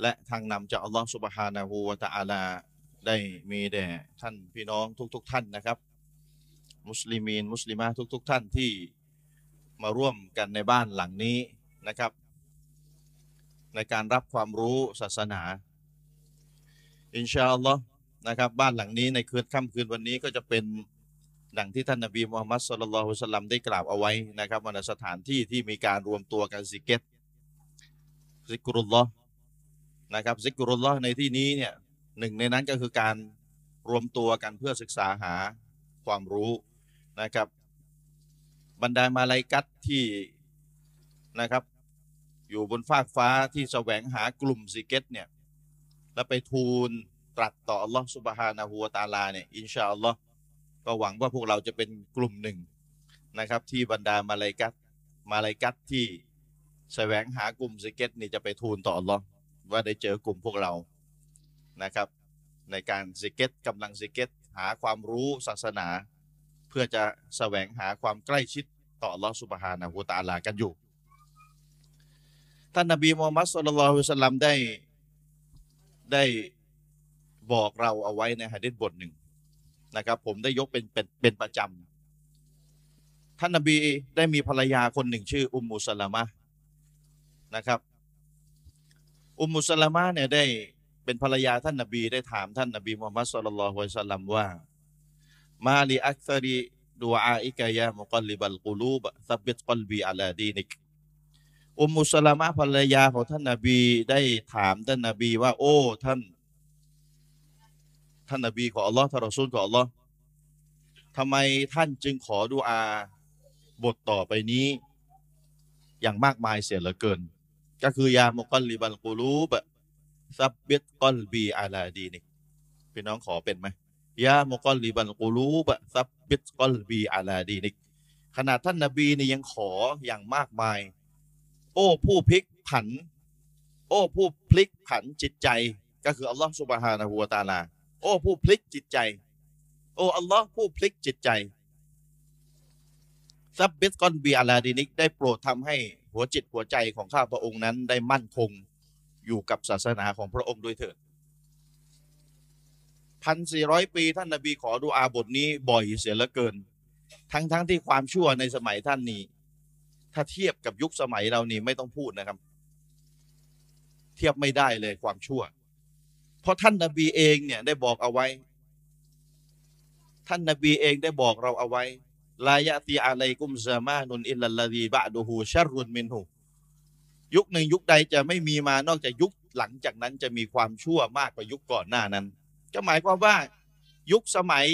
และทางนำจากอัลลอฮฺสุบฮานะฮูวะตะอาลาได้มีแด่ท่านพี่น้องทุก ๆ ท่านนะครับ มุสลิมีนมุสลิมาทุก ๆ ท่านที่มาร่วมกันในบ้านหลังนี้นะครับ ในการรับความรู้ศาสนา อินชาอัลลอฮ์นะครับบ้านหลังนี้ในคืนค่ำคืนวันนี้ก็จะเป็นดังที่ท่านนบีมูฮัมมัดสุลลัลลอฮุสลัมได้กล่าวเอาไว้นะครับว่าในสถานที่ที่มีการรวมตัวกันซิกเก็ตซิกรุลลอฮ์ นะครับซิกรุลลอฮ์ในที่นี้เนี่ยหนึ่งในนั้นก็คือการรวมตัวกันเพื่อศึกษาหาความรู้นะครับ บรรดามาลายกัตที่นะครับ อยู่บนฟากฟ้าที่แสวงหากลุ่มซิกเก็ตเนี่ยแล้วไปทูลตรัสต่ออัลลอฮ์สุบฮานะฮูวะตะอาลาเนี่ยอินชาอัลลอฮ์ก็หวังว่าพวกเราจะเป็นกลุ่มหนึ่งนะครับ ที่บรรดามาลายกัตมาลายกัตที่แสวงหากลุ่มซิกเก็ตนี่จะไปทูลต่ออัลลอฮ์ ว่าได้เจอกลุ่มพวกเรานะครับ ในการซิกเก็ตกำลังซิกเก็ตหาความรู้ศาสนา เพื่อจะแสวงหาความใกล้ชิดต่ออัลลอฮ์สุบฮานะฮูวะตะอาลากันอยู่ ท่านนบีมูฮัมมัดศ็อลลัลลอฮุอะลัยฮิวะซัลลัมได้ได้บอกเราเอาไว้ในหะดีษบทหนึ่งนะครับ ผมได้ยกเป็นเป็นเป็นประจำท่านนบีได้มีภรรยาคนหนึ่งชื่ออุมมุสลามะนะครับ อุมมุสลามะเนี่ยได้เป็นภรรยาท่านนบีได้ถามท่านนบีมูฮัมมัดสุลลัลฮุยฮิวะสัลลัมว่า มาลีอักซารีดูอาอิกะยามุกัลลิบัลกุลูบซับบิตกัลบีอาลาดีนิกอุมมุสลามะภรรยาของท่านนาบีได้ถามท่านนาบีว่า โอ้ท่าน ท่านนาบีของอัลลอฮ์ท่านรอซูลของอัลลอฮ์ทำไมท่านจึงขอดุอาบทต่อไปนี้ อย่างมากมายเสียเหลือเกิน ก็คือيا مقلب القلوب ثبت قلبي على دينك พี่น้องขอเป็นไหมيا مقلب القلوب ثبت قلبي على دينكขนาดท่านนาบีนี่ยังขออย่างมากมาย โอ้ผู้พลิกผัน โอ้ผู้พลิกผันจิตใจ ก็คืออัลลอฮฺสุบฮานะฮูวะตาลา โอ้ผู้พลิกจิตใจ โอ้อัลลอฮ์ผู้พลิกจิตใจซับเบสกอนบีอาลาดินิกได้โปรดทำให้ หัวจิตหัวใจของข้าพระองค์นั้นได้มั่นคงอยู่กับศาสนาของพระองค์ด้วยเถิดพันสี่ร้อยปีท่านนาบีขอดูอาบทนี้บ่อยเสียเหลือเกิน ทั้งๆทที่ความชั่วในสมัยท่านนี้ ถ้าเทียบกับยุคสมัยเรานี่ไม่ต้องพูดนะครับ เทียบไม่ได้เลยความชั่ว เพราะท่านนาบีเองเนี่ยได้บอกเอาไว้ ท่านนาบีเองได้บอกเราเอาไว้ ลายะตีอะลัยกุมซามานุนอิลลัลลดีบะดูฮูชัรุนมินหูยุคหนึ่งยุคใดจะไม่มีมานอกจากยุคหลังจากนั้นจะมีความชั่วมากกว่ายุคก่อนหน้านั้น ก็หมายความว่ายุคสมัย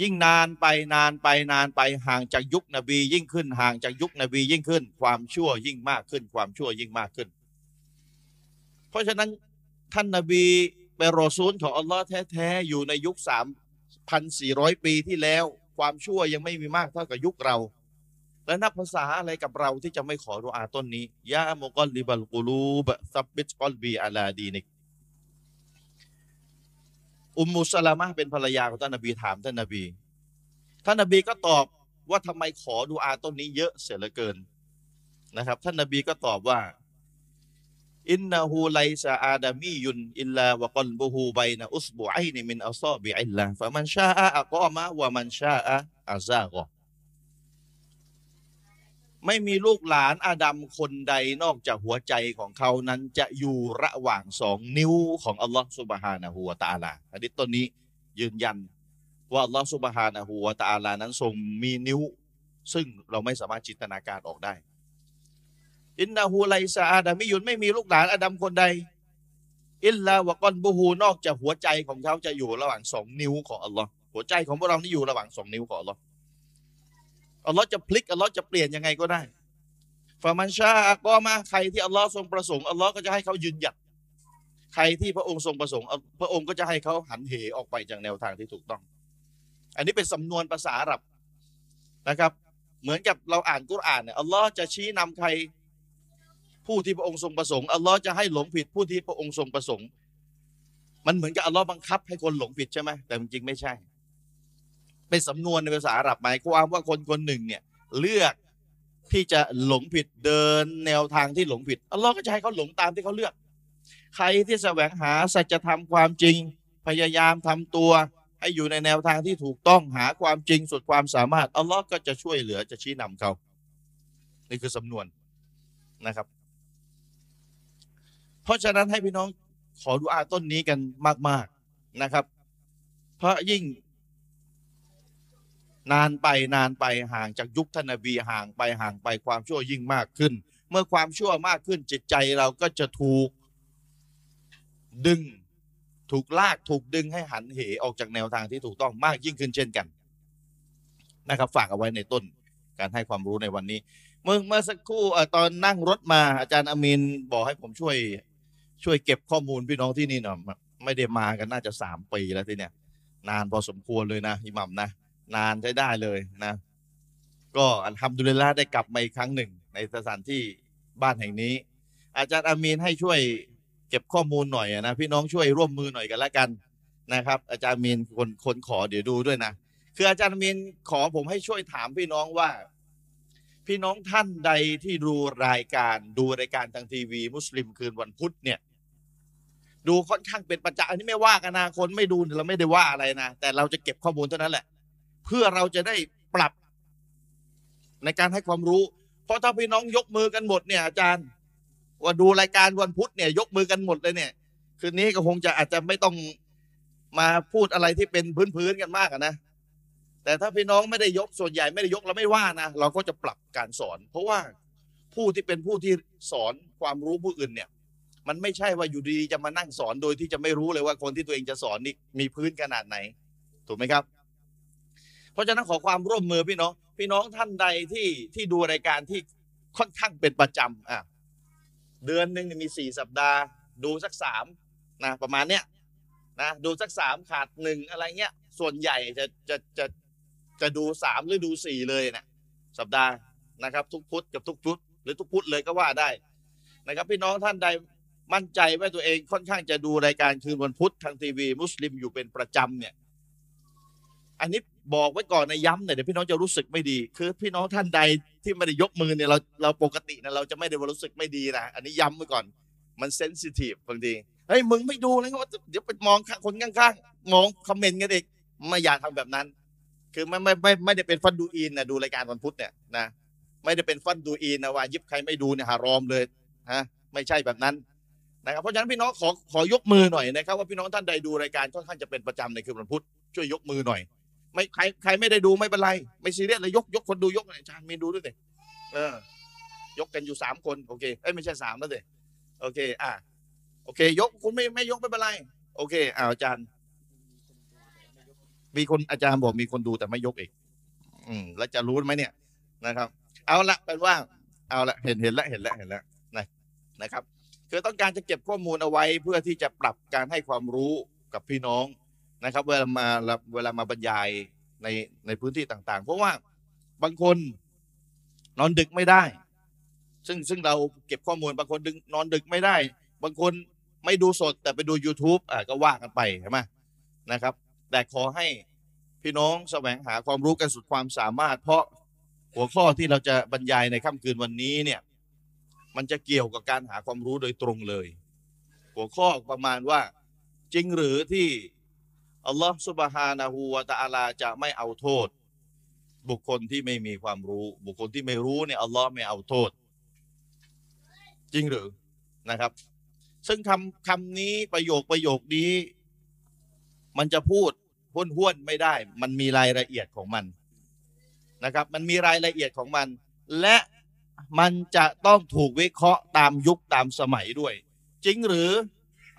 ยิ่งนานไปนานไปนานไปห่างจากยุคนบียิ่งขึ้นห่างจากยุคนบียิ่งขึ้น ความชั่วยิ่งมากขึ้น ความชั่วยิ่งมากขึ้น เพราะฉะนั้นท่านนบีเป็นรอซูลของอัลลอฮ์แท้ๆอยู่ในยุคสามพันสี่ร้อยปีที่แล้ว ความชั่วยังไม่มีมากเท่ากับยุคเรา และนับภาษาอะไรกับเราที่จะไม่ขอดุอาต้นนี้ยามกอลลิบัลกูลูบซับบิตกอลบีอาลาดีนิกอุมมุสลามะเป็นภรรยาของท่านนบีถามท่านนบี ท่านนบีก็ตอบว่าทำไมขอดูอาต้นนี้เยอะเสียเหลือเกินนะครับ ท่านนบีก็ตอบว่า อินนาฮูไลซาอาดามียุนอิลลาวะกลบุฮูไบนะอุสบุไอนิมินอัลซอบิอิลลาฟะมันชาอะอักอมะวะมันชาอะอาซากอไม่มีลูกหลานอาดัมคนใดนอกจากหัวใจของเขานั้นจะอยู่ระหว่างสองนิ้วของอัลลอฮ์สุบฮานะฮูวะตาลาอันนี้ต้นนี้ยืนยัน ว่าอัลลอฮ์สุบฮานะฮูวะตาลานั้นทรงมีนิ้ว ซึ่งเราไม่สามารถจินตนาการออกได้ إنه ليس آدمي ไม่มีลูกหลานอาดัมคนใด إلا وقلبه นอกจากหัวใจของเขาจะอยู่ระหว่างสองนิ้วของอัลลอฮ์หัวใจของพวกเรานี่อยู่ระหว่างสองนิ้วของอัลลอฮ์อัลลอฮ์จะพลิกอัลลอฮ์จะเปลี่ยนยังไงก็ได้فمن شاء أقام ใครที่อัลลอฮ์ทรงประสงค์อัลลอฮ์ก็จะให้เขายืนหยัดใครที่พระองค์ทรงประสงค์พระองค์ก็จะให้เขาหันเหออกไปจากแนวทางที่ถูกต้อง อันนี้เป็นสำนวนภาษาอาหรับนะครับ เหมือนกับเราอ่านกุรอานเนี่ยอัลลอฮ์จะชี้นำใคร ผู้ที่พระองค์ทรงประสงค์อัลลอฮ์จะให้หลงผิดผู้ที่พระองค์ทรงประสงค์ มันเหมือนกับอัลลอฮ์บังคับให้คนหลงผิดใช่ไหมแต่จริงไม่ใช่ เป็นสำนวนในภาษาอาหรับหมายความว่าคนคนหนึ่งเนี่ยเลือกที่จะหลงผิดเดินแนวทางที่หลงผิดอัลลอฮ์ก็จะให้เขาหลงตามที่เขาเลือก ใครที่แสวงหาสัจธรรมความจริง พยายามทำตัว ให้อยู่ในแนวทางที่ถูกต้องหาความจริงสุดความสามารถอัลลอฮ์ก็จะช่วยเหลือจะชี้นำเขา นี่คือสำนวนนะครับ เพราะฉะนั้นให้พี่น้องขอดูอาต้นนี้กันมาก ๆนะครับ เพราะยิ่ง นานไปนานไปห่างจากยุคท่านนบีห่างไปห่างไปความชั่วยิ่งมากขึ้น เมื่อความชั่วมากขึ้นจิตใจเราก็จะถูกดึงถูกลากถูกดึงให้หันเหออกจากแนวทางที่ถูกต้องมากยิ่งขึ้นเช่นกันนะครับ ฝากเอาไว้ในต้นการให้ความรู้ในวันนี้ เมื่อเมื่อสักครู่ตอนนั่งรถมาอาจารย์อามินบอกให้ผมช่วย ช่วยเก็บข้อมูลพี่น้องที่นี่หน่อยไม่ได้มากันน่าจะสามปีแล้วที่เนี่ย นานพอสมควรเลยนะอิหมัมนะ นานใช้ได้เลยนะ ก็อัลฮัมดุลิลละได้กลับมาอีกครั้งหนึ่ง ในสถานที่บ้านแห่งนี้ อาจารย์อามีนให้ช่วยเก็บข้อมูลหน่อยนะพี่น้องช่วยร่วมมือหน่อยกันละกันนะครับ อาจารย์มีนคนคนขอเดี๋ยวดูด้วยนะคืออาจารย์มีนขอผมให้ช่วยถามพี่น้องว่า พี่น้องท่านใดที่ดูรายการดูรายการทางทีวี มุสลิมคืนวันพุธเนี่ย ดูค่อนข้างเป็นประจำอันนี้ไม่ว่ากันนะคนไม่ดูเราไม่ได้ว่าอะไรนะแต่เราจะเก็บข้อมูลเท่านั้นแหละ เพื่อเราจะได้ปรับในการให้ความรู้ เพราะถ้าพี่น้องยกมือกันหมดเนี่ยอาจารย์ ว่าดูรายการวันพุธเนี่ย ยกมือกันหมดเลยเนี่ย คืนนี้ก็คงจะอาจจะไม่ต้องมาพูดอะไรที่เป็นพื้นๆกันมากนะแต่ถ้าพี่น้องไม่ได้ยกส่วนใหญ่ไม่ได้ยกเราไม่ว่านะเราก็จะปรับการสอน เพราะว่าผู้ที่เป็นผู้ที่สอนความรู้ผู้อื่นเนี่ย มันไม่ใช่ว่าอยู่ดีๆจะมานั่งสอนโดยที่จะไม่รู้เลยว่าคนที่ตัวเองจะสอนนี่มีพื้นขนาดไหน ถูกไหมครับ เพราะฉะนั้นขอความร่วมมือพี่น้อง พี่น้องท่านใดที่ที่ดูรายการที่ค่อนข้างเป็นประจำอะเดือนหนึ่งมีสี่สัปดาห์ ดูสักสามนะประมาณเนี้ยนะดูสักสามขาดหนึ่งอะไรเงี้ย ส่วนใหญ่จะจะจะจะดูสามหรือดูสี่เลยเนะสัปดาห์นะครับ ทุกพุธกับทุกพุธหรือทุกพุธเลยก็ว่าได้นะครับ พี่น้องท่านใด มั่นใจว่าตัวเองค่อนข้างจะดูรายการคืนวันพุธทางทีวี มุสลิมอยู่เป็นประจำเนี่ย อันนี้บอกไว้ก่อนนะย้ำหน่อยเดี๋ยวพี่น้องจะรู้สึกไม่ดี คือพี่น้องท่านใดที่ไม่ได้ยกมือเนี่ยเราเราปกตินะเราจะไม่ได้รู้สึกไม่ดีนะอันนี้ย้ำไว้ก่อน มันเซนซิทีฟบางทีเฮ้ยมึงไม่ดูเลยก็เดี๋ยวไปมองคนข้างๆมองคอมเมนต์กันเอีกไม่อยากทำแบบนั้น คือไม่ไม่ไม่ไม่ได้เป็นฟันดูอินนะดูรายการวันพุธเนี่ยนะไม่ได้เป็นฟันดูอินนะว่ายิบใครไม่ดูเนี่ยหารอมเลยฮะไม่ใช่แบบนั้น นะครับเพราะฉะนั้นพี่น้องขอขอยกมือหน่อยนะครับ ว่าพี่น้องท่านใดดูรายการค่อนข้างจะเป็นประจำในคืนวันพุธช่วยยกมือหน่อย ไม่ใครใครไม่ได้ดูไม่เป็นไร ไม่ซีเรียสเลยยกยกคนดูยกหน่อยอาจารย์มีดูด้วยสิเออยกกันอยู่สามคนโอเคเอ้ยไม่ใช่สามแล้วสิโอเค อะโอเค ยกคุณไม่ไม่ยกไม่เป็นไรโอเคอ่าอาจารย์ มีคนอาจารย์บอกมีคนดูแต่ไม่ยกอีก อืม แล้วจะรู้ไหมเนี่ยนะครับ เอาละเป็นว่า เอาละเห็นเห็นแล้วเห็นแล้วเห็นแล้วนะนะครับ คือต้องการจะเก็บข้อมูลเอาไว้เพื่อที่จะปรับการให้ความรู้กับพี่น้องนะครับ เวลามาเวลามาบรรยายในในพื้นที่ต่าง ๆ เพราะว่าบางคนนอนดึกไม่ได้ ซึ่งซึ่งเราเก็บข้อมูลบางคนดึงนอนดึกไม่ได้ บางคนไม่ดูสดแต่ไปดู YouTube อะก็ว่ากันไปใช่ไหมนะครับ แต่ขอให้พี่น้องแสวงหาความรู้กันสุดความสามารถ เพราะหัวข้อที่เราจะบรรยายในค่ำคืนวันนี้เนี่ย มันจะเกี่ยวกับการหาความรู้โดยตรงเลย หัวข้อประมาณว่าจริงหรือที่อัลลอฮฺสุบฮานะฮูวะตะอาลาจะไม่เอาโทษ บุคคลที่ไม่มีความรู้ บุคคลที่ไม่รู้เนี่ยอัลลอฮ์ไม่เอาโทษ จริงหรือนะครับ ซึ่งคำคำนี้ประโยคประโยคนี้ มันจะพูดห้วนห้วนไม่ได้ มันมีรายละเอียดของมันนะครับ มันมีรายละเอียดของมัน และ มันจะต้องถูกวิเคราะห์ตามยุคตามสมัยด้วย จริงหรือ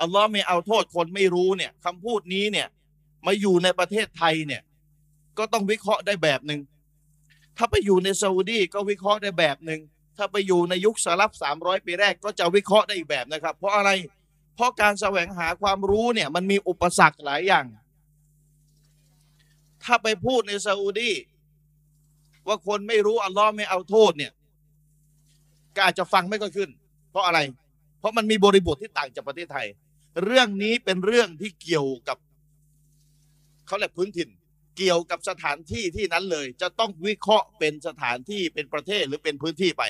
อัลลอฮ์ไม่เอาโทษคนไม่รู้เนี่ยคำพูดนี้เนี่ยมาอยู่ในประเทศไทยเนี่ยก็ต้องวิเคราะห์ได้แบบหนึ่งถ้าไปอยู่ในซาอุดีก็วิเคราะห์ได้แบบหนึ่งถ้าไปอยู่ในยุคสลับสามร้อยปีแรกก็จะวิเคราะห์ได้อีกแบบนะครับ เพราะอะไร เพราะการแสวงหาความรู้เนี่ยมันมีอุปสรรคหลายอย่าง ถ้าไปพูดในซาอุดีว่าคนไม่รู้อัลลอฮ์ไม่เอาโทษเนี่ย ก็อาจจะฟังไม่ก็ขึ้น เพราะอะไร เพราะมันมีบริบทที่ต่างจากประเทศไทย เรื่องนี้เป็นเรื่องที่เกี่ยวกับเขาเรียกพื้นถิ่น เกี่ยวกับสถานที่ที่นั้นเลย จะต้องวิเคราะห์เป็นสถานที่เป็นประเทศหรือเป็นพื้นที่ไป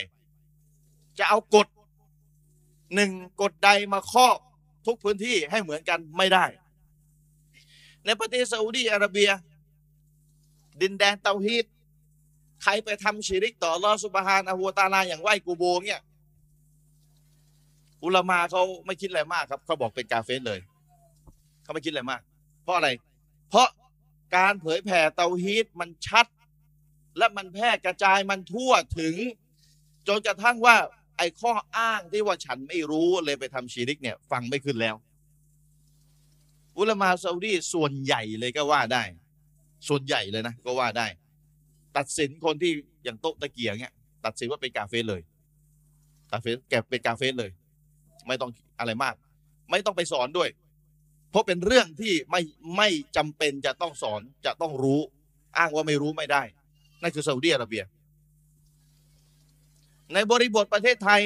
จะเอากฎหนึ่งกฎใดมาครอบทุกพื้นที่ให้เหมือนกันไม่ได้ ในประเทศซาอุดีอาระเบีย ดินแดนเตาฮีด ใครไปทำชิริกต่ออัลอสุบฮานะฮูวตาลาอย่างไหวกูโบเนี่ยอุลามาเขาไม่คิดอะไรมากครับเขาบอกเป็นกาเฟสเลยเขาไม่คิดอะไรมาก เพราะอะไร เพราะการเผยแผ่เตาฮีดมันชัด และมันแพร่กระจายมันทั่วถึง จนกระทั่งว่า ไอ้ข้ออ้างที่ว่าฉันไม่รู้เลยไปทำชีริกเนี่ย ฟังไม่ขึ้นแล้ว อุลามาซาอุดีส่วนใหญ่เลยก็ว่าได้ ส่วนใหญ่เลยนะก็ว่าได้ ตัดสินคนที่อย่างโต๊ะตะเกียงเนี่ยตัดสินว่าเป็นกาเฟสเลยกาเฟสแกเป็นกาเฟสเลย ไม่ต้องอะไรมาก ไม่ต้องไปสอนด้วย เพราะเป็นเรื่องที่ไม่ไม่จำเป็นจะต้องสอนจะต้องรู้ อ้างว่าไม่รู้ไม่ได้นั่นคือซาอุดีอาระเบีย ในบริบทประเทศไทย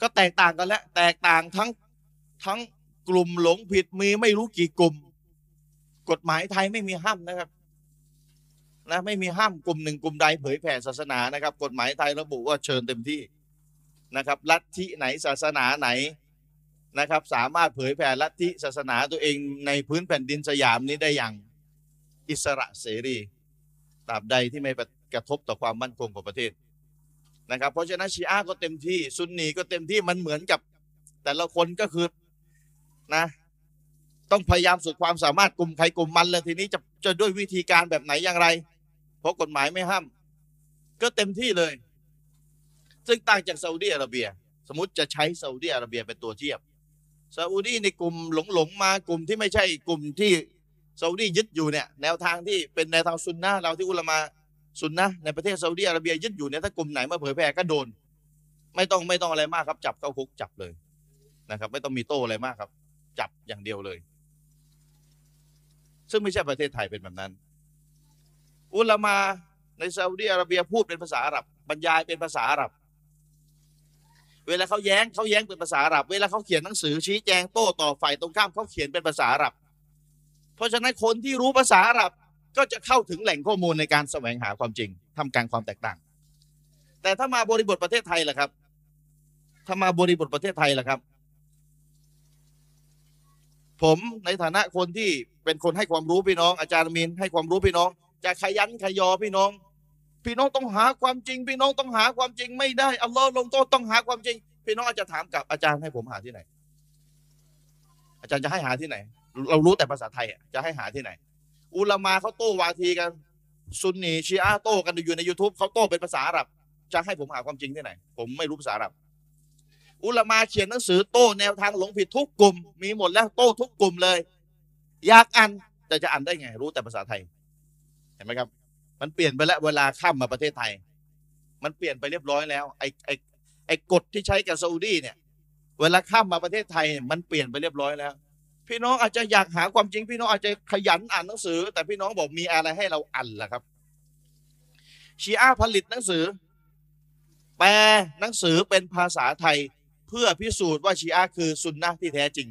ก็แตกต่างกันแล้วแตกต่างทั้งทั้งกลุ่มหลงผิดมีไม่รู้กี่กลุ่ม กฎหมายไทยไม่มีห้ามนะครับ นะไม่มีห้ามกลุ่มหนึ่งกลุ่มใดเผยแผ่ศาสนานะครับ กฎหมายไทยระบุว่าเชิญเต็มที่นะครับลัทธิไหนศาสนาไหนนะครับ สามารถเผยแผ่ลัทธิศาสนาตัวเองในพื้นแผ่นดินสยามนี้ได้อย่างอิสระเสรีตราบใดที่ไม่กระทบต่อความมั่นคงของประเทศนะครับ เพราะฉะนั้นชีอะห์ก็เต็มที่ซุนนีก็เต็มที่มันเหมือนกับแต่ละคนก็คือนะต้องพยายามสุดความสามารถกลุ่มใครกลุ่มมันแล้วทีนี้จะจะด้วยวิธีการแบบไหนอย่างไร ราะกฎหมายไม่ห้าม ก็เต็มที่เลย ซึ่งต่างจากซาอุดีอาระเบีย สมมติจะใช้ซาอุดีอาระเบียเป็นตัวเทียบซาอุดีในกลุ่มหลงหลงๆมากลุ่มที่ไม่ใช่กลุ่มที่ซาอุดียึดอยู่เนี่ยแนวทางที่เป็นแนวทางซุนนะเราที่อุลามาซุนนะในประเทศซาอุดีอาระเบียยึดอยู่เนี่ยถ้ากลุ่มไหนมาเผยแพร่ก็โดน ไม่ต้องไม่ต้องอะไรมากครับ จับเข้าคุกจับเลยนะครับ ไม่ต้องมีโต้อะไรมากครับ จับอย่างเดียวเลย ซึ่งไม่ใช่ประเทศไทยเป็นแบบนั้น อุลามาในซาอุดีอาระเบียพูดเป็นภาษาอาหรับบรรยายเป็นภาษาอาหรับ เวลาเขาแย้งเขาแย้งเป็นภาษาอาหรับ เวลาเขาเขียนหนังสือชี้แจงโต้ต่อฝ่ายตรงข้ามเขาเขียนเป็นภาษาอาหรับ เพราะฉะนั้นคนที่รู้ภาษาอาหรับก็จะเข้าถึงแหล่งข้อมูลในการแสวงหาความจริงทำกลางความแตกต่าง แต่ถ้ามาบริบทประเทศไทยล่ะครับ ถ้ามาบริบทประเทศไทยล่ะครับ ผมในฐานะคนที่เป็นคนให้ความรู้พี่น้อง อาจารย์มีนให้ความรู้พี่น้อง จะขยันขยอพี่น้อง พี่น้องต้องหาความจริง พี่น้องต้องหาความจริงไม่ได้อัลลอฮ์ลงโทษต้องหาความจริง พี่น้องอาจจะถามกับอาจารย์ให้ผมหาที่ไหน อาจารย์จะให้หาที่ไหน เรารู้แต่ภาษาไทยจะให้หาที่ไหน อุลามาเขาโต้วาทีกันซุนนีชีอะโต้กันอยู่ใน YouTube เขาโต้เป็นภาษาอาหรับจะให้ผมหาความจริงที่ไหน ผมไม่รู้ภาษาอาหรับ อุลามาเขียนหนังสือโต้แนวทางหลงผิดทุกกลุ่ม มีหมดแล้วโต้ทุกกลุ่มเลยอยากอ่านแต่จะอ่านได้ไง รู้แต่ภาษาไทย เห็นไหมครับ มันเปลี่ยนไปแล้วเวลาข้ามมาประเทศไทย มันเปลี่ยนไปเรียบร้อยแล้วไอ้ไอ้ไอ้กฎที่ใช้กับซาอุดีเนี่ยเวลาข้ามมาประเทศไทยมันเปลี่ยนไปเรียบร้อยแล้ว พี่น้องอาจจะอยากหาความจริง พี่น้องอาจจะขยันอ่านหนังสือ แต่พี่น้องบอกมีอะไรให้เราอ่านล่ะครับ ชีอะห์ผลิตหนังสือ แปลหนังสือเป็นภาษาไทย เพื่อพิสูจน์ว่าชีอะห์คือซุนนะห์ที่แท้จริง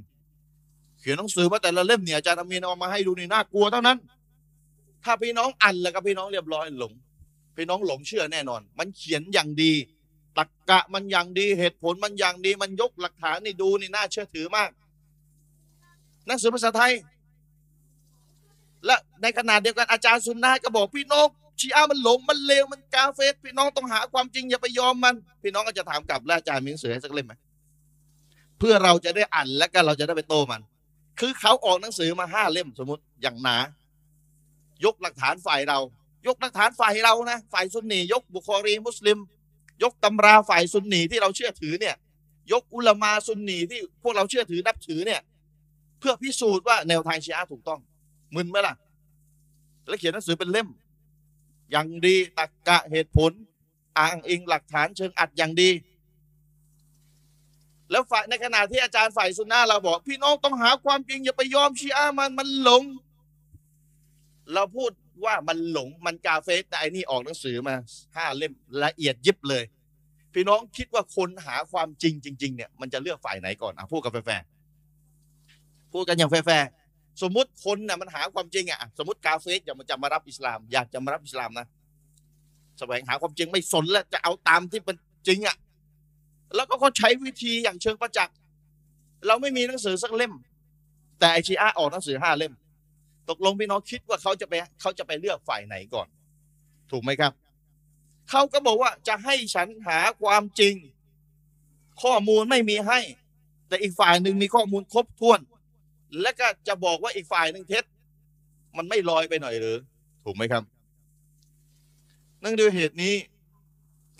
เขียนหนังสือมาแต่ละเล่มเนี่ยอาจารย์อามีนเอามาให้ดูนี่น่ากลัวเท่านั้น ถ้าพี่น้องอ่านแล้วก็พี่น้องเรียบร้อยหลง พี่น้องหลงเชื่อแน่นอน มันเขียนอย่างดีตรรกะมันอย่างดีเหตุผลมันอย่างดี มันยกหลักฐานนี่ดูนี่น่าเชื่อถือมากหนังสือภาษาไทย และในขณะเดียวกันอาจารย์ซุนนะห์ก็บอกพี่น้องชีอะมันหลงมันเลวมันกาเฟสพี่น้องต้องหาความจริงอย่าไปยอมมัน พี่น้องก็จะถามกลับแล้วอาจารย์มีหนังสือให้สักเล่มไหมเพื่อเราจะได้อ่านและก็เราจะได้ไปโตมัน คือเขาออกหนังสือมาห้าเล่มสมมติอย่างหนา ยกหลักฐานฝ่ายเรา ยกหลักฐานฝ่ายเรานะฝ่ายซุนนียกบุคอรีมุสลิม ยกตำราฝ่ายซุนนีที่เราเชื่อถือเนี่ยยกอุลมาซุนนีที่พวกเราเชื่อถือนับถือเนี่ยเพื่อพิสูจน์ว่าแนวทางชีอะถูกต้องมึนไหมล่ะ แล้วเขียนหนังสือเป็นเล่ม อย่างดีตรรกะเหตุผล อ้างอิงหลักฐานเชิงอัดอย่างดี แล้วฝ่ายในขณะที่อาจารย์ฝ่ายสุนนะเราบอก พี่น้องต้องหาความจริงอย่าไปยอมชีอะมันมันหลง เราพูดว่ามันหลงมันกาเฟรแต่ไอ้นี่ออกหนังสือมาห้าเล่มละเอียดยิบเลย พี่น้องคิดว่าคนหาความจริงจริงๆเนี่ยมันจะเลือกฝ่ายไหนก่อนอะพูดกับแฟร์พูดกันอย่างแฟร์สมมุติคนน่ะมันหาความจริงอะสมมติกาเฟรอยากจะมารับอิสลาม อยากจะมารับอิสลามนะแสวงหาความจริงไม่สนแล้วจะเอาตามที่เป็นจริงอะแล้วก็เขาใช้วิธีอย่างเชิงประจักษ์เราไม่มีหนังสือสักเล่ม แต่ไอชีอะห์ออกหนังสือห้าเล่ม ตกลงพี่น้องคิดว่าเขาจะไปเขาจะไปเลือกฝ่ายไหนก่อน ถูกไหมครับ เขาก็บอกว่าจะให้ฉันหาความจริง ข้อมูลไม่มีให้ แต่อีกฝ่ายหนึ่งมีข้อมูลครบถ้วน และก็จะบอกว่าอีกฝ่ายหนึ่งเท็จ มันไม่ลอยไปหน่อยหรือ ถูกไหมครับนื่องด้วยเหตุนี้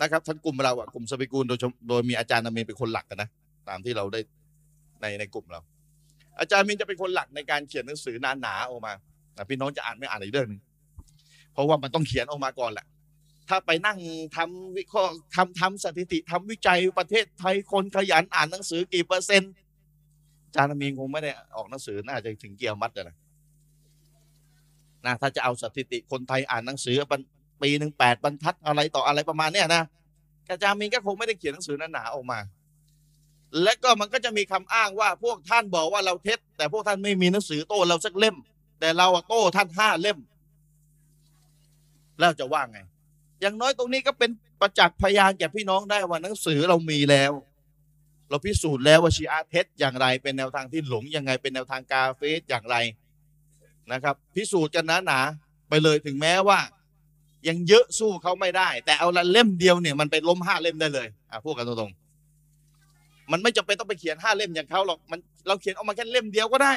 นะครับทั้งกลุ่มเราอะกลุ่มสปิกูลโดยโดยมีอาจารย์นามีเป็นคนหลักกันนะตามที่เราได้ในในกลุ่มเรา อาจารย์มินจะเป็นคนหลักในการเขียนหนังสือหนาๆออกมาพี่น้องจะอ่านไม่อ่านอีกเรื่องนึงเพราะว่ามันต้องเขียนออกมาก่อนแหละถ้าไปนั่งทำวิเคราะห์ทำทำสถิติทำวิจัยประเทศไทยคนขยันอ่านหนังสือกี่เปอร์เซ็นต์อาจารย์มีนคงไม่ได้ออกหนังสือน่าจะถึงเกียร์มัดเลยนะนะถ้าจะเอาสถิติคนไทยอ่านหนังสือป,ปีหนึ่งแปดบรรทัดอะไรต่ออะไรประมาณเนี้ยนะอาจารย์มีนก็คงไม่ได้เขียนหนังสือหนาๆออกมา และก็มันก็จะมีคำอ้างว่าพวกท่านบอกว่าเราเท็จ แต่พวกท่านไม่มีหนังสือโต้เราสักเล่ม แต่เราโต้ท่านห้าเล่ม แล้วจะว่าไง อย่างน้อยตรงนี้ก็เป็นประจักษ์พยานแก่พี่น้องได้ว่าหนังสือเรามีแล้ว เราพิสูจน์แล้วว่าชีอะห์เท็จอย่างไรเป็นแนวทางที่หลงยังไงเป็นแนวทางกาเฟสอย่างไรนะครับ พิสูจน์กันหนาๆไปเลยถึงแม้ว่า ยังเยอะสู้เขาไม่ได้ แต่เอาละเล่มเดียวเนี่ยมันไปล้มห้าเล่มได้เลยอะพูดกันตรงๆ มันไม่จำเป็นต้องไปเขียนห้าเล่มอย่างเขาหรอกมันเราเขียนออกมาแค่เล่มเดียวก็ได้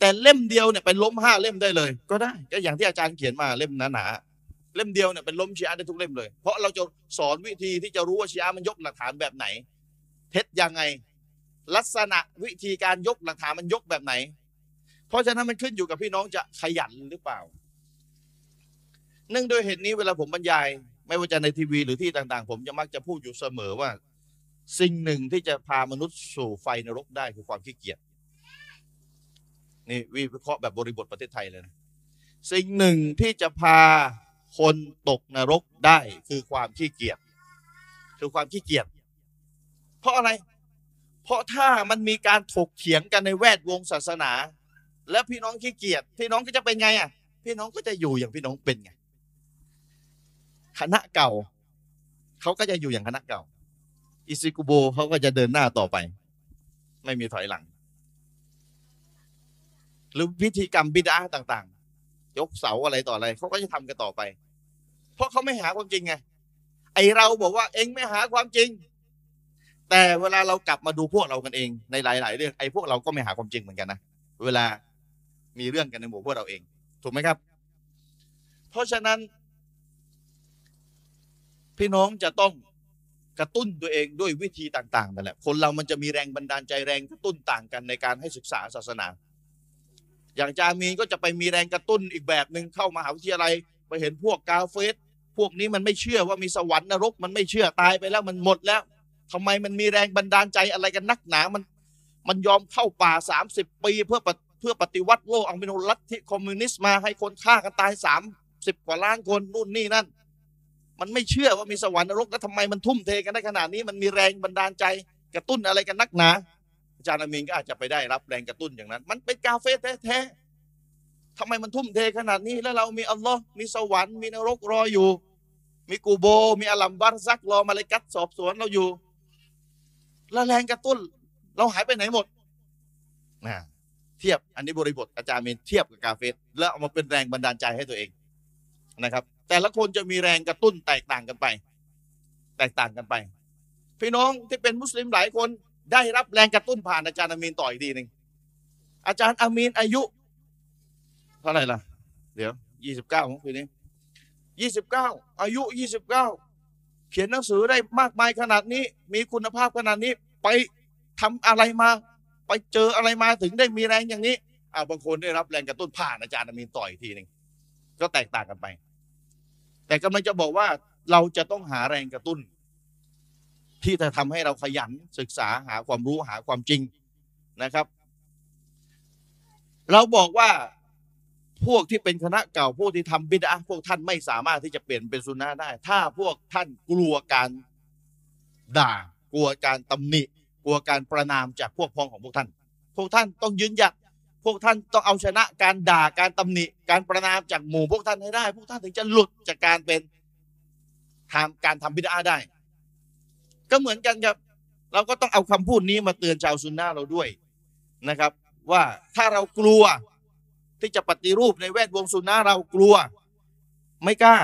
แต่เล่มเดียวเนี่ยไปล้มห้าเล่มได้เลย ก็ได้ก็อย่างที่อาจารย์เขียนมาเล่มหนาๆเล่มเดียวเนี่ยเป็นล้มชีอะห์ได้ทุกเล่มเลย เพราะเราจะสอนวิธีที่จะรู้ว่าชีอะห์มันยกหลักฐานแบบไหน เท็จยังไง ลักษณะวิธีการยกหลักฐานมันยกแบบไหน เพราะฉะนั้นมันขึ้นอยู่กับพี่น้องจะขยันหรือเปล่า เนื่องด้วยเหตุนี้เวลาผมบรรยาย ไม่ว่าจะในทีวีหรือที่ต่าง ๆ ผมจะมักจะพูดอยู่เสมอว่า สิ่งหนึ่งที่จะพามนุษย์สู่ไฟนรกได้คือความขี้เกียจนี่วิเคราะห์แบบบริบทประเทศไทยเลยนะสิ่งหนึ่งที่จะพาคนตกนรกได้คือความขี้เกียจคือความขี้เกียจเพราะอะไร เพราะถ้ามันมีการถกเถียงกันในแวดวงศาสนา แล้วพี่น้องขี้เกียจพี่น้องก็จะเป็นไงอะ พี่น้องก็จะอยู่อย่างพี่น้องเป็นไงคณะเก่าเขาก็จะอยู่อย่างคณะเก่า อิซิกุโบเขาก็จะเดินหน้าต่อไป ไม่มีถอยหลัง หรือพิธีกรรมบิดาต่าง ๆ ยกเสาอะไรต่ออะไรเขาก็จะทำกันต่อไป เพราะเขาไม่หาความจริงไง ไอเราบอกว่าเองไม่หาความจริง แต่เวลาเรากลับมาดูพวกเรากันเองในหลาย ๆ เรื่องไอพวกเราก็ไม่หาความจริงเหมือนกันนะเวลามีเรื่องกันในหมู่พวกเราเอง ถูกไหมครับ เพราะฉะนั้น พี่น้องจะต้อง กระตุ้นตัวเองด้วยวิธีต่างๆนั่นแหละคนเรามันจะมีแรงบันดาลใจแรงกระตุ้นต่างกันในการให้ศึกษาศาสนา อย่างจามีนก็จะไปมีแรงกระตุ้นอีกแบบหนึ่งเข้ามหาวิทยาลัยไปเห็นพวกกาเฟสพวกนี้มันไม่เชื่อว่ามีสวรรค์นรก มันไม่เชื่อตายไปแล้วมันหมดแล้วทำไมมันมีแรงบันดาลใจอะไรกันนักหนามันมันยอมเข้าป่าสามสิบปีเพื่อเพื่อปฏิวัติโลกเอังเป็นลัทธิคอมมิวนิสต์มาให้คนฆ่ากันตายสามสิบกว่าล้านคนนู่นนี่นั่น มันไม่เชื่อว่ามีสวรรค์นรกแล้วทำไมมันทุ่มเทกันได้ขนาดนี้มันมีแรงบันดาลใจกระตุ้นอะไรกันนักหนาอาจารย์อามีนก็อาจจะไปได้รับแรงกระตุ้นอย่างนั้น มันเป็นกาเฟสแท้ๆทำไมมันทุ่มเทขนาดนี้แล้วเรามีอัลลอฮ์มีสวรรค์มีนรกรออยู่ มีกูโบ มีอัลลัมบารซักรอมาเลกัดสอบสวนเราอยู่แล้วแรงกระตุ้น เราหายไปไหนหมดนะเทียบอันนี้บริบทอาจารย์มีนเทียบกับกาเฟสแล้วเอามาเป็นแรงบันดาลใจให้ตัวเอง นะครับ แต่ละคนจะมีแรงกระตุ้นแตกต่างกันไป แตกต่างกันไป พี่น้องที่เป็นมุสลิมหลายคนได้รับแรงกระตุ้นผ่านอาจารย์อามีนต่ออีกทีหนึ่งอาจารย์อามีนอายุเท่าไหร่ล่ะ เดี๋ยวยี่สิบเก้าของปีนี้ยี่สิบเก้าอายุยี่สิบเก้าเขียนหนังสือได้มากมายขนาดนี้ มีคุณภาพขนาดนี้ไปทำอะไรมา ไปเจออะไรมาถึงได้มีแรงอย่างนี้อ่าบางคนได้รับแรงกระตุ้นผ่านอาจารย์อามีนต่ออีกทีหนึ่งก็แตกต่างกันไป แต่กำลังจะบอกว่าเราจะต้องหาแรงกระตุ้น ที่จะทำให้เราขยันศึกษาหาความรู้หาความจริงนะครับ เราบอกว่าพวกที่เป็นคณะเก่าพวกที่ทำบิดาพวกท่านไม่สามารถที่จะเปลี่ยนเป็นสุนนะได้ ถ้าพวกท่านกลัวการด่า กลัวการตำหนิ กลัวการประนามจากพวกพ้องของพวกท่าน พวกท่านต้องยืนหยัด พวกท่านต้องเอาชนะการด่าการตำหนิการประนามจากหมู่พวกท่านให้ได้ พวกท่านถึงจะหลุดจากการเป็นทำการทำบิดาได้ ก็เหมือนกันครับ เราก็ต้องเอาคำพูดนี้มาเตือนชาวซุนนะเราด้วยนะครับ ว่าถ้าเรากลัวที่จะปฏิรูปในแวดวงซุนนะเรากลัว ไม่กล้า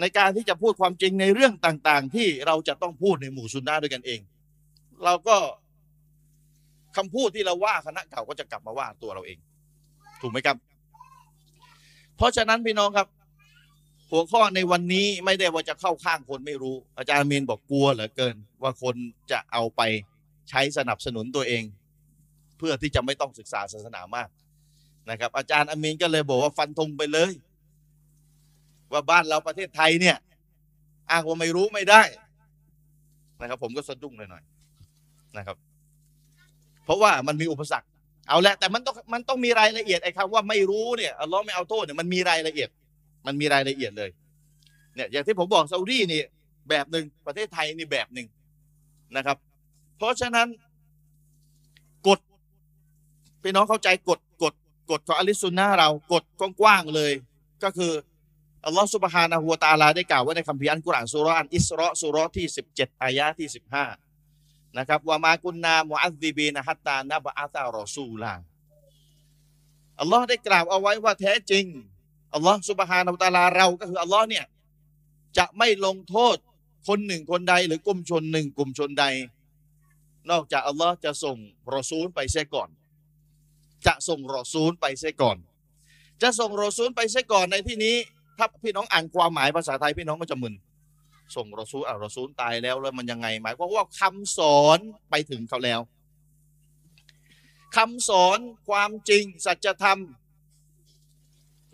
ในการที่จะพูดความจริงในเรื่องต่าง ๆ ที่เราจะต้องพูดในหมู่ซุนนะด้วยกันเอง เราก็ คำพูดที่เราว่าคณะเก่าก็จะกลับมาว่าตัวเราเอง ถูกไหมครับ เพราะฉะนั้นพี่น้องครับ หัวข้อในวันนี้ไม่ได้ว่าจะเข้าข้างคนไม่รู้ อาจารย์เมนบอกกลัวเหลือเกิน ว่าคนจะเอาไปใช้สนับสนุนตัวเอง เพื่อที่จะไม่ต้องศึกษาศาสนามากนะครับ อาจารย์อามีนก็เลยบอกว่าฟันธงไปเลย ว่าบ้านเราประเทศไทยเนี่ยอ้างว่าไม่รู้ไม่ได้นะครับ ผมก็สะดุ้งหน่อยๆนะครับ เพราะว่ามันมีอุปสรรค เอาละแต่มันต้องมันต้องมีรายละเอียดไอ้คำว่าไม่รู้เนี่ยอัลลอฮ์ไม่เอาโทษเนี่ยมันมีรายละเอียด มันมีรายละเอียดเลยเนี่ยอย่างที่ผมบอกซาอุดีนี่แบบหนึ่งประเทศไทยนี่แบบหนึ่งนะครับ เพราะฉะนั้นกฎพี่น้องเข้าใจกฎกฎกฎของอลิสุนนะเรากฎกว้างๆเลย ก็คืออัลลอฮฺสุบฮานะฮูวตาลาได้กล่าวไว้ในคัมภีร์อัลกุรอานสุรานอิสราะห์สุเรที่ 17 อายะที่ 15 นะครับว่ามากุนนามุอัซซิบีนะฮัตตานะบะอาตารอซูลาอัลลอฮ์ได้กล่าวเอาไว้ว่าแท้จริงอัลลอฮ์สุบฮานะฮูวะตาลาเราก็คืออัลลอฮ์เนี่ยจะไม่ลงโทษคนหนึ่งคนใดหรือกลุ่มชนหนึ่งกลุ่มชนใด นอกจากอัลลอฮ์จะส่งรอซูลไปเสียก่อน จะส่งรอซูลไปเสียก่อน จะส่งรอซูลไปเสียก่อนในที่นี้ ถ้าพี่น้องอ่านความหมายภาษาไทยพี่น้องก็จะมึน ส่งรอซูลอะรอซูลตายแล้วแล้วมันยังไงหมายความว่าคำสอนไปถึงเขาแล้วคำสอนความจริงสัจธรรม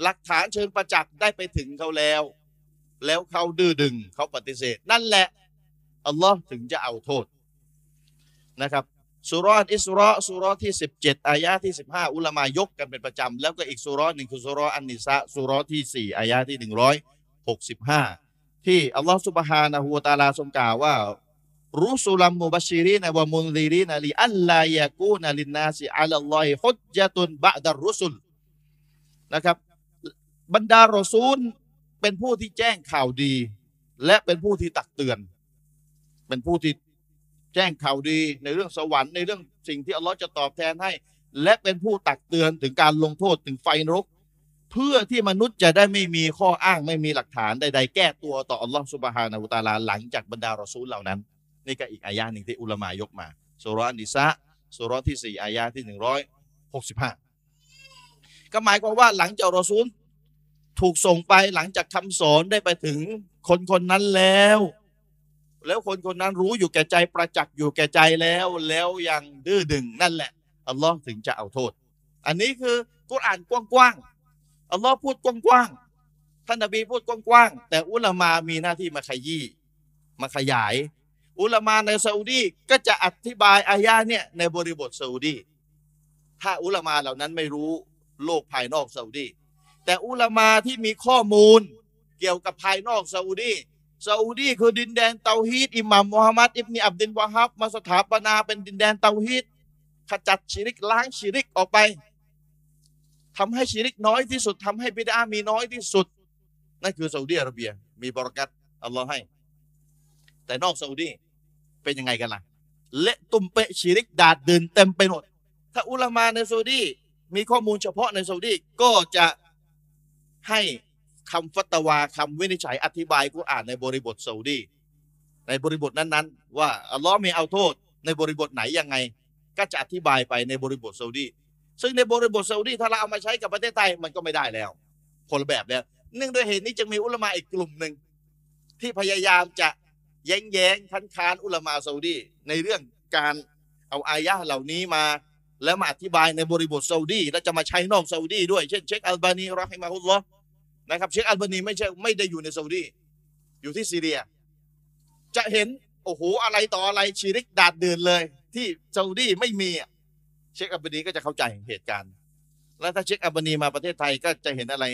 หลักฐานเชิงประจักษ์ได้ไปถึงเขาแล้ว แล้วเขาดื้อดึงเขาปฏิเสธ นั่นแหละอัลลอฮ์ถึงจะเอาโทษนะครับสุรษอิสราสุรษที่ 17 อายะที่ 15 อุลามายกกันเป็นประจำ แล้วก็อีกสุรษหนึ่งคือสุรษอันนิสะสุรษที่ 4 อายะที่ 165 ที่อัลลอฮ์สุบฮานะฮูวะตาลาทรงกล่าวว่าرسلا مبشرين ومنذرين لئلا يكون للناس على الله حجة بعد الرسل นะครับ บรรดารอซูลเป็นผู้ที่แจ้งข่าวดี และเป็นผู้ที่ตักเตือน เป็นผู้ที่แจ้งข่าวดีในเรื่องสวรรค์ในเรื่องสิ่งที่อัลลอฮ์จะตอบแทนให้ และเป็นผู้ตักเตือนถึงการลงโทษถึงไฟนรก เพื่อที่มนุษย์จะได้ไม่มีข้ออ้างไม่มีหลักฐานใดๆ แก้ตัวต่ออัลลอฮ์สุบฮานาอุตาลาหลังจากบรรดารอซูลเหล่านั้น นี่ก็อีกอายะหนึ่งที่อุลามายกมาสุรอันดิสะสุรที่สี่อายะที่หนึ่งร้อยหกสิบห้าก็หมายความว่าหลังจากรอซูลถูกส่งไปหลังจากคำสอนได้ไปถึงคนคนนั้นแล้ว แล้วคนคนนั้นรู้อยู่แก่ใจประจักษ์อยู่แก่ใจแล้วแล้วยังดื้อดึงนั่นแหละอัลลอฮ์ถึงจะเอาโทษ อันนี้คือกุรอานกว้างๆ อัลลอฮ์พูดกว้างๆท่านนบีพูดกว้างๆแต่อุลามามีหน้าที่มาขยี้มาขยาย อุลามาในซาอุดีก็จะอธิบายอายะเนี่ยในบริบทซาอุดีถ้าอุลามาเหล่านั้นไม่รู้โลกภายนอกซาอุดีแต่อุลามาที่มีข้อมูลเกี่ยวกับภายนอกซาอุดีซาอุดีคือดินแดนเตาฮีดอิหมัมมุฮัมมัดอิบนีอับดินวะฮับมาสถาปนาเป็นดินแดนเตาฮีดขจัดชิริกล้างชิริกออกไป ทำให้ชิริกน้อยที่สุดทำให้บิดามีน้อยที่สุด นั่นคือซาอุดีอาระเบีย มีบรกัตอัลลอฮ์ให้ แต่นอกซาอุดีเป็นยังไงกันล่ะเละตุ่มเปะชิริกดาดเดินเต็มไปหมด ถ้าอุลามาในซาอุดีมีข้อมูลเฉพาะในซาอุดีก็จะให้คำฟัตวาคำวินิจฉัยอธิบายกุรอานในบริบทซาอุดีในบริบทนั้นๆ ว่าอัลลอฮ์มีเอาโทษในบริบทไหนยังไง ก็จะอธิบายไปในบริบทซาอุดี ซึ่งในบริบทซาอุดีถ้าเราเอามาใช้กับประเทศไทยมันก็ไม่ได้แล้ว คนละแบบแล้วเนื่องด้วยเหตุนี้จึงมีอุลมาอีกกลุ่มหนึ่งที่พยายามจะแย้งแย้งคันคานอุลมาซาอุดีในเรื่องการเอาอายะเหล่านี้มา แล้วมาอธิบายในบริบทซาอุดีและจะมาใช้นอกซาอุดีด้วยเช่นเชคอัลบานีรอฮิมาฮุลลอนะครับเชคอัลบานีไม่ใช่ไม่ได้อยู่ในซาอุดีอยู่ที่ซีเรีย จะเห็นโอ้โหอะไรต่ออะไรชีริกดาดเดือนเลย ที่ซาอุดีไม่มีอะ เช็คอับบานีก็จะเข้าใจเหตุการณ์ แล้วถ้าเช็คอับบานีมาประเทศไทยก็จะเห็นอะไร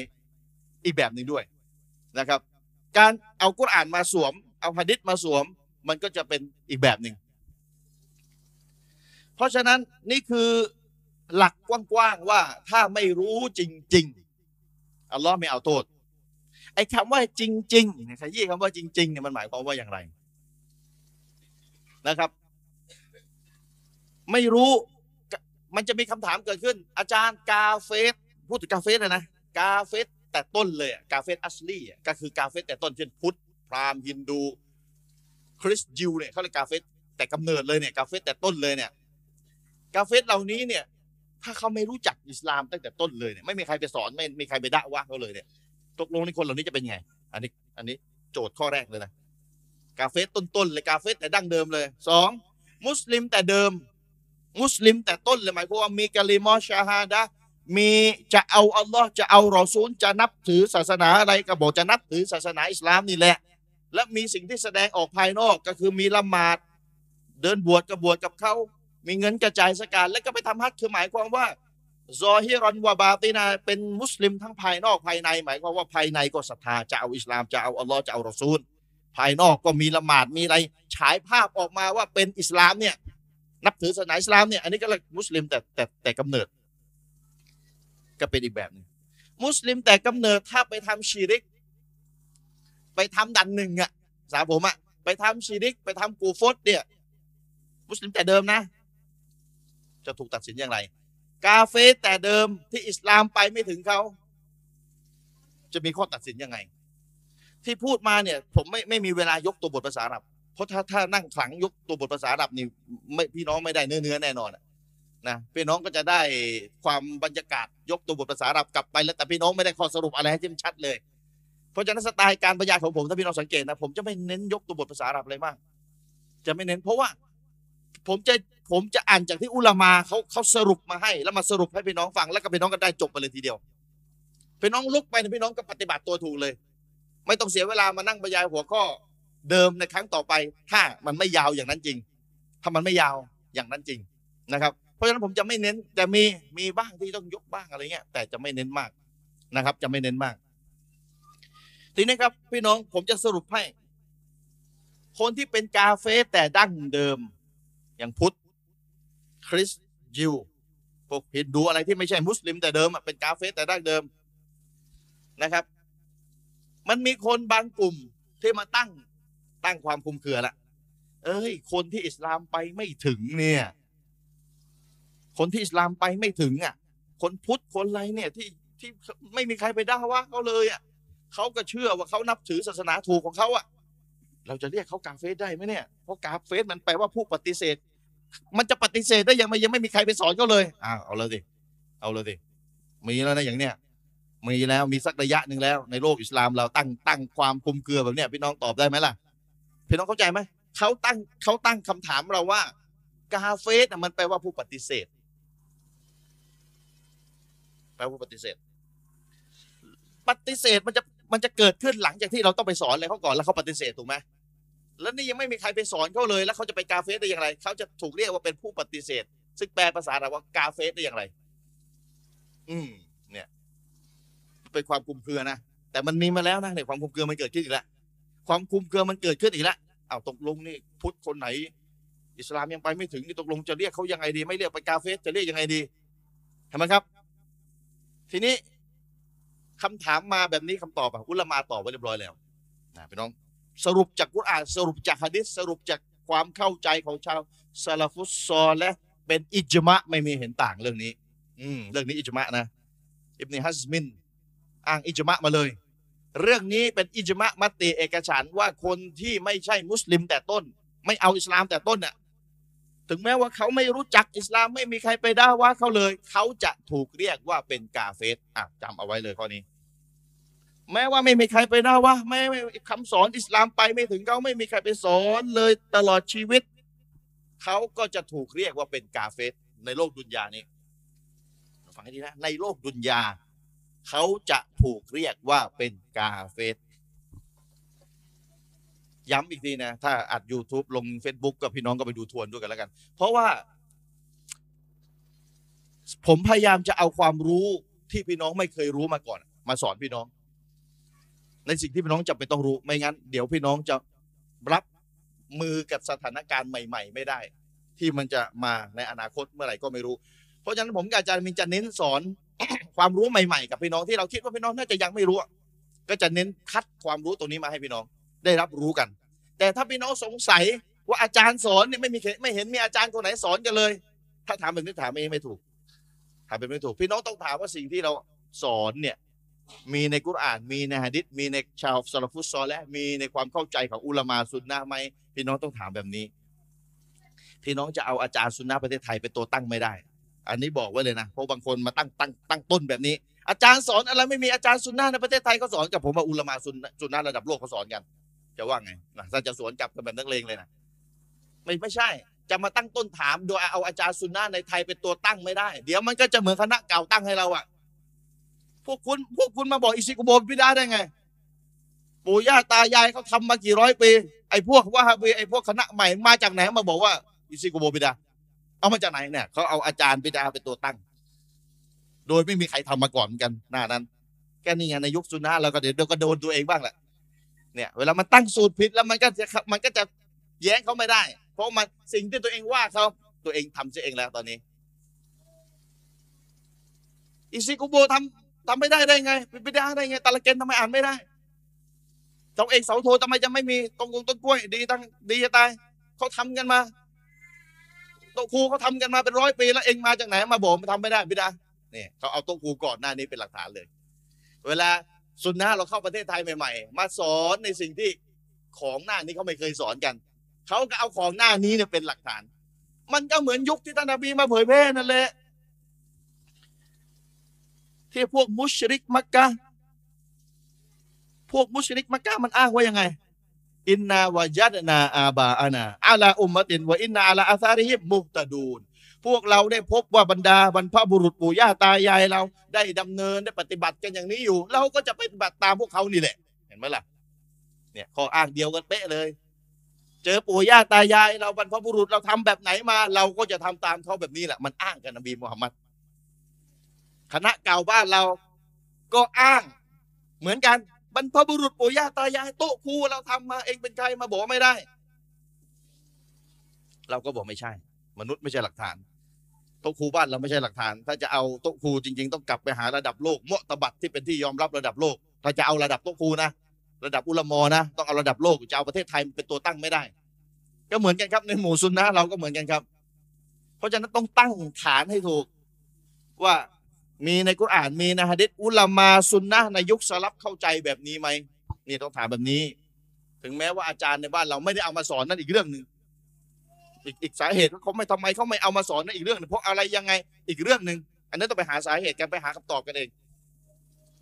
อีกแบบหนึ่งด้วยนะครับ การเอากุรอานมาสวม เอาหะดิษมาสวม มันก็จะเป็นอีกแบบหนึ่งเพราะฉะนั้นนี่คือหลักกว้างๆว่าถ้าไม่รู้จริง ๆอัลลอฮ์ไม่เอาโทษไอ้คำว่าจริงๆเนี่ยขยี้คำว่าจริงๆเนี่ยมันหมายความว่าอย่างไรนะครับ ไม่รู้ มันจะมีคำถามเกิดขึ้น อาจารย์กาเฟสพูดถึงกาเฟสเลยนะกาเฟสแต่ต้นเลยกาเฟสอัสลีอะก็คือกาเฟสแต่ต้นเช่นพุทธพราหมณ์ฮินดูคริสต์ยิวเนี่ยเขาเรียกกาเฟสแต่กำเนิดเลยเนี่ยกาเฟสแต่ต้นเลยเนี่ยกาเฟสเหล่านี้เนี่ยถ้าเขาไม่รู้จักอิสลามตั้งแต่ต้นเลยเนี่ยไม่มีใครไปสอนไม่มีใครไปด่าว่าเขาเลยเนี่ยตกลงในคนเหล่านี้จะเป็นไง อันนี้อันนี้โจทย์ข้อแรกเลยนะกาเฟสต้นๆเลยกาเฟสแต่ดั้งเดิมเลยสองมุสลิมแต่เดิม มุสลิมแต่ต้นเลยหมายความว่ามีกะลิมอชาฮาดะมีจะเอาอัลลอฮ์จะเอารอซูลจะนับถือศาสนาอะไรก็บอกจะนับถือศาสนาอิสลามนี่แหละ และมีสิ่งที่แสดงออกภายนอกก็คือมีละหมาด เดินบวชกับบวชกับเขามีเงินกระจายสการแล้วก็ไปทำฮัจญ์คือหมายความว่าซอฮิรอนวาบาตินาเป็นมุสลิมทั้งภายนอกภายใน หมายความว่าภายในก็ศรัทธาจะเอาอิสลามจะเอาอัลลอฮ์จะเอารอซูล ภายนอกก็มีละหมาดมีอะไรฉายภาพออกมาว่าเป็นอิสลามเนี่ย นับถือศาสนาอิสลามเนี่ยอันนี้ก็มุสลิมแต่แต่แต่กำเนิด ก็เป็นอีกแบบหนึงมุสลิมแต่กำเนิดถ้าไปทำชีริก ไปทำดันหนึ่งอะสาผมอะไปทำชีริก ไปทำกูฟตเนี่ย มุสลิมแต่เดิมนะ จะถูกตัดสินอย่างไร กาเฟสแต่เดิมที่อิสลามไปไม่ถึงเขาจะมีข้อตัดสินยังไง ที่พูดมาเนี่ย ผมไม่ไม่มีเวลายกตัวบทภาษาอาหรับ เพราะถ้าถ้านั่งขลังยกตัวบทภาษาอาหรับนี่ไม่พี่น้องไม่ได้เนื้อเนื้อแน่นอนนะพี่น้องก็จะได้ความบรรยากาศยกตัวบทภาษาอาหรับกลับไปแล้วแต่พี่น้องไม่ได้ข้อสรุปอะไรให้เต็มชัดเลย เพราะฉะนั้นสไตล์การบรรยายของผมถ้าพี่น้องสังเกตนะผมจะไม่เน้นยกตัวบทภาษาอาหรับเลยมาก จะไม่เน้นเพราะว่าผมจะผมจะอ่านจากที่อุลามาเขาเขาสรุปมาให้ แล้วมาสรุปให้พี่น้องฟังแล้วก็พี่น้องก็ได้จบไปเลยทีเดียวพี่น้องลุกไปพี่น้องก็ปฏิบัติตัวถูกเลย ไม่ต้องเสียเวลามานั่งบรรยายหัวข้อ เดิมในครั้งต่อไป ถ้ามันไม่ยาวอย่างนั้นจริง ถ้ามันไม่ยาวอย่างนั้นจริงนะครับ เพราะฉะนั้นผมจะไม่เน้นแต่มีมีบ้างที่ต้องยกบ้างอะไรเงี้ย แต่จะไม่เน้นมากนะครับ จะไม่เน้นมาก ทีนี้ครับพี่น้องผมจะสรุปให้ คนที่เป็นกาเฟแต่ดั้งเดิม อย่างพุทธคริสต์ยิวพวกฮินดูอะไรที่ไม่ใช่มุสลิมแต่เดิมเป็นกาเฟแต่ดั้งเดิมนะครับ มันมีคนบางกลุ่มที่มาตั้ง ตั้งความคุมเครือละเอ้ย คนที่อิสลามไปไม่ถึงเนี่ย คนที่อิสลามไปไม่ถึงอะ คนพุทธคนอะไรเนี่ยที่ที่ไม่มีใครไปด่าว่าเขาเลยอะเขาก็เชื่อว่าเขานับถือศาสนาถูกของเขาอะ เราจะเรียกเขากาเฟสได้ไหมเนี่ย เพราะกาเฟสมันแปลว่าผู้ปฏิเสธ มันจะปฏิเสธได้ยังไงยังไม่มีใครไปสอนเขาเลยอ้าวเอาเลยสิเอาเลยสิมีแล้วนะอย่างเนี้ยมีแล้วมีสักระยะหนึ่งแล้ว ในโลกอิสลามเราตั้งตั้งความคุมเครือแบบเนี้ยพี่น้องตอบได้ไหมล่ะ พี่น้องเข้าใจไหมเขาตั้งเขาตั้งคำถามเราว่ากาเฟสมันแปลว่าผู้ปฏิเสธแปลว่าผู้ปฏิเสธ ปฏิเสธมันจะมันจะเกิดขึ้นหลังจากที่เราต้องไปสอนอะไรเขาก่อนแล้วเขาปฏิเสธถูกไหมแล้วนี่ยังไม่มีใครไปสอนเขาเลย แล้วเขาจะไปกาเฟสได้อย่างไรเขาจะถูกเรียกว่าเป็นผู้ปฏิเสธ ซึ่งแปลภาษาเราว่ากาเฟสได้อย่างไร อืม เนี่ยเป็นความคุมเครือนะแต่มันมีมาแล้วนะเนี่ความคุมเครือมันเกิดขึ้นอีกแล้ว ความคุมเครือมันเกิดขึ้นอีกแล้วอ้าวตกลงนี่พุทธคนไหน อิสลามยังไปไม่ถึงนี่ตกลงจะเรียกเขายังไงดี ไม่เรียกไปกาเฟสจะเรียกยังไงดีเห็นไหมครับ ทีนี้คำถามมาแบบนี้คำตอบอะอุลามาตอบไว้เรียบร้อยแล้วนะพี่น้องสรุปจากกุรอานสรุปจากฮะดิษสรุปจากความเข้าใจของชาวซาลาฟุสซอลและเป็นอิจมะไม่มีเห็นต่างเรื่องนี้ อืมเรื่องนี้อิจมะนะอิบเนฮัสมิน อ้างอิจมะมาเลย เรื่องนี้เป็นอิจมะมติเอกฉันว่าคนที่ไม่ใช่มุสลิมแต่ต้น ไม่เอาอิสลามแต่ต้นน่ะถึงแม้ว่าเขาไม่รู้จักอิสลามไม่มีใครไปด่าว่าเขาเลย เขาจะถูกเรียกว่าเป็นกาเฟสอะจำเอาไว้เลยข้อนี้ แม้ว่าไม่มีใครไปด่าว่าไม่ไม่คำสอนอิสลามไปไม่ถึงเขาไม่มีใครไปสอนเลยตลอดชีวิต เขาก็จะถูกเรียกว่าเป็นกาเฟสในโลกดุนยานี้ฟังให้ดีนะในโลกดุนยา เขาจะถูกเรียกว่าเป็นกาเฟสย้ำอีกทีนะ ถ้าอัด YouTube ลง Facebook กับพี่น้องก็ไปดูทวนด้วยกันแล้วกัน เพราะว่า ผมพยายามจะเอาความรู้ที่พี่น้องไม่เคยรู้มาก่อน มาสอนพี่น้อง ในสิ่งที่พี่น้องจะเป็นต้องรู้ไม่งั้น เดี๋ยวพี่น้องจะรับมือกับสถานการณ์ใหม่ ๆ ไม่ได้ ที่มันจะมาในอนาคตเมื่อไหร่ก็ไม่รู้ เพราะฉะนั้นผมกับอาจารย์มินจะเน้นสอน ความรู้ใหม่ๆ กับพี่น้องที่เราคิดว่าพี่น้องน่าจะยังไม่รู้ ก็จะเน้นคัดความรู้ตรงนี้มาให้พี่น้องได้รับรู้กัน แต่ถ้าพี่น้องสงสัยว่าอาจารย์สอนเนี่ยไม่มีไม่เห็นมีอาจารย์คนไหนสอนกันเลย ถ้าถามแบบนี้ถามไม่ไม่ถูกถามแบบไม่ถูก พี่น้องต้องถามว่าสิ่งที่เราสอนเนี่ยมีในกุรอาน มีในฮะดิษมีในชาวซาลฟุตซอลและมีในความเข้าใจของอุลามาสุนนะไหมพี่น้องต้องถามแบบนี้ พี่น้องจะเอาอาจารย์สุนนะประเทศไทยเป็นตัวตั้งไม่ได้ อันนี้บอกไว้เลยนะเพราะบางคนมาตั้งตั้งตั้งต้นแบบนี้ อาจารย์สอนอะไรไม่มีอาจารย์สุนนะในประเทศไทยเขาสอนกับผมว่าอุลามาสุนสุนนะระดับโลกเขาสอนกัน จะว่าไงนะถ้าจะสวนกลับกันแบบนักเลงเลยนะไม่ไม่ใช่ จะมาตั้งต้นถามโดยเอาอาจารย์สุนนะในไทยเป็นตัวตั้งไม่ได้ เดี๋ยวมันก็จะเหมือนคณะเก่าตั้งให้เราอะพวกคุณพวกคุณมาบอกอิซิกุโบพิดาได้ไงปู่ย่าตายายเขาทำมากี่ร้อยปีไอ้พวกว่าฮาบีไอ้พวกคณะใหม่มาจากไหนมาบอกว่าอิซิกุโบพิดา เอามาจากไหนเนี่ยเขาเอาอาจารย์พิดาเป็นตัวตั้ง โดยไม่มีใครทำมาก่อนกัน หน้านั้นแค่นี้ไงในยุคสุนนะเราก็เดี๋ยวก็โดนตัวเองบ้างแหละเนี่ย เวลามันตั้งสูตรผิดแล้วมันก็จะมันก็จะแย้งเขาไม่ได้ เพราะมันสิ่งที่ตัวเองว่าเขาตัวเองทำเองแล้วตอนนี้ อิซิกุโบทำทำไม่ได้ได้ไงเป็นไปได้ได้ไงตาละเกนทำไมอ่านไม่ได้เสาเอกเสาโททำไมจะไม่มีตรงกงต้นกล้วย ดีตั้งดีจะตายเขาทำกันมา โต๊ะครูเขาทำกันมาเป็นร้อยปีแล้วเองมาจากไหนมาบอกมันทำไม่ได้ไม่ได้เนี่ยเขาเอาโต๊ะครูก่อนหน้านี้เป็นหลักฐานเลย เวลาสุนนะเราเข้าประเทศไทยใหม่ ๆ มาสอนในสิ่งที่ของหน้านี้เขาไม่เคยสอนกันเขาก็เอาของหน้านี้เนี่ยเป็นหลักฐาน มันก็เหมือนยุคที่ท่านนบีมาเผยแพร่นั่นแหละที่พวกมุชริกมักกะพวกมุชริกมักกะมันอ้างว่ายังไง อินนาวายัดนาอาบาอานาอาลาอุมมตินวะอินนาอาลาอาซาริฮิมุตะดูนพวกเราได้พบว่าบรรดาบรรพบุรุษปู่ย่าตายายเราได้ดำเนินได้ปฏิบัติกันอย่างนี้อยู่ เราก็จะปฏิบัติตามพวกเขานี่แหละ เห็นไหมล่ะเนี่ยข้ออ้างเดียวกันเป๊ะเลย เจอปู่ย่าตายาย เราบรรพบุรุษเราทำแบบไหนมา เราก็จะทำตามเขาแบบนี้แหละ มันอ้างกันนบีมุฮัมมัดคณะเก่าบ้านเราก็อ้างเหมือนกัน บรรพบุรุษปู่ย่าตายายโต๊ะครูเราทำมาเองเป็นใครมาบอกไม่ได้ เราก็บอกไม่ใช่ มนุษย์ไม่ใช่หลักฐานโต๊ะครูบ้านเราไม่ใช่หลักฐาน ถ้าจะเอาโต๊ะครูจริง ๆ ต้องกลับไปหาระดับโลกเมะตบัดที่เป็นที่ยอมรับระดับโลก ถ้าจะเอาระดับโต๊ะครูนะระดับอุลมอนะต้องเอาระดับโลกจะเอาประเทศไทยเป็นตัวตั้งไม่ได้ ก็เหมือนกันครับในหมู่ซุนนะเราก็เหมือนกันครับ เพราะฉะนั้นต้องตั้งฐานให้ถูกว่า มีในกุรอานมีในฮะดิษอุลามาซุนนะในยุคสลับเข้าใจแบบนี้ไหมนี่ต้องถามแบบนี้ ถึงแม้ว่าอาจารย์ในบ้านเราไม่ได้เอามาสอนนั่นอีกเรื่องหนึ่งอีกอีกสาเหตุเขาไม่ทำไมเขาไม่เอามาสอนนั่นอีกเรื่องหนึงเพราะอะไรยังไงอีกเรื่องหนึ่งอันนั้นต้องไปหาสาเหตุกันไปหาคำตอบกันเอง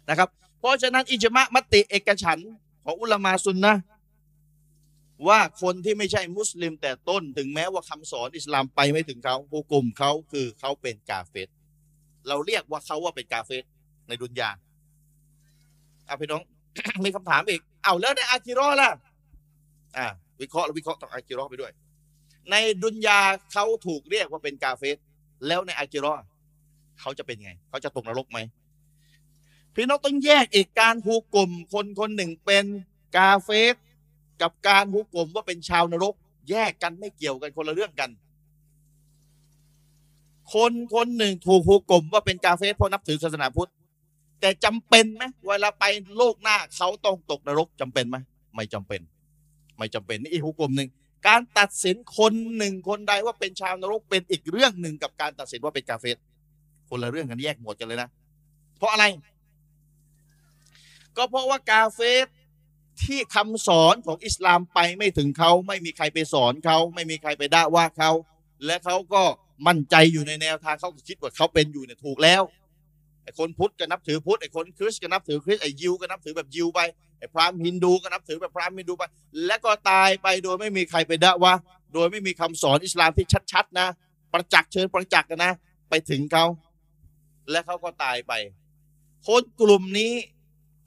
นะครับ เพราะฉะนั้นอิจมะมติเอกฉันของอุลามาซุนนะว่าคนที่ไม่ใช่มุสลิมแต่ต้น ถึงแม้ว่าคำสอนอิสลามไปไม่ถึงเขาผู้กลุ่มเขาคือเขาเป็นกาเฟต เราเรียกว่าเขาว่าเป็นกาเฟตในดุนยาอะพี่น้อง มีคำถามอีก เอาแล้วในอาคิรอล่ะ อ่า วิเคราะห์แล้ววิเคราะห์ต่ออาคิรอไปด้วย ในดุนยาเขาถูกเรียกว่าเป็นกาเฟตแล้วในอาคิรอเขาจะเป็นไง เขาจะตกนรกไหม พี่น้องต้องแยกอีกการฮูกลมคนคนหนึ่งเป็นกาเฟตกับการฮูกลมว่าเป็นชาวนรก แยกกันไม่เกี่ยวกันคนละเรื่องกัน คนคนหนึ่งถูกฮูกลมว่าเป็นกาเฟตเพราะนับถือศาสนาพุทธ แต่จำเป็นไหมเวลาไปโลกหน้าเขาต้องตกนรกจำเป็นไหมไม่จำเป็น ไม่จำเป็นนี่อีกฮูกลมหนึ่งการตัดสินคนหนึ่งคนใดว่าเป็นชาวนรกเป็นอีกเรื่องหนึ่งกับการตัดสินว่าเป็นกาเฟตคนละเรื่องกันแยกหมดกันเลยนะ เพราะอะไร ก็เพราะว่ากาเฟสที่คำสอนของอิสลามไปไม่ถึงเขาไม่มีใครไปสอนเขาไม่มีใครไปด่าว่าเขาและเขาก็ มั่นใจอยู่ในแนวทางเขาคิดว่าเขาเป็นอยู่เนี่ยถูกแล้วไอ้คนพุทธก็นับถือพุทธไอ้คนคริสก็นับถือคริสไอ้ยิวก็นับถือแบบยิวไปไอ้พราหมณ์ฮินดูก็นับถือแบบพราหมณ์ฮินดูไป และก็ตายไปโดยไม่มีใครไปด่าว่า โดยไม่มีคำสอนอิสลามที่ชัดๆนะ ประจักษ์เชิญประจักษ์กันนะ ไปถึงเขาและเขาก็ตายไปคนกลุ่มนี้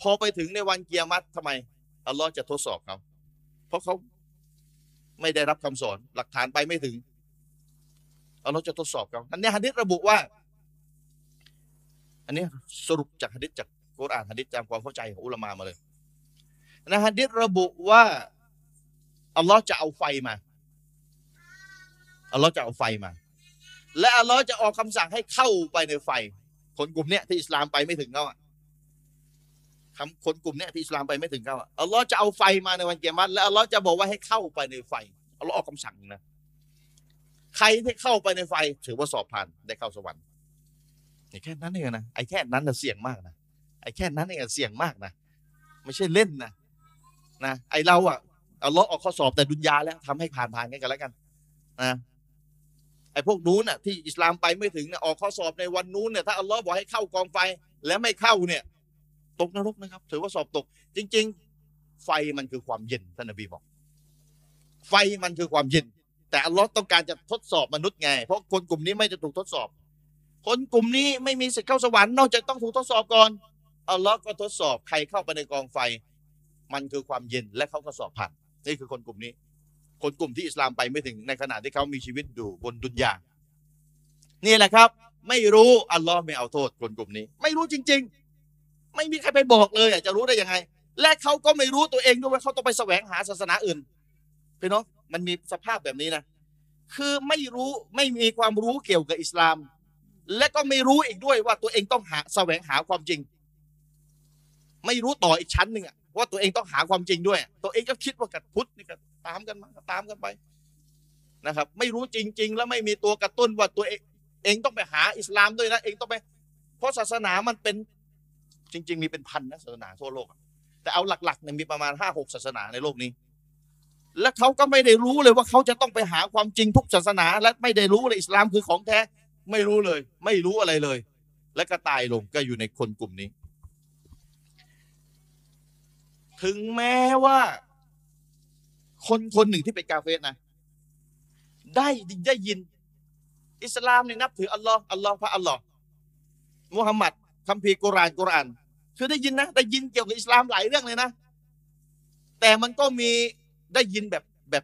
พอไปถึงในวันเกียรมัตทำไมอัลลอฮ์จะทดสอบเขาเพราะเขาไม่ได้รับคำสอนหลักฐานไปไม่ถึง อัลลอฮ์จะทดสอบเขาอันนี้ฮะดิษระบุว่า อันนี้สรุปจากฮะดิษจากกุรอานฮะดิษตามความเข้าใจของอุลามะมาเลยนะฮะดิษระบุว่าอัลลอฮ์จะเอาไฟมาอัลลอฮ์จะเอาไฟมา และอัลลอฮ์จะออกคำสั่งให้เข้าไปในไฟ คนกลุ่มเนี้ยที่อิสลามไปไม่ถึงเขาอะคำคนกลุ่มเนี้ยที่อิสลามไปไม่ถึงเขาอะอัลลอฮ์จะเอาไฟมาในวันเกียรติและอัลลอฮ์จะบอกว่าให้เข้าไปในไฟอัลลอฮ์ออกคำสั่งนะ ใครที่เข้าไปในไฟ ถือว่าสอบผ่านได้เข้าสวรรค์แค่นั้นเองนะไอ้แค่นั้นน่ะเสี่ยงมากนะไอ้แค่นั้นเองเสี่ยงมากนะไม่ใช่เล่นนะนะไอเราอะเอัลลอออกข้อสอบแต่ดุนยาแล้วทำให้ผ่านผ่านกันกันแล้วกันนะไอ้พวกนู้นน่ะที่อิสลามไปไม่ถึงเนี่ยออกข้อสอบในวันนู้นเนี่ยถ้าอัลลอฮ์บอกให้เข้ากองไฟแล้วไม่เข้าเนี่ย ตกนรกนะครับ ถือว่าสอบตก จริง ๆ ไฟมันคือความเย็นท่านนบีบอก ไฟมันคือความเย็น แต่อัลลอฮ์ต้องการจะทดสอบมนุษย์ไง เพราะคนกลุ่มนี้ไม่จะถูกทดสอบ คนกลุ่มนี้ไม่มีสิทธิ์เข้าสวรรค์นอกจากต้องถูกทดสอบก่อนอัลลอฮ์ก็ทดสอบใครเข้าไปในกองไฟ มันคือความเย็นและเขาก็สอบผ่านนี่คือคนกลุ่มนี้ คนกลุ่มที่อิสลามไปไม่ถึงในขณะที่เขามีชีวิตอยู่บนดุนยานี่แหละครับ ไม่รู้อัลลอฮ์ไม่เอาโทษคนกลุ่มนี้ ไม่รู้จริง ๆ ไม่มีใครไปบอกเลยจะรู้ได้ยังไง และเขาก็ไม่รู้ตัวเองด้วยว่าเขาต้องไปแสวงหาศาสนาอื่นพี่น้อง มันมีสภาพแบบนี้นะ คือไม่รู้ไม่มีความรู้เกี่ยวกับอิสลาม และก็ไม่รู้อีกด้วยว่าตัวเองต้องหาแสวงหาความจริง ไม่รู้ต่ออีกชั้นหนึ่งอะว่าตัวเองต้องหาความจริงด้วย ตัวเองก็คิดว่ากับพุทธนี่ก็ตามกันมาตามกันไปนะครับ ไม่รู้จริง ๆ แล้วไม่มีตัวกระตุ้นว่าตัวเองเองต้องไปหาอิสลามด้วยนะเองต้องไป เพราะศาสนามันเป็นจริง ๆ มีเป็นพันนะศาสนาทั่วโลกแต่เอาหลักๆเนี่ยมีประมาณห้าหกศาสนาในโลกนี้ และเขาก็ไม่ได้รู้เลยว่าเขาจะต้องไปหาความจริงทุกศาสนา และไม่ได้รู้เลยอิสลามคือของแท้ ไม่รู้เลย ไม่รู้อะไรเลย และก็ตายลงก็อยู่ในคนกลุ่มนี้ ถึงแม้ว่า คนคนหนึ่งที่เป็นกาเฟสนะ ได้ได้ยิน อิสลามเนี่ยนับถืออัลลอฮ์อัลลอฮ์พระอัลลอฮ์มุฮัมมัดคัมภีร์กุรอานกุรอาน คือได้ยินนะ ได้ยินเกี่ยวกับอิสลามหลายเรื่องเลยนะ แต่มันก็มี ได้ยินแบบแบบ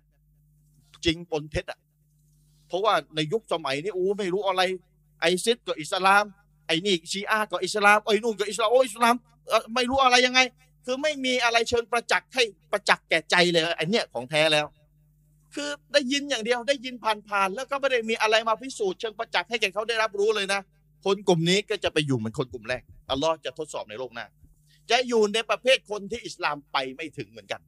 จริงปนเท็จอะเพราะว่าในยุคสมัยนี้โอ้ไม่รู้อะไร ไอซิสก็อิสลาม ไอนี่ชีอะก็อิสลามไอ้นู่นก็อิสลามโอ้อิสลามไม่รู้อะไรยังไง คือไม่มีอะไรเชิงประจักษ์ให้ประจักษ์แก่ใจเลยไอเนี่ยของแท้แล้ว คือได้ยินอย่างเดียวได้ยินผ่านๆแล้วก็ไม่ได้มีอะไรมาพิสูจน์เชิงประจักษ์ให้แก่เขาได้รับรู้เลยนะคนกลุ่มนี้ก็จะไปอยู่เหมือนคนกลุ่มแรกอัลลอฮ์จะทดสอบในโลกหน้าจะอยู่ในประเภทคนที่อิสลามไปไม่ถึงเหมือนกัน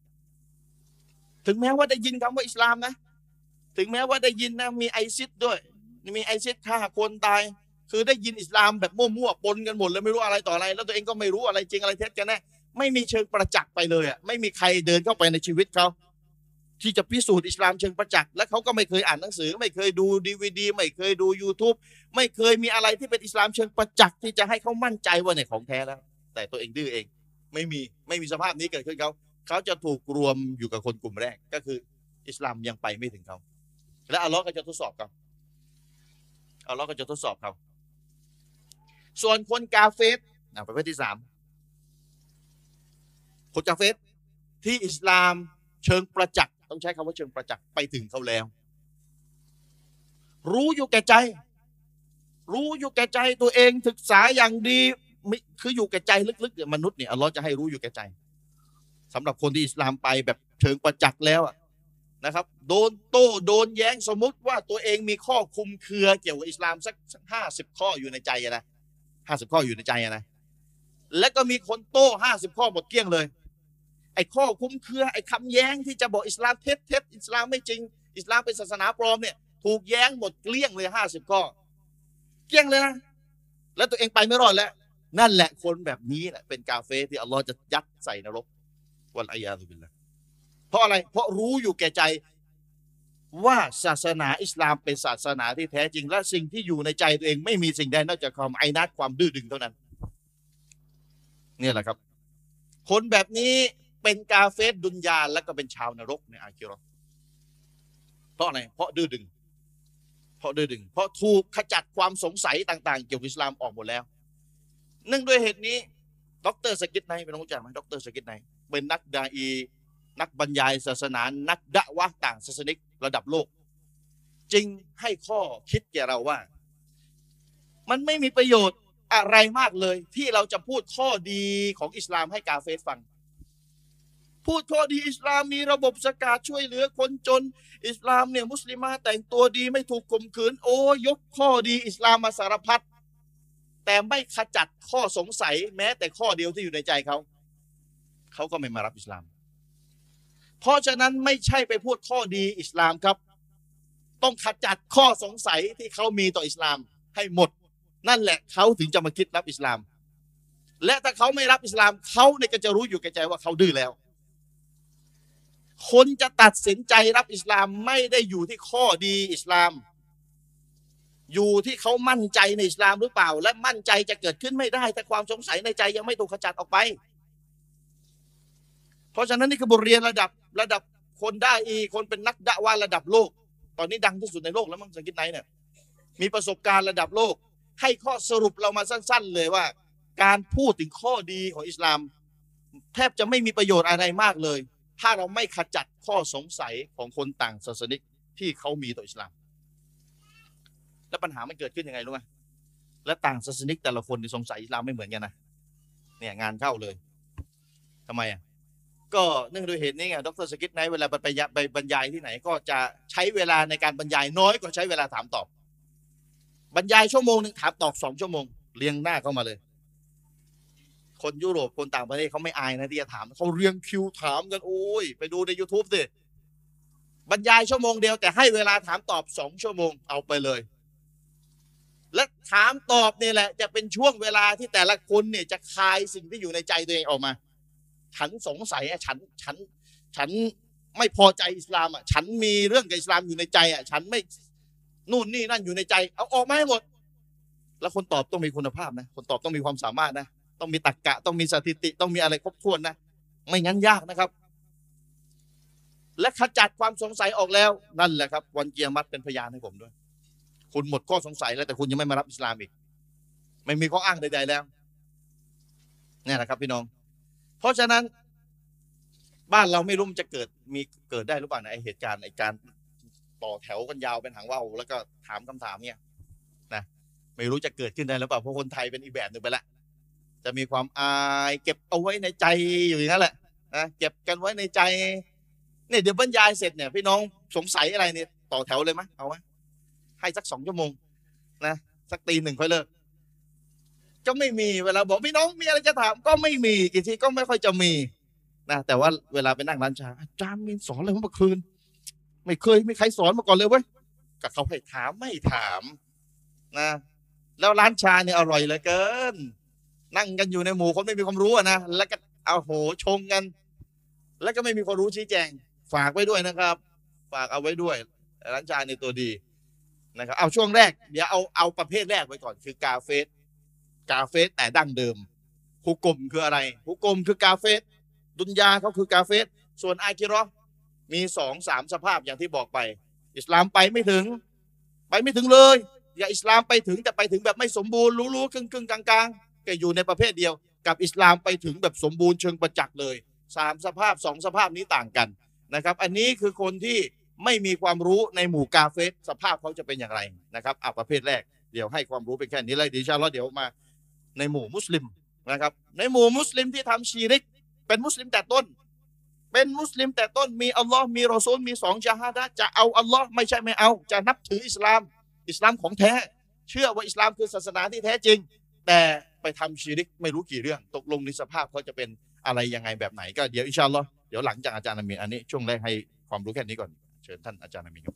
ถึงแม้ว่าได้ยินคำว่าอิสลามนะ ถึงแม้ว่าได้ยินนะมีไอซิสด้วย มีไอซิสฆ่าคนตาย คือได้ยินอิสลามแบบมั่วๆปนกันหมดเลยไม่รู้อะไรต่ออะไร แล้วตัวเองก็ไม่รู้อะไรจริงอะไรเท็จกันแน่ไม่มีเชิงประจักษ์ไปเลยอะไม่มีใครเดินเข้าไปในชีวิตเขาที่จะพิสูจน์อิสลามเชิงประจักษ์และเขาก็ไม่เคยอ่านหนังสือ ไม่เคยดูดีวดีไม่เคยดู YouTube ไม่เคยมีอะไรที่เป็นอิสลามเชิงประจักษ์ที่จะให้เขามั่นใจว่าเนี่ยของแท้แล้ว แต่ตัวเองดื้อเอง ไม่มีไม่มีสภาพนี้เกิดขึ้นเขา เขาจะถูกรวมอยู่กับคนกลุ่มแรก ก็คือ อิสลามยังไปไม่ถึงเขา และอัลลอฮ์ก็จะทดสอบเขาอัลลอฮ์ก็จะทดสอบเขา ส่วนคนกาเฟสนะประเภทที่สามคนกาเฟสที่อิสลามเชิงประจักษ์ต้องใช้คำว่าเชิงประจักษ์ไปถึงเขาแล้ว รู้อยู่แก่ใจ รู้อยู่แก่ใจตัวเองศึกษาอย่างดีคืออยู่แก่ใจลึกๆมนุษย์เนี่ยอัลลอฮ์จะให้รู้อยู่แก่ใจ สำหรับคนที่อิสลามไปแบบเชิงประจักษ์แล้วอะนะครับ โดนโต้โดนแย้งสมมุติว่าตัวเองมีข้อคุมเครือเกี่ยวกับอิสลามสักห้าสิบข้ออยู่ในใจอะนะห้าสิบข้ออยู่ในใจอะนะแล้วก็มีคนโต้ห้าสิบข้อหมดเกลี้ยงเลย ไอ้ข้อคุ้มเครือไอ้คำแย้งที่จะบอกอิสลามเท็จเท็จอิสลามไม่จริง อิสลามเป็นศาสนาปลอมเนี่ย ถูกแย้งหมดเกลี้ยงเลยห้าสิบข้อ เกลี้ยงเลยนะแล้วตัวเองไปไม่รอดแล้ว นั่นแหละคนแบบนี้แหละเป็นกาเฟ่ที่อัลลอฮ์จะยัดใส่นรก วันอายาตุบิลละเพราะอะไรเพราะรู้อยู่แก่ใจว่าศาสนาอิสลามเป็นศาสนาที่แท้จริง และสิ่งที่อยู่ในใจตัวเองไม่มีสิ่งใดนอกจากความไอนัดความดื้อดึงเท่านั้น เนี่ยแหละครับ คนแบบนี้เป็นกาเฟสดุนยาและก็เป็นชาวนรกในอาคิรอเพราะอะไรเพราะดื้อดึง เพราะดื้อดึง เพราะถูกขจัดความสงสัยต่าง ๆ เกี่ยวกับอิสลามออกหมดแล้วเนื่องด้วยเหตุนี้ ดรสกิดไนเป็นรู้จักไหมดรสกิดไน เป็นนักดาอี นักบรรยายศาสนา นักดะวะต่างศาสนิกระดับโลก จึงให้ข้อคิดแก่เราว่า มันไม่มีประโยชน์อะไรมากเลย ที่เราจะพูดข้อดีของอิสลามให้กาเฟสฟังพูดข้อดีอิสลามมีระบบสกาดช่วยเหลือคนจน อิสลามเนี่ยมุสลิมาแต่งตัวดีไม่ถูกข่มขืน โอ้ยกข้อดีอิสลามมาสารพัดแต่ไม่ขจัดข้อสงสัยแม้แต่ข้อเดียวที่อยู่ในใจเขา เขาก็ไม่มารับอิสลาม เพราะฉะนั้นไม่ใช่ไปพูดข้อดีอิสลามครับ ต้องขจัดข้อสงสัยที่เขามีต่ออิสลามให้หมด นั่นแหละเขาถึงจะมาคิดรับอิสลาม และถ้าเขาไม่รับอิสลามเขาเนี่ยก็จะรู้อยู่แก่ใจว่าเขาดื้อแล้ว คนจะตัดสินใจรับอิสลามไม่ได้อยู่ที่ข้อดีอิสลาม อยู่ที่เขามั่นใจในอิสลามหรือเปล่า และมั่นใจจะเกิดขึ้นไม่ได้ถ้าความสงสัยในใจยังไม่ถูกขจัดออกไป เพราะฉะนั้นนี่คือบทเรียนระดับระดับคนได้อีคนเป็นนักดะวาระดับโลก ตอนนี้ดังที่สุดในโลกแล้วมั้งสังกิตไนเนี่ยมีประสบการณ์ระดับโลก ให้ข้อสรุปเรามาสั้น ๆ เลยว่า การพูดถึงข้อดีของอิสลาม แทบจะไม่มีประโยชน์อะไรมากเลย ถ้าเราไม่ขจัดข้อสงสัยของคนต่างศาสนิกที่เขามีต่ออิสลาม แล้วปัญหามันเกิดขึ้นยังไงรู้ไหมและต่างศาสนิกแต่ละคนที่สงสัยอิสลามไม่เหมือนกันนะเนี่ยงานเข้าเลยทำไมอะ ก็เนื่องด้วยเหตุนี้ไงดร.ซากิร ไนค์เวลาไปไปบรรยายที่ไหน ก็จะใช้เวลาในการบรรยายน้อยกว่าใช้เวลาถามตอบ บรรยายชั่วโมงหนึ่งถามตอบสองชั่วโมงเรียงหน้าเข้ามาเลย คนยุโรปคนต่างประเทศเขาไม่อายนะที่จะถามเขาเรียงคิวถามกันโอ้ยไปดูใน YouTube สิบรรยายชั่วโมงเดียวแต่ให้เวลาถามตอบสองชั่วโมงเอาไปเลย และถามตอบนี่แหละ จะเป็นช่วงเวลาที่แต่ละคนเนี่ยจะคลายสิ่งที่อยู่ในใจตัวเองออกมา ฉันสงสัยอะฉันฉันฉันไม่พอใจอิสลามอะฉันมีเรื่องกับอิสลามอยู่ในใจอะฉันไม่นู่นนี่นั่นอยู่ในใจ เอาออกมาให้หมด แล้วคนตอบต้องมีคุณภาพนะ คนตอบต้องมีความสามารถนะ ต้องมีตรรกกะ ต้องมีสถิติ ต้องมีอะไรครบถ้วนนะ ไม่งั้นยากนะครับ และขจัดความสงสัยออกแล้วนั่นแหละครับ วันเกียรมัดเป็นพยานให้ผมด้วย คุณหมดข้อสงสัยแล้วแต่คุณยังไม่มารับอิสลามอีก ไม่มีข้ออ้างใดๆแล้วนี่แหละครับพี่น้อง เพราะฉะนั้นบ้านเราไม่รู้มันจะเกิดมีเกิดได้หรือเปล่าในไอเหตุการณ์ไอการต่อแถวกันยาวเป็นหางว่าวแล้วก็ถามคำถามเนี่ยนะไม่รู้จะเกิดขึ้นได้หรือเปล่าเพราะคนไทยเป็นอีกแบบหนึ่งไปละจะมีความอายเก็บเอาไว้ในใจอยู่อย่างนั้นแหละนะเก็บกันไว้ในใจเนี่ยเดี๋ยวบรรยายเสร็จเนี่ยพี่น้องสงสัยอะไรเนี่ยต่อแถวเลยไหมเอาไหมให้สักสองชั่วโมงนะสักตีหนึ่งค่อยเลิก ก็ไม่มีเวลาบอกพี่น้องมีอะไรจะถามก็ไม่มีกี่ทีก็ไม่ค่อยจะมีนะแต่ว่าเวลาไปนั่งร้านชาอาจารย์มีสอนอะไรเมื่อคืน ไม่เคยไม่ใครสอนมาก่อนเลยเว้ยก็เขาให้ถามไม่ถามนะ แล้วร้านชาเนี่ยอร่อยเหลือเกิน นั่งกันอยู่ในหมู่คนไม่มีความรู้นะแล้วก็เอาโหชงกัน แล้วก็ไม่มีความรู้ชี้แจง ฝากไว้ด้วยนะครับ ฝากเอาไว้ด้วย ร้านชาในตัวดีนะครับเอาช่วงแรก เดี๋ยวเอาเอาประเภทแรกไว้ก่อนคือกาเฟส กาเฟสแต่ดั้งเดิมฮุกกลมคืออะไรฮุกกลมคือกาเฟสดุนยาเขาคือกาเฟสส่วนอาคิรอมีสองสามสภาพอย่างที่บอกไป อิสลามไปไม่ถึง ไปไม่ถึงเลย อย่าอิสลามไปถึงแต่ไปถึงแบบไม่สมบูรณ์รู้ๆครึ่งๆกลางๆก็อยู่ในประเภทเดียว กับอิสลามไปถึงแบบสมบูรณ์เชิงประจักษ์เลยสามสภาพสองสภาพนี้ต่างกันนะครับ อันนี้คือคนที่ไม่มีความรู้ในหมู่กาเฟสสภาพเขาจะเป็นอย่างไรนะครับอะประเภทแรกเดี๋ยวให้ความรู้เป็นแค่นี้เลยดีชาลอเดี๋ยวมา ในหมู่มุสลิมนะครับ ในหมู่มุสลิมที่ทำชีริก เป็นมุสลิมแต่ต้น เป็นมุสลิมแต่ต้นมีอัลลอฮ์มีรอซูลมีสองชาฮาดะจะเอาอัลลอฮ์ไม่ใช่ไม่เอา จะนับถืออิสลาม อิสลามของแท้ เชื่อว่าอิสลามคือศาสนาที่แท้จริง แต่ไปทำชีริกไม่รู้กี่เรื่อง ตกลงในสภาพเขาจะเป็นอะไรยังไงแบบไหนก็เดี๋ยวอิชาอัลลอฮ์เดี๋ยวหลังจากอาจารย์อามีอันนี้ช่วงแรกให้ความรู้แค่นี้ก่อนเชิญท่านอาจารย์อามีครับ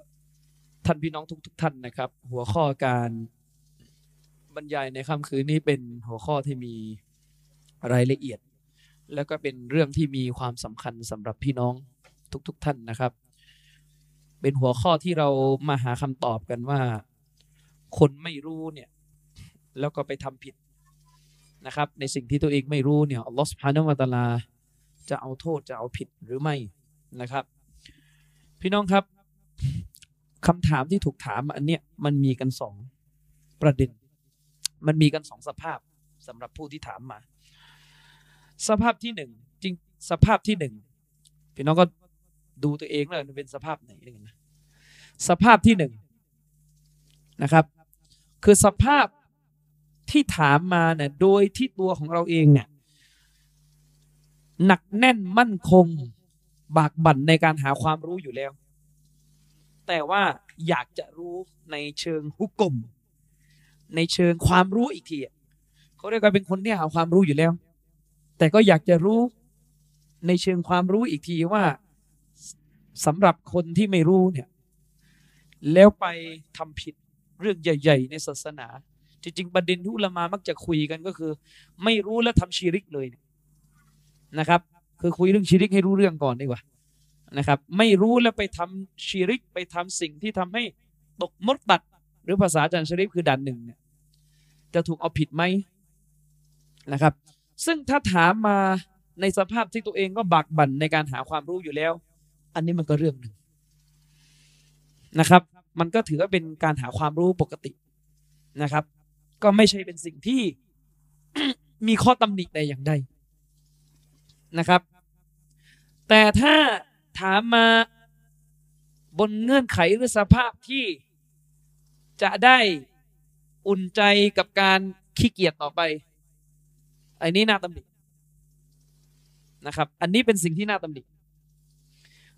ท่านพี่น้องทุกๆท่านนะครับ หัวข้อการบรรยายในค่ำคืนนี้เป็นหัวข้อที่มีรายละเอียด แล้วก็เป็นเรื่องที่มีความสำคัญสำหรับพี่น้องทุกๆท่านนะครับ เป็นหัวข้อที่เรามาหาคำตอบกันว่า คนไม่รู้เนี่ยแล้วก็ไปทำผิดนะครับ ในสิ่งที่ตัวเองไม่รู้เนี่ยอัลลอฮฺสุบฮานาวะตาลา จะเอาโทษจะเอาผิดหรือไม่นะครับ พี่น้องครับ คำถามที่ถูกถามอันเนี้ยมันมีกันสองประเด็น มันมีกันสองสภาพสำหรับผู้ที่ถามมา สภาพที่หนึ่งจริงสภาพที่หนึ่งพี่น้องก็ดูตัวเองแล้วมันเป็นสภาพไหนกันนะสภาพที่หนึ่งนะครับ คือสภาพที่ถามมาเนี่ยโดยที่ตัวของเราเองเนี่ยหนักแน่นมั่นคง บากบั่นในการหาความรู้อยู่แล้ว แต่ว่าอยากจะรู้ในเชิงฮุกกลมในเชิงความรู้อีกทีเขาเรียกว่าเป็นคนที่หาความรู้อยู่แล้ว แต่ก็อยากจะรู้ในเชิงความรู้อีกทีว่าสำหรับคนที่ไม่รู้เนี่ยแล้วไปทำผิดเรื่องใหญ่ ๆ ในศาสนา จริงๆประเด็นที่อุลามามักจะคุยกันก็คือ ไม่รู้แล้วทำชีริกเลยนะครับ คือคุยเรื่องชีริกให้รู้เรื่องก่อนดีกว่า นะครับ ไม่รู้แล้วไปทำชีริกไปทำสิ่งที่ทำให้ตกมดตัด หรือภาษาอาจารย์ชริฟคือดันหนึ่งเนี่ยจะถูกเอาผิดไหมนะครับ ซึ่งถ้าถามมาในสภาพที่ตัวเองก็บากบั่นในการหาความรู้อยู่แล้ว อันนี้มันก็เรื่องหนึ่งนะครับ มันก็ถือว่าเป็นการหาความรู้ปกตินะครับ ก็ไม่ใช่เป็นสิ่งที่มีข้อตำหนิแต่อย่างใดนะครับ แต่ถ้า ถามมาบนเงื่อนไขหรือสภาพที่จะได้อุ่นใจกับการขี้เกียจต่อไป อันนี้น่าตำหนินะครับ อันนี้เป็นสิ่งที่น่าตำหนิ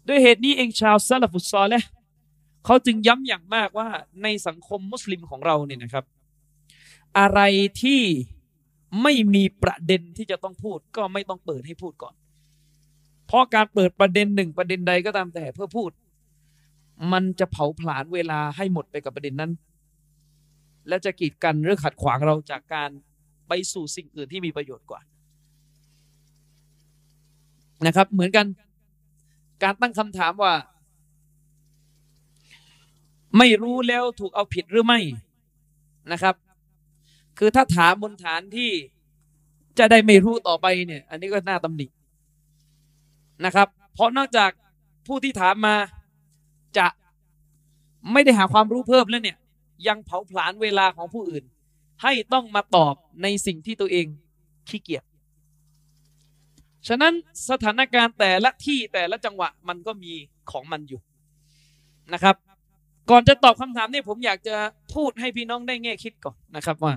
ด้วยเหตุนี้เองชาวซาลฟุตซอลเลยเขาจึงย้ำอย่างมากว่าในสังคมมุสลิมของเราเนี่ยนะครับ อะไรที่ไม่มีประเด็นที่จะต้องพูด ก็ไม่ต้องเปิดให้พูดก่อน เพราะการเปิดประเด็นหนึ่งประเด็นใดก็ตามแต่เพื่อพูด มันจะเผาผลาญเวลาให้หมดไปกับประเด็นนั้น และจะกีดกันหรือขัดขวางเราจากการไปสู่สิ่งอื่นที่มีประโยชน์กว่านะครับ เหมือนกันการตั้งคำถามว่า ไม่รู้แล้วถูกเอาผิดหรือไม่นะครับ คือถ้าถามบนฐานที่จะได้ไม่รู้ต่อไปเนี่ย อันนี้ก็น่าตำหนิ นะครับ เพราะนอกจากผู้ที่ถามมาจะไม่ได้หาความรู้เพิ่มแล้วเนี่ย ยังเผาผลาญเวลาของผู้อื่น ให้ต้องมาตอบในสิ่งที่ตัวเองขี้เกียจฉะนั้นสถานการณ์แต่ละที่แต่ละจังหวะมันก็มีของมันอยู่นะครับ ก่อนจะตอบคำถามนี้ผมอยากจะพูดให้พี่น้องได้แง่คิดก่อนนะครับว่า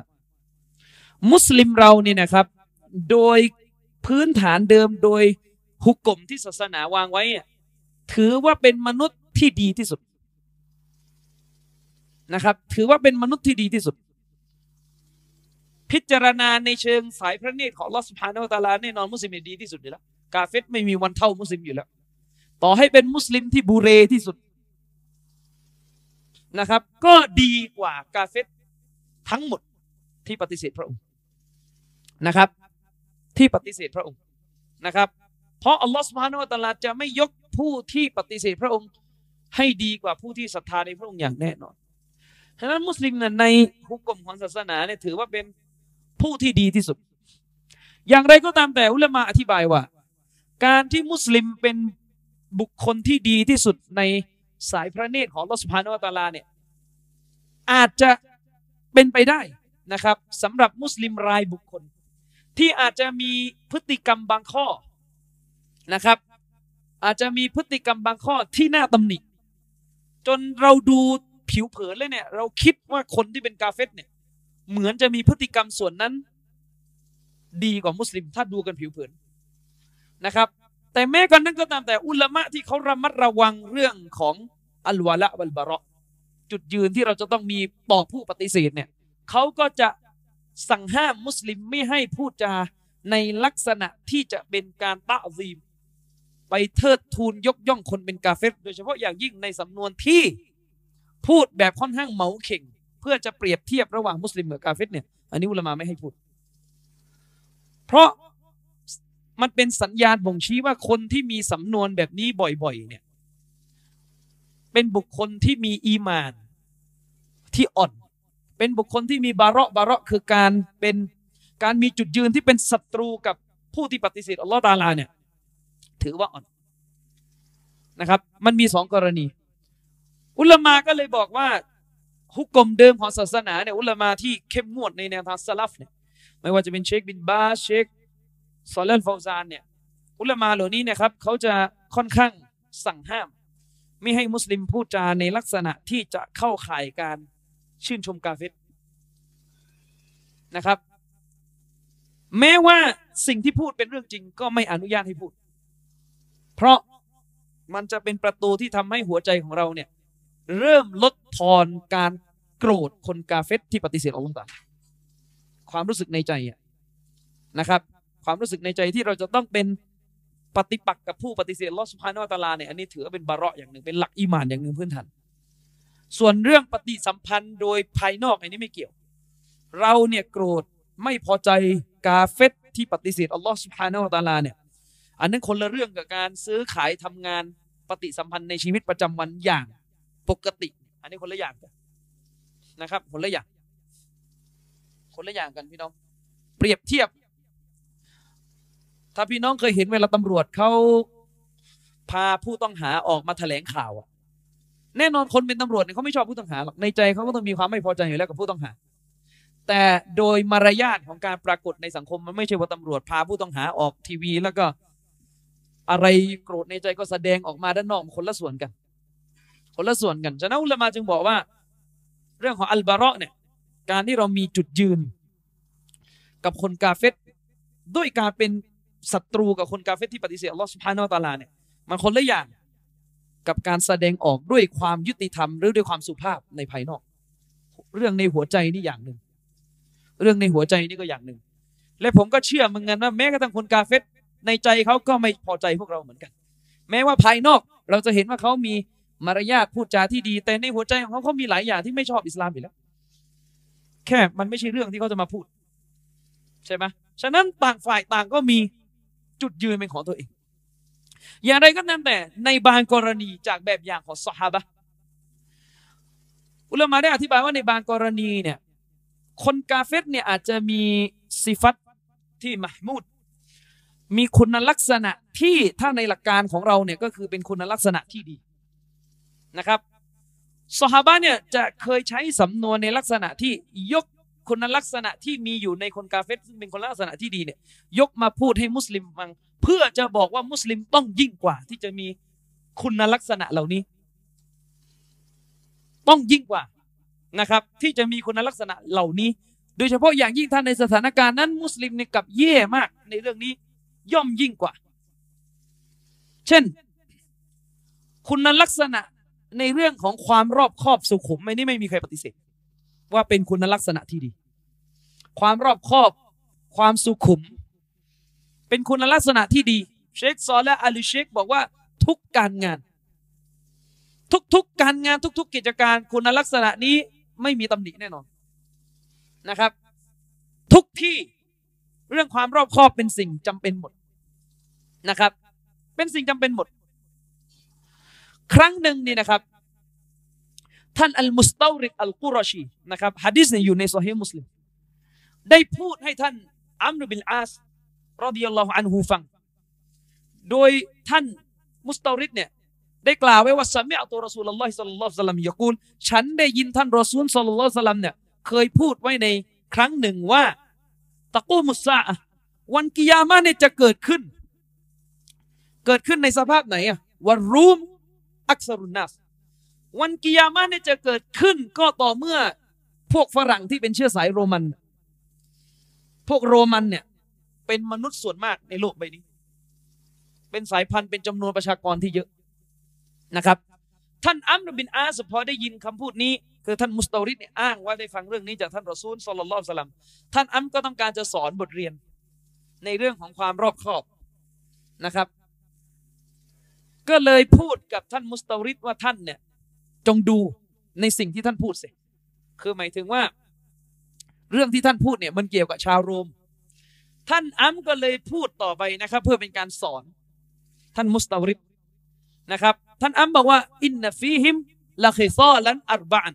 มุสลิมเราเนี่ยนะครับ โดยพื้นฐานเดิมโดย หุกกลมที่ศาสนาวางไว้ ถือว่าเป็นมนุษย์ที่ดีที่สุดนะครับ ถือว่าเป็นมนุษย์ที่ดีที่สุด พิจารณาในเชิงสายพระเนตรของลอสพานอตาลาแน่นอนมุสลิมดีที่สุดอยู่แล้ว กาเฟตไม่มีวันเท่ามุสลิมอยู่แล้ว ต่อให้เป็นมุสลิมที่บูเรที่สุดนะครับ ก็ดีกว่ากาเฟตทั้งหมดที่ปฏิเสธพระองค์นะครับ ที่ปฏิเสธพระองค์นะครับ ราะอัลลอฮฺสุบฮานตะลาจะไม่ยกผู้ที่ปฏิเสธพระองค์ให้ดีกว่าผู้ที่ศรัทธาในพระองค์อย่างแน่นอน ฉะนั้นมุสลิมในฮุกกลมของศาสนาเนี่ยถือว่าเป็นผู้ที่ดีที่สุด อย่างไรก็ตามแต่อุลามะอธิบายว่า การที่มุสลิมเป็นบุคคลที่ดีที่สุดในสายพระเนตรของลอสพานวตาลาเนี่ยอาจจะเป็นไปได้นะครับสำหรับมุสลิมรายบุคคล ที่อาจจะมีพฤติกรรมบางข้อ นะครับ อาจจะมีพฤติกรรมบางข้อที่น่าตำหนิ จนเราดูผิวเผินเลยเนี่ย เราคิดว่าคนที่เป็นกาเฟตเนี่ย เหมือนจะมีพฤติกรรมส่วนนั้น ดีกว่ามุสลิม ถ้าดูกันผิวเผินนะครับ แต่แม้กันนั้นก็ตามแต่อุลามะที่เขาระมัดระวังเรื่องของอัลวาละวัลบาระจุดยืนที่เราจะต้องมีต่อผู้ปฏิเสธเนี่ยเขาก็จะสั่งห้ามมุสลิมไม่ให้พูดจาในลักษณะที่จะเป็นการตะซีม ไปเทิดทูนยกย่องคนเป็นกาเฟตโดยเฉพาะอย่างยิ่งในสำนวนที่พูดแบบค่อนข้างเหมาเข่ง เพื่อจะเปรียบเทียบระหว่างมุสลิมกับกาเฟตเนี่ยอันนี้อุลามะไม่ให้พูด เพราะมันเป็นสัญญาณบ่งชี้ว่าคนที่มีสำนวนแบบนี้บ่อยๆเนี่ยเป็นบุคคลที่มีอีมานที่อ่อน เป็นบุคคลที่มีบาระบาระคือการเป็นการมีจุดยืนที่เป็นศัตรูกับผู้ที่ปฏิเสธอัลลอฮ์ตาลาเนี่ย ถือว่าอ่อนนะครับ มันมีสองกรณี อุลมาก็เลยบอกว่าฮุกกลมเดิมของศาสนาเนี่ยอุลมาที่เข้มงวดในแนวทางสลับเนี่ยไม่ว่าจะเป็นเชคบินบาเชคซอลเลนฟาวซานเนี่ยอุลมาเหล่านี้เนี่ยครับเขาจะค่อนข้างสั่งห้าม ไม่ให้มุสลิมพูดจาในลักษณะที่จะเข้าข่ายการชื่นชมกาเฟตนะครับ แม้ว่าสิ่งที่พูดเป็นเรื่องจริงก็ไม่อนุญาตให้พูด เพราะมันจะเป็นประตูที่ทำให้หัวใจของเราเนี่ยเริ่มลดทอนการโกรธคนกาเฟตที่ปฏิเสธอัลลอฮฺตาความรู้สึกในใจนะครับ ความรู้สึกในใจที่เราจะต้องเป็นปฏิปักษ์กับผู้ปฏิเสธลอสุภาโนตาลาเนี่ยอันนี้ถือว่าเป็นบาระอย่างหนึ่งเป็นหลักอิมานอย่างหนึ่งพื้นฐานส่วนเรื่องปฏิสัมพันธ์โดยภายนอกอันนี้ไม่เกี่ยว เราเนี่ยโกรธไม่พอใจกาเฟตที่ปฏิเสธอัลลอฮฺสุบฮานาอัลตาลาเนี่ย อันนั้นคนละเรื่องกับการซื้อขายทำงานปฏิสัมพันธ์ในชีวิตประจำวันอย่างปกติ อันนี้คนละอย่างกันนะครับ คนละอย่าง คนละอย่างกันพี่น้อง เปรียบเทียบ ถ้าพี่น้องเคยเห็นเวลาตำรวจเขาพาผู้ต้องหาออกมาแถลงข่าวอะแน่นอนคนเป็นตำรวจเนี่ยเขาไม่ชอบผู้ต้องหาหรอกในใจเขาก็ต้องมีความไม่พอใจอยู่แล้วกับผู้ต้องหา แต่โดยมารยาทของการปรากฏในสังคมมันไม่ใช่ว่าตำรวจพาผู้ต้องหาออกทีวี แล้วก็ อะไรโกรธในใจก็แสดงออกมาด้านนอกคนละส่วนกัน คนละส่วนกันฉะนั้นอุลามาจึงบอกว่า เรื่องของอัลบาระเนี่ยการที่เรามีจุดยืน กับคนกาเฟตด้วยการเป็นศัตรูกับคนกาเฟตที่ปฏิเสธอัลลอฮฺสุบฮานอตาลาเนี่ยมันคนละอย่างกับการแสดงออกด้วยความยุติธรรม หรือด้วยความสุภาพในภายนอก เรื่องในหัวใจนี่อย่างหนึ่ง เรื่องในหัวใจนี่ก็อย่างหนึ่ง และผมก็เชื่อเหมือนกันว่าแม้กระทั่งคนกาเฟต ในใจเขาก็ไม่พอใจพวกเราเหมือนกัน แม้ว่าภายนอกเราจะเห็นว่าเขามีมารยาทพูดจาที่ดี แต่ในหัวใจของเขาเขามีหลายอย่างที่ไม่ชอบอิสลามอยู่แล้ว แค่มันไม่ใช่เรื่องที่เขาจะมาพูด ใช่ไหมฉะนั้นต่างฝ่ายต่างก็มีจุดยืนเป็นของตัวเอง อย่างไรก็ตามแต่ในบางกรณีจากแบบอย่างของสฮาบะอุลามะได้อธิบายว่าในบางกรณีเนี่ยคนกาเฟตเนี่ยอาจจะมีสิฟัตที่มหมูด มีคุณลักษณะที่ถ้าในหลักการของเราเนี่ยก็คือเป็นคุณลักษณะที่ดีนะครับสฮาบะเนี่ยจะเคยใช้สำนวนในลักษณะที่ยกคุณลักษณะที่มีอยู่ในคนกาเฟตซึ่งเป็นคุณลักษณะที่ดีเนี่ยยกมาพูดให้มุสลิมฟัง เพื่อจะบอกว่ามุสลิมต้องยิ่งกว่า ที่จะมีคุณลักษณะเหล่านี้ ต้องยิ่งกว่านะครับ ที่จะมีคุณลักษณะเหล่านี้ โดยเฉพาะอย่างยิ่งท่านในสถานการณ์นั้น มุสลิมเนี่ยกับแย่มากในเรื่องนี้ ย่อมยิ่งกว่า เช่น คุณลักษณะในเรื่องของความรอบคอบสุขุมไม่นี่ไม่มีใครปฏิเสธ ว่าเป็นคุณลักษณะที่ดี ความรอบคอบความสุขุม เป็นคุณลักษณะที่ดี เชคซอและอาลีเชคบอกว่าทุกการงาน ทุกๆกการงานทุก ๆ กิจการคุณลักษณะนี้ไม่มีตำหนิแน่นอนนะครับ ทุกที่ เรื่องความรอบคอบเป็นสิ่งจำเป็นหมดนะครับ เป็นสิ่งจำเป็นหมด ครั้งหนึ่งนี่นะครับ ท่านอัลมุสตาริกอัลกุรอชีนะครับฮะดิษนี่ยอยู่ในโซฮีมุสลิมได้พูดให้ท่านอัมรุบิลอาสรอดิยัลลอฮุอันฮูฟัง โดยท่านมุสตาริดเนี่ยได้กล่าวไว้ว่าสมัยอัตุรอสูลลอฮิสัลลัลลอฮุซัลลัมยกูลฉันได้ยินท่านรอซูลสัลลัลลอฮุซัลลัมเนี่ยเคยพูดไว้ในครั้งหนึ่งว่า ตะกูมุสซาวันกิยามะเนี่ยจะเกิดขึ้น เกิดขึ้นในสภาพไหนอะวันรูมอักษรุนัสวันกิยามะเนี่ยจะเกิดขึ้นก็ต่อเมื่อพวกฝรั่งที่เป็นเชื้อสายโรมัน พวกโรมันเนี่ยเป็นมนุษย์ส่วนมากในโลกใบนี้ เป็นสายพันธุ์เป็นจำนวนประชากรที่เยอะนะครับ ท่านอัมรบินอาสพอได้ยินคำพูดนี้ คือท่านมุสตอริดเนี่ยอ้างว่าได้ฟังเรื่องนี้จากท่านรอซูลสุลลัลสลัมท่านอัมก็ต้องการจะสอนบทเรียนในเรื่องของความรอบคอบนะครับ ก็เลยพูดกับท่านมุสตอริดว่าท่านเนี่ยจงดูในสิ่งที่ท่านพูดสิคือหมายถึงว่า เรื่องที่ท่านพูดเนี่ยมันเกี่ยวกับชาวโรม ท่านอัมก็เลยพูดต่อไปนะครับ เพื่อเป็นการสอนท่านมุสตาริบนะครับ ท่านอัมบอกว่าอินนฟีฮิมละคิซอลันอัรบาน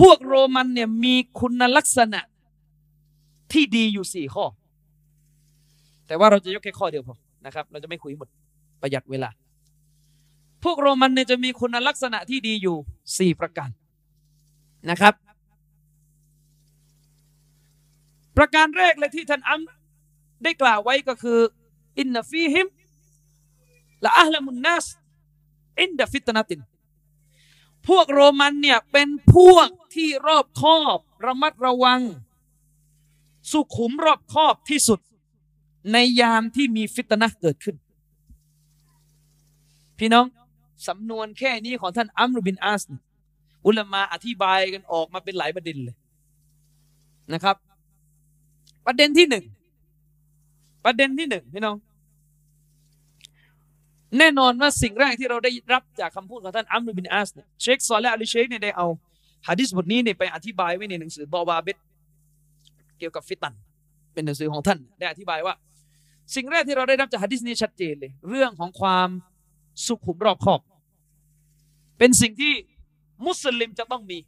พวกโรมันเนี่ยมีคุณลักษณะที่ดีอยู่สี่ข้อ แต่ว่าเราจะยกแค่ข้อเดียวพอนะครับ เราจะไม่คุยหมดประหยัดเวลา พวกโรมันเนี่ยจะมีคุณลักษณะที่ดีอยู่สี่ประการนะครับ ประการแรกเลยที่ท่านอัมได้กล่าวไว้ก็คืออินนฟีฮิมละอัลลมุนนัสอินดฟิตนาติน พวกโรมันเนี่ยเป็นพวกที่รอบคอบระมัดระวัง สุขุมรอบคอบที่สุด ในยามที่มีฟิตนะเกิดขึ้น พี่น้องสำนวนแค่นี้ของท่านอัมรุบินอาสอุลมาอธิบายกันออกมาเป็นหลายประเด็นเลยนะครับ ประเด็นที่หนึ่งประเด็นที่หนึ่งพี่น้อง แน่นอนว่าสิ่งแรกที่เราได้รับจากคำพูดของท่านอัมรุบินอาสเนี่ยเชคซอลและอัลิเชคเนี่ยได้เอาฮะดิษบทนี้เนี่ยไปอธิบายไว้ในหนังสือบอบาเบตเกี่ยวกับฟิตัน เป็นหนังสือของท่านได้อธิบายว่า สิ่งแรกที่เราได้รับจากฮะดิษนี้ชัดเจนเลย เรื่องของความสุขุมรอบคอบ เป็นสิ่งที่มุสลิมจะต้องมี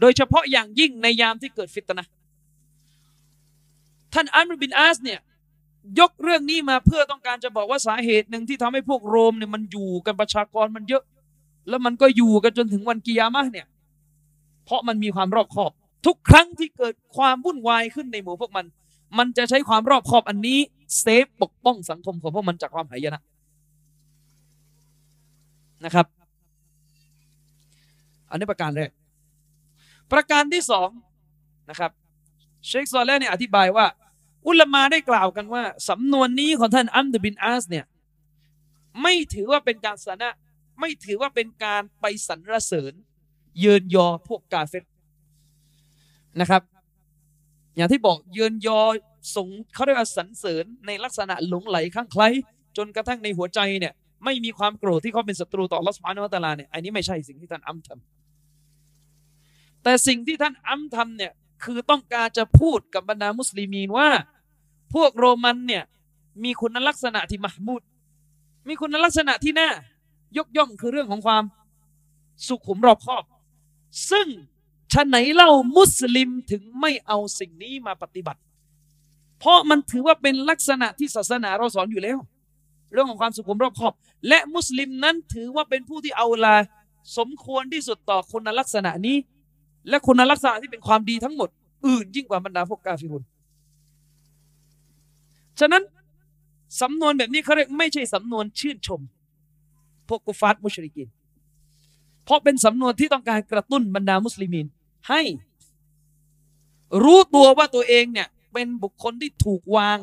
โดยเฉพาะอย่างยิ่งในยามที่เกิดฟิตนะท่านอัมรุบินอาสเนี่ย ยกเรื่องนี้มาเพื่อต้องการจะบอกว่าสาเหตุหนึ่งที่ทำให้พวกโรมเนี่ยมันอยู่กันประชากรมันเยอะ แล้วมันก็อยู่กันจนถึงวันกิยามะเนี่ย เพราะมันมีความรอบคอบ ทุกครั้งที่เกิดความวุ่นวายขึ้นในหมู่พวกมัน มันจะใช้ความรอบคอบอันนี้เซฟปกป้องสังคมของพวกมันจากความหายนะนะครับ อันนี้ประการแรกประการที่สองนะครับ เชคซอลและเนี่ยอธิบายว่า อุลมาได้กล่าวกันว่า สำนวนนี้ของท่านอัมดบินอาสเนี่ยไม่ถือว่าเป็นการสนะไม่ถือว่าเป็นการไปสรรเสริญ เยินยอพวกกาเฟตนะครับ อย่างที่บอกเยินยอสงเขาเรียกว่าสรรเสริญในลักษณะหลงไหลข้างใคล้จนกระทั่งในหัวใจเนี่ยไม่มีความโกรธที่เขาเป็นศัตรูต่อลอสพานอตาลาเนี่ยอันนี้ไม่ใช่สิ่งที่ท่านอัมทำแต่สิ่งที่ท่านอัมทำเนี่ย คือต้องการจะพูดกับบรรดามุสลิมีนว่า พวกโรมันเนี่ยมีคุณลักษณะที่มหมุดมีคุณลักษณะที่น่ายกย่องคือเรื่องของความสุขุมรอบคอบ ซึ่งชะไหนเล่ามุสลิมถึงไม่เอาสิ่งนี้มาปฏิบัติ เพราะมันถือว่าเป็นลักษณะที่ศาสนาเราสอนอยู่แล้ว เรื่องของความสุขุมรอบคอบ และมุสลิมนั้นถือว่าเป็นผู้ที่เอาลาสมควรที่สุดต่อคุณลักษณะนี้ และคุณลักษณะที่เป็นความดีทั้งหมด อื่นยิ่งกว่าบรรดาพวกกาฟิรุนฉะนั้นสำนวนแบบนี้เขาเรียกไม่ใช่สำนวนชื่นชม พวกกุฟาร์มุชริกิน เพราะเป็นสำนวนที่ต้องการกระตุ้นบรรดามุสลิมิน ให้รู้ตัวว่าตัวเองเนี่ยเป็นบุคคลที่ถูกวาง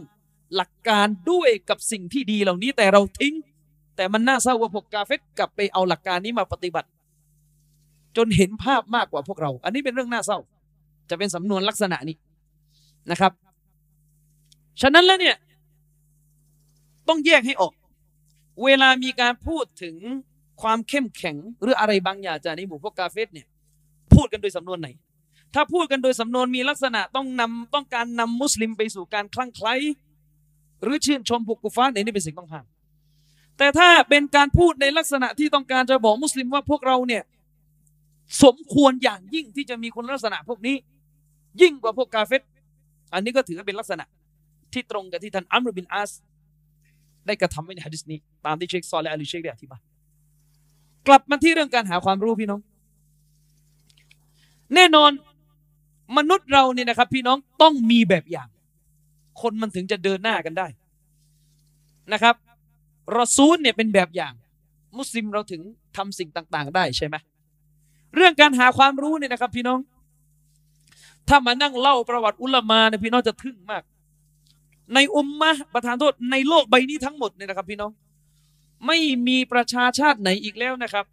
หลักการด้วยกับสิ่งที่ดีเหล่านี้แต่เราทิ้ง แต่มันน่าเศร้าว่าพวกกาเฟรกลับไปเอาหลักการนี้มาปฏิบัติ จนเห็นภาพมากกว่าพวกเรา อันนี้เป็นเรื่องน่าเศร้า จะเป็นสำนวนลักษณะนี้นะครับ ฉะนั้นแล้วเนี่ย ต้องแยกให้ออก เวลามีการพูดถึงความเข้มแข็ง หรืออะไรบางอย่างจากในหมู่พวกกาเฟสเนี่ย พูดกันโดยสำนวนไหน ถ้าพูดกันโดยสำนวนมีลักษณะต้องนำต้องการนำมุสลิมไปสู่การคลั่งไคล้หรือชื่นชมพวกกุฟาร์นี่เป็นสิ่งต้องห้ามแต่ถ้าเป็นการพูดในลักษณะที่ต้องการจะบอกมุสลิมว่าพวกเราเนี่ย สมควรอย่างยิ่งที่จะมีคุณลักษณะพวกนี้ ยิ่งกว่าพวกกาเฟสอันนี้ก็ถือว่าเป็นลักษณะที่ตรงกับที่ท่านอัมรุบินอาส ได้กระทำไว้ในฮะดิษนี้ ตามที่เชคซอลและอาลีเชคได้อธิบายกลับมาที่เรื่องการหาความรู้พี่น้อง แน่นอนมนุษย์เราเนี่ยนะครับ พี่น้องต้องมีแบบอย่าง คนมันถึงจะเดินหน้ากันได้นะครับรอซูลเนี่ยเป็นแบบอย่าง มุสลิมเราถึงทำสิ่งต่าง ๆ ได้ใช่ไหม เรื่องการหาความรู้เนี่ยนะครับ พี่น้อง ถ้ามานั่งเล่าประวัติอุลามาเนี่ยพี่น้องจะทึ่งมาก ในอุมมะประธานโทษในโลกใบนี้ทั้งหมดเนี่ยนะครับ พี่น้อง ไม่มีประชาชาติไหนอีกแล้วนะครับ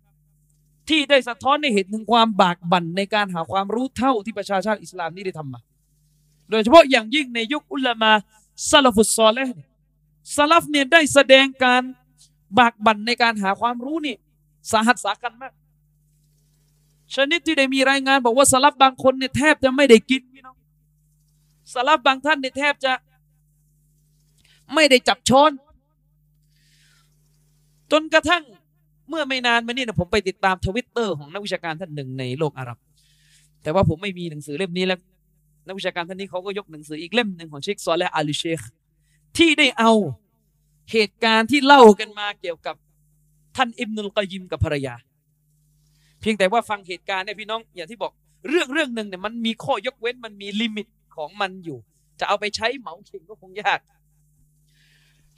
ที่ได้สะท้อนในเหตุถึงความบากบั่นในการหาความรู้เท่าที่ประชาชาติอิสลามนี่ได้ทำมา โดยเฉพาะอย่างยิ่งในยุคอุลามาซาลฟุตซอลและซาลฟเนี่ยได้แสดงการบากบั่นในการหาความรู้นี่สาหัสสากันมาก ชนิดที่ได้มีรายงานบอกว่าสลับบางคนเนี่ยแทบจะไม่ได้กินพี่น้องสลับบางท่านเนี่ยแทบจะ ไม่ได้จับช้อน จนกระทั่งเมื่อไม่นานมานี่นะผมไปติดตามทวิตเตอร์ของนักวิชาการท่านหนึ่งในโลกอาหรับ แต่ว่าผมไม่มีหนังสือเล่มนี้แล้ว นักวิชาการท่านนี้เขาก็ยกหนังสืออีกเล่มหนึ่งของเชคซอและห์ อาลิเชคที่ได้เอาเหตุการณ์ที่เล่ากันมาเกี่ยวกับท่านอิบนุลกอยิมกับภรรยา พียงแต่ว่าฟังเหตุการณ์เนี่ยพี่น้องอย่างที่บอกเรื่องเรื่องหนึ่งเนี่ยมันมีข้อยกเว้นมันมี limit ของมันอยู่ จะเอาไปใช้เหมาเข่งก็คงยาก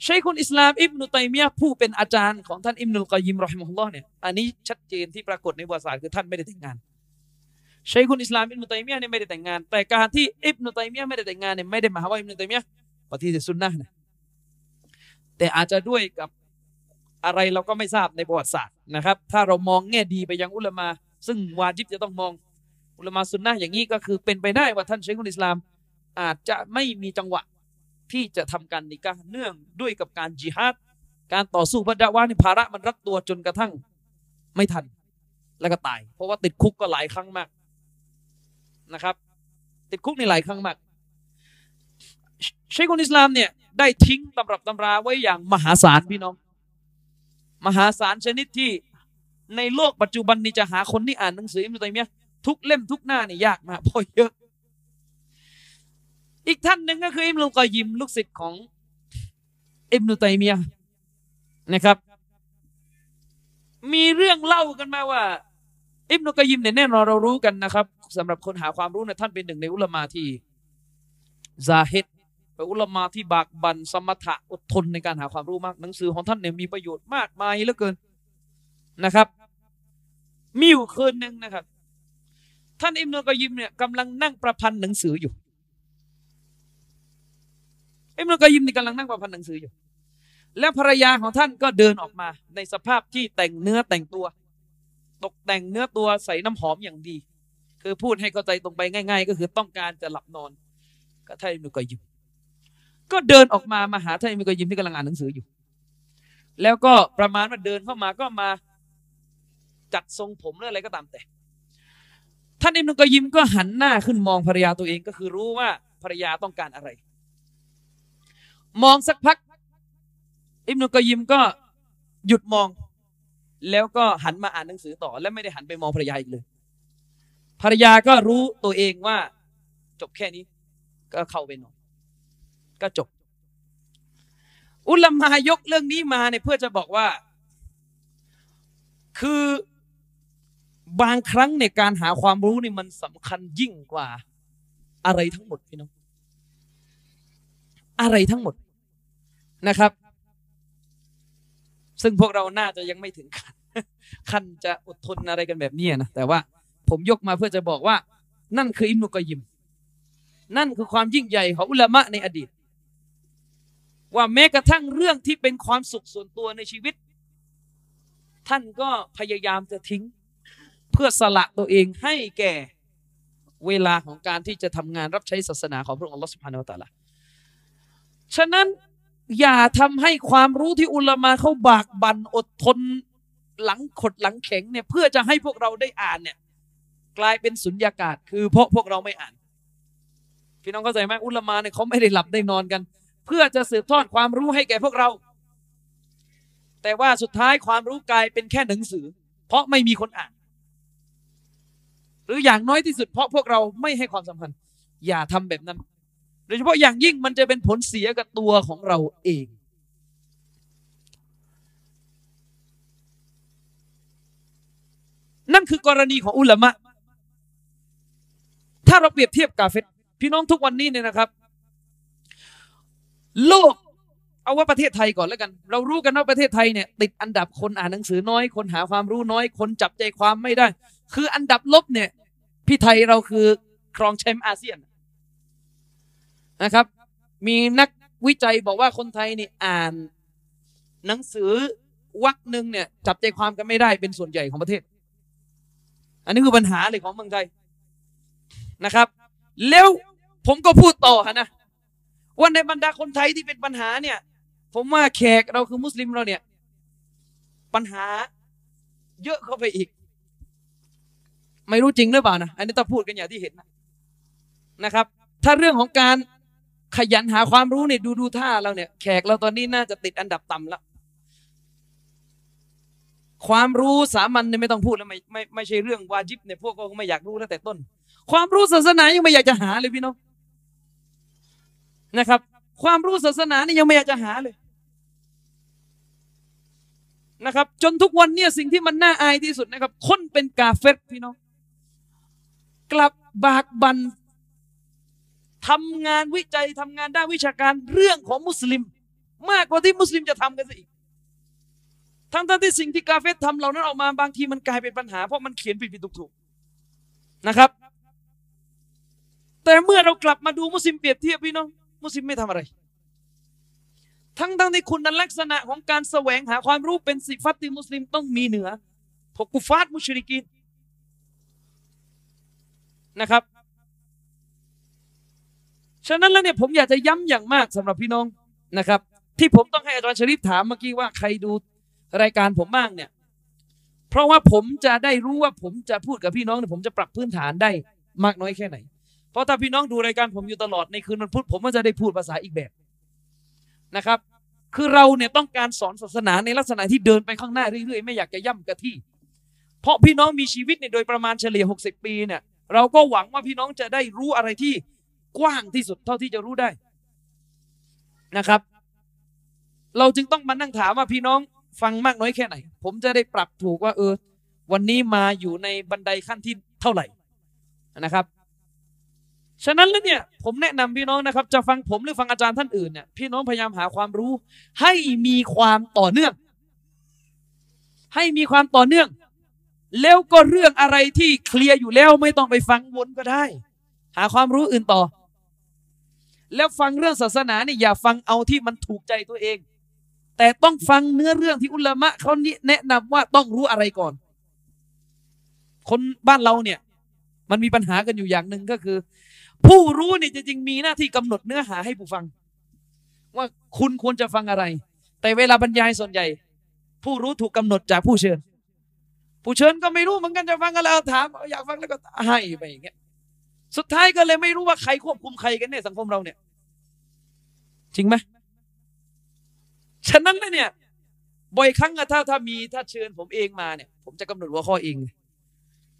ชัยคุลอิสลามอิบนุตัยมียะห์ผู้เป็นอาจารย์ของท่านอิบนุลกอยิมรอฮิมะฮุลลอฮ์เนี่ยอันนี้ชัดเจนที่ปรากฏในประวัติศาสตร์คือท่านไม่ได้แต่งงานใช้คุณอิสลามอิบนุตัยมียะเนี่ยไม่ได้แต่งงาน แต่การที่อิบนุตัยมียะไม่ได้แต่งงานเนี่ยไม่ได้หมายว่าอิบนุตัยมียะปฏิเสธสุนนะนะแต่อาจจะด้วยกับ อะไรเราก็ไม่ทราบในประวัติศาสตร์นะครับ ถ้าเรามองแง่ดีไปยังอุลมา ซึ่งวาจิบจะต้องมองอุลมาสุนนะอย่างนี้ก็คือเป็นไปได้ว่าท่านเชคุนอิสลาม อาจจะไม่มีจังหวะที่จะทำการนิกะเนื่องด้วยกับการจิฮาดการต่อสู้พระดาวาในภาระมันรัดตัวจนกระทั่งไม่ทัน แล้วก็ตาย เพราะว่าติดคุกก็หลายครั้งมากนะครับ ติดคุกในหลายครั้งมากเชคุนอิสลามเนี่ยได้ทิ้งตำรับตำราไว้อย่างมหาศาลพี่น้อง มหาศาลชนิดที่ในโลกปัจจุบันนี้จะหาคนที่อ่านหนังสืออิมรุตัยมียทุกเล่มทุกหน้านี่ยากมากเพราะเยอะ อีกท่านหนึ่งก็คืออิมรุกอยิมลูกศิษย์ของอิมรุตัยมียนะครับ มีเรื่องเล่ากันมาว่า อิบนุกอยิมเนี่ยแน่นอนเรารู้กันนะครับสำหรับคนหาความรู้นี่ยท่านเป็นหนึ่งในอุลมาที่ซาฮิด เป็นอุลมาที่บากบันสมถะอดทนในการหาความรู้มาก หนังสือของท่านเนี่ยมีประโยชน์มากมายเหลือเกินนะครับ มีอยู่คืนหนึ่งนะครับ ท่านอิมนุกอยิมเนี่ยกำลังนั่งประพันธ์หนังสืออยู่อิมนุกอยิมนี่กำลังนั่งประพันธ์หนังสืออยู่ แล้วภรรยาของท่านก็เดินออกมา ในสภาพที่แต่งเนื้อแต่งตัว ตกแต่งเนื้อตัวใส่น้ำหอมอย่างดี คือพูดให้เข้าใจตรงไปง่าย ๆ ก็คือต้องการจะหลับนอน ก็ท่านอิมนุกอยิม ก็เดินออกมามาหาท่านอิมนุกอยิมที่กำลังอ่านหนังสืออยู่ แล้วก็ประมาณว่าเดินเข้ามาก็มาจัดทรงผมหรืออะไรก็ตามแต่ ท่านอิมนุกอยิมก็หันหน้าขึ้นมองภรรยาตัวเองก็คือรู้ว่าภรรยาต้องการอะไร มองสักพัก อิมนุกอยิมก็หยุดมอง แล้วก็หันมาอ่านหนังสือต่อ และไม่ได้หันไปมองภรรยาอีกเลย ภรรยาก็รู้ตัวเองว่าจบแค่นี้ก็เข้าไปนอน ก็จบ อุลามายกเรื่องนี้มาเนี่ยเพื่อจะบอกว่า คือบางครั้งในการหาความรู้นี่มันสำคัญยิ่งกว่า อะไรทั้งหมดพี่น้องอะไรทั้งหมดนะครับ ซึ่งพวกเราน่าจะยังไม่ถึงขั้นขั้นจะอดทนอะไรกันแบบนี้นะแต่ว่าผมยกมาเพื่อจะบอกว่า นั่นคืออิมนุกยิม นั่นคือความยิ่งใหญ่ของอุลามะในอดีต ว่าแม้กระทั่งเรื่องที่เป็นความสุขส่วนตัวในชีวิต ท่านก็พยายามจะทิ้ง เพื่อสละตัวเองให้แก่เวลาของการที่จะทำงานรับใช้ศาสนาของพระองค์อัลลอฮฺสุบฮานาอัลตะละฉะนั้นอย่าทำให้ความรู้ที่อุลามาเขาบากบั่นอดทนหลังขดหลังแข็งเนี่ยเพื่อจะให้พวกเราได้อ่านเนี่ยกลายเป็นสุญญากาศ คือเพราะพวกเราไม่อ่าน พี่น้องเข้าใจไหมอุลามาเนี่ยเขาไม่ได้หลับได้นอนกัน เพื่อจะสืบทอดความรู้ให้แก่พวกเรา แต่ว่าสุดท้ายความรู้กลายเป็นแค่หนังสือ เพราะไม่มีคนอ่าน หรืออย่างน้อยที่สุดเพราะพวกเราไม่ให้ความสำคัญ อย่าทำแบบนั้น โดยเฉพาะอย่างยิ่งมันจะเป็นผลเสียกับตัวของเราเอง นั่นคือกรณีของอุลามะถ้าเราเปรียบเทียบกาเฟตพี่น้องทุกวันนี้เนี่ยนะครับ โลก เอาว่าประเทศไทยก่อนแล้วกัน เรารู้กันว่าประเทศไทยเนี่ย ติดอันดับคนอ่านหนังสือน้อย คนหาความรู้น้อย คนจับใจความไม่ได้ คืออันดับลบเนี่ยพี่ไทยเราคือครองแชมป์อาเซียนนะครับ มีนักวิจัยบอกว่าคนไทยนี่อ่านหนังสือวักหนึ่งเนี่ย จับใจความกันไม่ได้เป็นส่วนใหญ่ของประเทศ อันนี้คือปัญหาเลยของเมืองไทยนะครับ แล้วผมก็พูดต่อนะ ว่าในบรรดาคนไทยที่เป็นปัญหาเนี่ย ผมว่าแขกเราคือมุสลิมเราเนี่ย ปัญหาเยอะเข้าไปอีก ไม่รู้จริงหรือเปล่านะอันนี้ต้องพูดกันอย่างที่เห็นนะนะครับ ถ้าเรื่องของการขยันหาความรู้เนี่ยดูดูท่าเราเนี่ย แขกเราตอนนี้น่าจะติดอันดับต่ำแล้วความรู้สามัญเนี่ยไม่ต้องพูดแล้วไม่ไม่ไม่ใช่เรื่องวาจิบเนี่ยพวกก็ไม่อยากรู้ตั้งแต่ต้น ความรู้ศาสนายังไม่อยากจะหาเลยพี่น้อง นะครับ ความรู้ศาสนานี่ยังไม่อยากจะหาเลยนะครับ จนทุกวันเนี่ยสิ่งที่มันน่าอายที่สุดนะครับ คนเป็นกาเฟตพี่น้องกลับบากบันทำงานวิจัยทำงานด้านวิชาการเรื่องของมุสลิม มากกว่าที่มุสลิมจะทำกันซะอีกทั้งทั้งที่สิ่งที่กาเฟตทำเหล่านั้นออกมาบางทีมันกลายเป็นปัญหาเพราะมันเขียนผิดผิดถูกถูกนะครับ แต่เมื่อเรากลับมาดูมุสลิมเปรียบเทียบพี่น้อง มุสลิมไม่ทำอะไร ทั้งทั้งที่คุณลักษณะของการแสวงหาความรู้เป็นสิฟัตที่มุสลิมต้องมีเหนือพวกกุฟาตมุชริกีนนะครับ ฉะนั้นแล้วเนี่ยผมอยากจะย้ำอย่างมากสำหรับพี่น้องนะครับ ที่ผมต้องให้อาจารย์ชริฟถามเมื่อกี้ว่าใครดูรายการผมบ้างเนี่ย เพราะว่าผมจะได้รู้ว่าผมจะพูดกับพี่น้องเนี่ยผมจะปรับพื้นฐานได้มากน้อยแค่ไหน เพราะถ้าพี่น้องดูรายการผมอยู่ตลอดในคืนวันพุธผมก็จะได้พูดภาษาอีกแบบนะครับ คือเราเนี่ยต้องการสอนศาสนาในลักษณะที่เดินไปข้างหน้าเรื่อยๆไม่อยากจะย่ำกะที่ เพราะพี่น้องมีชีวิตเนี่ยโดยประมาณเฉลี่ย 60 ปีเนี่ยเราก็หวังว่าพี่น้องจะได้รู้อะไรที่กว้างที่สุดเท่าที่จะรู้ได้นะครับ เราจึงต้องมานั่งถามว่าพี่น้องฟังมากน้อยแค่ไหน ผมจะได้ปรับถูกว่าเออ วันนี้มาอยู่ในบันไดขั้นที่เท่าไหร่นะครับ ฉะนั้นแล้วเนี่ยผมแนะนำพี่น้องนะครับ จะฟังผมหรือฟังอาจารย์ท่านอื่นเนี่ยพี่น้องพยายามหาความรู้ ให้มีความต่อเนื่อง ให้มีความต่อเนื่อง แล้วก็เรื่องอะไรที่เคลียร์อยู่แล้วไม่ต้องไปฟังวนก็ได้ หาความรู้อื่นต่อ แล้วฟังเรื่องศาสนาเนี่ยอย่าฟังเอาที่มันถูกใจตัวเอง แต่ต้องฟังเนื้อเรื่องที่อุลามะเขาแนะนำว่าต้องรู้อะไรก่อน คนบ้านเราเนี่ย มันมีปัญหากันอยู่อย่างหนึ่งก็คือ ผู้รู้เนี่ยจริงๆมีหน้าที่กำหนดเนื้อหาให้ผู้ฟัง ว่าคุณควรจะฟังอะไร แต่เวลาบรรยายส่วนใหญ่ ผู้รู้ถูกกำหนดจากผู้เชิญ ผู้เชิญก็ไม่รู้เหมือนกันจะฟังอะไรถามอยากฟังแล้วก็ให้ไปอย่างเงี้ยสุดท้ายก็เลยไม่รู้ว่าใครควบคุมใครกันเนี่ยสังคมเราเนี่ย จริงไหมฉะนั้นเลยเนี่ยบ่อยครั้งอะถ้าถ้ามีถ้าเชิญผมเองมาเนี่ย ผมจะกำหนดหัวข้อเอง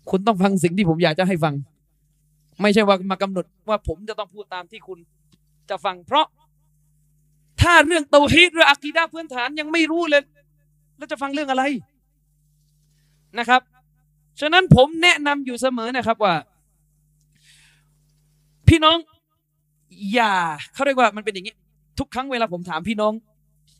คุณต้องฟังสิ่งที่ผมอยากจะให้ฟัง ไม่ใช่ว่ามากำหนดว่าผมจะต้องพูดตามที่คุณจะฟัง เพราะถ้าเรื่องเตาฮีดหรืออักีดาพื้นฐานยังไม่รู้เลย แล้วจะฟังเรื่องอะไรนะครับ ฉะนั้นผมแนะนำอยู่เสมอนะครับว่า พี่น้องอย่าเขาเรียกว่ามันเป็นอย่างนี้ ทุกครั้งเวลาผมถามพี่น้อง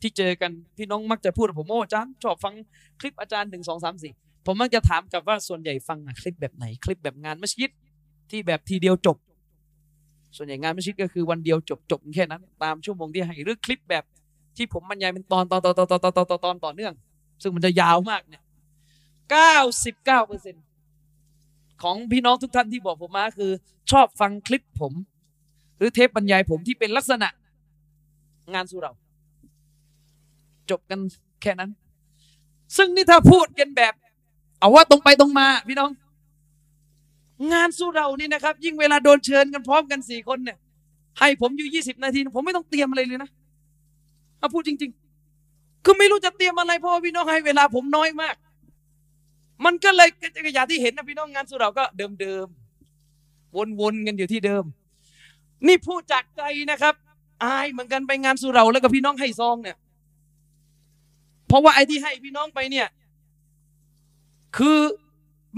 ที่เจอกันพี่น้องมักจะพูดกับผมโอ้อาจารย์ชอบฟังคลิปอาจารย์หนึ่งสองสามสี่ผมมักจะถามกลับว่าส่วนใหญ่ฟังคลิปแบบไหนคลิปแบบงานมัสยิด ที่แบบทีเดียวจบ ส่วนใหญ่งานมัสยิดก็คือวันเดียวจบจบแค่นั้น ตามชั่วโมงที่ให้หรือคลิปแบบ ที่ผมบรรยายเป็นตอนตอนตอนตอนตอนตอนตอนตอนต่อเนื่อง ซึ่งมันจะยาวมากเนี่ยเก้าสิบเก้าเปอร์เซ็นของพี่น้องทุกท่านที่บอกผมมาคือ ชอบฟังคลิปผม หรือเทปบรรยายผมที่เป็นลักษณะงานสุเรา จบกันแค่นั้น ซึ่งนี่ถ้าพูดกันแบบ เอาว่าตรงไปตรงมาพี่น้อง งานสู้เรานี่นะครับ ยิ่งเวลาโดนเชิญกันพร้อมกันสี่คนเนี่ย ให้ผมอยู่ยี่สิบนาที ผมไม่ต้องเตรียมอะไรเลยนะเอาพูดจริง ๆ คือไม่รู้จะเตรียมอะไรเพราะพี่น้องให้เวลาผมน้อยมาก มันก็เลยอย่างที่เห็นนะพี่น้องงานสู้เราก็เดิมๆวนๆกันอยู่ที่เดิม นี่พูดจากใจนะครับ อายเหมือนกันไปงานสู่เราแล้วก็พี่น้องให้ซองเนี่ย เพราะว่าไอ้ที่ให้พี่น้องไปเนี่ย คือ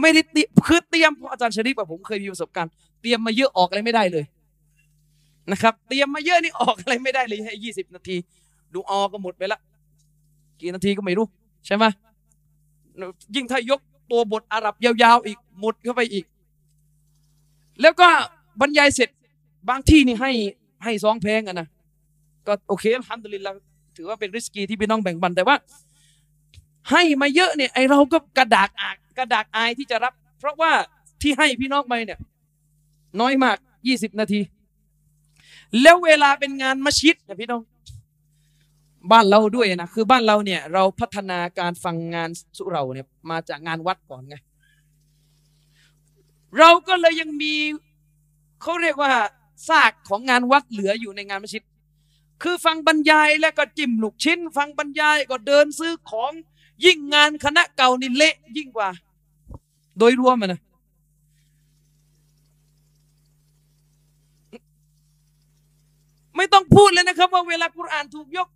ไม่ได้คือเตรียมเพราะอาจารย์ชริปผมเคยมีประสบการณ์เตรียมมาเยอะออกอะไรไม่ได้เลยนะครับ เตรียมมาเยอะนี่ออกอะไรไม่ได้เลยให้ยี่สิบนาที ดูออก็หมดไปละกี่นาทีก็ไม่รู้ ใช่ไหมยิ่งถ้ายกตัวบทอาหรับยาวๆอีกหมดเข้าไปอีก แล้วก็บรรยายเสร็จบางที่นี่ให้ให้ซองแพงอะนะก็โอเคทำดุลินละถือว่าเป็นริสกีที่พี่น้องแบ่งปันแต่ว่า ให้มาเยอะเนี่ยไอเราก็กระดากอาก กระดากอายที่จะรับ เพราะว่าที่ให้พี่น้องไปเนี่ย น้อยมากยี่สิบนาที แล้วเวลาเป็นงานมัสยิดนะพี่น้อง บ้านเราด้วยนะคือบ้านเราเนี่ย เราพัฒนาการฟังงานสุเราเนี่ย มาจากงานวัดก่อนไงเราก็เลยยังมีเขาเรียกว่าซากของงานวัดเหลืออยู่ในงานมัสยิด คือฟังบรรยายแล้วก็จิ้มลูกชิ้น ฟังบรรยายก็เดินซื้อของ ยิ่งงานคณะเก่านี่เละยิ่งกว่า โดยรวมนะไม่ต้องพูดเลยนะครับ ว่าเวลากุรอานถูกยก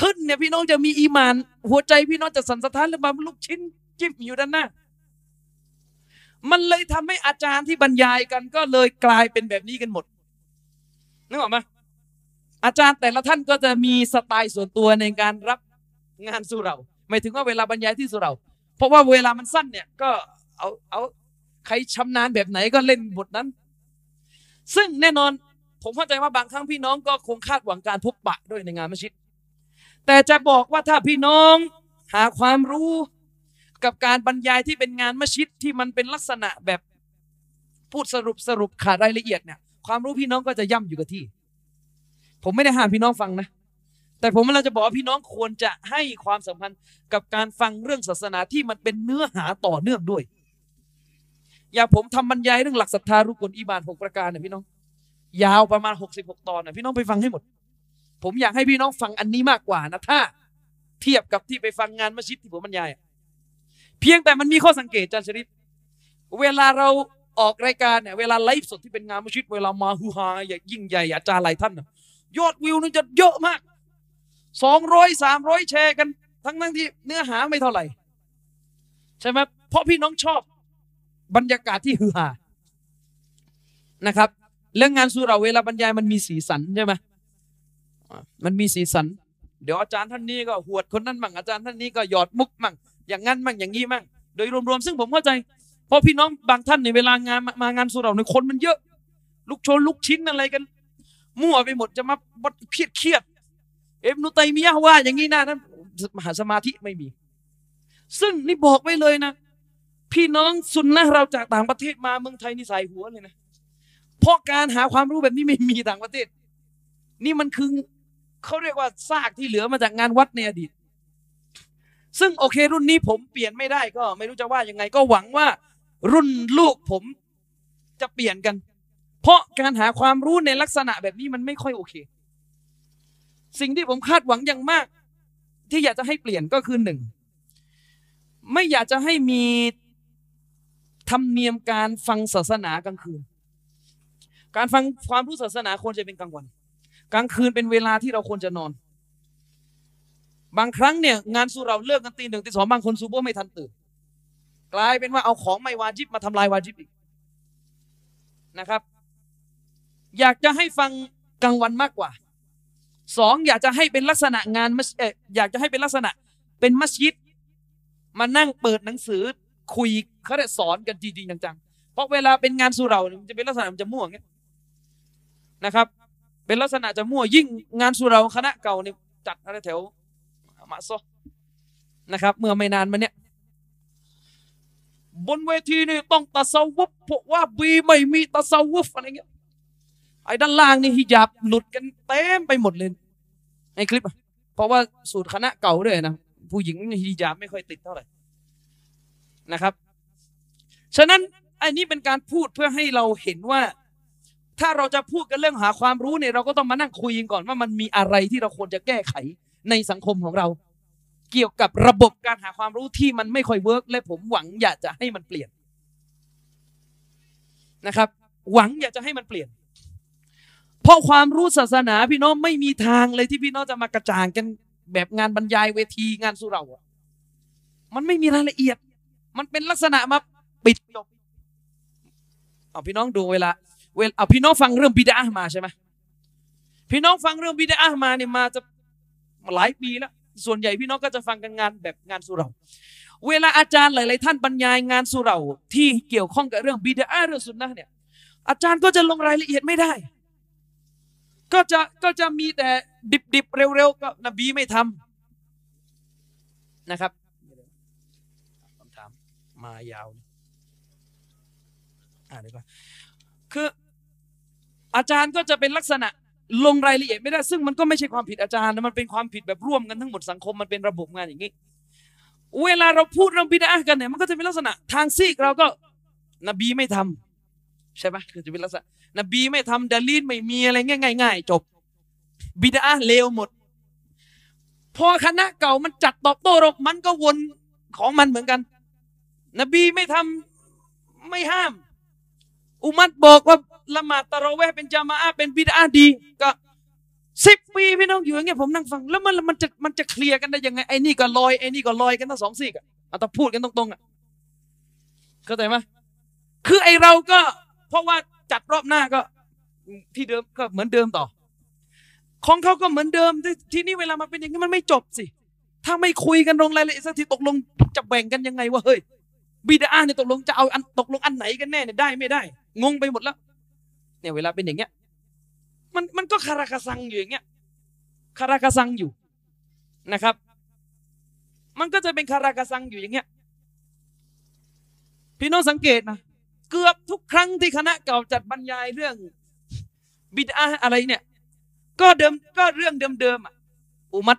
ขึ้นเนี่ยพี่น้องจะมีอีมาน หัวใจพี่น้องจะสั่นสะท้านหรือมาลูกชิ้นจิ้มอยู่ด้านหน้า มันเลยทำให้อาจารย์ที่บรรยายกันก็เลยกลายเป็นแบบนี้กันหมดนึกออกไหมอาจารย์แต่ละท่านก็จะมีสไตล์ส่วนตัวในการรับงานสุเรา หมายถึงว่าเวลาบรรยายที่สุเรา เพราะว่าเวลามันสั้นเนี่ยก็เอาเอาใครชำนาญแบบไหนก็เล่นบทนั้น ซึ่งแน่นอนผมเข้าใจว่าบางครั้งพี่น้องก็คงคาดหวังการพบปะด้วยในงานมัสยิด แต่จะบอกว่าถ้าพี่น้องหาความรู้กับการบรรยายที่เป็นงานมัสยิดที่มันเป็นลักษณะแบบพูดสรุปสรุปขาดรายละเอียดเนี่ยความรู้พี่น้องก็จะย่ำอยู่กับที่ ผมไม่ได้ห้ามพี่น้องฟังนะ แต่ผมเราจะบอกว่าพี่น้องควรจะให้ความสำคัญกับการฟังเรื่องศาสนาที่มันเป็นเนื้อหาต่อเนื่องด้วย อย่าผมทำบรรยายเรื่องหลักศรัทธารุกลอีบานหกประการเนี่ยพี่น้อง ยาวประมาณหกสิบหกตอนนะพี่น้องไปฟังให้หมด ผมอยากให้พี่น้องฟังอันนี้มากกว่านะถ้า เทียบกับที่ไปฟังงานมัสยิดที่ผมบรรยาย เพียงแต่มันมีข้อสังเกตอาจารย์ชริปเวลาเราออกรายการเนี่ยเวลาไลฟ์สดที่เป็นงานมัสยิดเวลามาฮือฮาอย่างยิ่งใหญ่อาจารย์หลายท่านยอดวิวนี่จะเยอะมาก สองร้อยสามร้อยแชร์กัน ทั้งทั้งที่เนื้อหาไม่เท่าไหร่ ใช่ไหมเพราะพี่น้องชอบบรรยากาศที่ฮือฮานะครับเรื่องงานสุเราเวลาบรรยายมันมีสีสันใช่ไหมมันมีสีสัน เดี๋ยวอาจารย์ท่านนี้ก็หวดคนนั้นมั่งอาจารย์ท่านนี้ก็หยอดมุกมั่งอย่างนั้นมั่งอย่างนี้มั่งโดยรวมๆซึ่งผมเข้าใจ เพราะพี่น้องบางท่านในเวลางานมางานสุเราในคนมันเยอะ ลูกชนลูกชิ้นอะไรกัน มั่วไปหมดจะมาบดเครียด เอ็มนุตัยมียะว่า อย่างนี้นะนั้นมหาสมาธิไม่มี ซึ่งนี่บอกไว้เลยนะ พี่น้องสุนนะเราจากต่างประเทศมาเมืองไทยนี่ใส่หัวเลยนะเพราะการหาความรู้แบบนี้ไม่มีต่างประเทศ นี่มันคือเขาเรียกว่าซากที่เหลือมาจากงานวัดในอดีต ซึ่งโอเครุ่นนี้ผมเปลี่ยนไม่ได้ก็ ไม่รู้จะว่ายังไงก็หวังว่า รุ่นลูกผมจะเปลี่ยนกัน เพราะการหาความรู้ในลักษณะแบบนี้มันไม่ค่อยโอเค สิ่งที่ผมคาดหวังอย่างมาก ที่อยากจะให้เปลี่ยนก็คือหนึ่งไม่อยากจะให้มีธรรมเนียมการฟังศาสนากลางคืน การฟังความรู้ศาสนาควรจะเป็นกลางวัน กลางคืนเป็นเวลาที่เราควรจะนอน บางครั้งเนี่ยงานสุเราเลิกกันตีหนึ่งตีสองบางคนซูโบไม่ทันตื่นกลายเป็นว่าเอาของไม่วาจิบมาทำลายวาจิบอีกนะครับ อยากจะให้ฟังกลางวันมากกว่า สองอยากจะให้เป็นลักษณะงานมัสเออยากจะให้เป็นลักษณะเป็นมัสยิด มานั่งเปิดหนังสือคุยเขาได้สอนกันจริงๆจังๆเพราะเวลาเป็นงานสุเราเนี่ยมันจะเป็นลักษณะมันจะมั่วงเงี้ยนะครับ เป็นลักษณะจะมั่วยิ่งงานสุเราคณะเก่าเนี่ยจัดอะไรแถวมาโซนะครับ เมื่อไม่นานมาเนี้ยบนเวทีนี่ต้องตะซาวุฟพราะว่าบีไม่มีตะซาวุฟอะไรเงี้ยไอ้ด้านล่างนี่ฮิญาบหลุดกันเต็มไปหมดเลย ในคลิป เพราะว่าสูตรคณะเก่าด้วยนะ ผู้หญิงฮิญาบไม่ค่อยติดเท่าไหร่นะครับ ฉะนั้นอันนี้เป็นการพูดเพื่อให้เราเห็นว่า ถ้าเราจะพูดกันเรื่องหาความรู้เนี่ยเราก็ต้องมานั่งคุยกันก่อนว่ามันมีอะไรที่เราควรจะแก้ไขในสังคมของเรา เกี่ยวกับระบบการหาความรู้ที่มันไม่ค่อยเวิร์กและผมหวังอยากจะให้มันเปลี่ยนนะครับ หวังอยากจะให้มันเปลี่ยน เพราะความรู้ศาสนาพี่น้องไม่มีทางเลยที่พี่น้องจะมากระจ่างกันแบบงานบรรยายเวทีงานสุเราอะมันไม่มีรายละเอียด มันเป็นลักษณะมาปิดจบเอาพี่น้องดูเวลาเวลาเอาพี่น้องฟังเรื่องบิดามาใช่ไหมพี่น้องฟังเรื่องบิดามาเนี่ยมาจะหลายปีแล้ว ส่วนใหญ่พี่น้องก็จะฟังกันงานแบบงานสุเราเวลาอาจารย์หลาย ๆ ท่านบรรยายงานสุเราที่เกี่ยวข้องกับเรื่องบิดาเรื่องสุนนะเนี่ยอาจารย์ก็จะลงรายละเอียดไม่ได้ ก็จะก็จะมีแต่ดิบๆเร็วๆก็นบีไม่ทำนะครับคำถามมายาวอ่าเดี๋ยวก่อนคืออาจารย์ก็จะเป็นลักษณะลงรายละเอียดไม่ได้ซึ่งมันก็ไม่ใช่ความผิดอาจารย์มันเป็นความผิดแบบร่วมกันทั้งหมดสังคมมันเป็นระบบงานอย่างนี้ เวลาเราพูดเรื่องบิดากันเนี่ยมันก็จะเป็นลักษณะทางซีกเราก็นบีไม่ทำ ใช่ไหมคือจะเป็นลักษณะนบีไม่ทำดาลีนไม่มีอะไรง่ายๆจบ บิดาเลวหมด พอคณะเก่ามันจัดตอบโต้เรามันก็วนของมันเหมือนกัน นบีไม่ทำไม่ห้าม อุมัดบอกว่าละหมาดตะเราะเวเป็นจามาอะห์เป็นบิดาดี ก็สิบปีพี่น้องอยู่อย่างเงี้ยผมนั่งฟัง แล้วมันมันจะมันจะเคลียร์กันได้ยังไงไอ้นี่ก็ลอยไอ้นี่ก็ลอยกันทั้งสองซีกอะเอาแต่พูดกันตรงๆอะเข้าใจไหมคือไอเราก็ เพราะว่าจัดรอบหน้าก็ที่เดิมก็เหมือนเดิมต่อ ของเขาก็เหมือนเดิม ที่ทีนี้เวลามาเป็นอย่างนี้มันไม่จบสิ ถ้าไม่คุยกันลงรายละเอียดสักทีตกลงจะแบ่งกันยังไงว่าเฮ้ยบิดาเนี่ยตกลงจะเอาอันตกลงอันไหนกันแน่เนี่ยได้ไม่ได้ งงไปหมดแล้ว เนี่ยเวลาเป็นอย่างเงี้ย มันมันก็คาราคาซังอยู่อย่างเงี้ยคาราคาซังอยู่นะครับ มันก็จะเป็นคาราคาซังอยู่อย่างเงี้ยพี่น้องสังเกตนะ เกือบทุกครั้งที่คณะเก่าจัดบรรยายเรื่อง บิดาอะไรเนี่ย ก็เดิมก็เรื่องเดิมๆอะอุมัด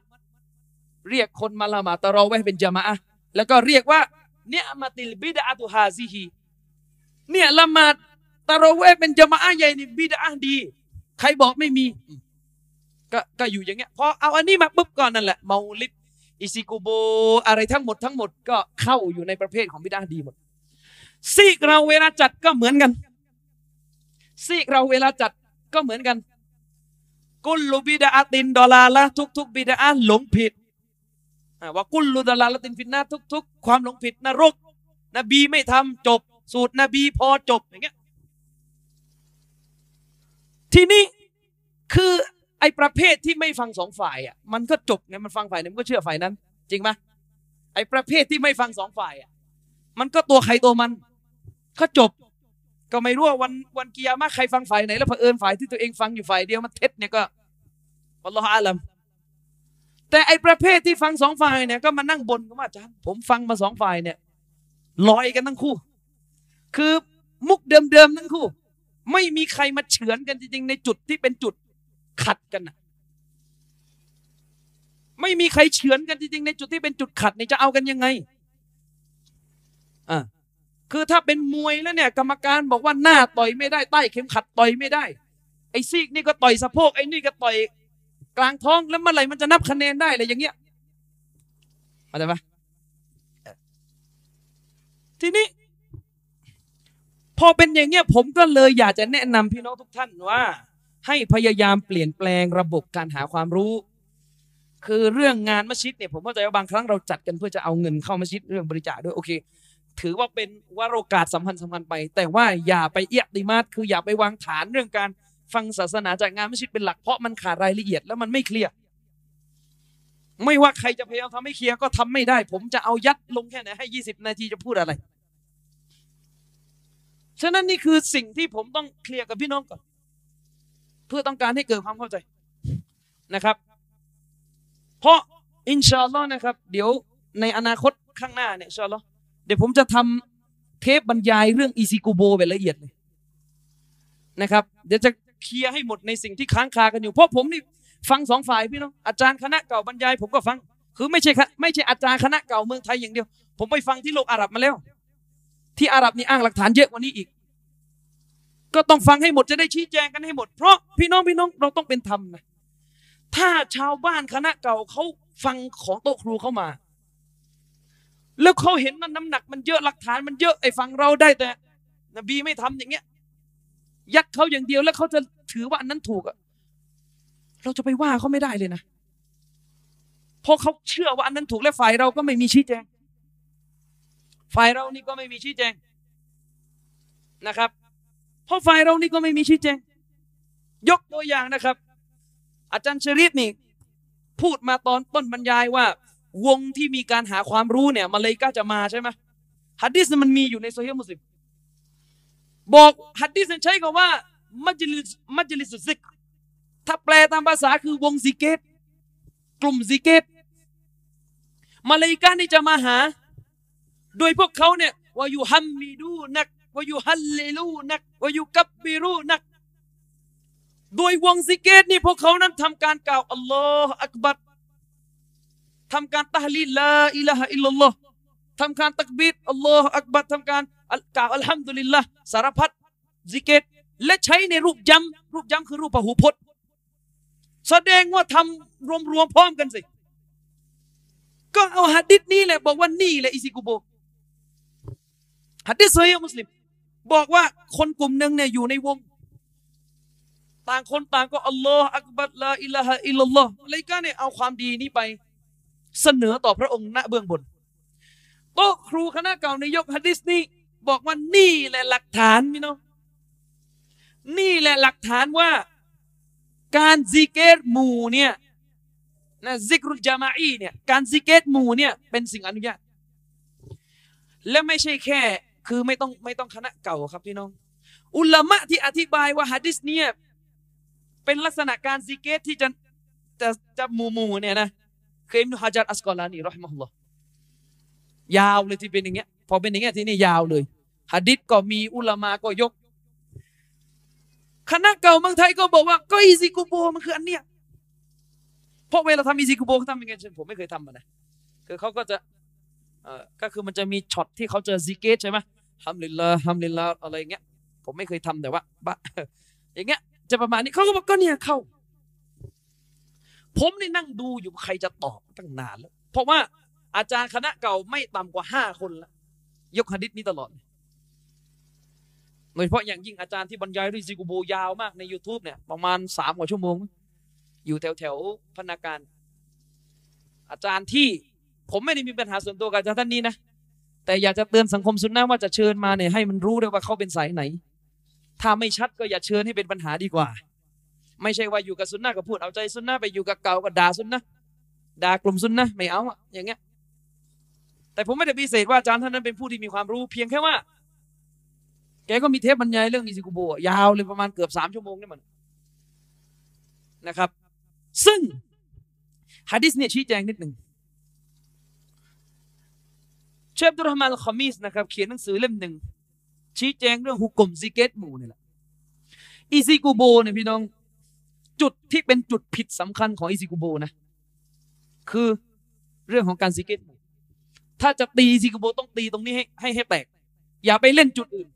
เรียกคนมาละหมาดตะราะเวห์เป็นจามะอะห์แล้วก็เรียกว่าเนี่ยมาติลบิดาตุฮาซิฮีเนี่ยละหมาดตะราะเวห์เป็นจามะอะห์ใหญ่นี่บิดาดี ใครบอกไม่มีก็ก็อยู่อย่างเงี้ยพอเอาอันนี้มาปุ๊บก่อนนั่นแหละเมาลิดอิซิกุโบอะไรทั้งหมดทั้งหมดก็เข้าอยู่ในประเภทของบิดาดีหมด ซีกเราเวลาจัดก็เหมือนกัน ซีกเราเวลาจัดก็เหมือนกัน กุลลูบิดาตินดอลาละทุกๆบิดาหลงผิดอ่าว่ากุลลูดอลาละตินฟินนาทุก ๆ ความหลงผิดนรก นบีไม่ทำจบ สูตรนบีพอจบอย่างเงี้ยทีนี้คือไอ้ประเภทที่ไม่ฟังสองฝ่ายอะมันก็จบไงมันฟังฝ่ายนึงก็เชื่อฝ่ายนั้น จริงไหมไอ้ประเภทที่ไม่ฟังสองฝ่ายอะมันก็ตัวใครตัวมัน ก็จบก็ไม่รู้ว่าวันวันกิยามะใครฟังฝ่ายไหน แล้วเผอิญฝ่ายที่ตัวเองฟังอยู่ฝ่ายเดียวมันเท็จเนี่ยก็อัลลอฮฺอาลัมแต่ไอประเภทที่ฟังสองฝ่ายเนี่ยก็มานั่งบนกันว่าอาจารย์ผมฟังมาสองฝ่ายเนี่ยลอยกันทั้งคู่ คือมุกเดิมๆทั้งคู่ ไม่มีใครมาเฉือนกันจริงๆ ในจุดที่เป็นจุดขัดกันนะไม่มีใครเฉือนกันจริงๆในจุดที่เป็นจุดขัดนี่จะเอากันยังไงอ่า คือถ้าเป็นมวยแล้วเนี่ยกรรมการบอกว่าหน้าต่อยไม่ได้ใต้เข็มขัดต่อยไม่ได้ ไอ้ซีกนี่ก็ต่อยสะโพกไอ้นี่ก็ต่อยกลางท้องแล้วเมื่อไหร่มันจะนับคะแนนได้เลยอย่างเงี้ยเข้าใจปะทีนี้ พอเป็นอย่างเงี้ยผมก็เลยอยากจะแนะนำพี่น้องทุกท่านว่า ให้พยายามเปลี่ยนแปลงระบบการหาความรู้ คือเรื่องงานมัสยิดเนี่ยผมเข้าใจว่าบางครั้งเราจัดกันเพื่อจะเอาเงินเข้ามัสยิดเรื่องบริจาคด้วยโอเค ถือว่าเป็นวาโรกาสสำคัญสำคัญไป แต่ว่าอย่าไปเอียดติมาดคืออย่าไปวางฐานเรื่องการฟังศาสนาจากงานมัสยิดเป็นหลักเพราะมันขาดรายละเอียดแล้วมันไม่เคลียร์ไม่ว่าใครจะพยายามทำให้เคลียร์ก็ทำไม่ได้ ผมจะเอายัดลงแค่ไหนให้ยี่สิบนาทีจะพูดอะไร ฉะนั้นนี่คือสิ่งที่ผมต้องเคลียร์กับพี่น้องก่อน เพื่อต้องการให้เกิดความเข้าใจนะครับ เพราะอินชาอัลลอฮ์นะครับ เดี๋ยวในอนาคตข้างหน้าเนี่ยอินชาอัลลอฮ์ เดี๋ยวผมจะทำเทปบรรยายเรื่องอีซิกูโบแบบละเอียดเลยนะครับ เดี๋ยวจะเคลียร์ให้หมดในสิ่งที่ค้างคากันอยู่เพราะผมนี่ฟังสองฝ่ายพี่น้องอาจารย์คณะเก่าบรรยายผมก็ฟัง คือไม่ใช่ไม่ใช่อาจารย์คณะเก่าเมืองไทยอย่างเดียว ผมไปฟังที่โลกอาหรับมาแล้ว ที่อาหรับนี่อ้างหลักฐานเยอะกว่านี้อีก ก็ต้องฟังให้หมดจะได้ชี้แจงกันให้หมด เพราะพี่น้องพี่น้องเราต้องเป็นธรรมนะถ้าชาวบ้านคณะเก่าเขาฟังของโต๊ะครูเข้ามา แล้วเขาเห็นว่าน้ำหนักมันเยอะหลักฐานมันเยอะไอ้ฟังเราได้แต่ นบีไม่ทำอย่างเงี้ย ยัดเขาอย่างเดียวแล้วเขาจะถือว่าอันนั้นถูกอะเราจะไปว่าเขาไม่ได้เลยนะเพราะเขาเชื่อว่าอันนั้นถูกและฝ่ายเราก็ไม่มีชี้แจง ฝ่ายเรานี่ก็ไม่มีชี้แจงนะครับ เพราะฝ่ายเรานี่ก็ไม่มีชี้แจง ยกตัวอย่างนะครับ อาจารย์ชริฟนี่ พูดมาตอนต้นบรรยายว่า วงที่มีการหาความรู้เนี่ยมาเลยก็จะมาใช่ไหมฮะดิษมันมีอยู่ในซอเฮียะห์มุสลิมบอกฮะดิษใช้คำว่า مجلس مجلس الذكر ถ้าแปลตามภาษาคือวงซิกเกรกลุ่มซิกเกรมาลาอิกะฮ์นี่จะมาหา โดยพวกเขาเนี่ยويحمدونك ويهللونك ويكبرونك โดยวงซิกเกรนี่พวกเขานั้นทำการกล่าวอัลลอฮฺอักบัร ทำการตะห์ลีลลาอิลาฮะอิลลัลลอฮ์ทำการตักบีรอัลลอฮฺอักบัรทำการกล่าวอัลฮัมดุลิลละสารพัดซิกเกรและใช้ในรูปย้ำรูปย้ำคือรูปพหูพจน์ แสดงว่าทำรวมๆพร้อมกันสิ ก็เอาฮะดิษนี้แหละบอกว่านี่แหละอิซิกุโบฮะดิษซอเฮียะห์มุสลิม บอกว่าคนกลุ่มหนึ่งเนี่ยอยู่ในวง ต่างคนต่างก็อัลลอฮฺอักบัรลาอิลาฮะอิลลัลลอฮ์อะไรกันเนี่ยเอาความดีนี้ไป เสนอต่อพระองค์ณเบื้องบน โต๊ะครูคณะเก่าในยกฮะดิษนี้บอกว่านี่แหละหลักฐานพี่น้องนี่แหละหลักฐานว่าการซิกเกตหมู่เนี่ยนะซิกรุจามาอีเนี่ยการซิกเกตหมู่เนี่ยเป็นสิ่งอนุญาต และไม่ใช่แค่คือไม่ต้องไม่ต้องคณะเก่าครับพี่น้อง อุลามะที่อธิบายว่าฮะดิษเนี่ยเป็นลักษณะการซิกเกรที่จะจะจะหมู่หมู่เนี่ยนะ คืออิบนุฮะจัรอัสกอลานีรอฮิมะฮุลลอฮ์ยาวเลยที่เป็นอย่างเงี้ย พอเป็นอย่างเงี้ยที่นี่ยาวเลยฮะดิษก็มีอุลามะก็ยก คณะเก่าเมืองไทยก็บอกว่าก็อีซิกุโบมันคืออันเนี้ยเพราะเวลาทำอีซิกุโบเขาทำยังไงผมไม่เคยทำมันนะคือเขาก็จะเอ่อก็คือมันจะมีช็อตที่เขาจะซิกเกรใช่ไหมฮัมลิลลาฮัมลิลลาอะไรเงี้ย ผมไม่เคยทำแต่ว่าบะอย่างเงี้ยจะประมาณนี้เขาก็บอกก็เนี่ยเข้า ผมนี่นั่งดูอยู่ใครจะตอบตั้งนานแล้ว เพราะว่าอาจารย์คณะเก่าไม่ต่ำกว่าห้าคนละยกฮะดิษนี้ตลอดโดยเฉพาะอย่างยิ่งอาจารย์ที่บรรยายด้วยซิกูโบยาวมากใน YouTube เนี่ยประมาณสามกว่าชั่วโมง อยู่แถวแถวพนักานอาจารย์ที่ผมไม่ได้มีปัญหาส่วนตัวกับอาจารย์ท่านนี้นะ แต่อยากจะเตือนสังคมสุนนะว่าจะเชิญมาเนี่ยให้มันรู้ด้วยว่าเขาเป็นสายไหน ถ้าไม่ชัดก็อย่าเชิญให้เป็นปัญหาดีกว่า ไม่ใช่ว่าอยู่กับสุนนะก็พูดเอาใจสุนนะไปอยู่กับเก่าก็ด่าสุนนะด่ากลุ่มสุนนะไม่เอาอะอย่างเงี้ย แต่ผมไม่ได้พิเศษว่าอาจารย์ท่านนั้นเป็นผู้ที่มีความรู้เพียงแค่ว่า แกก็มีเทปบรรยายเรื่องอิซิกุโบยาวเลยประมาณเกือบสามชั่วโมงนี่มันนะครับ ซึ่งฮะดิษเนี่ยชี้แจงนิดหนึ่งเชฟดุรฮ์มาลคอมิสนะครับเขียนหนังสือเล่มหนึ่งชี้แจงเรื่องฮุกุมซิกเกรหมู่นี่แหละอิซิกุโบเนี่ยพี่น้อง จุดที่เป็นจุดผิดสำคัญของอิซิกุโบนะ คือเรื่องของการซิกเกรถ้าจะตีอิซิกุโบต้องตีตรงนี้ให้ให้ให้แตก อย่าไปเล่นจุดอื่น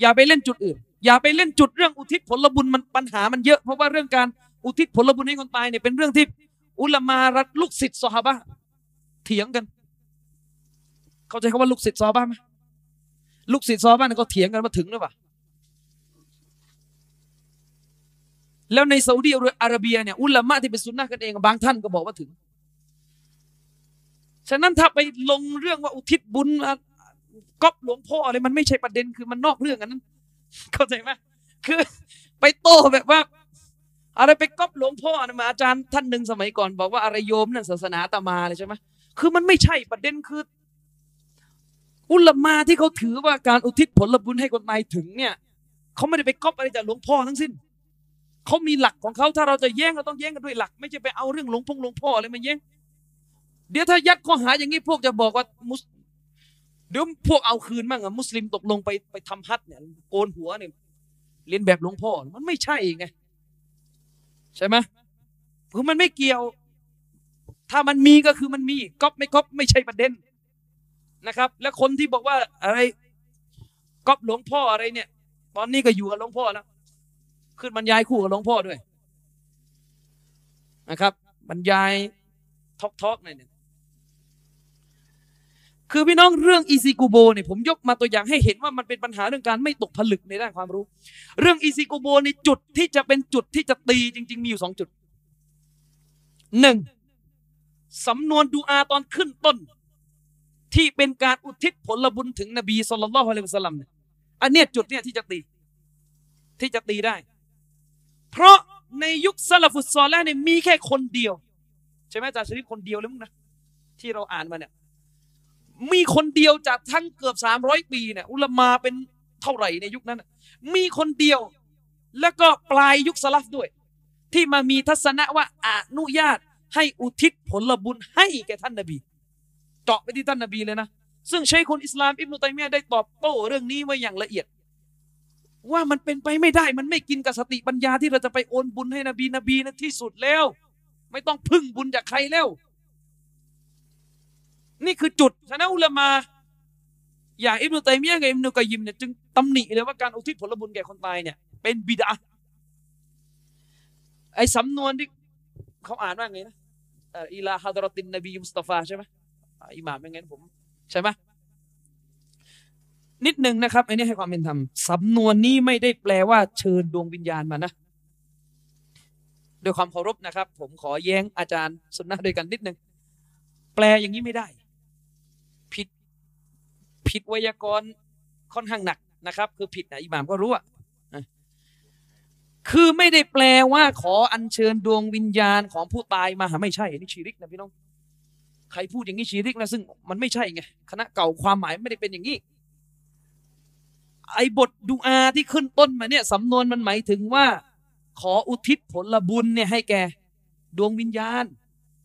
อย่าไปเล่นจุดอื่น อย่าไปเล่นจุดเรื่องอุทิศผลบุญมันปัญหามันเยอะเพราะว่าเรื่องการอุทิศผลบุญให้คนตายเนี่ยเป็นเรื่องที่อุลามารัดลูกศิษย์ซอฮาบะเถียงกัน เข้าใจคำว่าลูกศิษย์ซอฮาบะไหมลูกศิษย์ซอฮาบะเนี่ยก็เถียงกันมาถึงหรือเปล่า แล้วในซาอุดีอาระเบียเนี่ยอุลามะที่เป็นซุนนะกันเองบางท่านก็บอกว่าถึง ฉะนั้นถ้าไปลงเรื่องว่าอุทิศบุญก๊อปหลวงพ่ออะไรมันไม่ใช่ประเด็นคือมันนอกเรื่องกันนั้น เข้าใจไหมคือไปโต้แบบว่า อะไรไปก๊อปหลวงพ่อนะมาอาจารย์ท่านหนึ่งสมัยก่อน บอกว่าอะไรโยมนั่นศาสนาตามาเลยใช่ไหมคือมันไม่ใช่ประเด็นคือ อุลามาที่เขาถือว่าการอุทิศผลบุญให้คนตายถึงเนี่ยเขาไม่ได้ไปก๊อปอะไรจากหลวงพ่อทั้งสิ้น เขามีหลักของเขาถ้าเราจะแย้งเราต้องแย้งกันด้วยหลัก ไม่ใช่ไปเอาเรื่องหลวงพงหลวงพ่ออะไรมาแย้งเดี๋ยวถ้ายัดข้อหาอย่างนี้พวกจะบอกว่ามุสเดี๋ยวพวกเอาคืนบ้างอะมุสลิมตกลงไปไปทำฮัทเนี่ยโกนหัวเนี่ยเรียนแบบหลวงพ่อมันไม่ใช่ไงใช่ไหมคือมันไม่เกี่ยว ถ้ามันมีก็คือมันมีก๊อปไม่ก๊อปไม่ใช่ประเด็นนะครับ และคนที่บอกว่าอะไรก๊อปหลวงพ่ออะไรเนี่ย ตอนนี้ก็อยู่กับหลวงพ่อแล้ว ขึ้นบรรยายคู่กับหลวงพ่อด้วยนะครับ บรรยายทอกทอกหน่อยเนี่ยคือพี่น้องเรื่องอีซิกูโบเนี่ยผมยกมาตัวอย่างให้เห็นว่ามันเป็นปัญหาเรื่องการไม่ตกผลึกในด้านความรู้ เรื่องอีซิกูโบในจุดที่จะเป็นจุดที่จะตีจริง ๆ มีอยู่สองจุดหนึ่งสำนวนดูอาตอนขึ้นต้น ที่เป็นการอุทิศผลบุญถึงนบีศ็อลลัลลอฮุอะลัยฮิวะซัลลัมเนี่ยอันเนี้ยจุดเนี้ยที่จะตี ที่จะตีได้ เพราะในยุคซาลฟุตซอลแล้วเนี่ยมีแค่คนเดียว ใช่ไหมอาจารย์ชริฟคนเดียวเลยมั้งนะที่เราอ่านมาเนี่ยมีคนเดียวจากทั้งเกือบสามร้อยปีเนี่ยอุลมาเป็นเท่าไหร่ในยุคนั้น มีคนเดียวแล้วก็ปลายยุคสลับด้วย ที่มามีทัศนะว่าอนุญาตให้อุทิศผลบุญให้แก่ท่านนบีเจาะไปที่ท่านนบีเลยนะ ซึ่งใช้คนอิสลามอิบนุตัยมียได้ตอบโต้เรื่องนี้ไว้อย่างละเอียด ว่ามันเป็นไปไม่ได้ มันไม่กินกับสติปัญญาที่เราจะไปโอนบุญให้นบีนบีนะที่สุดแล้ว ไม่ต้องพึ่งบุญจากใครแล้ว นี่คือจุดฉะนั้นอุลามา อย่างอิบนุตัยมียะกับอิบนุกอยยิมเนี่ยจึงตำหนิเลยว่าการอุทิศผลบุญแก่คนตายเนี่ย เป็นบิดาไอ้สำนวนที่เขาอ่านว่าไงนะอิลาฮะดรตินนบีมุสตาฟาใช่ไหมอิหม่ามเป็นไงผมใช่ไหม นิดหนึ่งนะครับอันนี้ให้ความเป็นธรรมสำนวนนี้ไม่ได้แปลว่าเชิญดวงวิญญาณมานะด้วยความเคารพนะครับ ผมขอแย้งอาจารย์สุนนะด้วยกันนิดหนึ่งแปลอย่างนี้ไม่ได้ ผิดผิดไวยากรณ์ค่อนข้างหนักนะครับ คือผิดนะอิหม่ามก็รู้อะอะคือไม่ได้แปลว่าขออัญเชิญดวงวิญญาณของผู้ตายมาหาไม่ใช่นนี้ชีริกนะพี่น้อง ใครพูดอย่างนี้ชีริกนะซึ่งมันไม่ใช่ไงคณะเก่าความหมายไม่ได้เป็นอย่างนี้ ไอ้บทดูอาที่ขึ้นต้นมาเนี่ยสำนวนมันหมายถึงว่า ขออุทิศผลบุญเนี่ยให้แกดวงวิญญาณ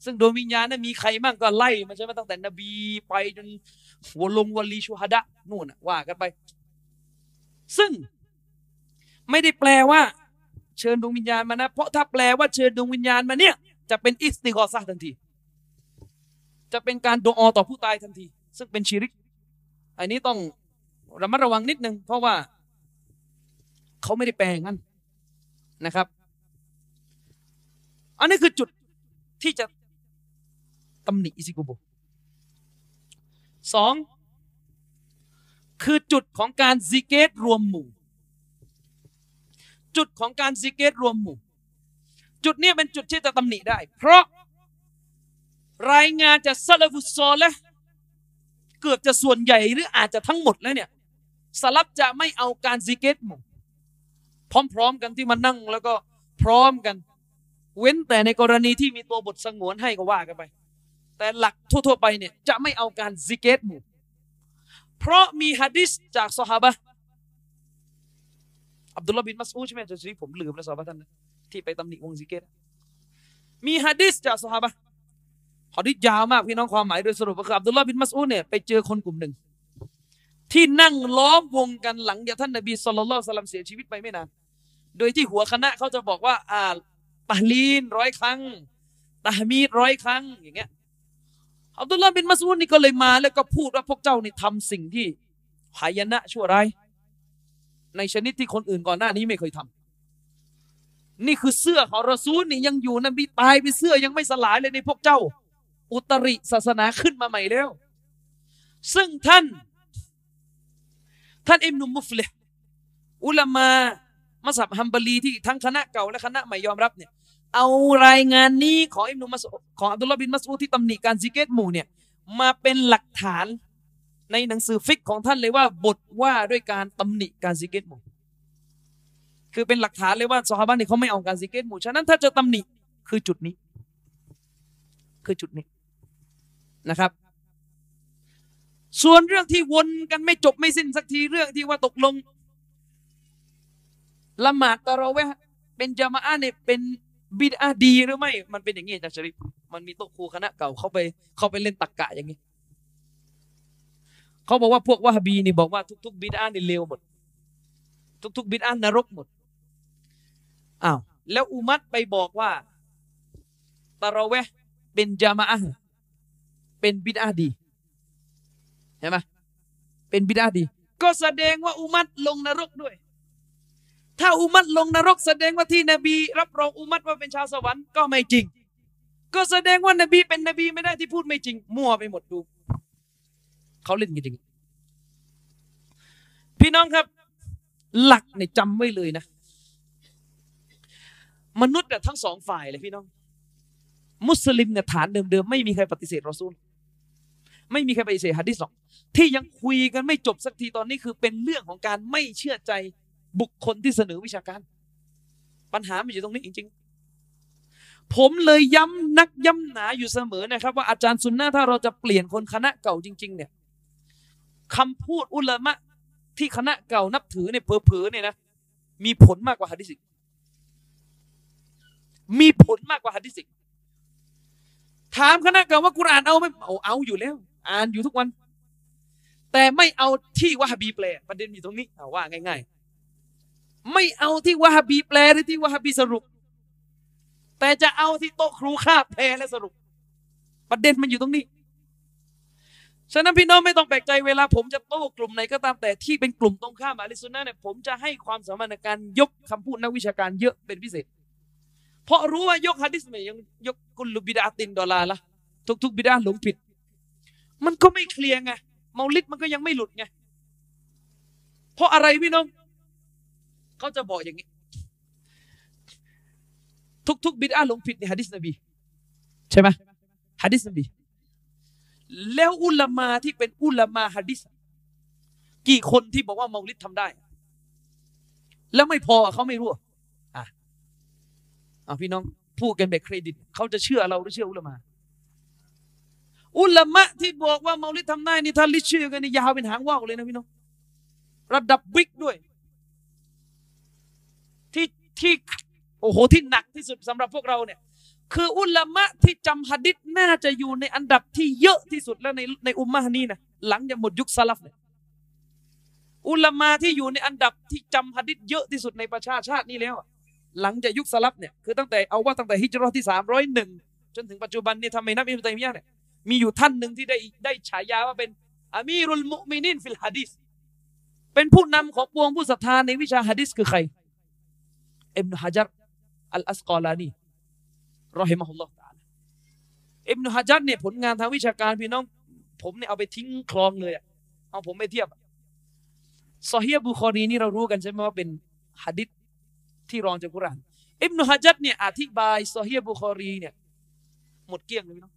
ซึ่งดวงวิญญาณนั้นมีใครบ้างก็ไล่มาใช่ไหมตั้งแต่นบีไปจนวลงวลีชูฮดะนู่นว่ากันไป ซึ่งไม่ได้แปลว่า เชิญดวงวิญญาณมานะ เพราะถ้าแปลว่าเชิญดวงวิญญาณมาเนี่ยจะเป็นอิสติกอซะทันที จะเป็นการดูออต่อผู้ตายทันที ซึ่งเป็นชีริก อันนี้ต้อง ระมัดระวังนิดนึง เพราะว่าเขาไม่ได้แปลงั้นนะครับ อันนี้คือจุดที่จะตำหนิอิซิกุโบสองคือจุดของการซิกเกตรวมหมู่ จุดของการซิกเกตรวมหมู่ จุดนี้เป็นจุดที่จะตำหนิได้ เพราะรายงานจากซาลฟุซอลและเกือบจะส่วนใหญ่หรืออาจจะทั้งหมดแล้วเนี่ย สลับจะไม่เอาการซิกเกตหมู่พร้อมๆกันที่มานั่งแล้วก็พร้อมกัน เว้นแต่ในกรณีที่มีตัวบทสงวนให้ก็ว่ากันไป แต่หลักทั่วๆไปเนี่ยจะไม่เอาการซิกเกตหมู่เพราะมีฮะดิษจากซอฮาบะอับดุลลาบินมัสอูใช่ไหมจะชี้ผมลืมแล้วซอฮาบะท่านนะที่ไปตำหนิวงซิกเกตมีฮะดิษจากซอฮาบะฮะดิษยาวมากพี่น้องความหมายโดยสรุปก็คืออับดุลลาบินมัสอูเนี่ยไปเจอคนกลุ่มหนึ่ง ที่นั่งล้อมวงกันหลังจากท่านนบีสุลต่านสลัมเสียชีวิตไปไม่นาน โดยที่หัวคณะเขาจะบอกว่า อ่าตะลีนร้อยครั้งตะฮมีดร้อยครั้งอย่างเงี้ยอับดุลลาห์บินมัสูดนี่ก็เลยมาแล้วก็พูดว่าพวกเจ้านี่ทำสิ่งที่หายนะชั่วร้ายในชนิดที่คนอื่นก่อนหน้านี้ไม่เคยทำนี่คือเสื้อของรอซูลนี่ยังอยู่นบีตายไปเสื้อยังไม่สลายเลยในพวกเจ้า อุตริศาสนาขึ้นมาใหม่แล้ว ซึ่งท่าน ท่านอิมนุมุฟลิฮ์อุลามามัสับฮัมบารีที่ทั้งคณะเก่าและคณะใหม่ยอมรับเนี่ยเอารายงานนี้ของอิบนุมัสของอับดุลลาห์บินมัสอู๊ดที่ตำหนิการซิกเกรหมู่เนี่ยมาเป็นหลักฐานในหนังสือฟิกฮ์ของท่านเลยว่าบทว่าด้วยการตำหนิการซิกเกรหมู่คือเป็นหลักฐานเลยว่าซอฮาบะนี่เขาไม่เอาการซิกเกรหมู่ฉะนั้นถ้าจะตำหนิคือจุดนี้ คือจุดนี้นะครับ ส่วนเรื่องที่วนกันไม่จบไม่สิ้นสักทีเรื่องที่ว่าตกลงละหมาดตะเราเวห์เป็นจามะอะเนี่ยเป็นบิดอาดีหรือไม่ มันเป็นอย่างนี้จากชริฟมันมีโต๊ะครูคณะเก่าเขาไปเขาไปเล่นตักกะอย่างนี้เขาบอกว่าพวกวะฮบีนี่บอกว่าทุก ๆ บิดอานี่เลวหมด ทุก ๆ บิดอานรกหมดอ้าวแล้วอุมัตไปบอกว่าตะเราเวห์เป็นจามะอะเป็นบิดอาดี เห็นไหมเป็นบิดาดี ก็แสดงว่าอุมัตลงนรกด้วย ถ้าอุมัตลงนรก แสดงว่าที่นบี รับรองอุมัตว่าเป็นชาวสวรรค์ก็ไม่จริง ก็แสดงว่านบีเป็นนบีไม่ได้ที่พูดไม่จริง มั่วไปหมดดูเขาเล่นกันจริงพี่น้องครับ หลักเนี่ยจำไว้เลยนะ มนุษย์เนี่ยทั้งสองฝ่ายเลยพี่น้อง มุสลิมเนี่ยฐานเดิมๆไม่มีใครปฏิเสธรอซูล ไม่มีใครปฏิเสธฮะดิษหรอกที่ยังคุยกันไม่จบสักทีตอนนี้คือเป็นเรื่องของการไม่เชื่อใจบุคคลที่เสนอวิชาการ ปัญหามันอยู่ตรงนี้จริงๆ ผมเลยย้ำนักย้ำหนาอยู่เสมอนะครับ ว่าอาจารย์ซุนนะถ้าเราจะเปลี่ยนคนคณะเก่าจริง ๆ เนี่ยคำพูดอุลามะที่คณะเก่านับถือเนี่ยเผลอๆเนี่ยนะมีผลมากกว่าฮะดิษอีกมีผลมากกว่าฮะดิษอีกถามคณะเก่าว่ากุรอานเอาไหมเอาเอาอยู่แล้ว อ่านอยู่ทุกวัน แต่ไม่เอาที่วะฮบีแปลประเด็นอยู่ตรงนี้ว่าง่าย ๆ ไม่เอาที่วะฮบีแปลหรือที่วะฮบีสรุป แต่จะเอาที่โต๊ะครูคาบแปลและสรุป ประเด็นมันอยู่ตรงนี้ฉะนั้นพี่น้องไม่ต้องแปลกใจเวลาผมจะโต้กลุ่มไหนก็ตามแต่ที่เป็นกลุ่มตรงข้ามอะลิซุนนะเนี่ยผมจะให้ความสำคัญในการยกคำพูดนักวิชาการเยอะเป็นพิเศษ เพราะรู้ว่ายกฮะดิษไม่ยังยกกุลบิดาตินดอลาละทุกๆบิดาหลงผิด มันก็ไม่เคลียร์ไงเมาลิดมันก็ยังไม่หลุดไงเพราะอะไรพี่น้องเขาจะบอกอย่างนี้ ทุกๆบิดาหลงผิดในฮะดิษนบี ใช่ไหมฮะดิษนบี แล้วอุลามาที่เป็นอุลามาฮะดิษกี่คนที่บอกว่าเมาลิดทำได้ แล้วไม่พอเขาไม่รู้อะอะพี่น้องพูดกันแบบเครดิตเขาจะเชื่อเราหรือเชื่ออุลามา อุลามะที่บอกว่าเมาลิดทำได้นี่ถ้าลิชื่อกันนี่ยาวเป็นหางว่าวเลยนะพี่น้องระดับบิ๊กด้วย ที่ที่โอ้โหที่หนักที่สุดสำหรับพวกเราเนี่ย คืออุลามะที่จำหะดิษน่าจะอยู่ในอันดับที่เยอะที่สุดแล้วในในอุมมะนี้นะหลังจากหมดยุคซาลฟเนี่ยอุลามะที่อยู่ในอันดับที่จำหะดิษเยอะที่สุดในประชาชาตินี้แล้วหลังจากยุคซาลฟเนี่ยคือตั้งแต่เอาว่าตั้งแต่ฮิจรัตที่สามร้อยหนึ่งจนถึงปัจจุบันนี่ทำไมนับอิบตัยมียะเนี่ย มีอยู่ท่านหนึ่งที่ได้ได้ฉายาว่าเป็นอามีรุลมุมินินฟิลฮะดิษเป็นผู้นำของปวงผู้ศรัทธาในวิชาฮะดิษคือใครอิบนุฮะจัรอัลอัสกอลานีรอฮิมะฮุลลอฮ์ตาลอิบนุฮะจัรเนี่ยผลงานทางวิชาการพี่น้อง ผมเนี่ยเอาไปทิ้งคลองเลยเอาผมไปเทียบซอฮีบุคอรีนี่เรารู้กันใช่ไหมว่าเป็นฮะดิษที่รองจากกุรานอิบนุฮะจัรเนี่ยอธิบายซอฮีบุคอรีเนี่ยหมดเกลี้ยงเลยพี่น้อง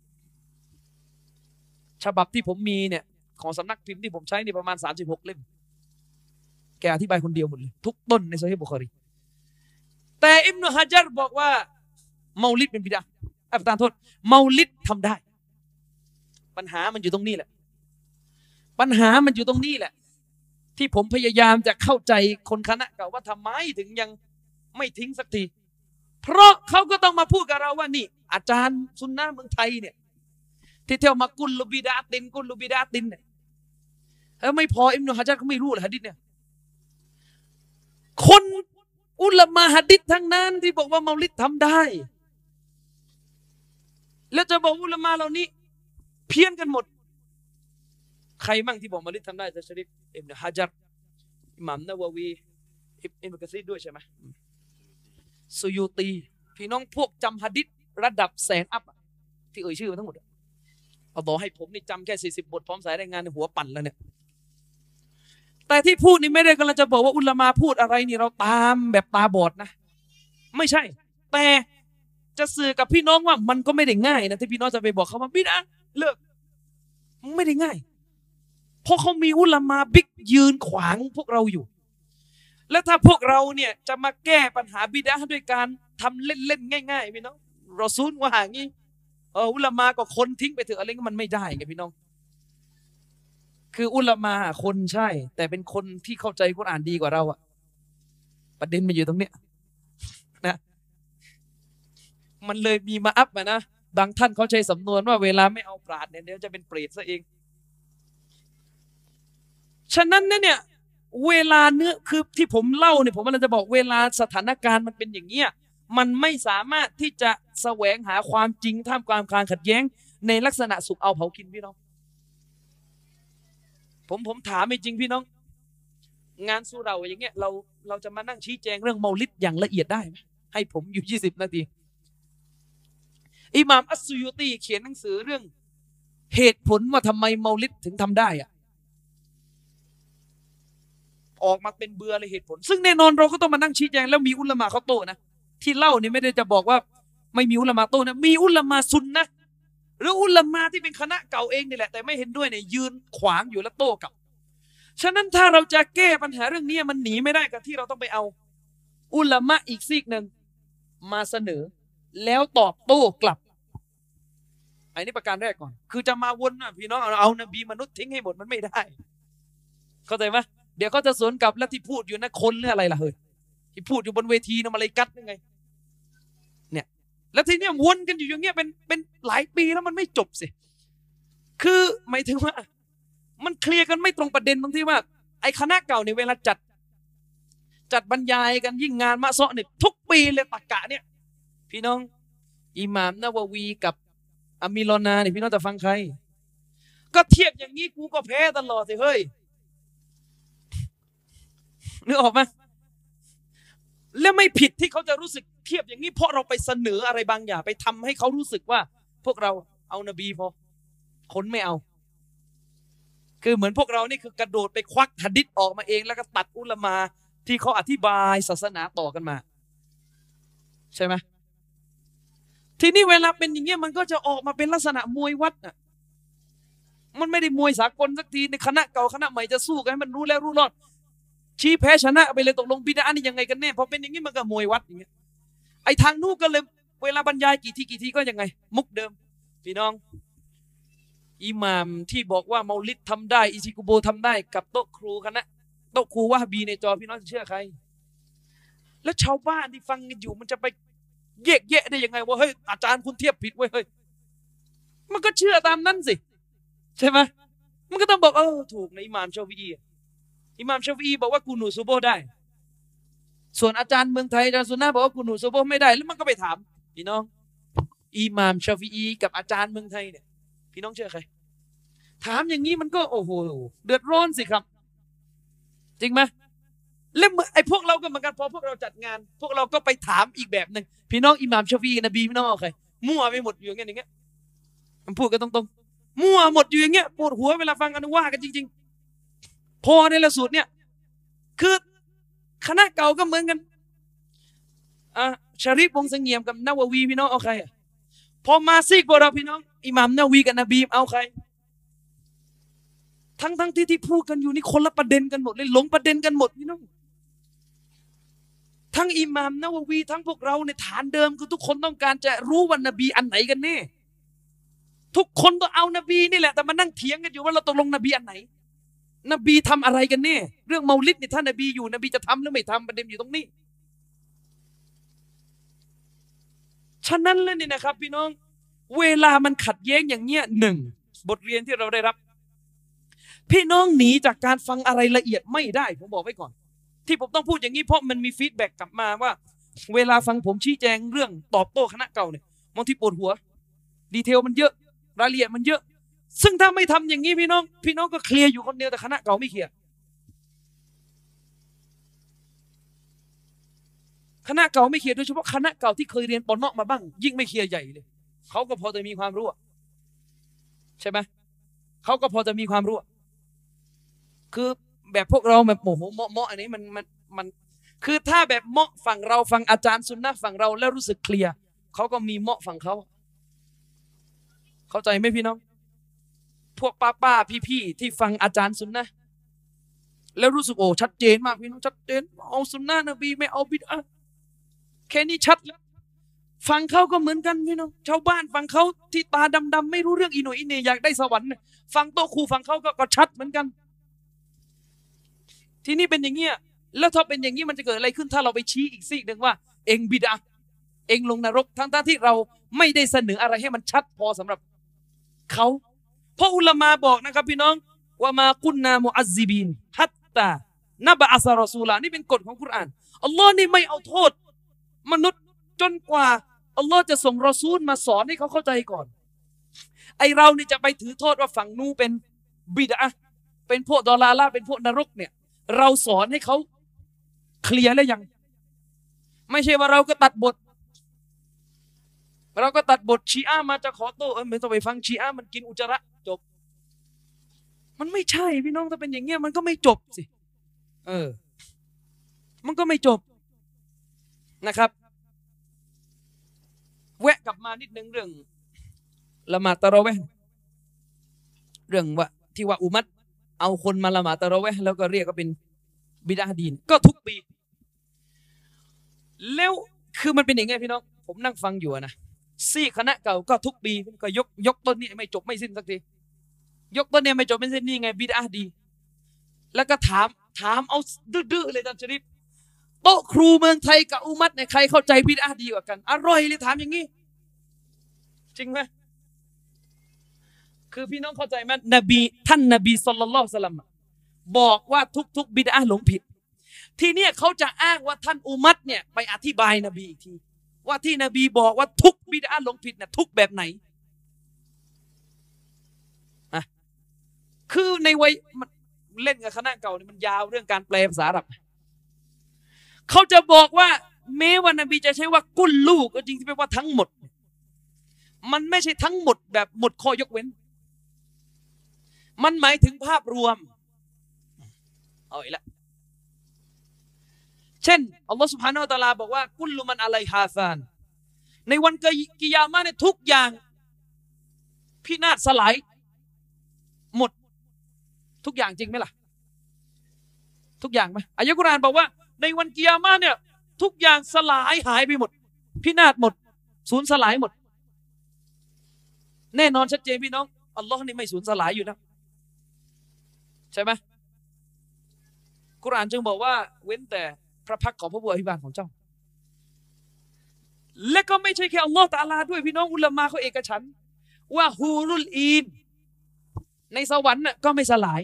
ฉบับที่ผมมีเนี่ยของสำนักพิมพ์ที่ผมใช้นี่ประมาณ 36 เล่ม แกอธิบายคนเดียวหมดเลย ทุกต้นในซอฮีบุคอรี แต่อิบนุฮะจัรบอกว่าเมาลิดเป็นบิดอะฮ์อัประทานโทษ เมาลิดทำได้ ปัญหามันอยู่ตรงนี้แหละ ปัญหามันอยู่ตรงนี้แหละ ที่ผมพยายามจะเข้าใจคนคณะเก่าว่าทำไมถึงยังไม่ทิ้งสักที เพราะเขาก็ต้องมาพูดกับเราว่านี่ อาจารย์ซุนนะเมืองไทยเนี่ย ที่เที่ยวมากุลลูบิดาติน กุลลูบิดาตินเนี่ยแล้วไม่พออิมนุฮะจัรเขาไม่รู้เหรอฮะดิษเนี่ยคนอุลามะฮะดิษทั้งนั้น ที่บอกว่าเมาลิดทำได้ แล้วจะบอกอุลามะเหล่านี้ เพี้ยนกันหมด ใครมั่งที่บอกเมาลิดทำได้จะชริฟอิบนุฮะจัรอิหมัมนาววีอิบนุกะซีด้วยใช่ไหมสุยูตี พี่น้องพวกจำฮะดิษระดับแสนอัพที่เอ่ยชื่อมาทั้งหมด อะเอาบอให้ผมนี่จำแค่สี่สิบบทพร้อมสายรายงานในหัวปั่นแล้วเนี่ย แต่ที่พูดนี่ไม่ได้กำลังจะบอกว่าอุลามาพูดอะไรนี่เราตามแบบตาบอดนะ ไม่ใช่ แต่จะสื่อกับพี่น้องว่ามันก็ไม่ได้ง่ายนะที่พี่น้องจะไปบอกเขาว่าบิดาเลิกไม่ได้ง่าย เพราะเขามีอุลามาบิ๊กยืนขวางพวกเราอยู่ แล้วถ้าพวกเราเนี่ยจะมาแก้ปัญหาบิดาด้วยการทำเล่นๆง่ายๆพี่น้องเรอซูลว่าอย่างนี้ เอออุลามาก็คนทิ้งไปเถอะอะไรก็มันไม่ได้ไงพี่น้อง คืออุลามาคนใช่ แต่เป็นคนที่เข้าใจกุรอานดีกว่าเราอะประเด็นมันอยู่ตรงเนี้ยนะ มันเลยมีมาอัพมานะบางท่านเขาใช้สำนวนว่าเวลาไม่เอาปราดเนี่ยเดี๋ยวจะเป็นเปรตซะเอง ฉะนั้นเนี่ย เวลาเนื้อคือที่ผมเล่าเนี่ยผมกำลังจะบอกเวลาสถานการณ์มันเป็นอย่างเงี้ย มันไม่สามารถที่จะแสวงหาความจริงท่ามกลางการขัดแย้ง ในลักษณะสุกเอาเผากินพี่น้อง ผมผมถามจริงพี่น้อง งานสู้เราอย่างเงี้ยเราเราจะมานั่งชี้แจงเรื่องเมาลิดอย่างละเอียดได้ไหมให้ผมอยู่ยี่สิบนาทีอิหม่ามอัสซุยุตีเขียนหนังสือเรื่อง เหตุผลว่าทำไมเมาลิดถึงทำได้อะออกมาเป็นเบื่อเลยเหตุผล ซึ่งแน่นอนเราก็ต้องมานั่งชี้แจงแล้วมีอุลมะเขาโตนะ ที่เล่านี่ไม่ได้จะบอกว่า ไม่มีอุลามะโต้นะมีอุลามะซุนนะหรืออุลามะที่เป็นคณะเก่าเองนี่แหละแต่ไม่เห็นด้วยเนี่ยยืนขวางอยู่แล้วโต้กลับฉะนั้นถ้าเราจะแก้ปัญหาเรื่องนี้มันหนีไม่ได้กับที่เราต้องไปเอา อุลามะอีกซีกหนึ่งมาเสนอ แล้วตอบโต้กลับอันนี้ประการแรกก่อน คือจะมาวนนะพี่น้องเอาเอานบีมนุษย์ทิ้งให้หมดมันไม่ได้ เข้าใจไหมเดี๋ยวเขาจะสวนกลับแล้วที่พูดอยู่นะคนหรืออะไรล่ะเฮ้ย ที่พูดอยู่บนเวทีนะมาเลยกัดยังไง เนี่ย แล้วทีเนี้ยวนกันอยู่อย่างเงี้ยเป็นเป็นหลายปีแล้วมันไม่จบสิ คือหมายถึงว่า มันเคลียร์กันไม่ตรงประเด็นตรงที่ว่า ไอ้คณะเก่าเนี่ยเวลาจัด จัดบรรยายกันยิ่งงานมะเซาะเนี่ยทุกปีเลยตักกะเนี่ย พี่น้อง อิหม่ามนาววีกับอามิลอนาเนี่ยพี่น้องจะฟังใคร ก็เทียบอย่างนี้กูก็แพ้ตลอดสิเฮ้ยนึกออกไหม แล้วไม่ผิดที่เขาจะรู้สึกเทียบอย่างนี้ เพราะเราไปเสนออะไรบางอย่างไปทำให้เขารู้สึกว่า พวกเราเอานบีพอคนไม่เอา คือเหมือนพวกเรานี่คือกระโดดไปควักหะดิษออกมาเอง แล้วก็ตัดอุลามาที่เขาอธิบายศาสนาต่อกันมา ใช่ไหมทีนี้เวลาเป็นอย่างเงี้ยมันก็จะออกมาเป็นลักษณะมวยวัดอะมันไม่ได้มวยสากลสักทีในคณะเก่าคณะใหม่จะสู้กันให้มันรู้แล้วรู้รอด ชี้แพ้ชนะไปเลยตกลงบิดานี่ยังไงกันแน่พอเป็นอย่างนี้มันก็มวยวัดอย่างเงี้ยไอ้ทางนู้นก็เลยเวลาบรรยายกี่ทีกี่ทีก็ยังไง มุกเดิม พี่น้อง อิหม่ามที่บอกว่าเมาลิดทำได้ อิซิกุโบทำได้ กับโต๊ะครูคณะโต๊ะครูว่าบีในจอพี่น้องจะเชื่อใคร แล้วชาวบ้านที่ฟังกันอยู่มันจะไปแยกแยะได้ยังไงว่าเฮ้ยอาจารย์คุณเทียบผิดเว้ยเฮ้ยมันก็เชื่อตามนั้นสิ ใช่ไหมมันก็ต้องบอกเออถูกในอิหม่ามชาฟี อิหม่ามชาฟีบอกว่ากูหนูซูโบได้ ส่วนอาจารย์เมืองไทยอาจารย์สุนนะบอกว่ากูหนูซูโบไม่ได้ แล้วมันก็ไปถามพี่น้องอิหม่ามชาฟีกับอาจารย์เมืองไทยเนี่ย พี่น้องเชื่อใคร ถามอย่างนี้มันก็โอ้โหเดือดร้อนสิครับ จริงไหมแล้วไอ้พวกเราก็เหมือนกันพอพวกเราจัดงาน พวกเราก็ไปถามอีกแบบหนึ่งพี่น้องอิหม่ามชาฟีนบีพี่น้องเอาใครมั่วไปหมดอยู่อย่างเงี้ยอย่างเงี้ยมันพูดกันตรงๆมั่วหมดอยู่อย่างเงี้ยปวดหัวเวลาฟังกันว่ากันจริง ๆ พอในละสูตรเนี่ยคือคณะเก่าก็เหมือนกันอะชาริฟวงศ์เงียมกับนาววีพี่น้องเอาใครอะพอมาซีกพวกเราพี่น้อง อิหม่ามนาวีกับนบีเอาใคร ทั้งทั้งที่ที่พูดกันอยู่นี่คนละประเด็นกันหมดเลยหลงประเด็นกันหมดพี่น้องทั้งอิหม่ามนาววีทั้งพวกเราในฐานเดิมคือทุกคนต้องการจะรู้ว่านบีอันไหนกันแน่ทุกคนต้องเอานบีนี่แหละแต่มานั่งเถียงกันอยู่ว่าเราตกลงนบีอันไหน นบีทำอะไรกันแน่เรื่องเมาลิดนี่ถ้านบีอยู่นบีจะทำหรือไม่ทำประเด็นอยู่ตรงนี้ ฉะนั้นแล้วนี่นะครับ พี่น้อง เวลามันขัดแย้งอย่างเงี้ยหนึ่งบทเรียนที่เราได้รับ พี่น้องหนีจากการฟังอะไรละเอียดไม่ได้ผมบอกไว้ก่อน ที่ผมต้องพูดอย่างนี้เพราะมันมี feedback กลับมาว่า เวลาฟังผมชี้แจงเรื่องตอบโต้คณะเก่าเนี่ยบางทีปวดหัว detail มันเยอะ รายละเอียดมันเยอะ ซึ่งถ้าไม่ทำอย่างนี้พี่น้อง พี่น้องก็เคลียร์อยู่คนเดียวแต่คณะเก่าไม่เคลียร์คณะเก่าไม่เคลียร์โดยเฉพาะคณะเก่าที่เคยเรียนปอนเนาะมาบ้าง ยิ่งไม่เคลียร์ใหญ่เลยเขาก็พอจะมีความรู้ใช่ไหมเขาก็พอจะมีความรู้คือแบบพวกเราแบบโอ้โหเหมาะเหมาะอันนี้มันมันมันคือถ้าแบบเหมาะฝั่งเราฟังอาจารย์สุนนะฝั่งเราแล้วรู้สึกเคลียร์เขาก็มีเหมาะฝั่งเขาเข้าใจไหมพี่น้อง พวกป้าป้าพี่พี่ๆที่ฟังอาจารย์สุนนะแล้วรู้สึกโอ้ชัดเจนมากพี่น้องชัดเจนเอาสุนนะนบีไม่เอาบิดอะแค่นี้ชัดแล้วฟังเขาก็เหมือนกันพี่น้องชาวบ้านฟังเขาที่ตาดำๆไม่รู้เรื่องอีโหนอีเหนอยากได้สวรรค์ฟังโตครูฟังเขาก็ก็ชัดเหมือนกัน ทีนี้เป็นอย่างเงี้ยแล้วถ้าเป็นอย่างนี้มันจะเกิดอะไรขึ้นถ้าเราไปชี้อีกซีกหนึ่งว่า เองบิดาเองลงนรกทั้งๆที่เราไม่ได้เสนออะไรให้มันชัดพอสำหรับเขา เพราะอุลามาบอกนะครับพี่น้องว่ามากุนนามุอัซซิบินฮัตตานบะอัสรอซูลานี่เป็นกฎของคุรานอัลลอฮ์นี่ไม่เอาโทษ มนุษย์จนกว่าอัลลอฮ์จะส่งรอซูลมาสอนให้เขาเข้าใจก่อน ไอเรานี่จะไปถือโทษว่าฝั่งนู้เป็นบิดาเป็นพวกดอลาลาเป็นพวกนรกเนี่ย เราสอนให้เขาเคลียร์แล้วยัง ไม่ใช่ว่าเราก็ตัดบท เราก็ตัดบทชีอามาจะขอโต้เออไม่ต้องไปฟังชีอามันกินอุจจาระ มันไม่ใช่พี่น้องถ้าเป็นอย่างเงี้ยมันก็ไม่จบสิ เออ มันก็ไม่จบนะครับ แวะกลับมานิดนึงเรื่องละหมาดตะเราะเวห์เรื่องว่าที่ว่าอุมัตเอาคนมาละหมาดตะเราะเวห์แล้วก็เรียกก็เป็นบิดาดีน ก็ทุกปี แล้วคือมันเป็นอย่างไงพี่น้อง ผมนั่งฟังอยู่นะซี่คณะเก่าก็ทุกปีก็ยกยกต้นนี้ไม่จบไม่สิ้นสักที ยกต้นเนี้ไม่จบไม่สิ้นนี่ไงบิดาดี แล้วก็ถามถามเอาดื้อๆเลยอาจารย์ชริปโต๊ะครูเมืองไทยกับอุมัตเนี่ยใครเข้าใจบิดาดีกว่ากัน อร่อยเลยถามอย่างนี้ จริงไหมคือพี่น้องเข้าใจไหมนบี ท่านนบีสุลต่านละสลัมบอกว่าทุก ๆ บิดาหลงผิด ทีเนี้ยเขาจะอ้างว่าท่านอุมัตเนี่ยไปอธิบายนบีอีกที ว่าที่นบีบอกว่าทุกบิดาหลงผิดเนี่ยทุกแบบไหนอะ คือในวัยมันเล่นกับคณะเก่านี่มันยาวเรื่องการแปลภาษาอาหรับเขาจะบอกว่าแม้ว่านบีจะใช้ว่ากุลลูกก็จริงที่แปลว่าทั้งหมด มันไม่ใช่ทั้งหมดแบบหมดข้อยกเว้น มันหมายถึงภาพรวม เอาอีกแล้วเช่นอัลลอฮฺสุบฮานาอัลตะลาบอกว่ากุลลุมันอะไรฮาซาน ในวันกิยามะเนี่ยทุกอย่าง พินาศสลายหมด ทุกอย่างจริงไหมล่ะ ทุกอย่างไหมอายะกุรานบอกว่า ในวันกิยามะเนี่ย ทุกอย่างสลายหายไปหมด พินาศหมด สูญสลายหมด แน่นอนชัดเจนพี่น้องอัลลอฮ์นี่ไม่สูญสลายอยู่นะใช่ไหมกุรานจึงบอกว่า เว้นแต่พระพักของพระผู้อภิบาลของเจ้า และก็ไม่ใช่แค่อัลลอฮ์ตาลาด้วยพี่น้องอุลามาเขาเอกฉันว่าฮูรุลอีน ในสวรรค์น่ะก็ไม่สลาย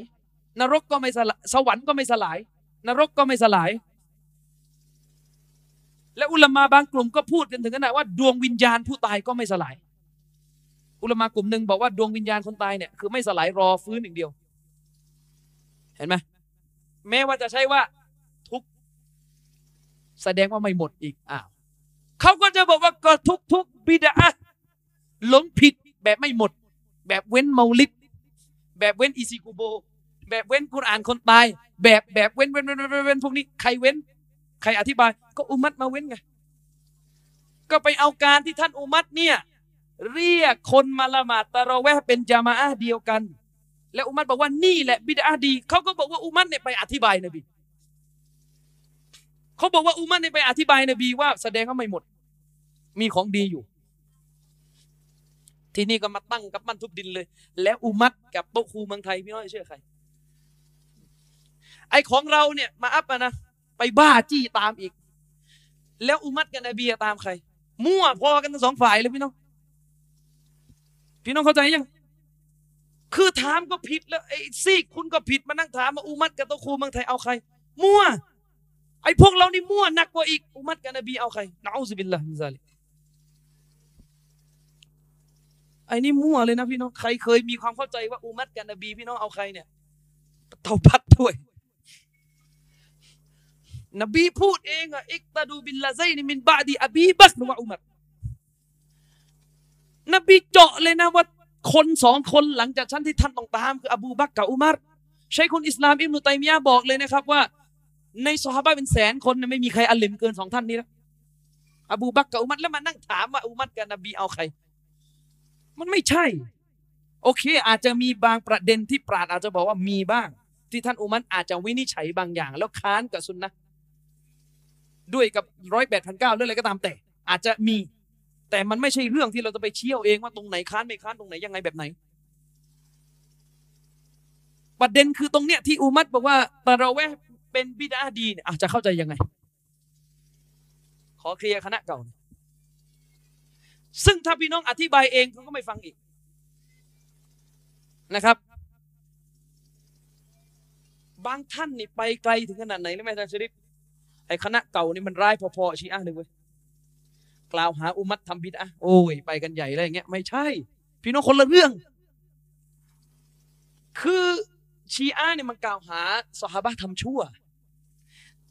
นรกก็ไม่สลายสวรรค์ก็ไม่สลาย นรกก็ไม่สลาย และอุลมาบางกลุ่มก็พูดกันถึงขนาดว่าดวงวิญญาณผู้ตายก็ไม่สลาย อุลมากลุ่มหนึ่งบอกว่าดวงวิญญาณคนตายเนี่ยคือไม่สลายรอฟื้นอย่างเดียว เห็นไหมแม้ว่าจะใช่ว่าทุกแสดงว่าไม่หมดอีกอ้าวเขาก็จะบอกว่าก็ทุกทุกบิดาหลงผิดแบบไม่หมด แบบเว้นเมาลิด แบบเว้นอิซิกุโบ แบบเว้นกุรอานคนตาย แบบแบบเว้นเว้นเว้นเว้นเว้นพวกนี้ใครเว้น ใครอธิบาย ก็อุมัตมาเว้นไง ก็ไปเอาการที่ท่านอุมัตเนี่ย เรียกคนมาละหมาดตะเราแวะเป็นจามาอะห์เดียวกัน แล้วอุมัตบอกว่านี่แหละบิดาดีเขาก็บอกว่าอุมัตเนี่ยไปอธิบายนบีเขาบอกว่าอุมัตเนี่ยไปอธิบายนบีว่า แสดงว่าไม่หมด มีของดีอยู่ ที่นี่ก็มาตั้งกับมันทุบดินเลย แล้วอุมัตกับโตคูเมืองไทยพี่น้อยเชื่อใคร ไอของเราเนี่ยมาอัพอะนะไปบ้าจี้ตามอีก แล้วอุมัตกับนบีตามใคร มั่วพอกันทั้งสองฝ่ายเลยพี่น้อง พี่น้องเข้าใจยัง คือถามก็ผิดแล้วไอ้ซีกคุณก็ผิดมานั่งถามมาอุมัดกับโตคูเมืองไทยเอาใคร มั่ว ไอ้พวกเรานี่มั่วหนักกว่าอีกอุมัดกับนบีเอาใครนะอูซบิลลาฮิมิซาลิก ไอ้นี่มั่วเลยนะพี่น้องใครเคยมีความเข้าใจว่าอุมัดกับนบีพี่น้องเอาใครเนี่ยเตาพัดด้วย นบีพูดเองอะ اقتدوا باللذين من بعدي أبي بكر وعمرนบีเจาะเลยนะว่าคนสองคนหลังจากฉันที่ท่านต้องตามคืออบูบักกับอุมัรใช้คนอิสลามอิบนุตัยมียะบอกเลยนะครับว่า ในซอฮาบะเป็นแสนคนไม่มีใครอาลิมเกินสองท่านนี้แล้วอบูบักกับอุมัรแล้วมานั่งถามว่าอุมัรกับนบีเอาใคร มันไม่ใช่ โอเค อาจจะมีบางประเด็นที่ปราดอาจจะบอกว่ามีบ้าง ที่ท่านอุมัรอาจจะวินิจฉัยบางอย่าง แล้วค้านกับซุนนะด้วยกับร้อยแปดพันเก้าเรื่องอะไรก็ตามแต่ อาจจะมี แต่มันไม่ใช่เรื่องที่เราจะไปเชี่ยวเองว่าตรงไหนค้านไม่ค้านตรงไหนยังไงแบบไหนประเด็นคือตรงเนี้ยที่อุมัตบอกว่าตาเราแวะเป็นบิดาดีเนี่ยอาจจะเข้าใจยังไง ขอเคลียร์คณะเก่า ซึ่งถ้าพี่น้องอธิบายเองเขาก็ไม่ฟังอีกนะครับ บางท่านนี่ไปไกลถึงขนาดไหนรู้ไหมท่านชริปไอ้คณะเก่านี่มันร้ายพอๆชีอะเลยเว้ยกล่าวหาอุมัตทำบิดอะโอ้ยไปกันใหญ่อย่างเงี้ยไม่ใช่ พี่น้องคนละเรื่อง คือชีอะเนี่ยมันกล่าวหาสหบะทำชั่ว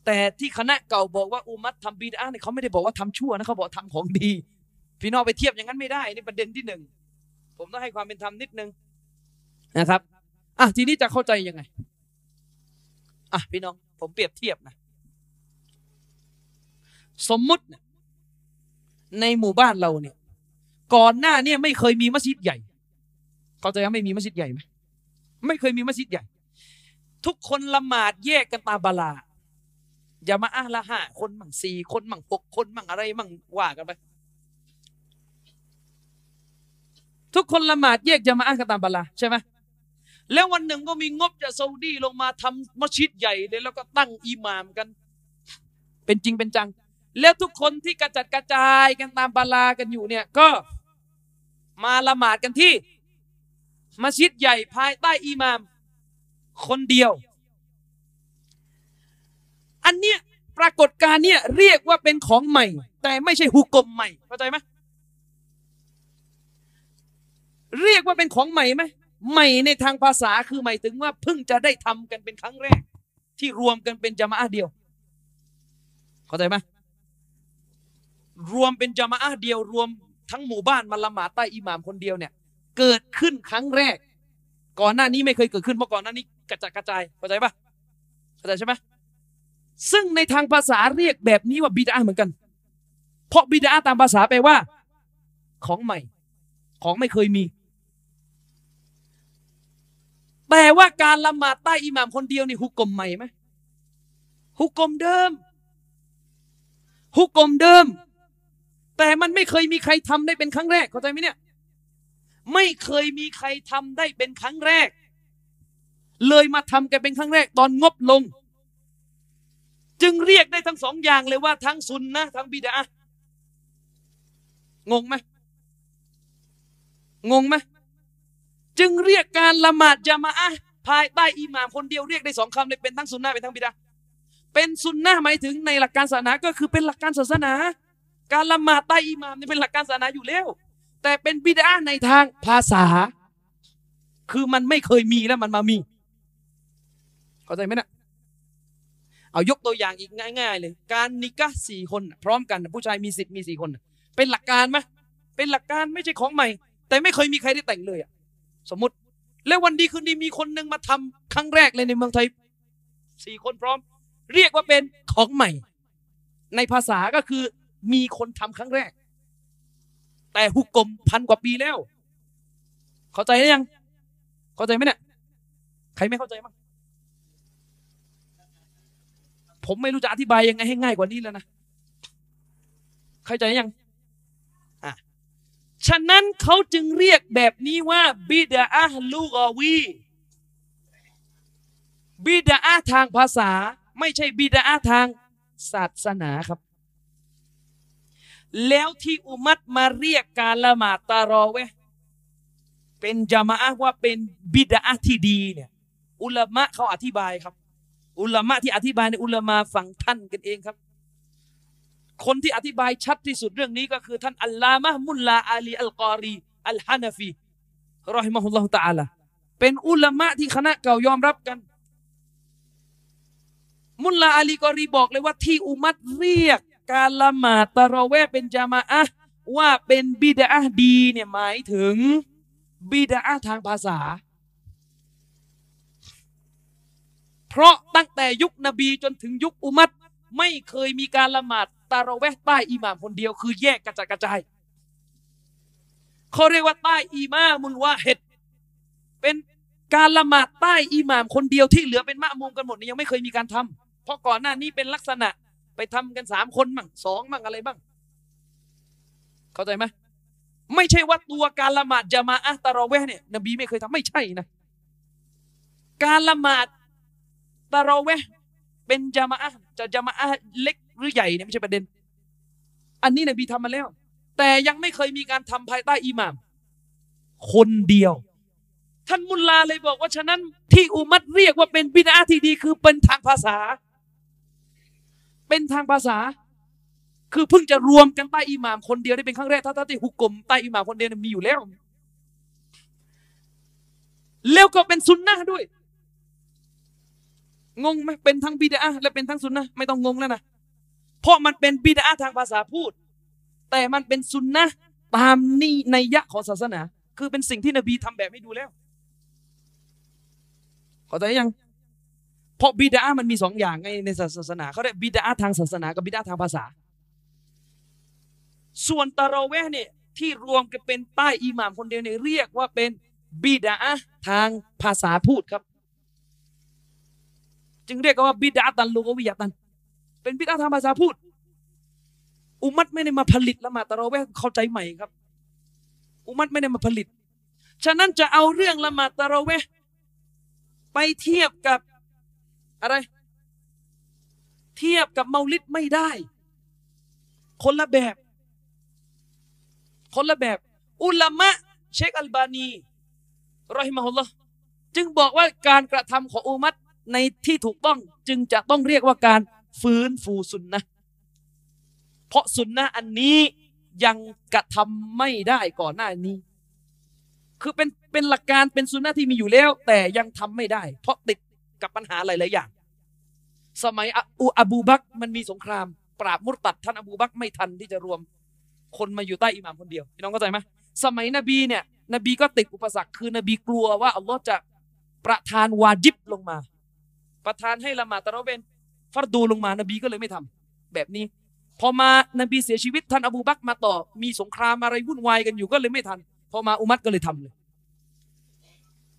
แต่ที่คณะเก่าบอกว่าอุมัตทำบิดอะเนี่ยเขาไม่ได้บอกว่าทำชั่วนะเขาบอกทำของดี พี่น้องไปเทียบอย่างนั้นไม่ได้นี่ประเด็นที่หนึ่งผมต้องให้ความเป็นธรรมนิดนึงนะครับอะทีนี้จะเข้าใจยังไงอะพี่น้องผมเปรียบเทียบนะสมมุติในหมู่บ้านเราเนี่ย ก่อนหน้าเนี่ยไม่เคยมีมัสยิดใหญ่ เขาใจว่าไม่มีมัสยิดใหญ่ไหมไม่เคยมีมัสยิดใหญ่ ทุกคนละหมาดแยกกันตามบาลาอย่ามาอ้าละห้าคนมั่งสี่คนมั่งหกคนมั่งอะไรมั่งว่ากันไป ทุกคนละหมาดแยกจะมาอ้ากันตามบาลาใช่ไหมแล้ววันหนึ่งก็มีงบจากซาอุดีลงมาทำมัสยิดใหญ่เลยแล้วก็ตั้งอิหมามกัน เป็นจริงเป็นจัง แล้วทุกคนที่กระจัดกระจายกันตามบาลากันอยู่เนี่ยก็มาละหมาดกันที่มัสยิดใหญ่ภายใต้อิหมาม คนเดียวออันเนี้ยปรากฏการณ์เนี่ยเรียกว่าเป็นของใหม่ แต่ไม่ใช่หุกกลมใหม่เข้าใจไหม เรียกว่าเป็นของใหม่ไหมใหม่ในทางภาษาคือหมายถึงว่าเพิ่งจะได้ทำกันเป็นครั้งแรก ที่รวมกันเป็นจามะเดียว เข้าใจไหมรวมเป็นจามะเดียวรวมทั้งหมู่บ้านมาละหมาดใต้อิหม่ามคนเดียวเนี่ย เกิดขึ้นครั้งแรก ก่อนหน้านี้ไม่เคยเกิดขึ้นเพราะก่อนหน้านี้กระจัดกระจายเข้าใจปะเข้าใจใช่ไหมซึ่งในทางภาษาเรียกแบบนี้ว่าบิดาเหมือนกัน เพราะบิดาตามภาษาแปลว่า ของใหม่ ของไม่เคยมี แต่ว่าการละหมาดใต้อิหม่ามคนเดียวนี่ฮุกกลมใหม่ไหมฮุกกลมเดิมฮุกกลมเดิม แต่มันไม่เคยมีใครทำได้เป็นครั้งแรกเข้าใจไหมเนี่ย ไม่เคยมีใครทำได้เป็นครั้งแรก เลยมาทำกันเป็นครั้งแรก ตอนงบลง จึงเรียกได้ทั้งสองอย่างเลยว่าทั้งซุนนะทั้งบิดางงไหมงงไหม จึงเรียกการละหมาดจามะอะภายใต้อิหม่ามคนเดียวเรียกได้สองคำเลยเป็นทั้งซุนนะเป็นทั้งบิดาเป็นซุนนะหมายถึงในหลักการศาสนาก็คือเป็นหลักการศาสนา การละหมาดใต้อิหม่ามนี่เป็นหลักการศาสนาอยู่แล้ว แต่เป็นบิดาในทางภาษา คือมันไม่เคยมีแล้วมันมามี เข้าใจไหมนะเอายกตัวอย่างอีกง่าย ๆ เลย การนิกะสี่คน พร้อมกันผู้ชายมีสิทธิ์มีสี่คน เป็นหลักการไหมเป็นหลักการไม่ใช่ของใหม่ แต่ไม่เคยมีใครได้แต่งเลยอะ สมมติ แล้ววันดีคืนดีมีคนหนึ่งมาทำครั้งแรกเลยในเมืองไทยสี่คนพร้อม เรียกว่าเป็นของใหม่ ในภาษาก็คือมีคนทำครั้งแรก แต่หุกกลมพันกว่าปีแล้ว เข้าใจหรือยัง เข้าใจไหมเนี่ยใครไม่เข้าใจมั้งผมไม่รู้จะอธิบายยังไงให้ง่ายกว่านี้แล้วนะเข้าใจยัง ฉะนั้นเขาจึงเรียกแบบนี้ว่าบิดาอะลูกอวีบิดาอะทางภาษา ไม่ใช่บิดาอะทางศาสนาครับ แล้วที่อุมัตมาเรียกการละหมาดตารอเวเป็นจามะว่าเป็นบิดาที่ดีเนี่ยอุลามะเขาอธิบายครับ อุลามะที่อธิบายในอุลามะฝั่งท่านกันเองครับ คนที่อธิบายชัดที่สุดเรื่องนี้ก็คือ ท่านอัลลามะมุลลาอาลีอัลกอรีอัลฮานาฟีรอฮิมะฮุลลอฮุตะอาลาเป็นอุลามะที่คณะเก่ายอมรับกัน มุลลาอาลีกอรีบอกเลยว่าที่อุมัดเรียกการละหมาดตะรอเวเป็นจามะอะว่าเป็นบิดาดีเนี่ยหมายถึงบิดาทางภาษา เพราะตั้งแต่ยุคนบีจนถึงยุคอุมัด ไม่เคยมีการละหมาดตาราแวะใต้อิหม่ามคนเดียว คือแยกกระจายกระจายเขาเรียกว่าใต้อิหม่ามุลวาเห็ดเป็นการละหมาดใต้อิหม่ามคนเดียวที่เหลือเป็นมะมุมกันหมดนี่ยังไม่เคยมีการทำเพราะก่อนหน้านี้เป็นลักษณะไปทำกันสามคนบ้างสองบ้างอะไรบ้าง เข้าใจไหมไม่ใช่ว่าตัวการละหมาดจะมาอะตาราแวะเนี่ย นบีไม่เคยทำไม่ใช่นะ การละหมาดตาราแว เป็นจามะจะจามะเล็กหรือใหญ่เนี่ยไม่ใช่ประเด็น อันนี้นบีทำมาแล้ว แต่ยังไม่เคยมีการทำภายใต้อิหม่าม คนเดียว ท่านมุลลาเลยบอกว่าฉะนั้นที่อุมัดเรียกว่าเป็นบิดาที่ดีคือเป็นทางภาษา เป็นทางภาษา คือเพิ่งจะรวมกันใต้อิหม่ามคนเดียวได้เป็นครั้งแรกถ้าที่หุกกลมใต้อิหม่ามคนเดียวมีอยู่แล้วแล้วก็เป็นซุนนะด้วย งงไหมเป็นทั้งบิดาและเป็นทั้งซุนนะไม่ต้องงงแล้วนะเพราะมันเป็นบิดาทางภาษาพูด แต่มันเป็นซุนนะตามนี่ในยะของศาสนา คือเป็นสิ่งที่นบีทำแบบให้ดูแล้วเข้าใจยังเพราะบิดามันมีสองอย่างไงในศาสนาเขาเรียกบิดาทางศาสนากับบิดาทางภาษา ส่วนตะรอเวเนี่ยที่รวมกันเป็นใต้อิหม่ามคนเดียวเนี่ยเรียกว่าเป็นบิดาทางภาษาพูดครับ จึงเรียกว่าบิดาตันลูกวิยาตัน เป็นบิดาทางภาษาพูด อุมัตไม่ได้มาผลิตละมาตะเราแวเข้าใจใหม่ครับ อุมัตไม่ได้มาผลิต ฉะนั้นจะเอาเรื่องละมาตะเราแวไปเทียบกับอะไร เทียบกับเมาลิดไม่ได้ คนละแบบ คนละแบบ อุลามะเชคอัลบานีรอฮิมะฮุลลอฮ์จึงบอกว่าการกระทำของอุมัต ในที่ถูกต้องจึงจะต้องเรียกว่าการฟื้นฟูสุนนะเพราะสุนนะอันนี้ยังกระทำไม่ได้ก่อนหน้านี้ คือเป็นเป็นหลักการเป็นสุนนะที่มีอยู่แล้ว แต่ยังทำไม่ได้ เพราะติดกับปัญหาหลาย ๆ อย่าง สมัยอูอบูบักมันมีสงคราม ปราบมุรตัดท่านอบูบักไม่ทันที่จะรวม คนมาอยู่ใต้อิหม่ามคนเดียวพี่น้องเข้าใจไหมสมัยนบีเนี่ยนบีก็ติดอุปสรรคคือนบีกลัวว่าอัลลอฮ์จะประทานวาจิบลงมา ประทานให้ละหมาดตะเราะเวนฟัรดูลงมานบีก็เลยไม่ทำแบบนี้ พอมานบีเสียชีวิตท่านอบูบักมาต่อ มีสงครามอะไรวุ่นวายกันอยู่ก็เลยไม่ทัน พอมาอุมัดก็เลยทำเลย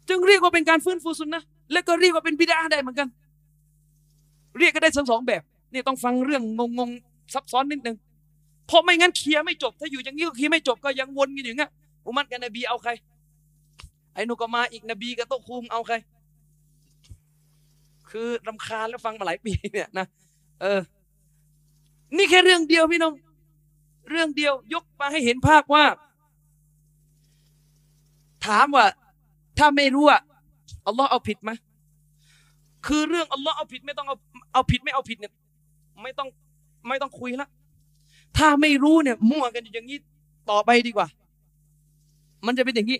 จึงเรียกว่าเป็นการฟื้นฟูสุนนะและก็เรียกว่าเป็นบิดาได้เหมือนกัน เรียกก็ได้ทั้งสองแบบนี่ต้องฟังเรื่องงงๆซับซ้อนนิดนึงเพราะไม่งั้นเคลียร์ไม่จบ ถ้าอยู่อย่างนี้ก็เคลียร์ไม่จบก็ยังวนกันอยู่างเงี้ยอุมัดกับนบีเอาใครไอ้นุก็มาอีกนบีกับโตะคุมเอาใคร คือรำคาญแล้วฟังมาหลายปีเนี่ยนะเออ นี่แค่เรื่องเดียวพี่น้อง เรื่องเดียวยกมาให้เห็นภาพว่า ถามว่า ถ้าไม่รู้อะอัลลอฮ์เอาผิดไหมคือเรื่องอัลลอฮ์เอาผิดไม่ต้องเอาเอาผิดไม่เอาผิดเนี่ยไม่ต้องไม่ต้องคุยละถ้าไม่รู้เนี่ย มั่วกันอยู่อย่างนี้ต่อไปดีกว่า มันจะเป็นอย่างนี้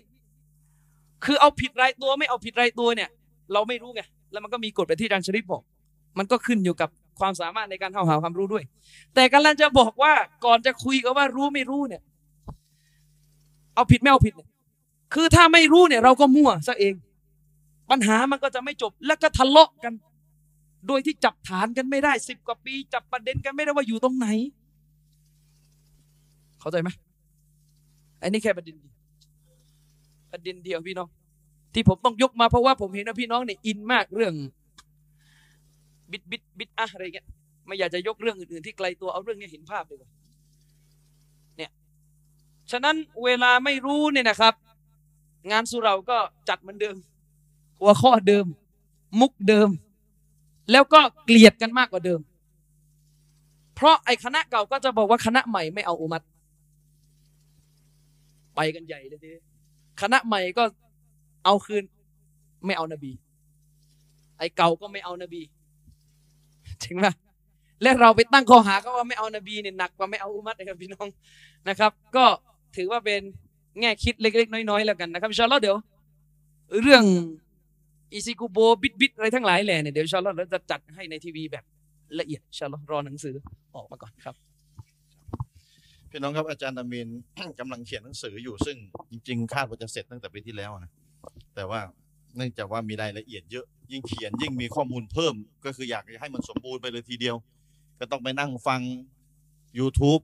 คือเอาผิดรายตัวไม่เอาผิดรายตัวเนี่ย เราไม่รู้ไง แล้วมันก็มีกฎแบบที่อาจารย์ชริปบอก มันก็ขึ้นอยู่กับความสามารถในการเข้าหาความรู้ด้วย แต่กำลังจะบอกว่าก่อนจะคุยกันว่ารู้ไม่รู้เนี่ย เอาผิดไม่เอาผิดเนี่ยคือถ้าไม่รู้เนี่ย เราก็มั่วซะเอง ปัญหามันก็จะไม่จบ แล้วก็ทะเลาะกัน โดยที่จับฐานกันไม่ได้สิบกว่าปี จับประเด็นกันไม่ได้ว่าอยู่ตรงไหน เข้าใจไหมอันนี้แค่ประเด็นเดียวประเด็นเดียวพี่น้อง ที่ผมต้องยกมาเพราะว่าผมเห็นว่าพี่น้องเนี่ยอินมากเรื่อง บิดบิดบิดอะอะไรเงี้ยไม่อยากจะยกเรื่องอื่นๆที่ไกลตัวเอาเรื่องนี้เห็นภาพเลยเนี่ยฉะนั้นเวลาไม่รู้เนี่ยนะครับ งานสุเราก็จัดเหมือนเดิม หัวข้อเดิม มุกเดิม แล้วก็เกลียดกันมากกว่าเดิม เพราะไอ้คณะเก่าก็จะบอกว่าคณะใหม่ไม่เอาอุมัดไปกันใหญ่เลยทีคณะใหม่ก็ เอาคืนไม่เอานบี ไอ้เก่าก็ไม่เอานบีจริงไหมและเราไปตั้งข้อหาก็ว่าไม่เอานบีเนี่ยหนักกว่าไม่เอาอุมัดนะครับพี่น้องนะครับ ก็ถือว่าเป็นแง่คิดเล็กๆ น้อยๆแล้วกันนะครับอินชาอัลลอฮ์เดี๋ยว เรื่องอิซิกุโบบิดบิดอะไรทั้งหลายแหล่เนี่ยเดี๋ยวอินชาอัลลอฮ์เราจะจัดให้ในทีวีแบบละเอียดอินชาอัลลอฮ์รอหนังสือออกมาก่อนครับพี่น้องครับอาจารย์อามีนกำลังเขียนหนังสืออยู่ซึ่งจริง ๆ คาดว่าจะเสร็จตั้งแต่ปีที่แล้วนะ แต่ว่าเนื่องจากว่ามีรายละเอียดเยอะ ยิ่งเขียนยิ่งมีข้อมูลเพิ่ม ก็คืออยากให้มันสมบูรณ์ไปเลยทีเดียว ก็ต้องไปนั่งฟัง YouTube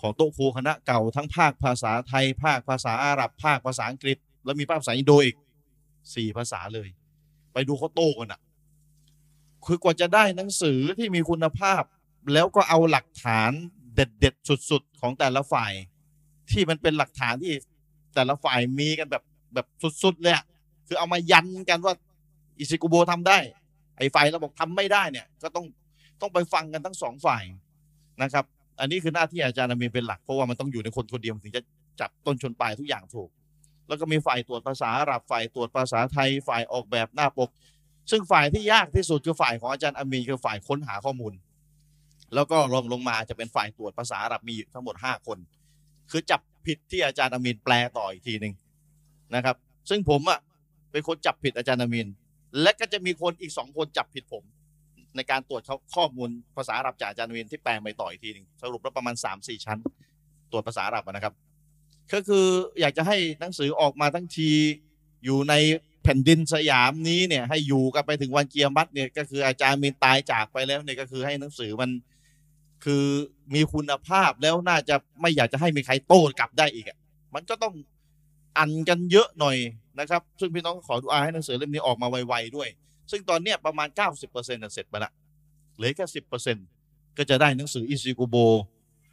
ของโต๊ะครูคณะเก่าทั้งภาคภาษาไทย ภาคภาษาอาหรับ ภาคภาษาอังกฤษ แล้วมีภาคภาษาอินโดอีกสี่ภาษาเลย ไปดูเขาโต้กันอะ คือกว่าจะได้หนังสือที่มีคุณภาพ แล้วก็เอาหลักฐานเด็ดๆสุดๆ ของแต่ละฝ่าย ที่มันเป็นหลักฐานที่แต่ละฝ่ายมีกันแบบ แบบสุดๆเลยคือเอามายันกันว่าอิซิกุโบทำได้ ไอ้ฝ่ายเราบอกทำไม่ได้เนี่ย ก็ต้องต้องไปฟังกันทั้งสองฝ่ายนะครับ อันนี้คือหน้าที่อาจารย์อามีเป็นหลักเพราะว่ามันต้องอยู่ในคนคนเดียวถึงจะจับต้นชนปลายทุกอย่างถูก แล้วก็มีฝ่ายตรวจภาษาอาหรับฝ่ายตรวจภาษาไทยฝ่ายออกแบบหน้าปก ซึ่งฝ่ายที่ยากที่สุดคือฝ่ายของอาจารย์อามีคือฝ่ายค้นหาข้อมูล แล้วก็ลงลงมาจะเป็นฝ่ายตรวจภาษาอาหรับมีทั้งหมดห้าคน คือจับผิดที่อาจารย์อามีนแปลต่ออีกทีหนึ่ง นะครับ ซึ่งผมอะเป็นคนจับผิดอาจารย์อามีนและก็จะมีคนอีกสองคนจับผิดผม ในการตรวจข้อมูลภาษาอาหรับจากอาจารย์อามีนที่แปลไปต่ออีกทีหนึ่งสรุปแล้วประมาณสามสี่ชั้น ตรวจภาษาอาหรับนะครับ ก็คืออยากจะให้หนังสือออกมาทั้งทีอยู่ในแผ่นดินสยามนี้เนี่ยให้อยู่กันไปถึงวันเกียรมัดเนี่ยก็คืออาจารย์มีนตายจากไปแล้วเนี่ยก็คือให้หนังสือมันคือมีคุณภาพแล้วน่าจะไม่อยากจะให้มีใครโต้กลับได้อีกอะมันก็ต้อง อันกันเยอะหน่อยนะครับ ซึ่งพี่น้องขอดูอาให้หนังสือเล่มนี้ออกมาไวๆด้วย ซึ่งตอนเนี้ยประมาณ 90%เสร็จไปละเหลือแค่10%ก็จะได้หนังสืออิซิกุโบ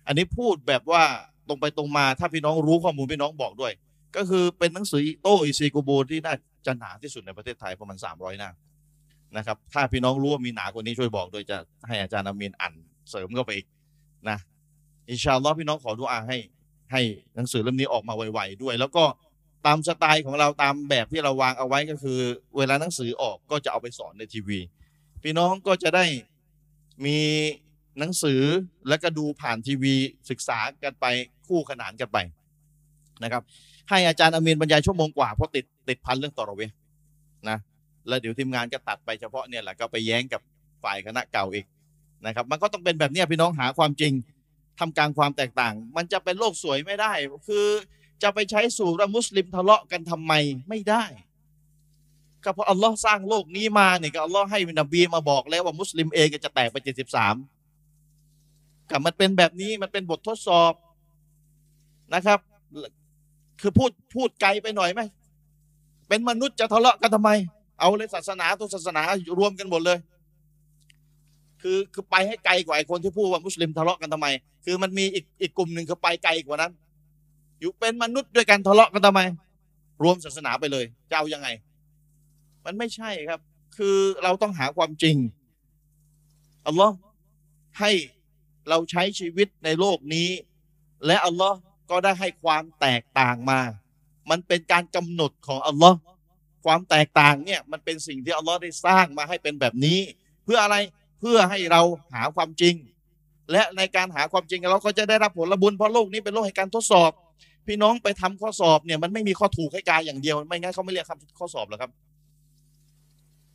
อันนี้พูดแบบว่าตรงไปตรงมาถ้าพี่น้องรู้ข้อมูลพี่น้องบอกด้วย ก็คือเป็นหนังสือโตอิซิกุโบที่น่าจะหนาที่สุดในประเทศไทยประมาณ 300 หน้านะครับ ถ้าพี่น้องรู้ว่ามีหนากว่านี้ช่วยบอกด้วยจะให้อาจารย์อามีนอ่านเสริมเข้าไปอีกนะอินชาอัลลอฮ์พี่น้องขอดุอาให้ให้หนังสือเล่มนี้ออกมาไวๆด้วย แล้วก็ ตามสไตล์ของเราตามแบบที่เราวางเอาไว้ก็คือ เวลาหนังสือออกก็จะเอาไปสอนในทีวี พี่น้องก็จะได้มีหนังสือแล้วก็ดูผ่านทีวีศึกษากันไปคู่ขนานกันไปนะครับ ให้อาจารย์อามีนบรรยายชั่วโมงกว่าเพราะติดติดพันเรื่องตอรอเวนะแล้วเดี๋ยวทีมงานก็ตัดไปเฉพาะเนี่ยแหละก็ไปแย้งกับฝ่ายคณะเก่าอีกนะครับ มันก็ต้องเป็นแบบนี้พี่น้องหาความจริงทำกลางความแตกต่าง มันจะเป็นโลกสวยไม่ได้ คือ จะไปใช้สูตรว่ามุสลิมทะเลาะกันทำไมไม่ได้ก็เพราะอัลลอฮ์สร้างโลกนี้มาเนี่ยก็อัลลอฮ์ให้นบีมาบอกแล้วว่ามุสลิมเองก็จะแตกไปเจ็ดสิบสามกับมันเป็นแบบนี้มันเป็นบททดสอบนะครับ คือพูดพูดไกลไปหน่อยไหมเป็นมนุษย์จะทะเลาะกันทำไม เอาเลยศาสนาตัวศาสนารวมกันหมดเลย คือคือไปให้ไกลกว่าไอ้คนที่พูดว่ามุสลิมทะเลาะกันทำไม คือมันมีอีกอีกกลุ่มหนึ่งคือไปไกลกว่านั้น อยู่เป็นมนุษย์ด้วยกันทะเลาะกันทำไม รวมศาสนาไปเลยจะเอายังไง มันไม่ใช่ครับ คือเราต้องหาความจริงอัลลอฮ์ให้เราใช้ชีวิตในโลกนี้ และอัลลอฮ์ก็ได้ให้ความแตกต่างมา มันเป็นการกำหนดของอัลลอฮ์ความแตกต่างเนี่ยมันเป็นสิ่งที่อัลลอฮ์ได้สร้างมาให้เป็นแบบนี้ เพื่ออะไรเพื่อให้เราหาความจริง และในการหาความจริงเราก็จะได้รับผลบุญเพราะโลกนี้เป็นโลกแห่งการทดสอบ พี่น้องไปทำข้อสอบเนี่ยมันไม่มีข้อถูกให้กายอย่างเดียว ไม่งั้นเขาไม่เรียกคำข้อสอบหรอกครับ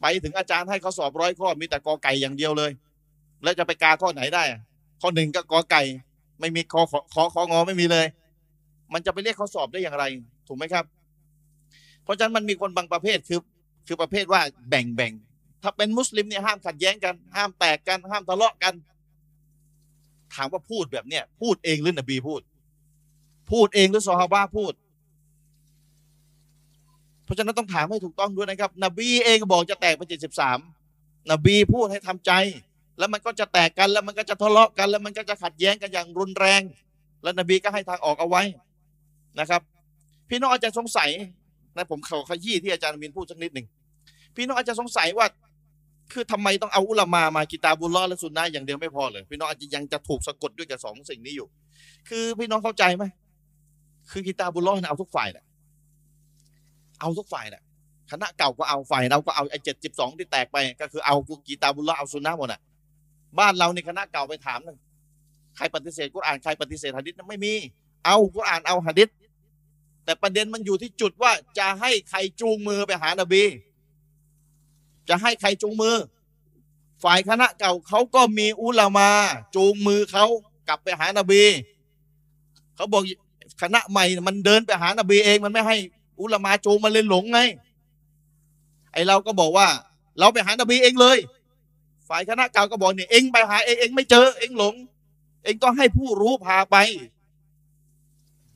ไปถึงอาจารย์ให้ข้อสอบร้อยข้อมีแต่กอไก่อย่างเดียวเลย แล้วจะไปกาข้อไหนได้ ข้อหนึ่งก็กอไก่ ไม่มีคอขอขอของอไม่มีเลย มันจะไปเรียกข้อสอบได้อย่างไร ถูกไหมครับ เพราะฉะนั้นมันมีคนบางประเภทคือคือประเภทว่าแบ่งแบ่งถ้าเป็นมุสลิมเนี่ยห้ามขัดแย้งกัน ห้ามแตกกัน ห้ามทะเลาะกัน ถามว่าพูดแบบเนี้ยพูดเองหรือนบีพูด พูดเองหรือซอฮาบะพูด เพราะฉะนั้นต้องถามให้ถูกต้องด้วยนะครับ นบีเองบอกจะแตกไปเจ็ดสิบสามนบีพูดให้ทำใจ แล้วมันก็จะแตกกันแล้วมันก็จะทะเลาะกัน แล้วมันก็จะขัดแย้งกันอย่างรุนแรง แล้วนบีก็ให้ทางออกเอาไว้นะครับ พี่น้องอาจจะสงสัยนะผมเขาขยี้ที่อาจารย์มินพูดสักนิดหนึ่งพี่น้องอาจจะสงสัยว่าคือทำไมต้องเอาอุลามามากิตาบุลลอและสุนนะอย่างเดียวไม่พอเลยพี่น้องอาจจะยังจะถูกสะกดด้วยกับสองสิ่งนี้อยู่ คือพี่น้องเข้าใจไหม คือกิตาบุลลอเอาทุกฝ่ายแหละเอาทุกฝ่ายแหละคณะเก่าก็เอาฝ่ายเราก็เอาไอ้เจ็ดสิบสองที่แตกไปก็คือเอากีตาบุลลอเอาสุนนะหมดอะบ้านเราในคณะเก่าไปถามนึงใครปฏิเสธกุรอานใครปฏิเสธหะดิษไม่มี เอากุรอานเอาหะดิษแต่ประเด็นมันอยู่ที่จุดว่าจะให้ใครจูงมือไปหานบี จะให้ใครจูงมือ ฝ่ายคณะเก่าเขาก็มีอุลามา จูงมือเขากลับไปหานบี เขาบอก คณะใหม่มันเดินไปหานบีเอง มันไม่ให้อุลามาจูงมันเลยหลงไง ไอเราก็บอกว่า เราไปหานบีเองเลย ฝ่ายคณะเก่าก็บอกเนี่ยเองไปหาเองเองไม่เจอ เองหลง เองต้องให้ผู้รู้พาไป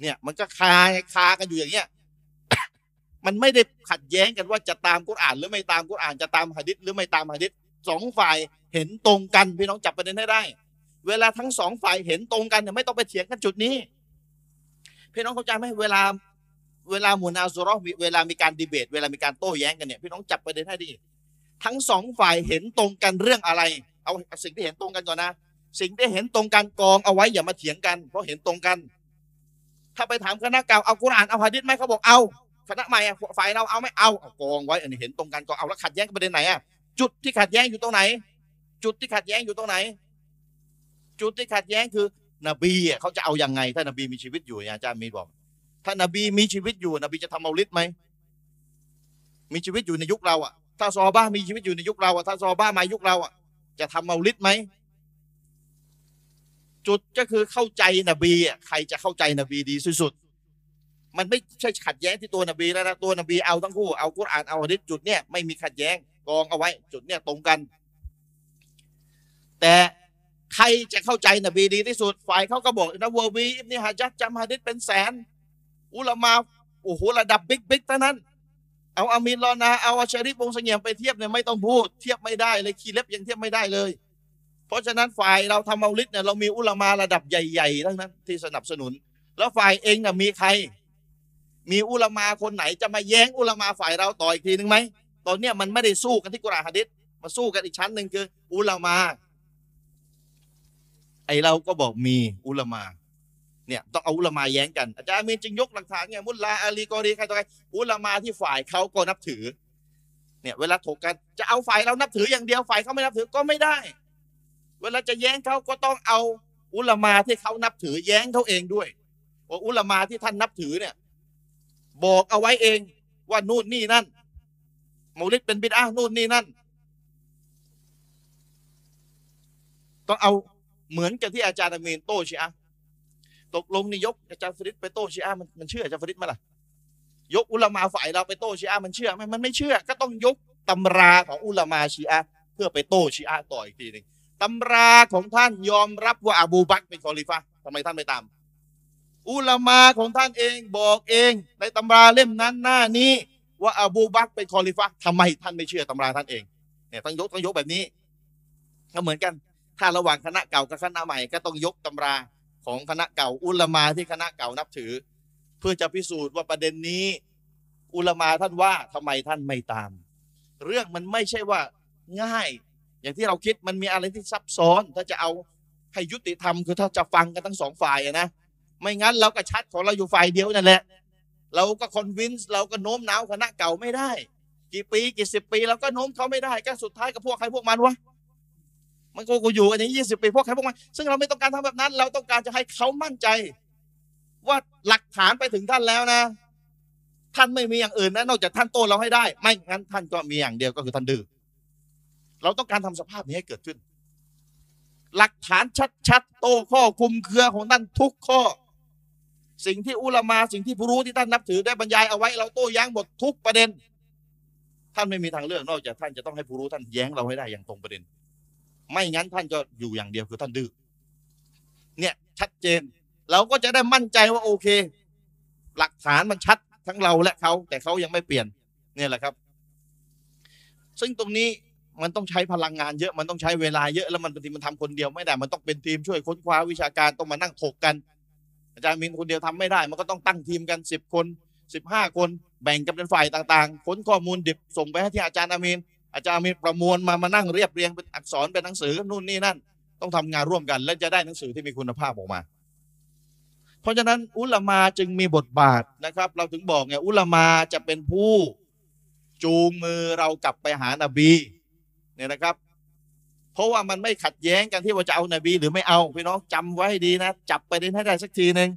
เนี่ย มันก็คาคากันอยู่อย่างเงี้ยมันไม่ได้ขัดแย้งกันว่าจะตามกุรอาน หรือไม่ตามกุรอานจะตามหะดิษหรือไม่ตามหะดิษสองฝ่ายเห็นตรงกันพี่น้องจับประเด็นให้ได้ เวลาทั้งสองฝ่ายเห็นตรงกันเนี่ยไม่ต้องไปเถียงกันจุดนี้ พี่น้องเข้าใจไหมเวลา เวลามูนาซุรอเวลามีการดีเบต เวลามีการโต้แย้งกันเนี่ยพี่น้องจับประเด็นให้ดี ทั้งสองฝ่ายเห็นตรงกันเรื่องอะไร เอาสิ่งที่เห็นตรงกันก่อนนะ สิ่งที่เห็นตรงกันกองเอาไว้อย่ามาเถียงกัน เพราะเห็นตรงกัน ถ้าไปถามคณะเก่าเอากุรอานเอาหะดิษไหมเขาบอกเอาคณะใหม่ฝ่ายเราเอาไม่เอาเอากองไว้อันนี้เห็นตรงกันก็เอาแล้วขัดแย้งกันประเด็นไหนอะจุดที่ขัดแย้งอยู่ตรงไหน จุดที่ขัดแย้งอยู่ตรงไหน จุดที่ขัดแย้งคือ นบีเขาจะเอายังไง ถ้านบีมีชีวิตอยู่อาจารย์มีบอก ถ้านบีมีชีวิตอยู่ นบีจะทำเมาลิดไหมมีชีวิตอยู่ในยุคเราอะ ถ้าซอบ้ามีชีวิตอยู่ในยุคเราอะถ้าซอบ้ามายุคเราอะจะทำเมาลิดไหมจุดก็คือเข้าใจนบีอะใครจะเข้าใจนบีดีสุดมันไม่ใช่ขัดแย้งที่ตัวนบีแล้วนะตัวนบีเอาทั้งคู่เอากุรอานเอาฮะดิษจุดเนี้ยไม่มีขัดแย้งกองเอาไว้ จุดเนี้ยตรงกัน แต่ ใครจะเข้าใจนบีดีที่สุด ฝ่ายเขาก็บอกนะวอวีอิบนีฮะจัดจำฮะดิษเป็นแสน อุลามาโอ้โหระดับบิ๊กบิ๊กทั้งนั้น เอาอามีนรอนาเอาอาชริฟวงเสงี่ยมไปเทียบเนี่ยไม่ต้องพูด เทียบไม่ได้เลยคีเล็บยังเทียบไม่ได้เลย เพราะฉะนั้นฝ่ายเราทำเอาลิดเนี่ยเรามีอุลามาระดับใหญ่ๆทั้งนั้นที่สนับสนุน แล้วฝ่ายเองน่ะมีใคร มีอุลามาคนไหนจะมาแย้งอุลามาฝ่ายเราต่ออีกทีนึงไหมตอนเนี้ยมันไม่ได้สู้กันที่กุรอานฮะดิษมาสู้กันอีกชั้นหนึ่งคือ อุลามา อเราก็บอกมีอุลามาเนี่ยต้องเอาอุลามาแย้งกันอาจารย์มีนจึงยกหลักฐานไงมุลลาอาลีกอรีใครต่อใครอุลามาที่ฝ่ายเขาก็นับถือเนี่ยเวลาถกกันจะเอาฝ่ายเรานับถืออย่างเดียวฝ่ายเขาไม่นับถือก็ไม่ได้ เวลาจะแย้งเขาก็ต้องเอาอุลามาที่เขานับถือแย้งเขาเองด้วยว่าอุลามาที่ท่านนับถือเนี่ยบอกเอาไว้เองว่านู่นนี่นั่นมูลิดเป็นบิดานู่นนี่นั่น ต้องเอา เหมือนกับที่อาจารย์อามีนโต้ชีอะตกลงนี่ยกอาจารย์ฟริดไปโต้ชีอะมันมันเชื่ออาจารย์ฟริดไหมล่ะยกอุลามาฝ่ายเราไปโต้ชีอะมันเชื่อไหมมันไม่เชื่อ ก็ต้องยกตำราของอุลามาชีอะเพื่อไปโต้ชีอะต่ออีกทีหนึ่งตำราของท่านยอมรับว่าอบูบักเป็นคอลิฟะทำไมท่านไม่ตาม อุลามาของท่านเองบอกเองในตำราเล่มนั้นหน้านี้ว่าอบูบักเป็นคอลิฟะทำไมท่านไม่เชื่อตำราท่านเองเนี่ยต้องยกต้องยกแบบนี้ก็เหมือนกัน ถ้าระหว่างคณะเก่ากับคณะใหม่ก็ต้องยกตำราของคณะเก่าอุลมาที่คณะเก่านับถือ เพื่อจะพิสูจน์ว่าประเด็นนี้ อุลมาท่านว่าทำไมท่านไม่ตาม เรื่องมันไม่ใช่ว่าง่าย อย่างที่เราคิดมันมีอะไรที่ซับซ้อน ถ้าจะเอาให้ยุติธรรมคือถ้าจะฟังกันทั้งสองฝ่ายนะไม่งั้นเราก็ชัดของเราอยู่ฝ่ายเดียวนั่นแหละเราก็คอนวินส์เราก็โน้มน้าวคณะเก่าไม่ได้ กี่ปีกี่สิบปีเราก็โน้มเขาไม่ได้ก็สุดท้ายกับพวกใครพวกมันวะ มันก็กูอยู่กันอย่างยี่สิบปีพวกใครพวกมันซึ่งเราไม่ต้องการทำแบบนั้น เราต้องการจะให้เขามั่นใจ ว่าหลักฐานไปถึงท่านแล้วนะ ท่านไม่มีอย่างอื่นนะนอกจากท่านโต้เราให้ได้ ไม่งั้นท่านก็มีอย่างเดียวก็คือท่านดื้อเราต้องการทำสภาพนี้ให้เกิดขึ้น หลักฐานชัดๆโต้ข้อคุมเครือของท่านทุกข้อ สิ่งที่อุลามาสิ่งที่ผู้รู้ที่ท่านนับถือได้บรรยายเอาไว้ เราโต้แย้งหมดทุกประเด็น ท่านไม่มีทางเลือกนอกจากท่านจะต้องให้ผู้รู้ท่านแย้งเราให้ได้อย่างตรงประเด็น ไม่งั้นท่านก็อยู่อย่างเดียวคือท่านดื้อเนี่ยชัดเจน เราก็จะได้มั่นใจว่าโอเค หลักฐานมันชัดทั้งเราและเขาแต่เขายังไม่เปลี่ยนเนี่ยแหละครับ ซึ่งตรงนี้มันต้องใช้พลังงานเยอะมันต้องใช้เวลาเยอะแล้วมันบางทีมันทำคนเดียวไม่ได้ มันต้องเป็นทีมช่วยค้นคว้าวิชาการต้องมานั่งถกกัน อาจารย์มินคนเดียวทำไม่ได้ มันก็ต้องตั้งทีมกันสิบคนสิบห้าคน แบ่งกันเป็นฝ่ายต่างๆค้นข้อมูลดิบส่งไปให้ที่อาจารย์อามีน อาจารย์มีประมวลมามานั่งเรียบเรียงเป็นอักษรเป็นหนังสือนู่นนี่นั่น ต้องทำงานร่วมกัน และจะได้หนังสือที่มีคุณภาพออกมา เพราะฉะนั้นอุลามาจึงมีบทบาทนะครับ เราถึงบอกไงอุลามาจะเป็นผู้จูงมือเรากลับไปหานาบีเนี่ยนะครับ เพราะว่ามันไม่ขัดแย้งกันที่ว่าจะเอานาบี หรือไม่เอาพี่น้องจำไว้ให้ดีนะ จับไปได้ให้ได้สักทีหนึ่ง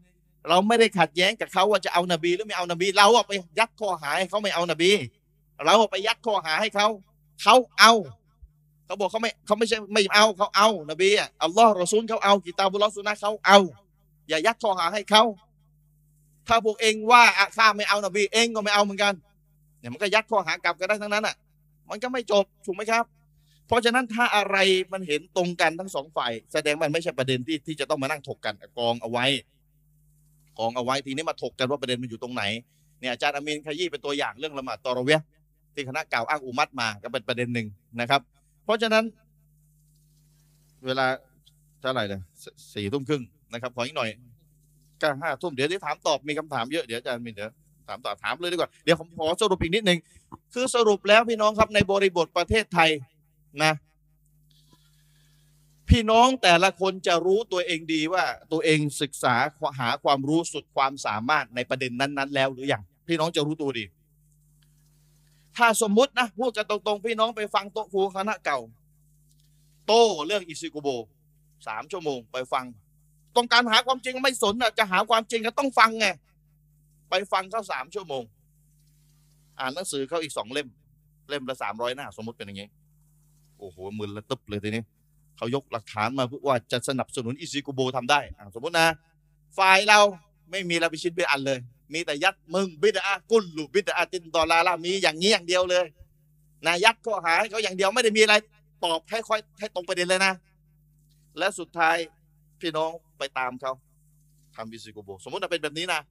เราไม่ได้ขัดแย้งกับเขาว่าจะเอานาบีหรือไม่เอานาบี เราไปยัดข้อหาให้เขาไม่เอานาบี เราไปยัดข้อหาให้เขา เขาเอา เขาบอกเขาไม่เขาไม่ใช่ไม่เอาเขาเอานบีอะอัลลอฮ์รอซูลเขาเอากิตาบุลลอสุนนะเขาเอา อย่ายัดข้อหาให้เขาถ้าพวกเองว่าอะข้าไม่เอานบีเองก็ไม่เอาเหมือนกันเนี่ยมันก็ยัดข้อหากลับกันได้ทั้งนั้นอะ มันก็ไม่จบถูกไหมครับ เพราะฉะนั้นถ้าอะไรมันเห็นตรงกันทั้งสองฝ่าย แสดงมันไม่ใช่ประเด็นที่ที่จะต้องมานั่งถกกันกองเอาไว้กองเอาไว้ทีนี้มาถกกันว่าประเด็นมันอยู่ตรงไหนเนี่ยอาจารย์อามีนขยี้เป็นตัวอย่างเรื่องละหมาดตอรเวี ที่คณะเก่าอ้างอุมัดมาก็เป็นประเด็นหนึ่งนะครับ เพราะฉะนั้น เวลาเท่าไหร่เลยสี่ทุ่มครึ่งนะครับ ขออีกหน่อยก็ห้าทุ่มเดี๋ยวที่ถามตอบมีคำถามเยอะเดี๋ยวอาจารย์มีเดี๋ยวถามตอบถามเลยดีกว่าเดี๋ยวผมขอสรุปอีกนิดหนึ่งคือสรุปแล้วพี่น้องครับในบริบทประเทศไทยนะ พี่น้องแต่ละคนจะรู้ตัวเองดีว่าตัวเองศึกษาหาความรู้สุดความสามารถในประเด็นนั้น ๆ แล้วหรือยังพี่น้องจะรู้ตัวดี ถ้าสมมุตินะพูดกันตรงๆ พี่น้องไปฟังโต๊ะครูคณะเก่า โต้เรื่องอิซิโกโบสามชั่วโมงไปฟัง ต้องการหาความจริงไม่สนอะจะหาความจริงก็ต้องฟังไงไปฟังเขาสามชั่วโมง อ่านหนังสือเขาอีกสองเล่ม เล่มละสามร้อยหน้า สมมติเป็นอย่างงี้โอ้โหมึนละตึบเลยทีนี้เขายกหลักฐานมาเพื่อว่าจะสนับสนุนอิซิโกโบทำได้สมมตินะฝ่ายเราไม่มีละพิชิตเบอันเลย มีแต่ยัดมึงบิดากุลลูบิดาตินตอลาลามีอย่างนี้อย่างเดียวเลยนะยัดข้อหาเขาอย่างเดียวไม่ได้มีอะไรตอบให้ค่อยให้ตรงประเด็นเลยนะ และสุดท้ายพี่น้องไปตามเขาทำอิซิโกโบ สมมติว่าเป็นแบบนี้นะ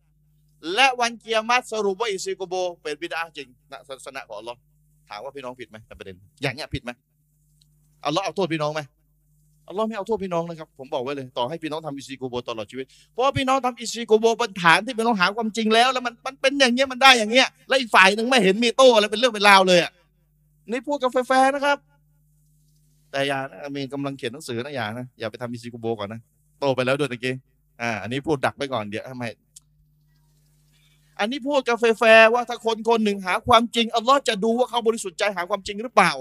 และวันเกียรติสรุปว่าอิซิโกโบ เป็นบิดอะฮ์จริงนะศาสนาของอัลลอฮ์ถามว่าพี่น้องผิดไหมในประเด็น อย่างเงี้ยผิดไหมอัลลอฮ์เอาโทษพี่น้องไหม อัลลอฮ์ไม่เอาโทษพี่น้องนะครับ ผมบอกไว้เลย ต่อให้พี่น้องทำอิซิโกโบตลอดชีวิต เพราะว่าพี่น้องทำอิซิโกโบบนฐานที่พี่น้องหาความจริงแล้ว แล้วมันมันเป็นอย่างเงี้ยมันได้อย่างเงี้ย แล้วอีกฝ่ายหนึ่งไม่เห็นมีโต้อะไรเป็นเรื่องเป็นราวเลยอะนี่พูดกับแฟร์นะครับ แต่อย่านะมีกำลังเขียนหนังสือนะอย่านะอย่าไปทำอิซิโกโบก่อนนะโตไปแล้วด้วยตะกี้อ่า อันนี้พูดดักไปก่อนเดี๋ยวทำไมอันนี้พูดกับแฟร์ว่าถ้าคนคนหนึ่งหาความจริงอัลลอฮ์จะดูว่าเขาบริสุทธิ์ใจหาความจริงหรือเปล่า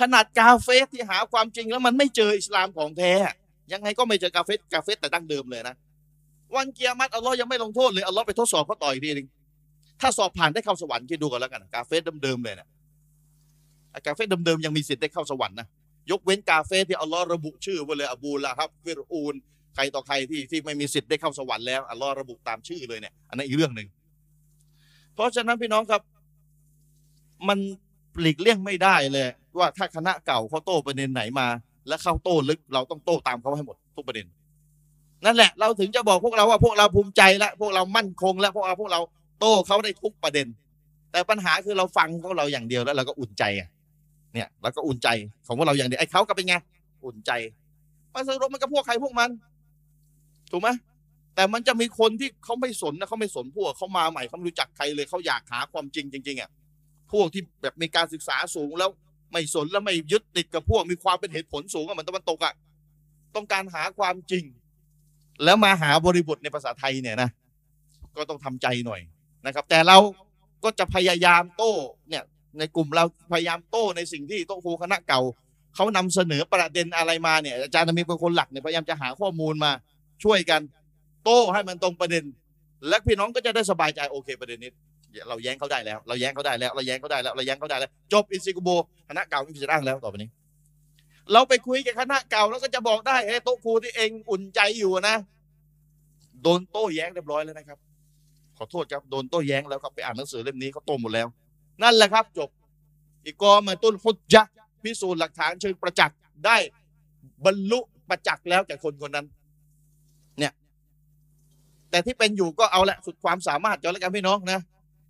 ขนาดกาเฟรที่หาความจริงแล้วมันไม่เจออิสลามของแท้ ยังไงก็ไม่เจอกาเฟรกาเฟรแต่ดั้งเดิมเลยนะ วันกิยามัตอัลลอฮ์ยังไม่ลงโทษเลยอัลลอฮ์ไปทดสอบเขาต่ออีกทีนึงถ้าสอบผ่านได้เข้าสวรรค์คิดดูกันแล้วกันกาเฟรเดิมๆเลยนะกาเฟรเดิมๆยังมีสิทธิ์ได้เข้าสวรรค์นะยกเว้นกาเฟรที่อัลลอฮ์ระบุชื่อไว้เลยอบูละฮับฟิรอูนใครต่อใครที่ที่ไม่มีสิทธิ์ได้เข้าสวรรค์แล้วอัลลอฮ์ระบุตามชื่อเลยเนี่ยอันนั้นอีกเรื่องหนึ่งเพราะฉะนั้นพี่น้องครับ มันหลีกเลี่ยงไม่ได้เลย ว่าถ้าคณะเก่าเขาโต้ประเด็นไหนมา แล้วเข้าโต้ลึกเราต้องโต้ตามเขาให้หมดทุกประเด็น นั่นแหละเราถึงจะบอกพวกเราว่าพวกเราภูมิใจแล้วพวกเรามั่นคง แล้วพวกเราพวกเราโต้เขาได้ทุกประเด็น แต่ปัญหาคือเราฟังพวกเราอย่างเดียวแล้วเราก็อุ่นใจเนี่ยเราก็อุ่นใจของพวกเราอย่างเดียวไอ้เขาก็เป็นไงอุ่นใจมันสรุปมันก็พวกใครพวกมัน ถูกไหมแต่มันจะมีคนที่เขาไม่สนนะเขาไม่สนพวกเขามาใหม่เขาไม่รู้จักใครเลยเขาอยากหาความจริงจริงๆอะพวกที่แบบมีการศึกษาสูงแล้ว ไม่สนแล้วไม่ยึดติดกับพวกมีความเป็นเหตุผลสูงอะเหมือนตะวันตกอะต้องการหาความจริง แล้วมาหาบริบทในภาษาไทยเนี่ยนะก็ต้องทำใจหน่อยนะครับ แต่เราก็จะพยายามโต้เนี่ยในกลุ่มเราพยายามโต้ในสิ่งที่โต๊ะครูคณะเก่าเขานำเสนอประเด็นอะไรมาเนี่ยอาจารย์มีเป็นคนหลักเนี่ยพยายามจะหาข้อมูลมาช่วยกัน โต้ให้มันตรงประเด็น และพี่น้องก็จะได้สบายใจโอเคประเด็นนี้ เราแย้งเขาได้แล้ว เราแย้งเขาได้แล้ว เราแย้งเขาได้แล้ว เราแย้งเขาได้แล้ว จบอินซิกุโบคณะเก่าไม่มีจะอ้างแล้วต่อไปนี้ เราไปคุยกับคณะเก่าแล้วก็จะบอกได้เฮ้โต๊ะครูที่เองอุ่นใจอยู่นะ โดนโต้แย้งเรียบร้อยแล้วนะครับ ขอโทษครับโดนโต้แย้งแล้วครับไปอ่านหนังสือเล่มนี้เขาโต้หมดแล้ว นั่นแหละครับ จบ อีกกอมาต้นฮุจจ์พิสูจน์หลักฐานเชิงประจักษ์ได้บรรลุประจักษ์แล้วแก่คนคนนั้น เนี่ย แต่ที่เป็นอยู่ก็เอาละสุดความสามารถจอแล้วกันพี่น้องนะ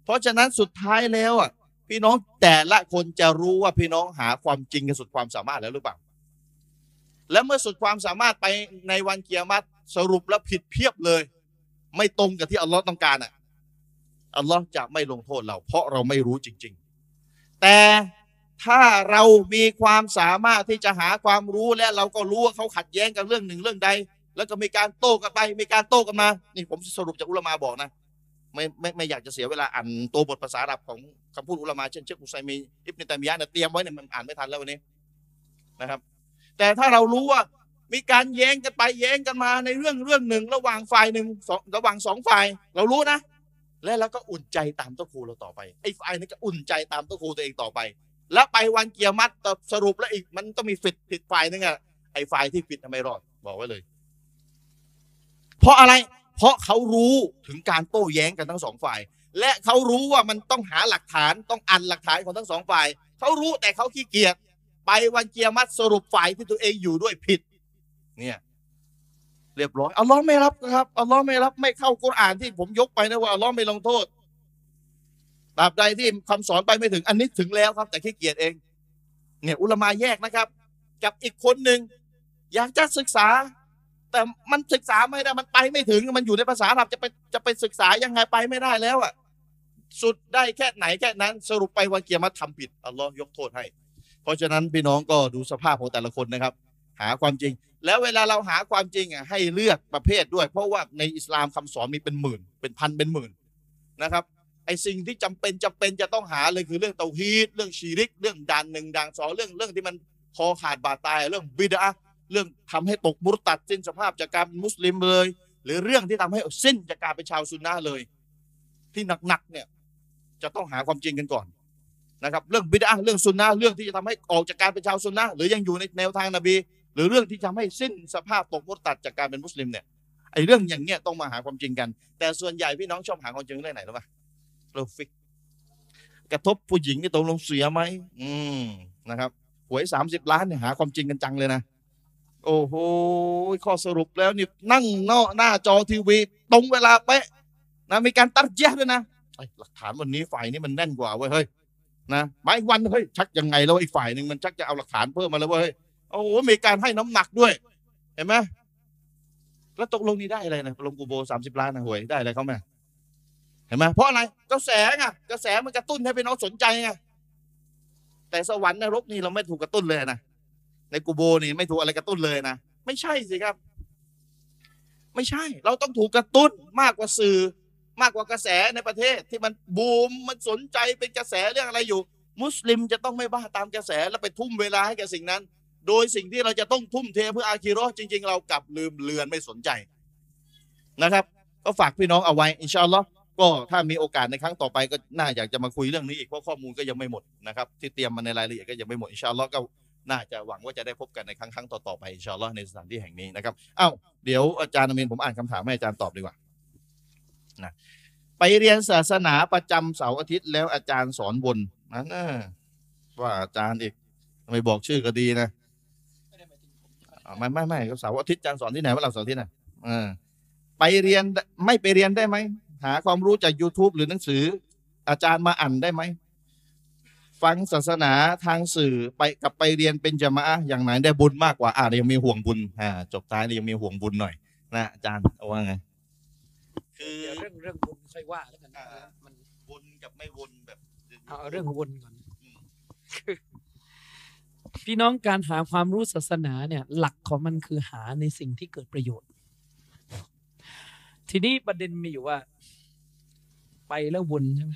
เพราะฉะนั้นสุดท้ายแล้วอะพี่น้องแต่ละคนจะรู้ว่าพี่น้องหาความจริงกันสุดความสามารถแล้วหรือเปล่า และเมื่อสุดความสามารถไปในวันเกียรติสรุปแล้วผิดเพียบเลย ไม่ตรงกับที่อัลลอฮ์ต้องการอะอัลลอฮ์จะไม่ลงโทษเรา เพราะเราไม่รู้จริง ๆ แต่ถ้าเรามีความสามารถที่จะหาความรู้และเราก็รู้ว่าเขาขัดแย้งกันเรื่องหนึ่งเรื่องใด แล้วก็มีการโต้กันไป มีการโต้กันมา นี่ผมสรุปจากอุลามาบอกนะ ไม่ไม่ไม่อยากจะเสียเวลาอ่านตัวบทภาษาอาหรับของคำพูดอุลามาเช่นเชคอุซัยมีอิบนตัยมียะเนี่ยเตรียมไว้เนี่ยมันอ่านไม่ทันแล้ววันนี้นะครับ แต่ถ้าเรารู้ว่ามีการแย้งกันไปแย้งกันมาในเรื่องเรื่องหนึ่งระหว่างฝ่ายหนึ่งสองระหว่างสองฝ่าย เรารู้นะ และเราก็อุ่นใจตามตัวครูเราต่อไปไอ้ฝ่ายนี้ก็อุ่นใจตามตัวครูตัวเองต่อไป แล้วไปวันเกียร์มัดสรุปแล้วอีกมันต้องมีผิดผิดฝ่ายนึงอะไอ้ฝ่ายที่ผิดทำไมรอดบอกไว้เลย เพราะอะไร เพราะเขารู้ถึงการโต้แย้งกันทั้งสองฝ่าย และเขารู้ว่ามันต้องหาหลักฐานต้องอันหลักฐานของทั้งสองฝ่าย เขารู้แต่เขาขี้เกียจไปวันเกียรมัดสรุปฝ่ายที่ตัวเองอยู่ด้วยผิด เนี่ยเรียบร้อยอัลลอฮ์ไม่รับนะครับอัลลอฮ์ไม่รับไม่เข้ากุรอานที่ผมยกไปนะว่าอัลลอฮ์ไม่ลงโทษตราบใดที่คำสอนไปไม่ถึงอันนี้ถึงแล้วครับ แต่ขี้เกียจเอง เนี่ยอุลามาแยกนะครับ กับอีกคนหนึ่งอยากจะศึกษา แต่มันศึกษาไม่ได้มันไปไม่ถึงมันอยู่ในภาษาอาหรับจะไปจะไปศึกษายังไงไปไม่ได้แล้วอะสุดได้แค่ไหนแค่นั้นสรุปไปวันเกียรมาทำผิดอัลลอฮ์ยกโทษให้ เพราะฉะนั้นพี่น้องก็ดูสภาพของแต่ละคนนะครับ หาความจริง แล้วเวลาเราหาความจริงอะให้เลือกประเภทด้วย เพราะว่าในอิสลามคำสอนมีเป็นหมื่น เป็นพันเป็นหมื่นนะครับไอสิ่งที่จำเป็นจำเป็นจะต้องหาเลยคือเรื่องเตาฮีดเรื่องชีริก เรื่องด่านหนึ่งด่านสองเรื่องเรื่องที่มันคอขาดบาดตายเรื่องบิดา เรื่องทำให้ตกมุรตัดสิ้นสภาพจากการเป็นมุสลิมเลย หรือเรื่องที่ทำให้สิ้นจากการเป็นชาวซุนนะเลย ที่หนักๆเนี่ยจะต้องหาความจริงกันก่อนนะครับเรื่องบิดาเรื่องซุนนะเรื่องที่จะทำให้ออกจากการเป็นชาวซุนนะหรือยังอยู่ในแนวทางนบี หรือเรื่องที่ทำให้สิ้นสภาพตกมุรตัดจากการเป็นมุสลิมเนี่ยไอ้เรื่องอย่างเนี้ยต้องมาหาความจริงกัน แต่ส่วนใหญ่พี่น้องชอบหาความจริงเรื่องไหนหรือเปล่าโปรฟิกกระทบผู้หญิงนี่ตกลงเสียไหมอืมนะครับหวยสามสิบล้านเนี่ยหาความจริงกันจังเลยนะ โอ้โหข้อสรุปแล้วนี่นั่งนอกหน้าจอทีวี ตรงเวลาเป๊ะนะมีการตัดแยกด้วยนะหลักฐานวันนี้ฝ่ายนี้มันแน่นกว่าเว้ยเฮ้ยนะมาอีกวันเฮ้ยชักยังไงแล้วอีกฝ่ายหนึ่งมันชักจะเอาหลักฐานเพิ่มมาแล้วเว้ยโอ้โหมีการให้น้ำหนักด้วย เห็นไหมแล้วตกลงนี่ได้อะไรนะลงกูโบสามสิบล้านนะหวยได้อะไรเขาไหมเห็นไหมเพราะอะไรกระแสไงกระแสมันกระตุ้นให้พี่น้องสนใจไงแต่สวรรค์นรกนี่เราไม่ถูกกระตุ้นเลยนะ ในกูโบนี่ไม่ถูกอะไรกระตุ้นเลยนะ ไม่ใช่สิครับ ไม่ใช่ เราต้องถูกกระตุ้นมากกว่าสื่อ มากกว่ากระแสในประเทศ ที่มันบูมมันสนใจเป็นกระแสเรื่องอะไรอยู่ มุสลิมจะต้องไม่บ้าตามกระแสแล้วไปทุ่มเวลาให้กับสิ่งนั้น โดยสิ่งที่เราจะต้องทุ่มเทเพื่ออาคีราะห์จริง ๆ เรากลับลืมเลือนไม่สนใจนะครับ ก็ฝากพี่น้องเอาไว้อินชาอัลลอฮ์ก็ถ้ามีโอกาสในครั้งต่อไปก็น่าอยากจะมาคุยเรื่องนี้อีกเพราะข้อมูลก็ยังไม่หมดนะครับ ที่เตรียมมาในรายละเอียดก็ยังไม่หมดอินชาอัลลอฮ์ก็ น่าจะหวังว่าจะได้พบกันในครั้งครั้งต่อๆไปอินชาอัลลอฮ์ในสถานที่แห่งนี้นะครับอ้าวเดี๋ยวอาจารย์อามินผมอ่านคำถามให้อาจารย์ตอบดีกว่านะไปเรียนศาสนาประจำเสาร์อาทิตย์แล้วอาจารย์สอนวนนั่นนะว่าอาจารย์อีกทำไมบอกชื่อก็ดีนะไม่ไม่ไม่ก็เสาร์อาทิตย์อาจารย์สอนที่ไหนว่าเราสอาทิตย์น่ะเออไปเรียนไม่ไปเรียนได้ไหมหาความรู้จาก YouTube หรือหนังสือ อาจารย์มาอ่านได้ไหม ฟังศาสนาทางสื่อไปกับไปเรียนเป็นจามะอะห์อย่างไหนได้บุญมากกว่า อ่ายังมีห่วงบุญอ่าจบท้ายนี่ยังมีห่วงบุญหน่อยนะอาจารย์เอาว่าไง คือเดี๋ยวเรื่องเรื่องบุญค่อยว่าแล้วกันอ่ามันบุญกับไม่บุญแบบเอาเอาเรื่องบุญก่อนคือพี่น้องการหาความรู้ศาสนาเนี่ย หลักของมันคือหาในสิ่งที่เกิดประโยชน์ ทีนี้ประเด็นมีอยู่ว่า ไปแล้ววนใช่ไหม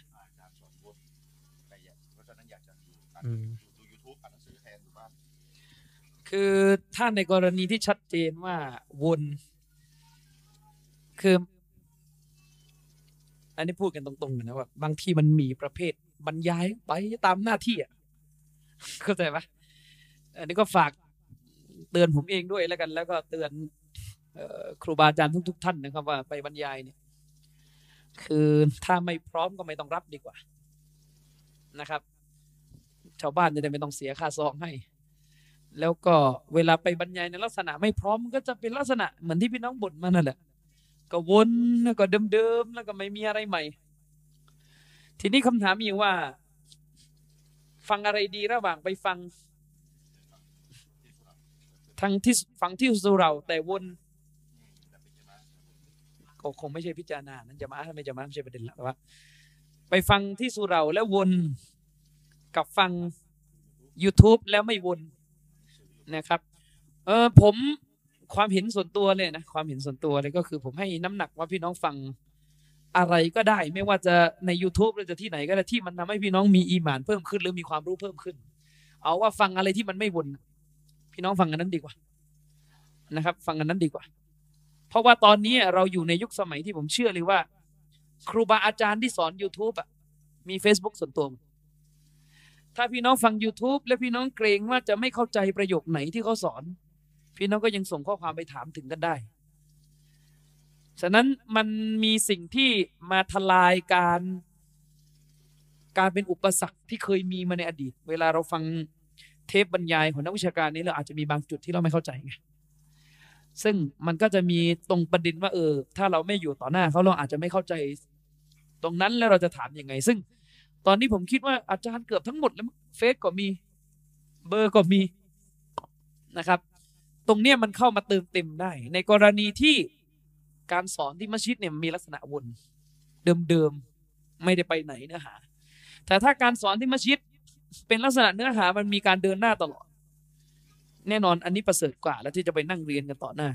ดูอ่านอืมดู YouTube อ่านหนังสือแทนอยู่บ้านคือถ้าในกรณีที่ชัดเจนว่าวนคืออันนี้พูดกันตรงๆนะว่าบางทีมันมีประเภทบรรยายไปตามหน้าที่อะเข้าใจปะอันนี้ก็ฝากเตือนผมเองด้วยแล้วกัน แล้วก็เตือนเอ่อครูบาอาจารย์ทุก ๆ ท่านนะครับ ว่าไปบรรยายเนี่ย คือถ้าไม่พร้อมก็ไม่ต้องรับดีกว่านะครับ ชาวบ้านจะได้ไม่ต้องเสียค่าซองให้ แล้วก็เวลาไปบรรยายในลักษณะไม่พร้อมก็จะเป็นลักษณะเหมือนที่พี่น้องบ่นมานั่นแหละก็วนแล้วก็เดิมๆแล้วก็ไม่มีอะไรใหม่ ทีนี้คำถามมีอยู่ว่า ฟังอะไรดีระหว่างไปฟังทางที่ฟังที่สุเราแต่วนก็คงไม่ใช่พิจารณานั้นจะมาไม่จะมาไม่ใช่ประเด็นลักแต่ว่า ไปฟังที่สุเราแล้ววน กับฟัง YouTube แล้วไม่วนนะครับเออผมความเห็นส่วนตัวเลยนะความเห็นส่วนตัวเลยก็คือผมให้น้ำหนักว่าพี่น้องฟังอะไรก็ได้ ไม่ว่าจะใน YouTube หรือจะที่ไหนก็ได้ที่มันทำให้พี่น้องมีอีหมานเพิ่มขึ้น หรือมีความรู้เพิ่มขึ้น เอาว่าฟังอะไรที่มันไม่วนพี่น้องฟังอันนั้นดีกว่านะครับ ฟังอันนั้นดีกว่า เพราะว่าตอนนี้เราอยู่ในยุคสมัยที่ผมเชื่อเลยว่า ครูบาอาจารย์ที่สอน YouTube อะมี Facebook ส่วนตัวหมด ถ้าพี่น้องฟัง YouTube และพี่น้องเกรงว่าจะไม่เข้าใจประโยคไหนที่เขาสอน พี่น้องก็ยังส่งข้อความไปถามถึงกันได้ ฉะนั้นมันมีสิ่งที่มาทลายการการเป็นอุปสรรคที่เคยมีมาในอดีต เวลาเราฟังเทปบรรยายของนักวิชาการนี้เราอาจจะมีบางจุดที่เราไม่เข้าใจไง ซึ่งมันก็จะมีตรงประเด็นว่าเออ ถ้าเราไม่อยู่ต่อหน้าเขาเราอาจจะไม่เข้าใจ ตรงนั้นแล้วเราจะถามยังไง ซึ่ง ตอนนี้ผมคิดว่าอาจารย์เกือบทั้งหมดแล้วเฟซก็มีเบอร์ก็มีนะครับ ตรงเนี้ยมันเข้ามาเติมเต็มได้ ในกรณีที่การสอนที่มัสยิดเนี่ยมีลักษณะวน เดิมๆไม่ได้ไปไหนเนื้อหา แต่ถ้าการสอนที่มัสยิดเป็นลักษณะเนื้อหามันมีการเดินหน้าตลอด แน่นอนอันนี้ประเสริฐกว่า แล้วที่จะไปนั่งเรียนกันต่อหน้า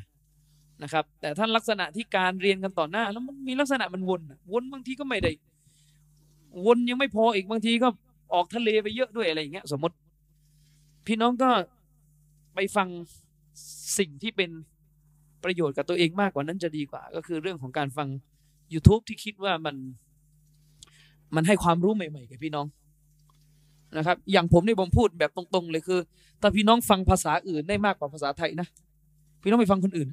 นะครับ แต่ท่านลักษณะที่การเรียนกันต่อหน้า แล้วมันมีลักษณะมันวนวนบางทีก็ไม่ได้ วนยังไม่พออีกบางทีก็ออกทะเลไปเยอะด้วยอะไรอย่างเงี้ย สมมติ พี่น้องก็ไปฟังสิ่งที่เป็นประโยชน์กับตัวเองมากกว่านั้นจะดีกว่า ก็คือเรื่องของการฟัง YouTube ที่คิดว่ามัน มันให้ความรู้ใหม่ๆกับพี่น้องนะครับ อย่างผมนี่ผมพูดแบบตรง ๆ เลยคือถ้าพี่น้องฟังภาษาอื่นได้มากกว่าภาษาไทยนะพี่น้องไปฟังคนอื่น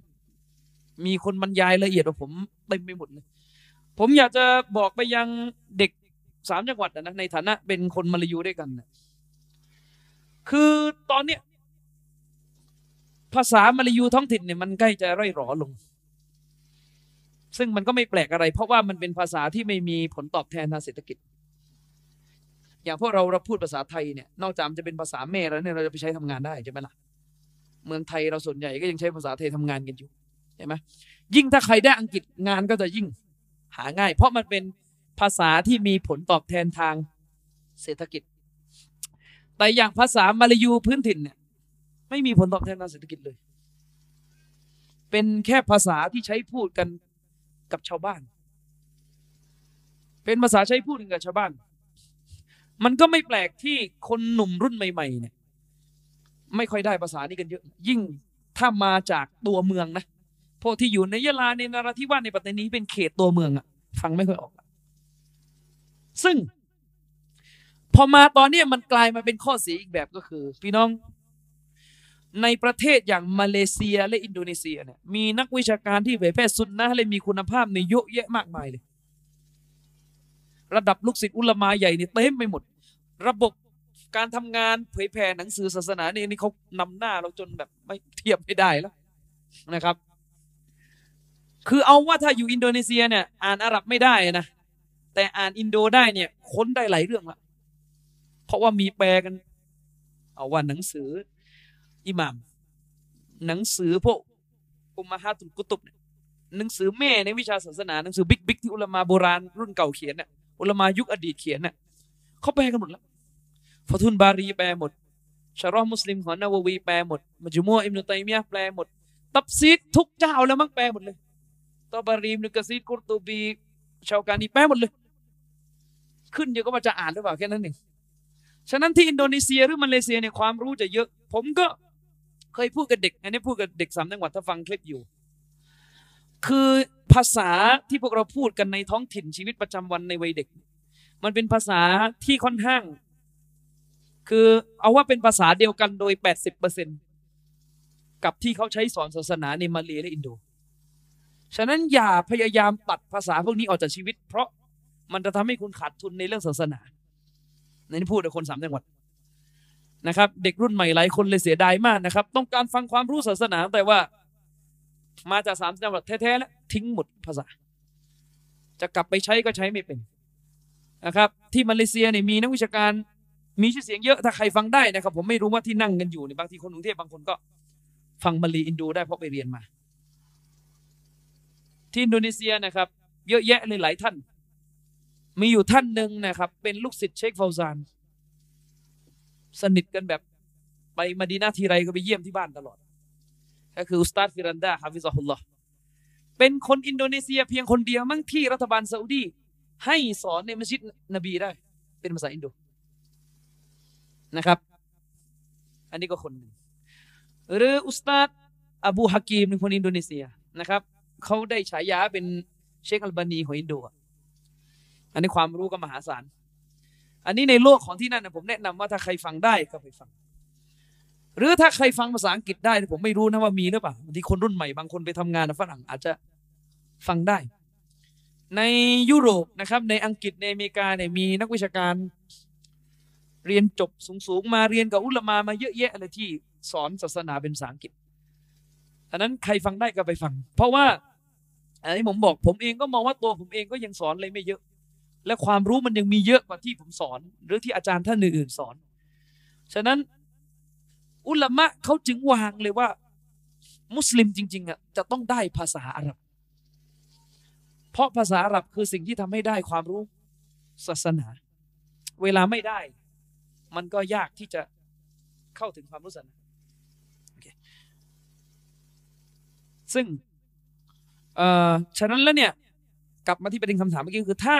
มีคนบรรยายละเอียดกว่าผมเต็มไปหมดเลย ผมอยากจะบอกไปยังเด็ก สามจังหวัดนะในฐานะเป็นคนมาลายูด้วยกันนะคือตอนเนี้ยภาษามาลายูท้องถิ่นเนี่ยมันใกล้จะร่อยหรอลง ซึ่งมันก็ไม่แปลกอะไร เพราะว่ามันเป็นภาษาที่ไม่มีผลตอบแทนทางเศรษฐกิจ อย่างพวกเราเราพูดภาษาไทยเนี่ยนอกจากมันจะเป็นภาษาแม่แล้วเนี่ยเราจะไปใช้ทำงานได้ใช่ไหมล่ะเมืองไทยเราส่วนใหญ่ก็ยังใช้ภาษาไทยทำงานกันอยู่ใช่ไหมยิ่งถ้าใครได้อังกฤษงานก็จะยิ่งหาง่าย เพราะมันเป็น ภาษาที่มีผลตอบแทนทางเศรษฐกิจ แต่อย่างภาษามาลายูพื้นถิ่นเนี่ยไม่มีผลตอบแทนทางเศรษฐกิจเลย เป็นแค่ภาษาที่ใช้พูดกันกับชาวบ้าน เป็นภาษาใช้พูดกันกับชาวบ้าน มันก็ไม่แปลกที่คนหนุ่มรุ่นใหม่ๆเนี่ยไม่ค่อยได้ภาษานี้กันเยอะ ยิ่งถ้ามาจากตัวเมืองนะพวกที่อยู่ในยะลาในนราธิวาสในปัตตานีเป็นเขตตัวเมืองอะฟังไม่ค่อยออก ซึ่ง พอมาตอนนี้มันกลายมาเป็นข้อเสียอีกแบบก็คือ พี่น้องในประเทศอย่างมาเลเซียและอินโดนีเซียเนี่ยมีนักวิชาการที่เผยแพร่สุนนะและมีคุณภาพในเยอะแยะมากมายเลย ระดับลูกศิษย์อุลมาใหญ่เนี่ยเต็มไปหมด ระบบการทำงานเผยแผ่หนังสือศาสนาเนี่ยนี่เขานำหน้าเราจนแบบไม่เทียบไม่ได้แล้วนะครับ คือเอาว่าถ้าอยู่อินโดนีเซียเนี่ยอ่านอาหรับไม่ได้นะ แต่อ่านอินโดได้เนี่ยค้นได้หลายเรื่องละเพราะว่ามีแปลกัน เอาว่าหนังสือ อิหมาม หนังสือพวกอุมาฮาตุลกุตุบเนี่ยหนังสือแม่ในวิชาศาสนาหนังสือ big big ที่อุลามาโบราณรุ่นเก่าเขียนเนี่ยอุลามายุคอดีตเขียนเนี่ยเขาแปลกันหมดแล้วฟัตฮุลบารีแปลหมดชัรห์มุสลิมของนาวาวีแปลหมดมัจมุอะอิบนุตัยมียะแปลหมด ตัฟซีรทุกเจ้าแล้วมั้งแปลหมดเลยตอบารีอิบนุกะซีรกุรตูบีชาวกานีแปลหมดเลย ขึ้นอยู่ก็ว่าจะอ่านหรือเปล่าแค่นั้นเองฉะนั้นที่อินโดนีเซียหรือมาเลเซียเนี่ยความรู้จะเยอะ ผมก็เคยพูดกับเด็ก อันนี้พูดกับเด็กสามจังหวัดถ้าฟังคลิปอยู่ คือภาษาที่พวกเราพูดกันในท้องถิ่นชีวิตประจำวันในวัยเด็ก มันเป็นภาษาที่ค่อนข้าง คือเอาว่าเป็นภาษาเดียวกันโดยแปดสิบเปอร์เซ็นกับที่เขาใช้สอนศาสนาในมาเลและอินโด ฉะนั้นอย่าพยายามตัดภาษาพวกนี้ออกจากชีวิต เพราะ มันจะทำให้คุณขาดทุนในเรื่องศาสนาในนี้พูดกับคนสามจังหวัดนะครับ เด็กรุ่นใหม่หลายคนเลยเสียดายมากนะครับ ต้องการฟังความรู้ศาสนาแต่ว่า มาจากสามจังหวัดแท้ๆแล้วทิ้งหมดภาษา จะกลับไปใช้ก็ใช้ไม่เป็นนะครับ ที่มาเลเซียเนี่ยมีนักวิชาการมีชื่อเสียงเยอะถ้าใครฟังได้นะครับ ผมไม่รู้ว่าที่นั่งกันอยู่ในบางทีคนกรุงเทพบางคนก็ ฟังมาลีอินโดได้เพราะไปเรียนมา ที่อินโดนีเซียนะครับ เยอะแยะเลยหลายท่าน มีอยู่ท่านหนึ่งนะครับ เป็นลูกศิษย์เชคฟาวซาน สนิทกันแบบไปมาดีนะห์ทีไรก็ไปเยี่ยมที่บ้านตลอด ก็คืออุสตาดฟิรันดาحفظه اللهเป็นคนอินโดนีเซียเพียงคนเดียวมั้งที่รัฐบาลซาอุดี ให้สอนในมัสยิดนบีได้ เป็นภาษาอินโดนะครับ อันนี้ก็คนหนึ่งหรืออุสตาดอบูฮากีมเป็นคนอินโดนีเซียนะครับเขาได้ฉายาเป็นเชคอัลบานีของอินโดอั อันนี้ความรู้ก็มหาศาล อันนี้ในโลกของที่นั่นนะผมแนะนำว่าถ้าใครฟังได้ก็ไปฟัง หรือถ้าใครฟังภาษาอังกฤษได้ ผมไม่รู้นะว่ามีหรือเปล่าบางทีคนรุ่นใหม่บางคนไปทำงานฝรั่งอาจจะฟังได้ ในยุโรปนะครับ ในอังกฤษในอเมริกาเนี่ยมีนักวิชาการ เรียนจบสูงๆมาเรียนกับอุลมามาเยอะแยะอะไรที่สอนศาสนาเป็นภาษาอังกฤษอันนั้นใครฟังได้ก็ไปฟัง เพราะว่าอันนี้ผมบอกผมเองก็มองว่าตัวผมเองก็ยังสอนอะไรไม่เยอะ และความรู้มันยังมีเยอะกว่าที่ผมสอน หรือที่อาจารย์ท่านอื่นๆสอน ฉะนั้นอุลามะเขาจึงวางเลยว่า มุสลิมจริงๆอะจะต้องได้ภาษาอาหรับ เพราะภาษาอาหรับคือสิ่งที่ทำให้ได้ความรู้ศาสนา เวลาไม่ได้ มันก็ยากที่จะเข้าถึงความรู้ศาสนา ซึ่งเอ่อฉะนั้นแล้วเนี่ยกลับมาที่ประเด็นคำถามเมื่อกี้คือถ้า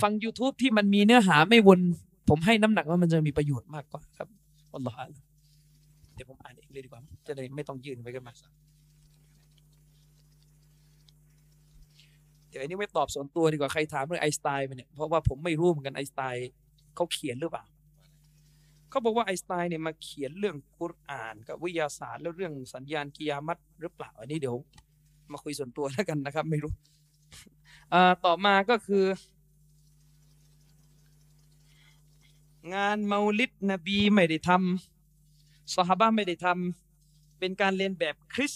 ฟัง YouTube ที่มันมีเนื้อหาไม่วน ผมให้น้ำหนักว่ามันจะมีประโยชน์มากกว่าครับอัลลอฮฺเดี๋ยวผมอ่านเองเลยดีกว่า จะได้ไม่ต้องยืนไปกันมาเดี๋ยวอันนี้ไม่ตอบส่วนตัวดีกว่าใครถามเรื่องไอสไตน์ไปเนี่ยเพราะว่าผมไม่รู้เหมือนกันไอสไตน์เขาเขียนหรือเปล่าเขาบอกว่าไอสไตน์เนี่ยมาเขียนเรื่องกุรอานกับวิทยาศาสตร์แล้วเรื่องสัญญาณกิยามัตหรือเปล่าอันนี้เดี๋ยว มาคุยส่วนตัวแล้วกันนะครับ ไม่รู้ต่อมาก็คือ งานเมาลิดนบีไม่ได้ทำสหบ้าไม่ได้ทำเป็นการเรียนแบบคริส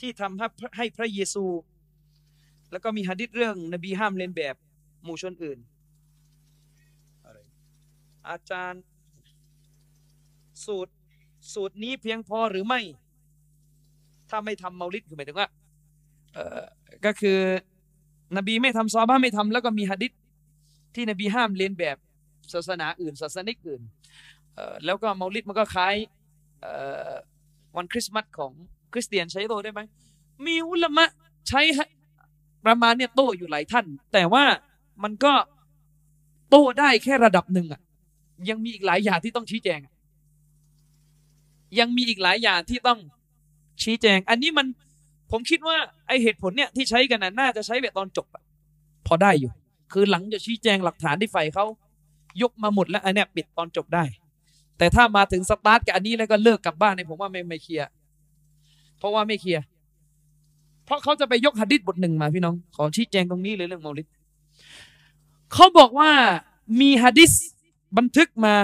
ที่ทำให้ให้พระเยซู แล้วก็มีหะดิษเรื่องนบีห้ามเรียนแบบหมู่ชนอื่น อาจารย์สูตรสูตรนี้เพียงพอหรือไม่ ถ้าไม่ทำเมาลิดคือหมายถึงว่าก็คือนบีไม่ทำซอบ้าไม่ทำแล้วก็มีหะดิษที่นบีห้ามเรียนแบบ ศาสนาอื่น ศาสนิกอื่น แล้วก็เมาลิดมันก็คล้ายวันคริสต์มาสของคริสเตียนใช้โตได้ไหมมีอุลมะใช้ประมาณเนี่ยโตอยู่หลายท่าน แต่ว่ามันก็โต้ได้แค่ระดับหนึ่งอะยังมีอีกหลายอย่างที่ต้องชี้แจง ยังมีอีกหลายอย่างที่ต้องชี้แจง อันนี้มันผมคิดว่าไอเหตุผลเนี่ยที่ใช้กันน่ะน่าจะใช้แบบตอนจบพอได้อยู่ คือหลังจะชี้แจงหลักฐานที่ฝ่ายเขา ยกมาหมดแล้วอันเนี้ยปิดตอนจบได้ แต่ถ้ามาถึงสตาร์ทกับอันนี้แล้วก็เลิกกลับบ้านเนี่ยผมว่าไม่ไม่เคลียร์เพราะว่าไม่เคลียร์เพราะเขาจะไปยกหะดิษบทหนึ่งมาพี่น้อง ขอชี้แจงตรงนี้เลยเรื่องเมาลิดเขาบอกว่ามีหะดิษบันทึกมา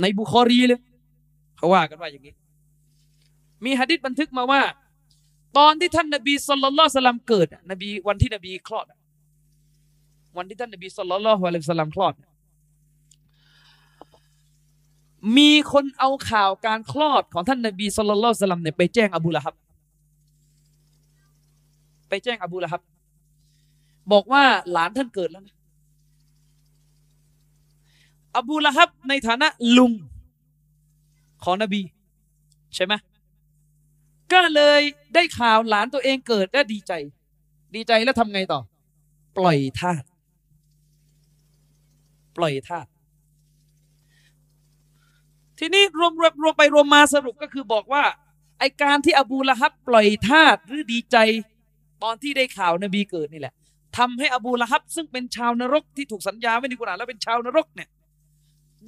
ในบุคอรีเลยเขาว่ากันว่าอย่างนี้ มีหะดิษบันทึกมาว่า ตอนที่ท่านนบีصلى الله عليه وسلمเกิดนบีวันที่นบีคลอดวันที่ท่านนบีสุลต่านละฮ์อะลัยฮิสสลามคลอด มีคนเอาข่าวการคลอดของท่านนบีสุลต่านสลัมเนี่ยไปแจ้งอบูละฮับ ไปแจ้งอบูละฮับ บอกว่าหลานท่านเกิดแล้วนะอบูละฮับในฐานะลุงของนบี ใช่ไหมก็เลยได้ข่าวหลานตัวเองเกิดและดีใจ ดีใจแล้วทำไงต่อ ปล่อยทาสปล่อยทาส ทีนี้รวมรวมรวมไปรวมมาสรุปก็คือบอกว่าไอการที่อบูละฮับปล่อยทาสหรือดีใจ ตอนที่ได้ข่าวนบีเกิดนี่แหละทำให้อบูละฮับ ซึ่งเป็นชาวนรกที่ถูกสัญญาไว้ในกุรอานแล้วเป็นชาวนรกเนี่ย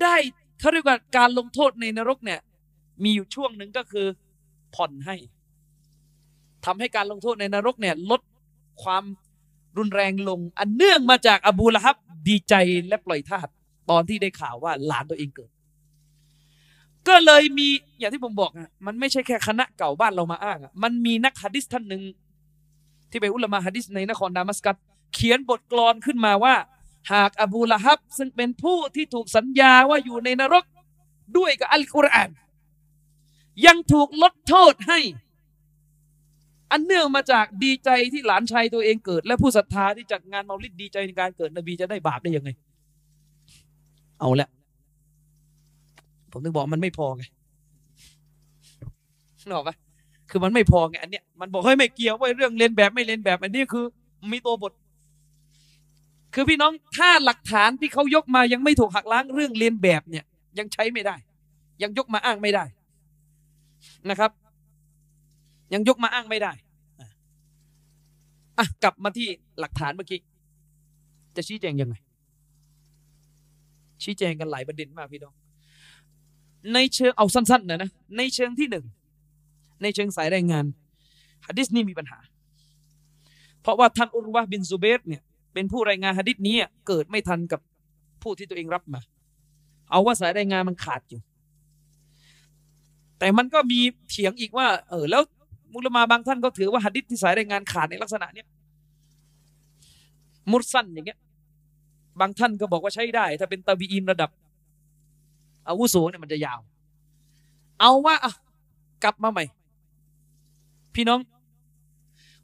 ได้เขาเรียกว่าการลงโทษในนรกเนี่ยมีอยู่ช่วงหนึ่งก็คือผ่อนให้ทำให้การลงโทษในนรกเนี่ยลดความรุนแรงลง อันเนื่องมาจากอบูละฮับดีใจและปล่อยทาสตอนที่ได้ข่าวว่าหลานตัวเองเกิด ก็เลยมีอย่างที่ผมบอกอะมันไม่ใช่แค่คณะเก่าบ้านเรามาอ้างอะมันมีนักฮะดิษท่านหนึ่งที่เป็นอุลามะฮะดิษในนครดามัสกัสเขียนบทกลอนขึ้นมาว่า หากอบูละฮับ ซึ่งเป็นผู้ที่ถูกสัญญาว่าอยู่ในนรกด้วยกับอัลกุรอาน ยังถูกลดโทษให้ อันเนื่องมาจากดีใจที่หลานชายตัวเองเกิด และผู้ศรัทธาที่จัดงานเมาลิดดีใจในการเกิดนบีจะได้บาปได้ยังไง เอาละ ผมถึงบอกมันไม่พอไงนึกออกปะคือมันไม่พอไงอันเนี้ยมันบอกเฮ้ยไม่เกี่ยวว่าเรื่องเรียนแบบไม่เรียนแบบ อันนี้คือมีตัวบท คือพี่น้องถ้าหลักฐานที่เขายกมายังไม่ถูกหักล้างเรื่องเรียนแบบเนี่ย ยังใช้ไม่ได้ ยังยกมาอ้างไม่ได้นะครับ ยังยกมาอ้างไม่ได้อะกลับมาที่หลักฐานเมื่อกี้จะชี้แจงยังไงชี้แจงกันหลายประเด็นมากพี่น้อง ในเชิงเอาสั้นๆนะนะในเชิงที่หนึ่งในเชิงสายแรงงานฮะดิษนี้มีปัญหา เพราะว่าท่านอุรวะบินซูเบตเนี่ยเป็นผู้รายงานฮะดิษนี้เกิดไม่ทันกับผู้ที่ตัวเองรับมา เอาว่าสายรายงานมันขาดอยู่ แต่มันก็มีเถียงอีกว่า เออแล้วมุลมาบางท่านก็ถือว่าหะดิษที่สายรายงานขาดในลักษณะเนี้ยมุดสั้นอย่างเงี้ยบางท่านก็บอกว่าใช้ได้ ถ้าเป็นตาบีอินระดับ อาวุโสเนี่ยมันจะยาว เอาว่าอะกลับมาใหม่ พี่น้อง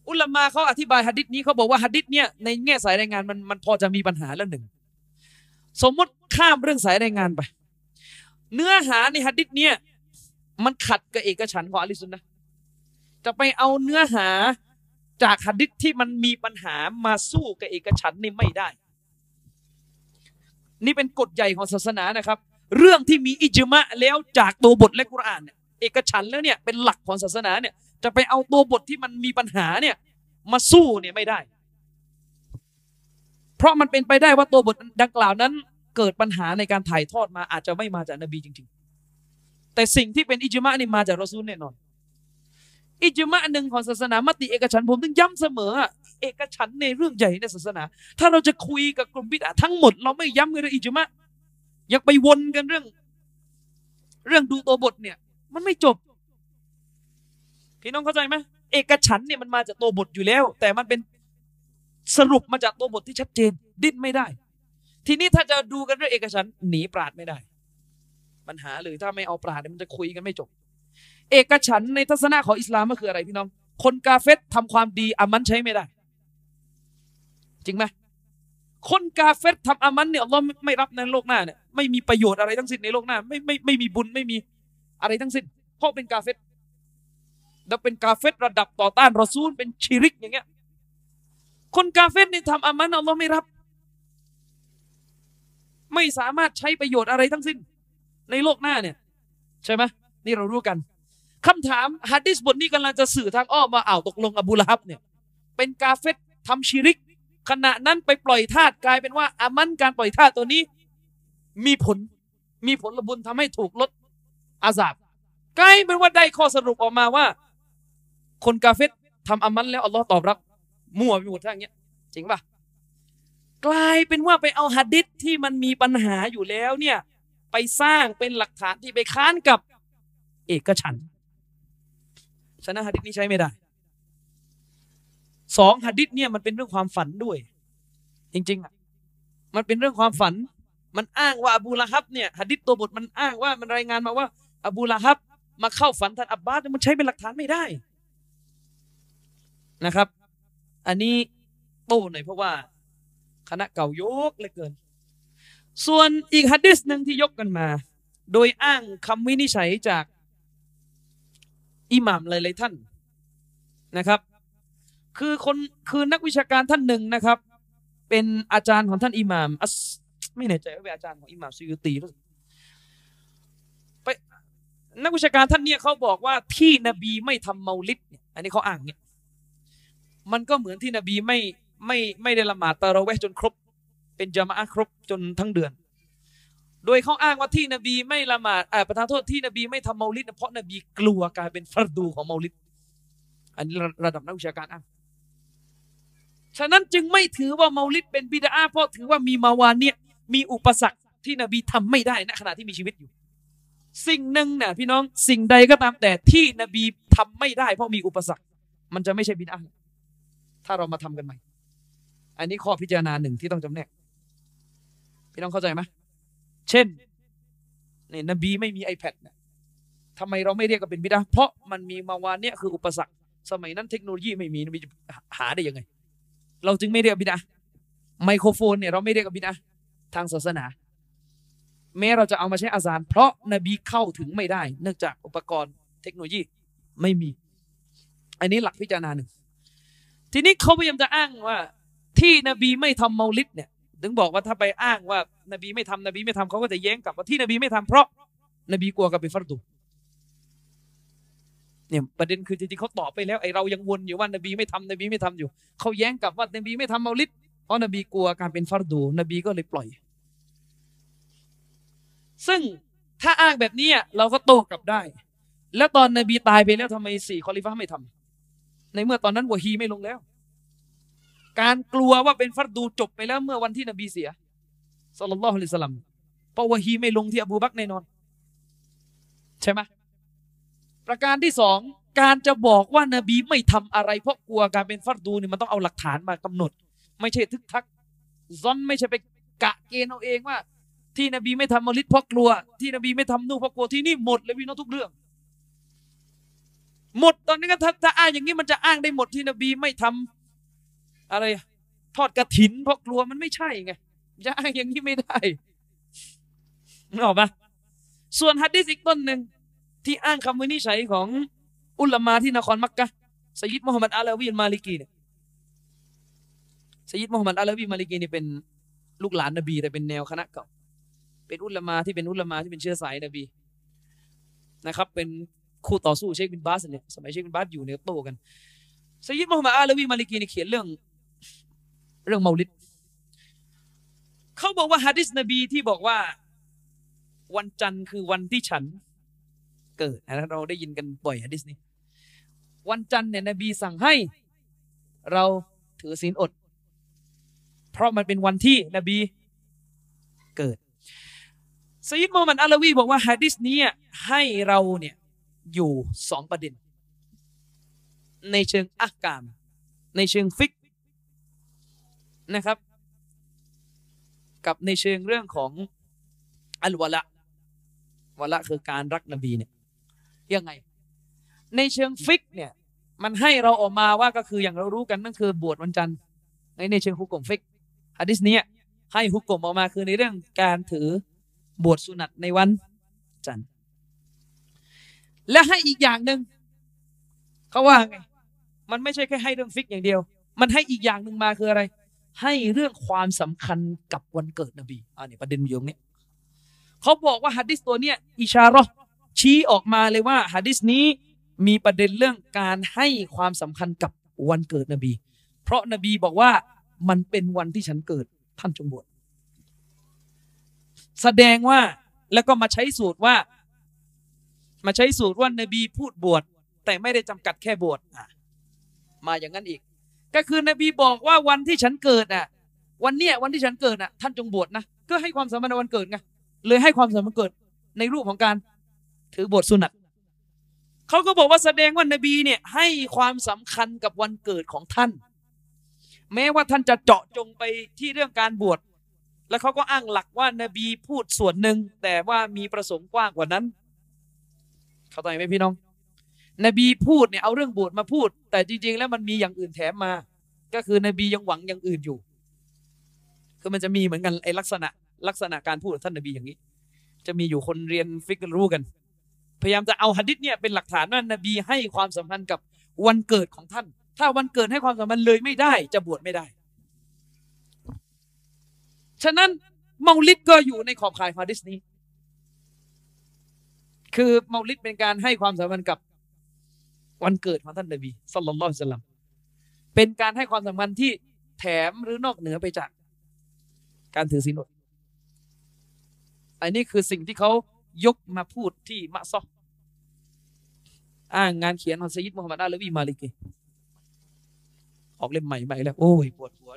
อุลามาเขาอธิบายหะดิษนี้เขาบอกว่าหะดิษเนี่ยในแง่สายรายงานมันมันพอจะมีปัญหาแล้วหนึ่ง สมมติข้ามเรื่องสายรายงานไป เนื้อหาในหะดิษเนี่ยมันขัดกับเอกฉันของอะลิสุนนะจะไปเอาเนื้อหาจากหะดิษที่มันมีปัญหามาสู้กับเอกฉันนี่ไม่ได้ นี่เป็นกฎใหญ่ของศาสนานะครับ เรื่องที่มีอิจมะแล้วจากตัวบทและกุรอานเนี่ยเอกฉันแล้วเนี่ยเป็นหลักของศาสนาเนี่ยจะไปเอาตัวบทที่มันมีปัญหาเนี่ยมาสู้เนี่ยไม่ได้ เพราะมันเป็นไปได้ว่าตัวบทดังกล่าวนั้น เกิดปัญหาในการถ่ายทอดมาอาจจะไม่มาจากนบีจริง ๆ แต่สิ่งที่เป็นอิจมะนี่มาจากรอซูลแน่นอน อิจมะหนึ่งของศาสนามติเอกฉันผมถึงย้ำเสมอ เอกฉันในเรื่องใหญ่ในศาสนา ถ้าเราจะคุยกับกลุ่มบิดาทั้งหมด เราไม่ย้ำเรื่องอิจมะ ยังไปวนกันเรื่อง เรื่องดูตัวบทเนี่ย มันไม่จบ พี่น้องเข้าใจไหมเอกฉันเนี่ยมันมาจากตัวบทอยู่แล้ว แต่มันเป็นสรุปมาจากตัวบทที่ชัดเจน ดิ้นไม่ได้ ทีนี้ถ้าจะดูกันเรื่องเอกฉันหนีปราดไม่ได้ ปัญหาเลยถ้าไม่เอาปราดเนี่ยมันจะคุยกันไม่จบ เอกฉันในทัศนะของอิสลามก็คืออะไรพี่น้อง คนกาเฟตทำความดีอามันใช้ไม่ได้ จริงไหม คนกาเฟตทำอามันเนี่ยอัลลอฮ์ไม่รับในโลกหน้าเนี่ยไม่มีประโยชน์อะไรทั้งสิ้นในโลกหน้า ไม่ไม่ไม่มีบุญไม่มีอะไรทั้งสิ้นเพราะเป็นกาเฟตแล้วเป็นกาเฟตระดับต่อต้านรอซูลเป็นชิริกอย่างเงี้ย คนกาเฟตเนี่ยทำอามันอัลลอฮ์ไม่รับ ไม่สามารถใช้ประโยชน์อะไรทั้งสิ้น ในโลกหน้าเนี่ย ใช่ไหมนี่เรารู้กันคำถามฮัดดิสบทนี้กำลังจะสื่อทางอ้อมมาอ้าวตกลงอบูละฮับเนี่ย เป็นกาเฟตทำชิริก ขณะนั้นไปปล่อยทาสกลายเป็นว่าอามันการปล่อยทาสตัวนี้ มีผลมีผลบุญทำให้ถูกลดอาซาบกลายเป็นว่าได้ข้อสรุปออกมาว่า คนกาเฟตทำอามันแล้วอัลลอฮ์ตอบรับ มั่วไปหมดทั้งเงี้ยจริงปะกลายเป็นว่าไปเอาฮัดดิษที่มันมีปัญหาอยู่แล้วเนี่ยไปสร้างเป็นหลักฐานที่ไปค้านกับ เอกฉันท์ฉะนั้นฮัดดิษนี้ใช้ไม่ได้ สองฮัดดิษเนี่ยมันเป็นเรื่องความฝันด้วย จริงๆอะมันเป็นเรื่องความฝัน มันอ้างว่าอบูละฮับเนี่ยฮัดดิษตัวบทมันอ้างว่ามันรายงานมาว่า อบูละฮับ มาเข้าฝันท่านอับบาสมันใช้เป็นหลักฐานไม่ได้นะครับ อันนี้โต้หน่อยเพราะว่า คณะเก่ายกเลือเกิน ส่วนอีกฮัดดิษหนึ่งที่ยกกันมา โดยอ้างคำวินิจฉัยจากอิหม่ามหลายๆท่านนะครับ คือคนคือนักวิชาการท่านหนึ่งนะครับ เป็นอาจารย์ของท่านอิหม่ามอัสไม่แน่ใจว่าเป็นอาจารย์ของอิหม่ามซุยุตีหรือไปนักวิชาการท่านเนี้ยเขาบอกว่าที่นบีไม่ทำเมาลิดเนี่ยอันนี้เขาอ้างเนี่ยมันก็เหมือนที่นบีไม่ไม่ไม่ได้ละหมาดตะเราะเวห์จนครบ เป็นจามะอะครบจนทั้งเดือน โดยเขาอ้างว่าที่นบีไม่ละหมาดอ่าประทานโทษที่นบีไม่ทำเมาลิดเพราะนบีกลัวกลายเป็นฟัรดูของเมาลิดอันนี้ระดับนักวิชาการอ้าง ฉะนั้นจึงไม่ถือว่าเมาลิดเป็นบิดาเพราะถือว่ามีมาวานเนี่ยมีอุปสรรคที่นบีทำไม่ได้ณขณะที่มีชีวิตอยู่ สิ่งหนึ่งเนี่ยพี่น้องสิ่งใดก็ตามแต่ที่นบีทำไม่ได้ เพราะมีอุปสรรค มันจะไม่ใช่บิดาถ้าเรามาทำกันใหม่ อันนี้ข้อพิจารณาหนึ่งที่ต้องจำแนกพี่น้องเข้าใจไหมเช่นเนี่ยนบีไม่มี iPad เนี่ยทำไมเราไม่เรียกว่าเป็นบิดาเพราะมันมีมาวานเนี่ยคืออุปสรรค สมัยนั้นเทคโนโลยีไม่มีนบีจะหาได้ยังไง เราจึงไม่เรียกบิดาไมโครโฟนเนี่ยเราไม่เรียกบิดาทางศาสนา แม้เราจะเอามาใช้อาซาน เพราะนบีเข้าถึงไม่ได้ เนื่องจากอุปกรณ์เทคโนโลยีไม่มี อันนี้หลักพิจารณาหนึ่ง ทีนี้เขาพยายามจะอ้างว่า ที่นบีไม่ทำเมาลิดเนี่ย ถึงบอกว่าถ้าไปอ้างว่านบีไม่ทำนบีไม่ทำเขาก็จะแย้งกลับว่าที่นบีไม่ทำเพราะนบีกลัวกับเป็นฟัรดู เนี่ยประเด็นคือจริงๆเขาตอบไปแล้วไอเรายังวนอยู่ว่านบีไม่ทำนบีไม่ทำอยู่เขาแย้งกลับว่านบีไม่ทำเมาลิดเพราะนบีกลัวการเป็นฟัรดู นบีก็เลยปล่อย ซึ่งถ้าอ้างแบบนี้เราก็โต้กลับได้ แล้วตอนนบีตายไปแล้วทำไมสี่คอลิฟ้าไม่ทำในเมื่อตอนนั้นวะฮีไม่ลงแล้ว การกลัวว่าเป็นฟัรดูจบไปแล้วเมื่อวันที่นบีเสียสัลลัลลอฮุอะลัยฮิสลัมเพราะวะฮีไม่ลงที่อบูบักแน่นอน ใช่ไหม ประการที่สองการจะบอกว่านบีไม่ทำอะไรเพราะกลัวการเป็นฟัรดูเนี่ยมันต้องเอาหลักฐานมากำหนด ไม่ใช่ทึกทักซอนไม่ใช่ไปกะเกณฑ์เอาเองว่า ที่นบีไม่ทำมลิดเพราะกลัว ที่นบีไม่ทำนู่นเพราะกลัวที่นี่หมดเลยพี่น้องทุกเรื่อง หมดตอนนี้ก็ถ้าถ้าอ้างอย่างนี้มันจะอ้างได้หมดที่นบีไม่ทำอะไร ทอดกระถินเพราะกลัวมันไม่ใช่ไงจะอ้างอย่างนี้ไม่ได้นึกออกปะส่วนหะดิษอีกต้นหนึ่ง ที่อ้างคำวินิจฉัยของอุลามาที่นครมักกะสยิดมุฮัมมัดอาลาวีมาลิกีเนี่ยสยิดมุฮัมมัดอาลาวีมาลิกีนี่เป็นลูกหลานนบีแต่เป็นแนวคณะเก่า เป็นอุลามาที่เป็นอุลามาที่เป็นเชื้อสายนบีนะครับ เป็นคู่ต่อสู้เชคบินบาสเนี่ยสมัยเชคบินบาสอยู่เนี่ยโต้กันสยิดมุฮัมมัดอาลาวีมาลิกีนี่เขียนเรื่องเรื่องเมาลิดเขาบอกว่าหะดิษนบีที่บอกว่าวันจันทร์คือวันที่ฉัน เกิดนะเราได้ยินกันบ่อยหะดิษนี้วันจันทร์เนี่ยนบีสั่งให้ เราถือศีลอด เพราะมันเป็นวันที่นบีเกิดซยิดมูฮัมมัดอัลวีบอกว่าฮะดิษนี้ให้เราเนี่ยอยู่สองประเด็น ในเชิงอักกาม ในเชิงฟิกนะครับ กับในเชิงเรื่องของอัลวะละวะละคือการรักนบีเนี่ย ยังไง ในเชิงฟิกเนี่ยมันให้เราออกมาว่าก็คืออย่างเรารู้กันนั่นคือบวชวันจันทร์ในในเชิงฮุกกลมฟิกฮะดิษนี้ให้ฮุกกลมออกมาคือในเรื่องการถือบวชสุนัตในวันจันทร์และให้อีกอย่างหนึ่งเขาว่าไงมันไม่ใช่แค่ให้เรื่องฟิกอย่างเดียว มันให้อีกอย่างหนึ่งมาคืออะไร ให้เรื่องความสำคัญกับวันเกิดนบีอ่านี่ประเด็นอยู่ตรงนี้เขาบอกว่าฮะดิษตัวเนี้ยอิชาราะห์ ชี้ออกมาเลยว่าฮะดิษนี้มีประเด็นเรื่องการให้ความสำคัญกับวันเกิดนบี เพราะนบีบอกว่ามันเป็นวันที่ฉันเกิดท่านจงบวชแสดงว่าแล้วก็มาใช้สูตรว่า มาใช้สูตรว่านบีพูดบวชแต่ไม่ได้จำกัดแค่บวชมาอย่างนั้นอีก ก็คือนบีบอกว่าวันที่ฉันเกิดอะ วันเนี้ยวันที่ฉันเกิดอะท่านจงบวชนะก็ให้ความสำคัญในวันเกิดไงเลยให้ความสำคัญเกิดในรูปของการ ถือบทสุนัตเขาก็บอกว่าแสดงว่านบีเนี่ยให้ความสำคัญกับวันเกิดของท่าน แม้ว่าท่านจะเจาะจงไปที่เรื่องการบวช แล้วเขาก็อ้างหลักว่านบีพูดส่วนหนึ่งแต่ว่ามีประสงค์กว้างกว่านั้น เข้าใจไหมพี่น้อง นบีพูดเนี่ยเอาเรื่องบวชมาพูด แต่จริง ๆ แล้วมันมีอย่างอื่นแถมมา ก็คือนบียังหวังอย่างอื่นอยู่ คือมันจะมีเหมือนกันไอ้ลักษณะลักษณะการพูดของท่านนบีอย่างนี้ จะมีอยู่คนเรียนฟิกรู้กัน พยายามจะเอาหะดิษเนี่ยเป็นหลักฐานว่านบีให้ความสำคัญกับวันเกิดของท่าน ถ้าวันเกิดให้ความสำคัญเลยไม่ได้จะบวชไม่ได้ ฉะนั้นเมาลิดก็อยู่ในขอบข่ายฮะดิษนี้ คือเมาลิดเป็นการให้ความสำคัญกับวันเกิดของท่านนบีสัลลัลลอฮุอะลัยฮิวะซัลลัมเป็นการให้ความสำคัญที่แถมหรือนอกเหนือไปจากการถือศีลอดอันนี้คือสิ่งที่เขา ยกมาพูดที่มะซออ้างงานเขียนของซยิดมุฮัมมัดอาลวีมาลิกีออกเล่มใหม่ใหม่แล้ว โอ้ยปวดหัว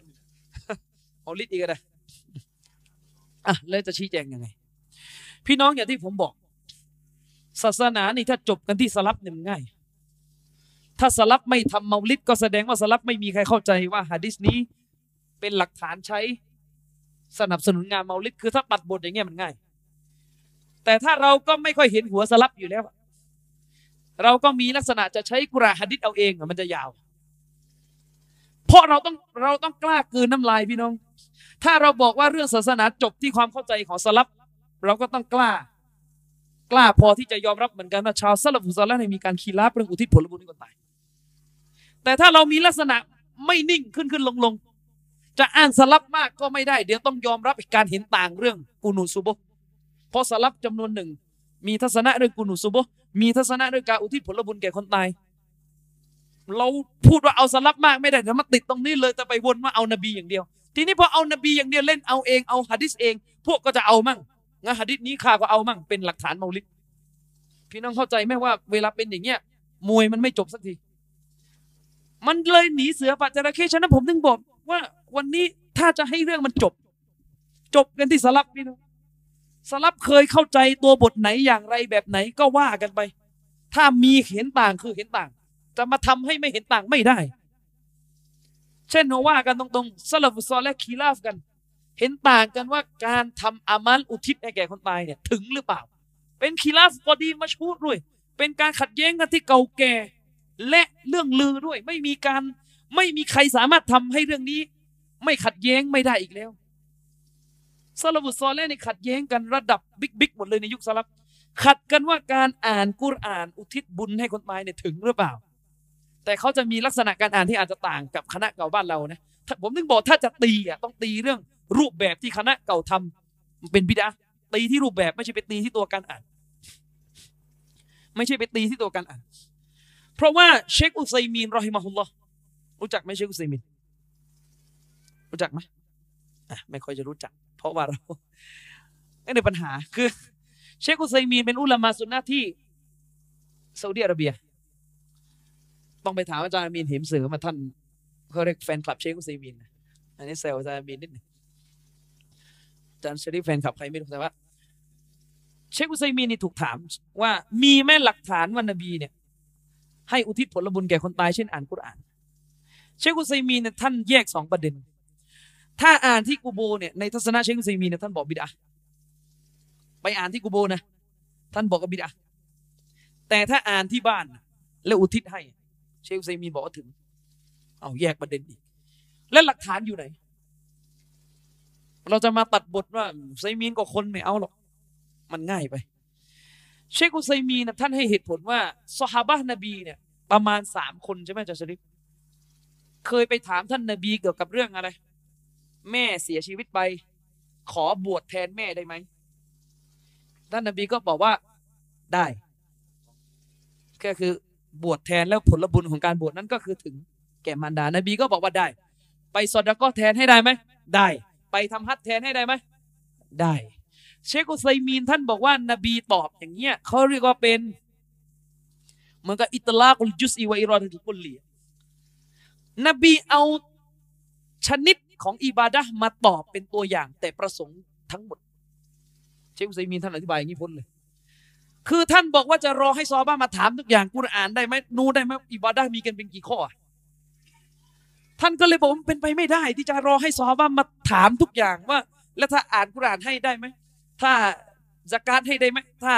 เอาลิดอีกแล้วอะแล้วจะชี้แจงยังไง พี่น้องอย่างที่ผมบอก ศาสนานี่ถ้าจบกันที่สลับเนี่ยมันง่าย ถ้าสลับไม่ทำเมาลิดก็แสดงว่าสลับไม่มีใครเข้าใจว่าฮะดิษนี้เป็นหลักฐานใช้สนับสนุนงานเมาลิดคือถ้าตัดบทอย่างเงี้ยมันง่าย แต่ถ้าเราก็ไม่ค่อยเห็นหัวสลับอยู่แล้ว เราก็มีลักษณะจะใช้กุรานฮะดิษเอาเองมันจะยาว เพราะเราต้องเราต้องกล้ากืนน้ำลายพี่น้อง ถ้าเราบอกว่าเรื่องศาสนาจบที่ความเข้าใจของสลับเราก็ต้องกล้า กล้าพอที่จะยอมรับเหมือนกันว่าชาวซาลฟุซอลและมีการคีราบเรื่องอุทิศผลบุญให้คนตาย แต่ถ้าเรามีลักษณะไม่นิ่งขึ้นขึ้นลงลงจะอ่านสลับมากก็ไม่ได้ เดี๋ยวต้องยอมรับการเห็นต่างเรื่องกูนูซุโบ เพราะสลับจำนวนหนึ่ง มีทัศนะเรื่องกูนูซุบมีทัศนะเรื่องการอุทิศผลบุญแก่คนตาย เราพูดว่าเอาสลับมากไม่ได้เดี๋ยวมาติดตรงนี้เลยแต่ไปวนว่าเอานบีอย่างเดียว ทีนี้พอเอานบีอย่างเดียวเล่นเอาเองเอาฮะดิษเอง พวกก็จะเอามั่งงั้นฮะดิษนี้ข้าก็เอามั่งเป็นหลักฐานเมาลิดพี่น้องเข้าใจไหมว่าเวลาเป็นอย่างเงี้ยมวยมันไม่จบสักทีมันเลยหนีเสือปัจจระเข้ฉะนั้นผมถึงบอกว่าวันนี้ถ้าจะให้เรื่องมันจบ จบกันที่สลับพี่น้อง สลับเคยเข้าใจตัวบทไหนอย่างไรแบบไหนก็ว่ากันไป ถ้ามีเห็นต่างคือเห็นต่าง จะมาทำให้ไม่เห็นต่างไม่ได้ เช่นว่ากันตรงๆสลับซอและคีราฟกัน เห็นต่างกันว่าการทำอามัลอุทิศให้แก่คนตายเนี่ยถึงหรือเปล่า เป็นคีราฟกอดีมาชูดด้วย เป็นการขัดแย้งกันที่เก่าแก่ และเรื่องลือด้วย ไม่มีการไม่มีใครสามารถทำให้เรื่องนี้ ไม่ขัดแย้งไม่ได้อีกแล้ว ซาลบุตซอลและนี่ขัดแย้งกันระดับบิ๊กบิ๊กหมดเลยในยุคสลับขัดกันว่าการอ่านกุรอานอุทิศบุญให้คนตายเนี่ยถึงหรือเปล่า แต่เขาจะมีลักษณะการอ่านที่อาจจะต่างกับคณะเก่าบ้านเรานะผมถึงบอกถ้าจะตีอะต้องตีเรื่องรูปแบบที่คณะเก่าทำมันเป็นบิดาตีที่รูปแบบไม่ใช่ไปตีที่ตัวการอ่าน ไม่ใช่ไปตีที่ตัวการอ่าน เพราะว่าเชคอุซัยมีนรอฮิมาฮุลลอฮ์รู้จักไหมเชคอุซัยมีนรู้จักไหมอะไม่ค่อยจะรู้จัก เพราะว่าเราไม่ได้ปัญหาคือ เชคอุซัยมีนเป็นอุลามาสุนนะที่ซาอุดิอาระเบีย ต้องไปถามอาจารย์มีนหิมเสือมาท่านเขาเรียกแฟนคลับเชคอุซัยมีนอันนี้แซวอาจารย์มีนนิดนึงอาจารย์ชริฟแฟนคลับใครไม่รู้แต่ว่า เชคอุซัยมีนนี่ถูกถามว่ามีแม่หลักฐานว่านบีเนี่ย ให้อุทิศผลบุญแก่คนตายเช่นอ่านกุรอาน เชคอุซัยมีนเนี่ยท่านแยกสองประเด็น ถ้าอ่านที่กูโบเนี่ยในทัศนะเชคอุซัยมีเนี่ยท่านบอกบิดาไปอ่านที่กูโบนะ ท่านบอกกับบิดาแต่ถ้าอ่านที่บ้าน แล้วอุทิศให้ เชคอุซัยมีบอกว่าถึง เอาแยกประเด็นอีก และหลักฐานอยู่ไหน เราจะมาตัดบทว่าไซมีนก็คนไม่เอาหรอก มันง่ายไป เชคอุซัยมีนะท่านให้เหตุผลว่าสฮาบะนบีเนี่ย ประมาณสามคนใช่ไหมจารย์ชริฟเคยไปถามท่านนบีเกี่ยวกับเรื่องอะไร แม่เสียชีวิตไป ขอบวชแทนแม่ได้ไหมท่านนบีก็บอกว่าได้ก็คือบวชแทนแล้วผลบุญของการบวชนั้นก็คือถึงแก่มารดานบีก็บอกว่าได้ ไปสอดก็แทนให้ได้ไหมได้ ไปทำฮัทแทนให้ได้ไหมได้ เชคอุไซมีนท่านบอกว่านบีตอบอย่างเงี้ยเขาเรียกว่าเป็นเหมือนกับอิตลากุลจุสอีวะอิรอดทุกุลลีนบีเอาชนิด ของอิบาดะมาตอบเป็นตัวอย่าง แต่ประสงค์ทั้งหมด เชคอุไซมีนท่านอธิบายอย่างนี้พ้นเลย คือท่านบอกว่าจะรอให้ซอบ้ามาถามทุกอย่างกุรอานได้ไหมนูได้ไหมอิบาดะมีกันเป็นกี่ข้อ ท่านก็เลยบอกว่าเป็นไปไม่ได้ ที่จะรอให้ซอบ้ามาถามทุกอย่างว่า แล้วถ้าอ่านกุรอานให้ได้ไหมถ้าสกาดให้ได้ไหมถ้า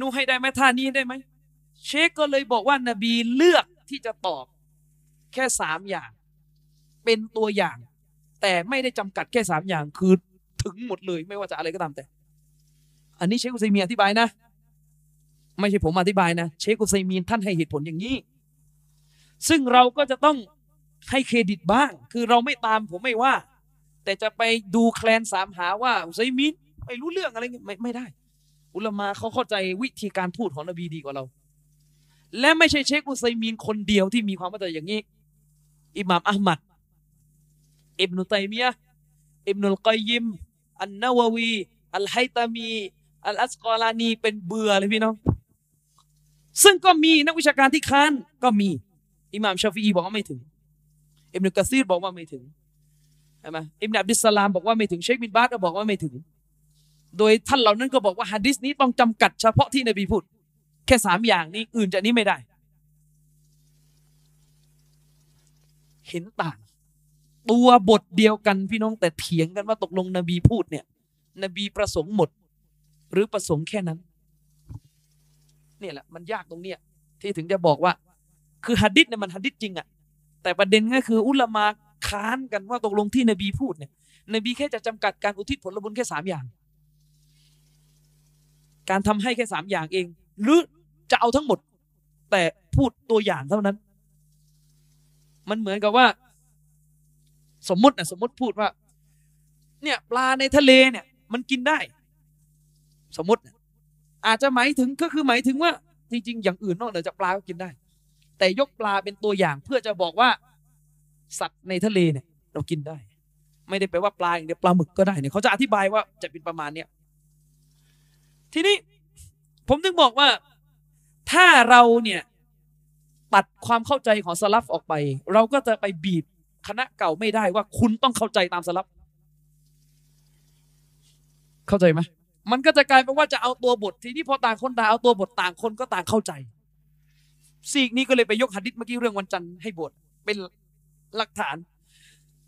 นูให้ได้ไหมท่านี้ได้ไหมเชคก็เลยบอกว่านบีเลือกที่จะตอบแค่สามอย่าง เป็นตัวอย่าง แต่ไม่ได้จำกัดแค่สามอย่างคือถึงหมดเลย ไม่ว่าจะอะไรก็ตามแต่ อันนี้เชคอุซัยมีนอธิบายนะ ไม่ใช่ผมอธิบายนะ เชคอุซัยมีนท่านให้เหตุผลอย่างนี้ ซึ่งเราก็จะต้องให้เครดิตบ้าง คือเราไม่ตามผมไม่ว่า แต่จะไปดูแคลนสามหาว่าอุซัยมีนไม่รู้เรื่องอะไรเงี้ยไม่ไม่ได้ อุลามาเขาเข้าใจวิธีการพูดของนบีดีกว่าเรา และไม่ใช่เชคอุซัยมีนคนเดียวที่มีความเข้าใจอย่างนี้อิหม่ามอัลมัด อิบนุตัยมียะอิบนุลกอยยิม อันนาววี อัลไฮตามี อัลอัสกอลานี เป็นเบื่อเลยพี่น้อง ซึ่งก็มีนักวิชาการที่ค้านก็มี อิหม่ามชาฟีอีบอกว่าไม่ถึง อิบนุกะซีรบอกว่าไม่ถึงใช่ไหมอิบนุอับดิสลามบอกว่าไม่ถึง เชคบินบาสก็บอกว่าไม่ถึง โดยท่านเหล่านั้นก็บอกว่าฮะดิษนี้ต้องจำกัดเฉพาะที่นบีพูด แค่สามอย่างนี้อื่นจากนี้ไม่ได้ เห็นต่าง ตัวบทเดียวกันพี่น้องแต่เถียงกันว่าตกลงนบีพูดเนี่ย นบีประสงค์หมด หรือประสงค์แค่นั้นเนี่ยแหละมันยากตรงเนี้ยที่ถึงจะบอกว่า คือฮัดดิษเนี่ยมันฮัดดิษจริงอะแต่ประเด็นก็คืออุลามาค้านกันว่าตกลงที่นบีพูดเนี่ย นบีแค่จะจำกัดการอุทิศผลบุญแค่สามอย่าง การทำให้แค่สามอย่างเอง หรือจะเอาทั้งหมด แต่พูดตัวอย่างเท่านั้น มันเหมือนกับว่า สมมตินะสมมติพูดว่า เนี่ยปลาในทะเลเนี่ย มันกินได้ สมมตินะอาจจะหมายถึงก็คือหมายถึงว่า จริงๆ อย่างอื่นนอกเหนือจากปลาก็กินได้ แต่ยกปลาเป็นตัวอย่างเพื่อจะบอกว่า สัตว์ในทะเลเนี่ย เรากินได้ ไม่ได้แปลว่าปลาอย่างเดียวปลาหมึกก็ได้เนี่ยเขาจะอธิบายว่าจะเป็นประมาณเนี้ยทีนี้ผมถึงบอกว่าถ้าเราเนี่ยตัดความเข้าใจของสลับออกไป เราก็จะไปบีบ คณะเก่าไม่ได้ว่าคุณต้องเข้าใจตามสลับ เข้าใจไหมมันก็จะกลายเป็นว่าจะเอาตัวบททีนี้พอต่างคนต่างเอาตัวบทต่างคนก็ต่างเข้าใจซีกนี้ก็เลยไปยกหัดดิษเมื่อกี้เรื่องวันจันทร์ให้บทเป็นหลักฐาน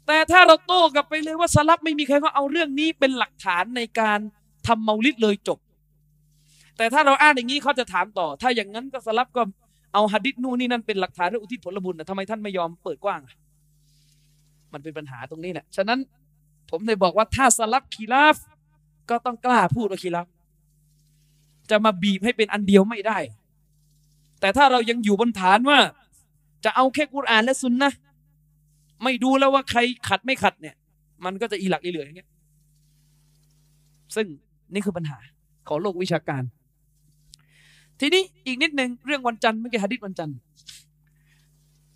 แต่ถ้าเราโต้กลับไปเลยว่าสลับไม่มีใครก็เอาเรื่องนี้เป็นหลักฐานในการทำเมาลิดเลยจบ แต่ถ้าเราอ้างอย่างนี้เขาจะถามต่อ ถ้าอย่างนั้นก็สลับก็เอาหัดดิษนู่นนี่นั่นเป็นหลักฐานเรื่องอุทิศผลบุญนะทำไมท่านไม่ยอมเปิดกว้าง มันเป็นปัญหาตรงนี้แหละฉะนั้นผมเลยบอกว่าถ้าสลับคีราฟ ก็ต้องกล้าพูดว่าคีราฟ จะมาบีบให้เป็นอันเดียวไม่ได้ แต่ถ้าเรายังอยู่บนฐานว่า จะเอาแค่กุรอานและซุนนะไม่ดูแล้วว่าใครขัดไม่ขัดเนี่ย มันก็จะอีหลักอีเหลืออย่างเงี้ยซึ่งนี่คือปัญหาของโลกวิชาการ ทีนี้อีกนิดหนึ่งเรื่องวันจันทร์เมื่อกี้ฮะดิษวันจันทร์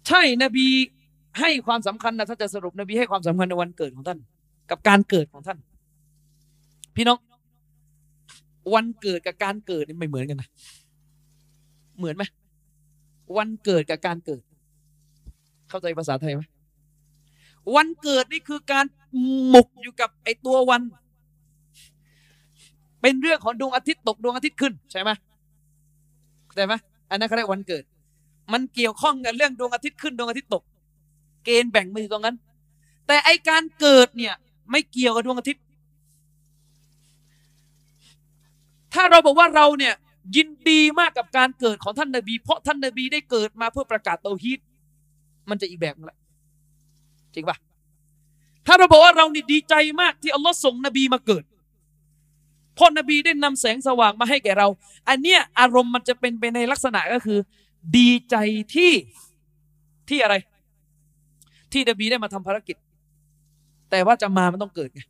ใช่นบี ให้ความสำคัญนะถ้าจะสรุปนบีให้ความสำคัญในวันเกิดของท่าน กับการเกิดของท่าน พี่น้อง วันเกิดกับการเกิดนี่ไม่เหมือนกันนะเหมือนไหมวันเกิดกับการเกิด เข้าใจภาษาไทยไหมวันเกิดนี่คือการหมกอยู่กับไอตัววัน เป็นเรื่องของดวงอาทิตย์ตกดวงอาทิตย์ขึ้นใช่ไหมเข้าใจไหมอันนั้นเขาเรียกวันเกิด มันเกี่ยวข้องกับเรื่องดวงอาทิตย์ขึ้นดวงอาทิตย์ตก เกณฑ์แบ่งมาอยู่ตรงนั้น แต่ไอการเกิดเนี่ยไม่เกี่ยวกับดวงอาทิตย์ ถ้าเราบอกว่าเราเนี่ยยินดีมากกับการเกิดของท่านนบี เพราะท่านนบีได้เกิดมาเพื่อประกาศเตาฮีดมันจะอีกแบบนึงละจริงปะถ้าเราบอกว่าเรานี่ดีใจมากที่อัลลอฮ์ส่งนบีมาเกิดเพราะนบีได้นำแสงสว่างมาให้แก่เรา อันเนี้ยอารมณ์มันจะเป็นไปในลักษณะก็คือ ดีใจที่ที่อะไร ที่นบีได้มาทำภารกิจ แต่ว่าจะมามันต้องเกิดไง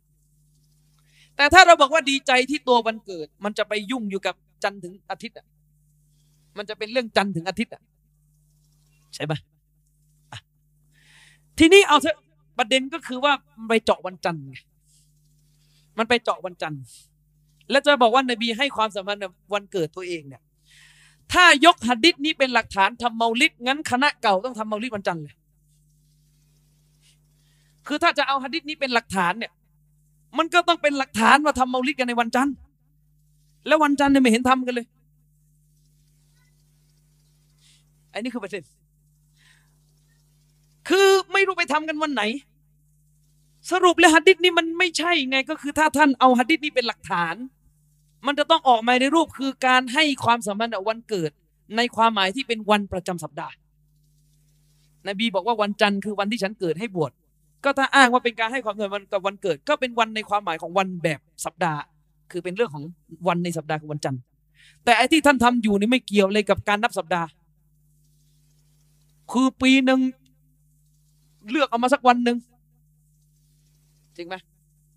แต่ถ้าเราบอกว่าดีใจที่ตัววันเกิด มันจะไปยุ่งอยู่กับจันทร์ถึงอาทิตย์อะมันจะเป็นเรื่องจันทร์ถึงอาทิตย์อะใช่ไหมอะทีนี้เอาเถอะประเด็นก็คือว่าไปเจาะวันจันทร์ไงมันไปเจาะวันจันทร์และจะบอกว่านบีให้ความสำคัญกับวันเกิดตัวเองเนี่ย ถ้ายกหัดดิษนี้เป็นหลักฐานทำเมาลิดงั้นคณะเก่าต้องทำเมาลิดวันจันทร์เลย คือถ้าจะเอาหัดดิษนี้เป็นหลักฐานเนี่ย มันก็ต้องเป็นหลักฐานว่าทำเมาลิดกันในวันจันทร์ แล้ววันจันทร์เนี่ยไม่เห็นทำกันเลยอันนี้คือประเด็นคือไม่รู้ไปทำกันวันไหน สรุปแล้วหัดดิษนี้มันไม่ใช่ไงก็คือถ้าท่านเอาหัดดิษนี้เป็นหลักฐาน มันจะต้องออกมาในรูปคือการให้ความสำคัญกับวันเกิด ในความหมายที่เป็นวันประจำสัปดาห์ นบีบอกว่าวันจันทร์คือวันที่ฉันเกิดให้บวช ก็ถ้าอ้างว่าเป็นการให้ความสำคัญกับวันเกิด ก็เป็นวันในความหมายของวันแบบสัปดาห์ คือเป็นเรื่องของวันในสัปดาห์คือวันจันทร์แต่ไอ้ที่ท่านทำอยู่นี่ไม่เกี่ยวเลยกับการนับสัปดาห์ คือปีหนึ่งเลือกเอามาสักวันหนึ่งจริงไหม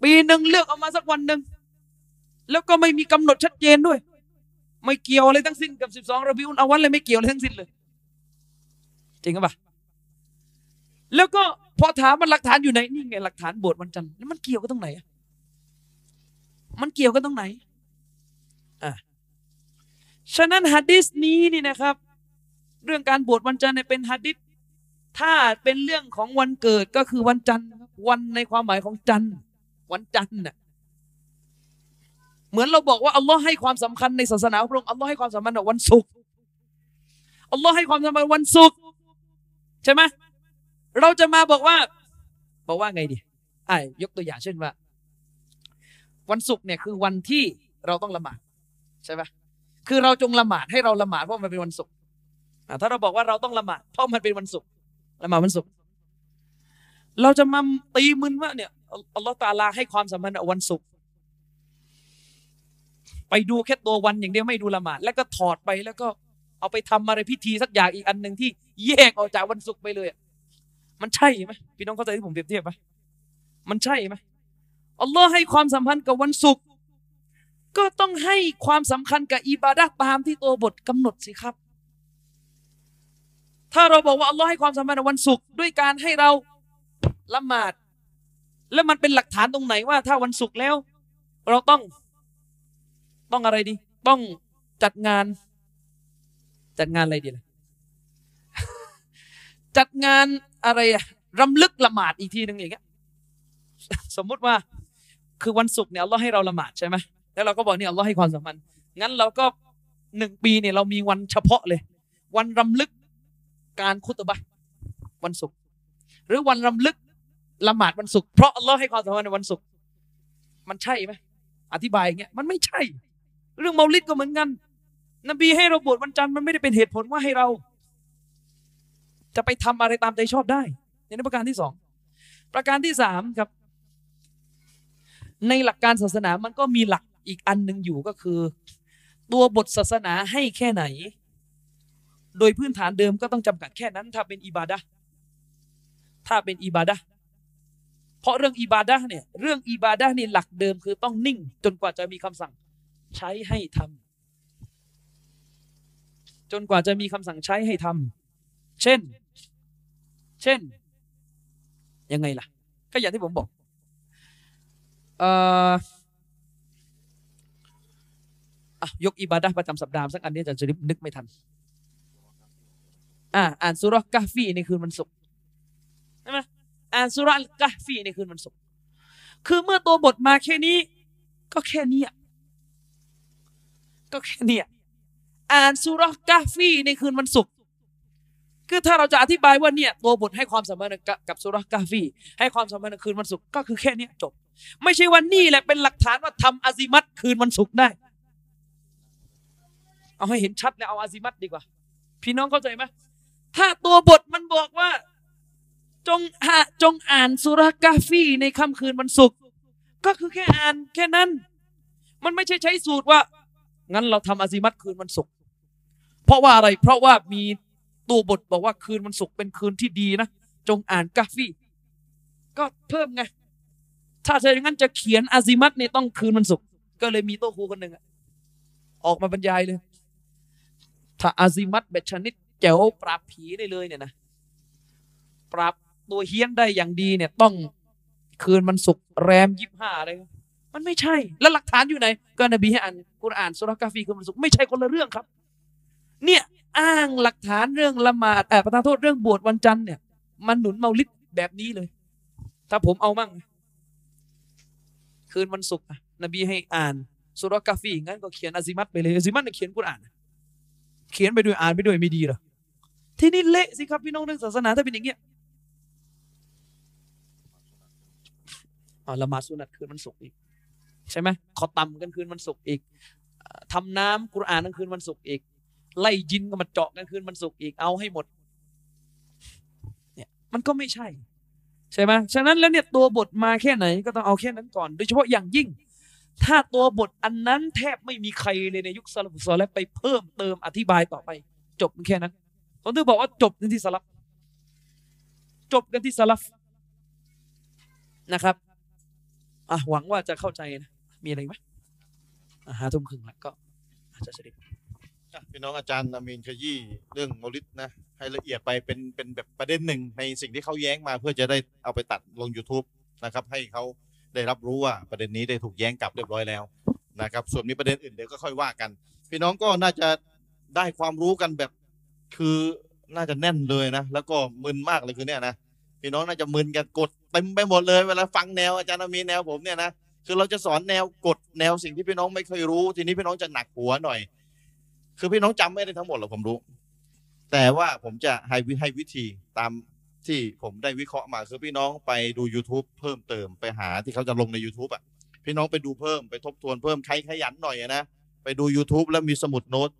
ปีหนึ่งเลือกเอามาสักวันหนึ่งแล้วก็ไม่มีกำหนดชัดเจนด้วย ไม่เกี่ยวอะไรทั้งสิ้นกับสิบสองระบิอุนอาวันเลยไม่เกี่ยวอะไรทั้งสิ้นเลย จริงหรือเปล่าแล้วก็ พอถามมันหลักฐานอยู่ไหนนี่ไงหลักฐานบวชวันจันทร์แล้วมันเกี่ยวกันตรงไหนอะมันเกี่ยวกันตรงไหนอะฉะนั้นฮะดิษนี้นี่นะครับ เรื่องการบวชวันจันทร์เนี่ยเป็นฮะดิษถ้าเป็นเรื่องของวันเกิดก็คือวันจันทร์วันในความหมายของจันทร์วันจันทร์น่ะเหมือนเราบอกว่าอัลลอฮ์ให้ความสำคัญในศาสนาพระองค์อัลลอฮ์ให้ความสำคัญกับวันศุกร์อัลลอฮ์ให้ความสำคัญวันศุกร์ใช่ไหม เราจะมาบอกว่า บอกว่าไงดีไอ้ยกตัวอย่างเช่นว่า วันศุกร์เนี่ยคือวันที่เราต้องละหมาดใช่ไหมคือเราจงละหมาดให้เราละหมาดเพราะมันเป็นวันศุกร์ถ้าเราบอกว่าเราต้องละหมาดเพราะมันเป็นวันศุกร์ละหมาดวันศุกร์เราจะมาตีมึนว่าเนี่ยอัลลอฮ์ตาลาให้ความสำคัญกับวันศุกร์ไปดูแค่ตัววันอย่างเดียวไม่ดูละหมาด แล้วก็ถอดไปแล้วก็เอาไปทำอะไรพิธีสักอย่างอีกอันหนึ่งที่แยกออกจากวันศุกร์ไปเลย มันใช่ไหมพี่น้องเข้าใจที่ผมเปรียบเทียบไหมมันใช่ไหมอัลลอฮ์ให้ความสำคัญกับวันศุกร์ก็ต้องให้ความสำคัญกับอิบาดะตามที่ตัวบทกำหนดสิครับ ถ้าเราบอกว่าอัลลอฮ์ให้ความสำคัญกับวันศุกร์ด้วยการให้เราละหมาด แล้วมันเป็นหลักฐานตรงไหนว่า ถ้าวันศุกร์แล้ว เราต้องต้องอะไรดี ต้องจัดงาน จัดงานอะไรดีล่ะ จัดงานอะไรรำลึกละหมาดอีกทีหนึ่งอย่างเงี้ยสมมุติว่าคือวันศุกร์เนี่ยเราให้เราละหมาดใช่ไหมแล้วเราก็บอกเนี่ยเราให้ความสำคัญงั้นเราก็หนึ่งปีเนี่ยเรามีวันเฉพาะเลย วันรำลึกการคุตบะวันศุกร์หรือวันรำลึกละหมาดวันศุกร์เพราะเราให้ความสำคัญในวันศุกร์มันใช่ไหมอธิบายอย่างเงี้ยมันไม่ใช่ เรื่องเมาลิดก็เหมือนกันนบีให้เราบวชวันจันทร์มันไม่ได้เป็นเหตุผลว่าให้เรา จะไปทำอะไรตามใจชอบได้ในประการที่สองประการที่สามครับ ในหลักการศาสนามันก็มีหลักอีกอันหนึ่งอยู่ก็คือ ตัวบทศาสนาให้แค่ไหน โดยพื้นฐานเดิมก็ต้องจำกัดแค่นั้น ถ้าเป็นอิบาดะถ้าเป็นอิบาดะเพราะเรื่องอิบาดะเนี่ยเรื่องอิบาดะนี่หลักเดิมคือต้องนิ่ง จนกว่าจะมีคำสั่งใช้ให้ทำจนกว่าจะมีคำสั่งใช้ให้ทำเช่น เช่น ยังไงล่ะ ก็อย่างที่ผมบอกเอ่อยกอิบาดะประจำสัปดาห์สักอันนี้จะจะนึกไม่ทัน อ่าอ่านสุรกะฟีในคืนวันศุกร์ใช่ไหมอ่านสุรกะฟีในคืนวันศุกร์คือเมื่อตัวบทมาแค่นี้ ก็แค่นี้ก็แค่นี้อ่านสุรกะฟีในคืนวันศุกร์ คือถ้าเราจะอธิบายว่าเนี่ยตัวบทให้ความสำคัญกับสุรกะฟีให้ความสำคัญคืนวันศุกร์ก็คือแค่นี้จบ ไม่ใช่วันนี้แหละเป็นหลักฐานว่าทำอาซิมัตคืนวันศุกร์ได้ เอาให้เห็นชัดเลยเอาอาซิมัตดีกว่า พี่น้องเข้าใจไหมถ้าตัวบทมันบอกว่าจงหาจงอ่านสุรกาฟีในค่ำคืนวันศุกร์ก็คือแค่อ่านแค่นั้น มันไม่ใช่ใช้สูตรว่า งั้นเราทำอาซิมัตคืนวันศุกร์เพราะว่าอะไรเพราะว่ามี ตัวบทบอกว่าคืนวันศุกร์เป็นคืนที่ดีนะ จงอ่านกาฟีก็เพิ่มไง ถ้าจะอย่างนั้นจะเขียนอาซิมัตเนี่ยต้องคืนวันศุกร์ก็เลยมีโต๊ะครูคนหนึ่งออกมาบรรยายเลย ถ้าอาซิมัตแบบชนิดแจ๋วปราบผีได้เลยเนี่ยนะปราบตัวเฮี้ยนได้อย่างดีเนี่ยต้องคืนมันศุกร์แรมยี่ห้าเลยมันไม่ใช่ แล้วหลักฐานอยู่ไหน ก็นบีให้อ่านกุรอ่านสุรากาฟีคืนวันศุกร์ไม่ใช่คนละเรื่องครับ เนี่ย อ้างหลักฐานเรื่องละหมาดเออประทานโทษเรื่องบวชวันจันทร์เนี่ย มันหนุนเมาลิดแบบนี้เลย ถ้าผมเอามั่ง คืนวันศุกร์อะนบีให้อ่านสุรกาฟีงั้นก็เขียนอาซิมัตไปเลยอาซิมัตเนี่ยเขียนกุรอาน เขียนไปด้วยอ่านไปด้วยไม่ดีหรอที่นี่เละสิครับพี่น้องเรื่องศาสนาถ้าเป็นอย่างเงี้ยอ่าละหมาดสุนัตคืนวันศุกร์อีก ใช่ไหมขอต่ำกันคืนวันศุกร์อีกอ่าทำน้ำกุรอานกันคืนวันศุกร์อีก ไล่ยินก็มาเจาะกันคืนวันศุกร์อีกเอาให้หมด เนี่ยมันก็ไม่ใช่ ใช่ไหมฉะนั้นแล้วเนี่ยตัวบทมาแค่ไหนก็ต้องเอาแค่นั้นก่อน โดยเฉพาะอย่างยิ่ง ถ้าตัวบทอันนั้นแทบไม่มีใครเลยในยุคซาลฟุซอลและไปเพิ่มเติมอธิบายต่อไป จบมันแค่นั้นผมถึงบอกว่าจบกันที่สลับจบกันที่สลับนะครับอะหวังว่าจะเข้าใจนะมีอะไรไหมอะหาทุ่มครึ่งแล้วก็อาจจะเสร็จ พี่น้องอาจารย์อามีนขยี้เรื่องโมลิดนะให้ละเอียดไปเป็นเป็นแบบประเด็นหนึ่งในสิ่งที่เขาแย้งมาเพื่อจะได้เอาไปตัดลง YouTube นะครับให้เขาได้รับรู้ว่าประเด็นนี้ได้ถูกแย้งกลับเรียบร้อยแล้วนะครับส่วนมีประเด็นอื่นเดี๋ยวก็ค่อยว่ากัน พี่น้องก็น่าจะได้ความรู้กันแบบคือน่าจะแน่นเลยนะแล้วก็มึนมากเลยคือเนี่ยนะพี่น้องน่าจะมึนกันกดเต็มไปหมดเลยเวลาฟังแนวอาจารย์อามีนแนวผมเนี่ยนะคือเราจะสอนแนวกดแนวสิ่งที่พี่น้องไม่เคยรู้ ทีนี้พี่น้องจะหนักหัวหน่อย คือพี่น้องจำไม่ได้ทั้งหมดหรอกผมรู้ แต่ว่าผมจะให้วิให้วิธีตามที่ผมได้วิเคราะห์มาคือพี่น้องไปดู YouTube เพิ่มเติมไปหาที่เขาจะลงใน YouTube อะ พี่น้องไปดูเพิ่มไปทบทวนเพิ่มใครขยันหน่อยนะไปดู YouTube แล้วมีสมุดโน้ต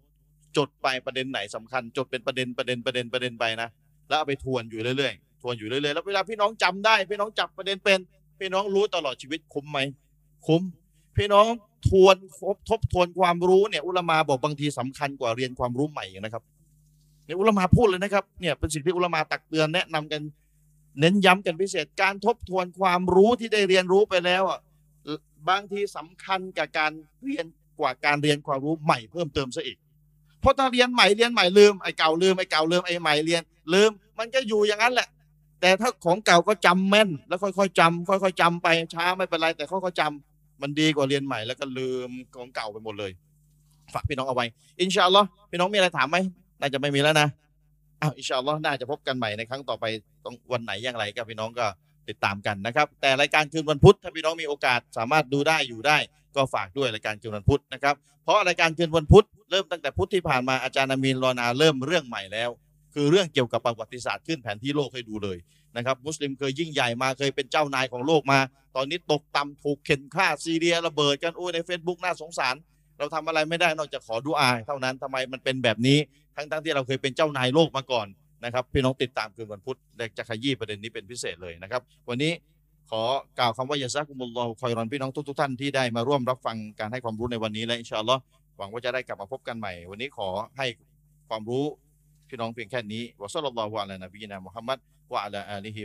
จดไปประเด็นไหนสำคัญ จดเป็นประเด็นประเด็นประเด็นประเด็นไปนะแล้วเอาไปทวนอยู่เรื่อยๆทวนอยู่เรื่อยๆแล้วเวลาพี่น้องจำได้ พี่น้องจับประเด็นเป็น พี่น้องรู้ตลอดชีวิตคุ้มไหมคุ้ม พี่น้องทวนทบทบทวนความรู้เนี่ยอุลามาบอกบางทีสำคัญกว่าเรียนความรู้ใหม่อีกนะครับเนี่ยอุลามาพูดเลยนะครับเนี่ยเป็นสิ่งที่อุลามาตักเตือนแนะนำกัน เน้นย้ำกันพิเศษการทบทวนความรู้ที่ได้เรียนรู้ไปแล้วอะบางทีสำคัญกับการเรียนกว่าการเรียนความรู้ใหม่เพิ่มเติมซะอีกเพราะถ้าเรียนใหม่เรียนใหม่ลืมไอ้เก่าลืมไอ้เก่าลืมไอ้ใหม่เรียนลืม มันก็อยู่อย่างนั้นแหละ แต่ถ้าของเก่าก็จำแม่น แล้วค่อยๆจำค่อย ๆจำไปช้าไม่เป็นไรแต่ค่อยๆจำ มันดีกว่าเรียนใหม่แล้วก็ลืมของเก่าไปหมดเลย ฝากพี่น้องเอาไว้ إن شاء الله พี่น้องมีอะไรถามไหมน่าจะไม่มีแล้วนะอ้าวإن شاء الله น่าจะพบกันใหม่ในครั้งต่อไปต้องวันไหนอย่างไรก็พี่น้องก็ติดตามกันนะครับ แต่รายการคืนวันพุธถ้าพี่น้องมีโอกาสสามารถดูได้อยู่ได้ ก็ฝากด้วยรายการคืนวันพุธนะครับ เพราะรายการคืนวันพุธเริ่มตั้งแต่พุธที่ผ่านมาอาจารย์อามีนรอนาเริ่มเรื่องใหม่แล้ว คือเรื่องเกี่ยวกับประวัติศาสตร์ขึ้นแผนที่โลกให้ดูเลย นะครับมุสลิมเคยยิ่งใหญ่มาเคยเป็นเจ้านายของโลกมา ตอนนี้ตกต่ำถูกเข่นฆ่าซีเรียระเบิดกันโอ้ยใน Facebook น่าสงสาร เราทำอะไรไม่ได้นอกจากขอดุอาเท่านั้นทำไมมันเป็นแบบนี้ ทั้งๆที่เราเคยเป็นเจ้านายโลกมาก่อนนะครับพี่น้องติดตามคืนวันพุธและจะขยี้ประเด็นนี้เป็นพิเศษเลยนะครับ วันนี้ขอกล่าวคำว่ายาซักุมุลลอฮุคอยรอนพี่น้องทุกๆท่านที่ได้มาร่วมรับฟังการให้ความรู้ในวันนี้และอินชาอัลลอฮ์หวังว่าจะได้กลับมาพบกันใหม่ วันนี้ขอให้ความรู้พี่น้องเพียงแค่นี้วะซัลลัลลอฮุอะลัยนบีนะมุฮัมมัด วะอะลาอาลีฮิ